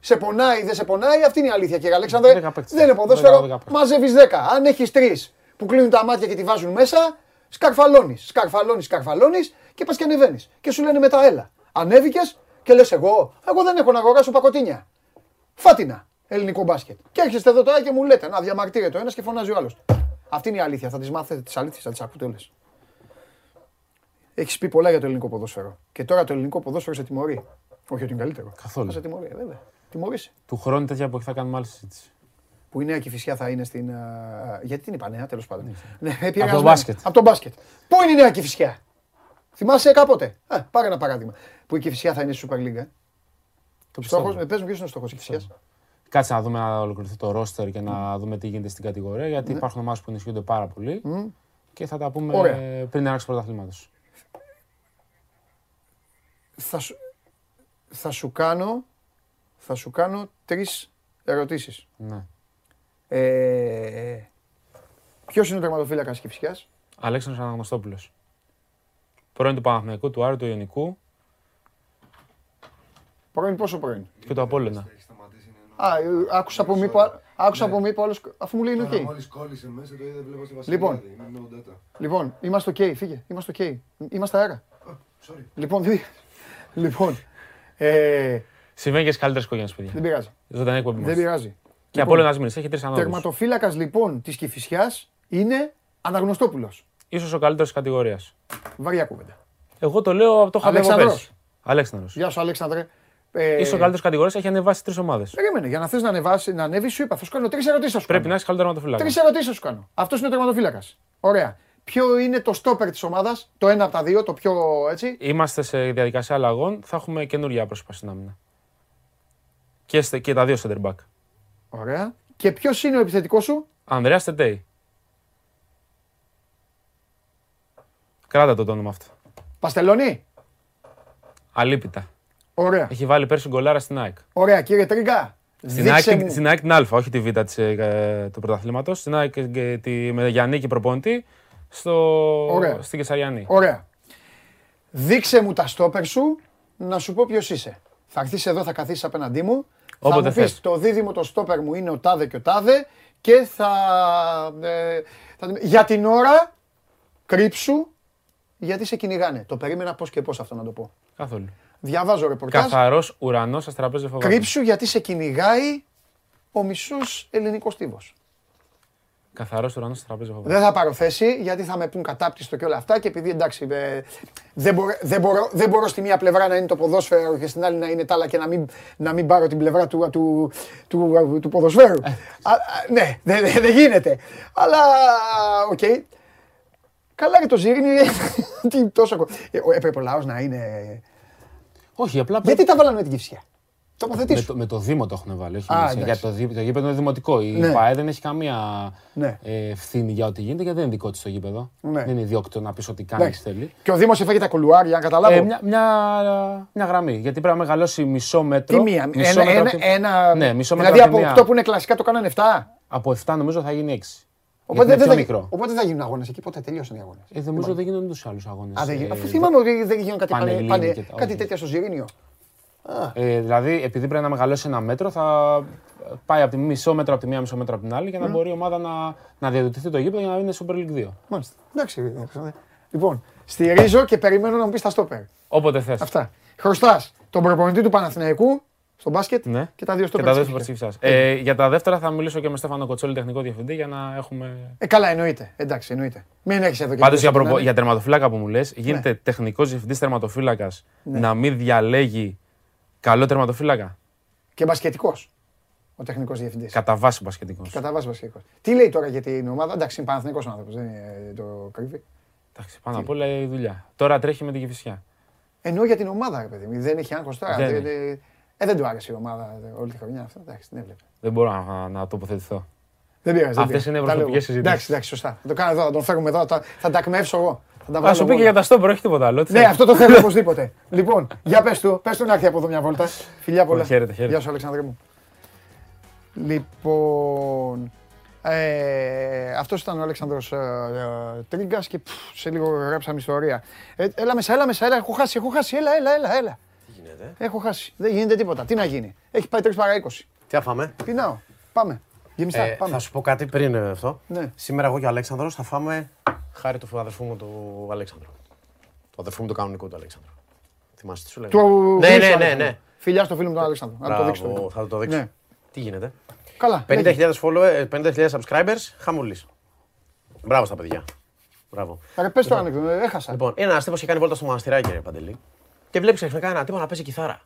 σε πονάει, δεν σε πονάει, αυτή είναι η αλήθεια κύριε Αλέξανδρε. 10 παίκτες. Δεν είναι 10, ποδόσφαιρο, 10 παίκτες. μαζεύεις 10. Αν έχεις τρεις που κλείνουν τα μάτια και τη βάζουν μέσα, σκαρφαλώνεις, σκαρφαλώνεις, σκαρφαλώνεις και πας και ανεβαίνεις. Και σου λένε μετά, έλα. Ανέβηκες και λες εγώ, εγώ δεν έχω να αγοράσω πακοτίνια. Φάτινα, ελληνικό μπάσκετ. Και έρχεστε εδώ τώρα και μου λέτε, να διαμαρτύρεται ο ένας και φωνάζει ο άλλος. Αυτή είναι η αλήθεια. Θα τις μάθετε τις αλήθειες, θα τις ακούτε όλες. Έχεις πει πολλά για το ελληνικό ποδόσφαιρο. Και τώρα το ελληνικό ποδόσφαιρο σε τιμωρεί. Όχι ότι είναι καλύτερο. Καθόλου. Θα σε τιμωρεί, βέβαια. Τιμωρήσει. Του χρόνου τέτοια εποχή θα κάνουμε άλλη συζήτηση. που η νέα Κηφισιά θα είναι στην. α, Γιατί την είπα νέα, τέλος πάντων. Ναι, επηρεασμένη. μπάσκετ. Από το μπάσκετ. Πού είναι η νέα Κηφισιά. Θυμάσαι κάποτε; Α, πάρε ένα παράδειγμα. Που η Κηφισιά θα είναι στη Super League. ε. Το Στόχος, πιστεύω. με πες μου ποιος είναι ο στόχος της Κηφισιάς. Κάτσε να δούμε να ολοκληρωθεί το ρόστερ και να δούμε τι γίνεται στην κατηγορία. Γιατί υπάρχουν ομάδες που ενισχύονται πάρα πολύ. Και θα τα πούμε Ωραία. ε, πριν την άρξη του πρωταθλήματος. Θα σου, θα σου κάνω, θα σου κάνω τρεις ερωτήσεις. Ναι. Ε, ποιος είναι ο τερματοφύλακας της Κηφισιάς; Αλέξανδρος Αναγνωστόπουλος. Πρώην του Παναθηναϊκού, του Άρη, του Ιωνικού Πρώην πόσο πρώην; και του Απόλλωνα. Α, ε, άκουσα από μήπω, άκουσα από μήπω άλλος, αφού μου λέει είναι οκ. Μόλις κόλλησε μέσα το είδε βλέπω στη Βασιλιάδη. Λοιπόν. Είναι no data. Λοιπόν, είμαστε οκ, φύγε, είμαστε οκ. Είμαστε αέρα. Sorry. Λοιπόν, δι- λοιπόν, ε, Συμβαίνει και στις καλύτερες οικογένειες, παιδιά. δεν πειράζει. Ζωντανή εκπομπή Δεν μας. πειράζει. Και Λοιπόν, Απόλλωνας Μήνες, έχει τρεις ανώδου. Τερματοφύλακας λοιπόν της Κηφισιάς είναι Αναγνωστόπουλος. σω ο καλύτερος τη κατηγορίας. Βαριά κουβέντα. Εγώ το λέω από το είχα πει από Αλέξανδρος. πέρσι. Αλέξανδρος. Γεια σου Αλέξανδρε. Ε, Ίσως ο καλύτερος κατηγορίας έχει ανεβάσει τρεις ομάδες. Περίμενε, για να θες να ανεβάσει, να ανέβεις, σου είπα, θα σου κάνω τρεις ερωτήσεις. θα σου Πρέπει κάνω. να έχεις καλύτερο τερματοφύλακα. Τρεις ερωτήσεις θα σου κάνω. Αυτός είναι ο τερματοφύλακας. Ωραία. Ποιο είναι το στόπερ της ομάδας, το ένα από τα δύο, το πιο έτσι; Είμαστε σε διαδικασία αλλαγών. Θα έχουμε καινούργια πρόσωπα στην άμυνα. Και, στε- και τα δύο center back. Ωραία. Και ποιος είναι ο επιθετικός σου, Ανδρέας Τετέι. Κράτα το, το όνομα αυτό. Παστελώνη; Αλίπητα. Ωραία. Έχει βάλει πέρσι γκολάρα στην ΑΕΚ. Ωραία, κύριε Τρίγκα. Στην Δείξε ΑΕΚ, μου. στην ΑΕΚ την Α, όχι τη Β της, ε, του πρωταθλήματος. Στην ΑΕΚ και τη, με Γιάννη προπονητή στο, Ωραία. στην Κεσαριανή. Ωραία. Δείξε μου τα στόπερ σου, να σου πω ποιος είσαι. Θα έρθεις εδώ, θα καθίσεις απέναντί μου. Όποτε θα μου πεις θες. το δίδυμο το στόπερ μου είναι ο τάδε και ο τάδε και θα... ε, θα- για την ώρα κρύψου γιατί σε κυνηγάνε. Το περίμενα πώς και πώς αυτό να το πω. Καθόλου. Διαβάζω ρεπορτάζ. Καθαρός ουρανός σας τραπέζι φοβάται. Κρύψου γιατί σε κυνηγάει ο μισός ελληνικός τύπος. Καθαρός ουρανός σας τραπέζι φοβάται. Δεν θα πάρω θέση γιατί θα με πούν κατάπτυστο και όλα αυτά και επειδή εντάξει ε, δεν, μπορώ, δεν, μπορώ, δεν μπορώ στη μία πλευρά να είναι το ποδόσφαιρο και στην άλλη να είναι τα άλλα και να μην, να μην πάρω την πλευρά του, του, του, του ποδοσφαίρου. Α, α, ναι, δεν δεν- δεν γίνεται. Αλλά οκ. Καλά και το Ζήρινι, τι τόσο... κο- Ε, ο- Έπρεπε ο λαός να είναι... Όχι, απλά Γιατί τα βάλανε με την Κυφσιά. με, Τοποθετήσου. το, με το Δήμο το έχουν βάλει. Όχι Α, εμείς. εντάξει. για το, δί- το γήπεδο είναι δημοτικό. Η Ναι. ΠΑΕ δεν έχει καμία Ναι. ε, ευθύνη για ό,τι γίνεται γιατί δεν είναι δικό της το γήπεδο. Ναι. Δεν είναι ιδιόκτητο να πεις ό,τι κάνει Εντάξει. θέλει. Και ο Δήμος έφεγε τα κουλουάρια, αν καταλάβω. Ε, μια, μια, μια γραμμή. Γιατί πρέπει να μεγαλώσει μισό μέτρο. Τι μία, μισό ένα, μέτρο ένα, από τη- ένα, Ναι, μισό μέτρο δηλαδή από από τη 8 μία. που είναι κλασικά το κάνανε 7. Από 7 νομίζω θα γίνει 6. Οπότε Γιατί δεν, είναι θα, πιο γι- μικρό. οπότε δεν θα γίνουν αγώνες εκεί. Πότε τελείωσαν οι αγώνες. Ε, νομίζω δεν γίνονται ούτω ή άλλους αγώνες. Α, δεν γίνουν. Αφού θυμάμαι ότι δεν γίνουν κάτι, πανε, Πανελλήνιοι πανε, και τα- κάτι όχι. τέτοια στο Ζηρίνιο. Ε, δηλαδή, επειδή πρέπει να μεγαλώσει ένα μέτρο, θα πάει από τη μισό μέτρο από τη μία, μισό μέτρο από την άλλη για να μπορεί η ομάδα να, να διαδοτηθεί το γήπεδο για να είναι Super League 2. Μάλιστα. Εντάξει. ρε, Αλεξάνδρε. Λοιπόν, στηρίζω και περιμένω να μου πει τα στόπερ. Όποτε θες. Αυτά. Χρωστάς τον προπονητή του Παναθηναϊκού στο μπάσκετ Ναι. και τα δύο Και στόπερ. τα της δεύτερα Κυφσιάς. τη ε, Για τα δεύτερα θα μιλήσω και με Στέφανο Κοτσόλη, τεχνικό διευθυντή, για να έχουμε. Ε, καλά, εννοείται. Εντάξει, εννοείται. Μην έχεις εδώ και Πάντως δεν για, ξέρει προπο... τι για τερματοφύλακα που μου λες, Ναι. γίνεται τεχνικός διευθυντής τερματοφύλακας να μην διαλέγει καλό τερματοφύλακα; να είναι. Και μπασκετικός. Ο τεχνικός διευθυντής. Κατά βάση μπασκετικός. Κατά βάση μπασκετικός. Τι λέει τώρα για την ομάδα; Εντάξει, είναι Παναθηναϊκός ο άνθρωπος, δεν είναι, το κρύβει. Εντάξει, πάνω απ' όλα η δουλειά. Τώρα τρέχει με την Κυφυσιά. Εννοώ για την ομάδα, ρε παιδί μου. Δεν έχει άγχος τώρα. Δεν Δεν, έχει. δεν- ε, δεν του άρεσε η ομάδα όλη τη χρονιά αυτό. Εντάξει, την έβλεπε. Δεν μπορώ να, να τοποθετηθώ. Δεν πειράζει. δεν Αυτές πειράζει. είναι Τα προσωπικές λέω. συζητήσεις. Εντάξει, εντάξει, σωστά. Θα το κάνω εδώ, θα τον φέρουμε εδώ, θα, τα- θα τα εκμεύσω εγώ. Θα τα Α βγάλω σου πει εγώ. και για τα στόμπρο, όχι τίποτα άλλο. τι Ναι, θέλεις. αυτό το θέλω οπωσδήποτε. λοιπόν, για πες του, πες του να έρθει από εδώ μια βόλτα. Φιλιά πολλά. Χαίρετε, χαίρετε. Γεια σου, Αλεξάνδρε μου. Λοιπόν, ε, αυτός ήταν ο Αλέξανδρος ε, ε, Τρίγκας και πφ, σε λίγο γράψαμε ιστορία. Ε, έλα μέσα, έλα μέσα, έλα, έχω χάσει, έχω χάσει, έλα, έλα, έλα, έλα. Τι γίνεται. Έχω χάσει, δεν γίνεται τίποτα. Τι να γίνει. Έχει πάει 3 παρά 20. Τι θα φάμε; Πεινάω. Πάμε. Γεμιστά, Ε, πάμε. θα σου πω κάτι πριν ε, αυτό. Ναι. Σήμερα εγώ και ο Αλέξανδρος θα φάμε χάρη του αδερφού μου του Αλέξανδρου. Του αδερφού μου του κανονικού του Αλέξανδρου. Θυμάσαι τι σου λέγα. Του ναι, Χρήστου ναι, ναι, Αλέξανδρου. ναι. Φιλιά στο φίλο μου τον Αλέξανδρο. Να το δείξω. Μπράβο, θα το δείξω. Ναι. Τι γίνεται; Καλά. 50.000 followers, 50.000 subscribers, χαμούλης. Μπράβο στα παιδιά. Μπράβο. Ρε, πες το ανέκδοτο, ε, έχασα. Λοιπόν, είναι ένα τύπο και κάνει βόλτα στο μοναστηράκι, ρε Παντελή. Και βλέπεις ξαφνικά ένα τύπο να παίζει κιθάρα.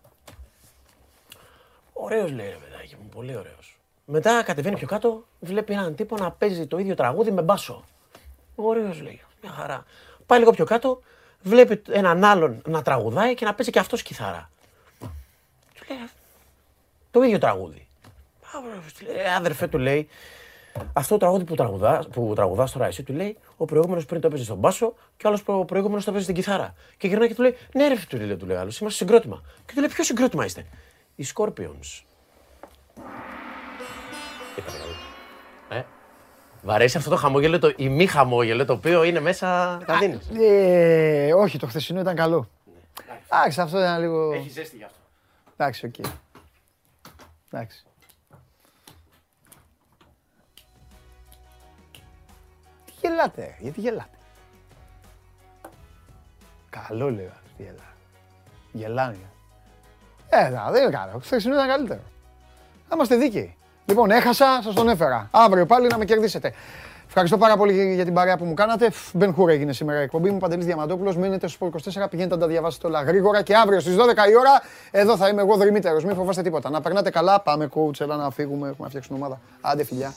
Ωραίος λέει ρε παιδάκι μου, πολύ ωραίος. Μετά κατεβαίνει πιο κάτω, βλέπει έναν τύπο να παίζει το ίδιο τραγούδι με μπάσο. Ωραίος λέει. Μια χαρά. Πάει λίγο πιο κάτω, βλέπει έναν άλλον να τραγουδάει και να παίζει και αυτός κιθάρα. Του λέει το ίδιο τραγούδι. Ε, Αδερφέ του λέει, αυτό το τραγούδι που τραγουδά, που τραγουδάς τώρα εσύ του λέει, ο προηγούμενος πριν το έπαιζε στον μπάσο και ο άλλος προ, προηγούμενος το έπαιζε στην κιθάρα. Και γυρνάει και του λέει, Ναι, ρε, του λέει, του λέει άλλος, είμαστε συγκρότημα. Και του λέει, Ποιο συγκρότημα είστε, Οι Scorpions. Ήταν καλό. Ε, Β' αρέσει αυτό το χαμόγελο, το η μη χαμόγελο, το οποίο είναι μέσα καδίνη. Ε, όχι, το χθεσινό ήταν καλό. Εντάξει, αυτό ήταν λίγο. Έχει ζέστη γι' αυτό. Εντάξει, οκ. Εντάξει. Γελάτε, γιατί γελάτε. Καλό λέω, τι γελά. Γελάνε. Ε, να, δεν είναι καλό. Χθεσινό ήταν καλύτερο. Να είμαστε δίκαιοι. Λοιπόν, έχασα, σας τον έφερα. Αύριο πάλι να με κερδίσετε. Ευχαριστώ πάρα πολύ για την παρέα που μου κάνατε. Μπεν Χουρ έγινε σήμερα η εκπομπή μου. Παντελής Διαμαντόπουλος. Μείνετε στο 24. Πηγαίνετε να τα διαβάσετε όλα γρήγορα. Και αύριο στις 12 η ώρα εδώ θα είμαι εγώ δρυμύτερος. Μην φοβάστε τίποτα. Να περνάτε καλά. Πάμε coach, έλα να φύγουμε. Έχουμε να φτιάξουμε ομάδα. Άντε φιλιά.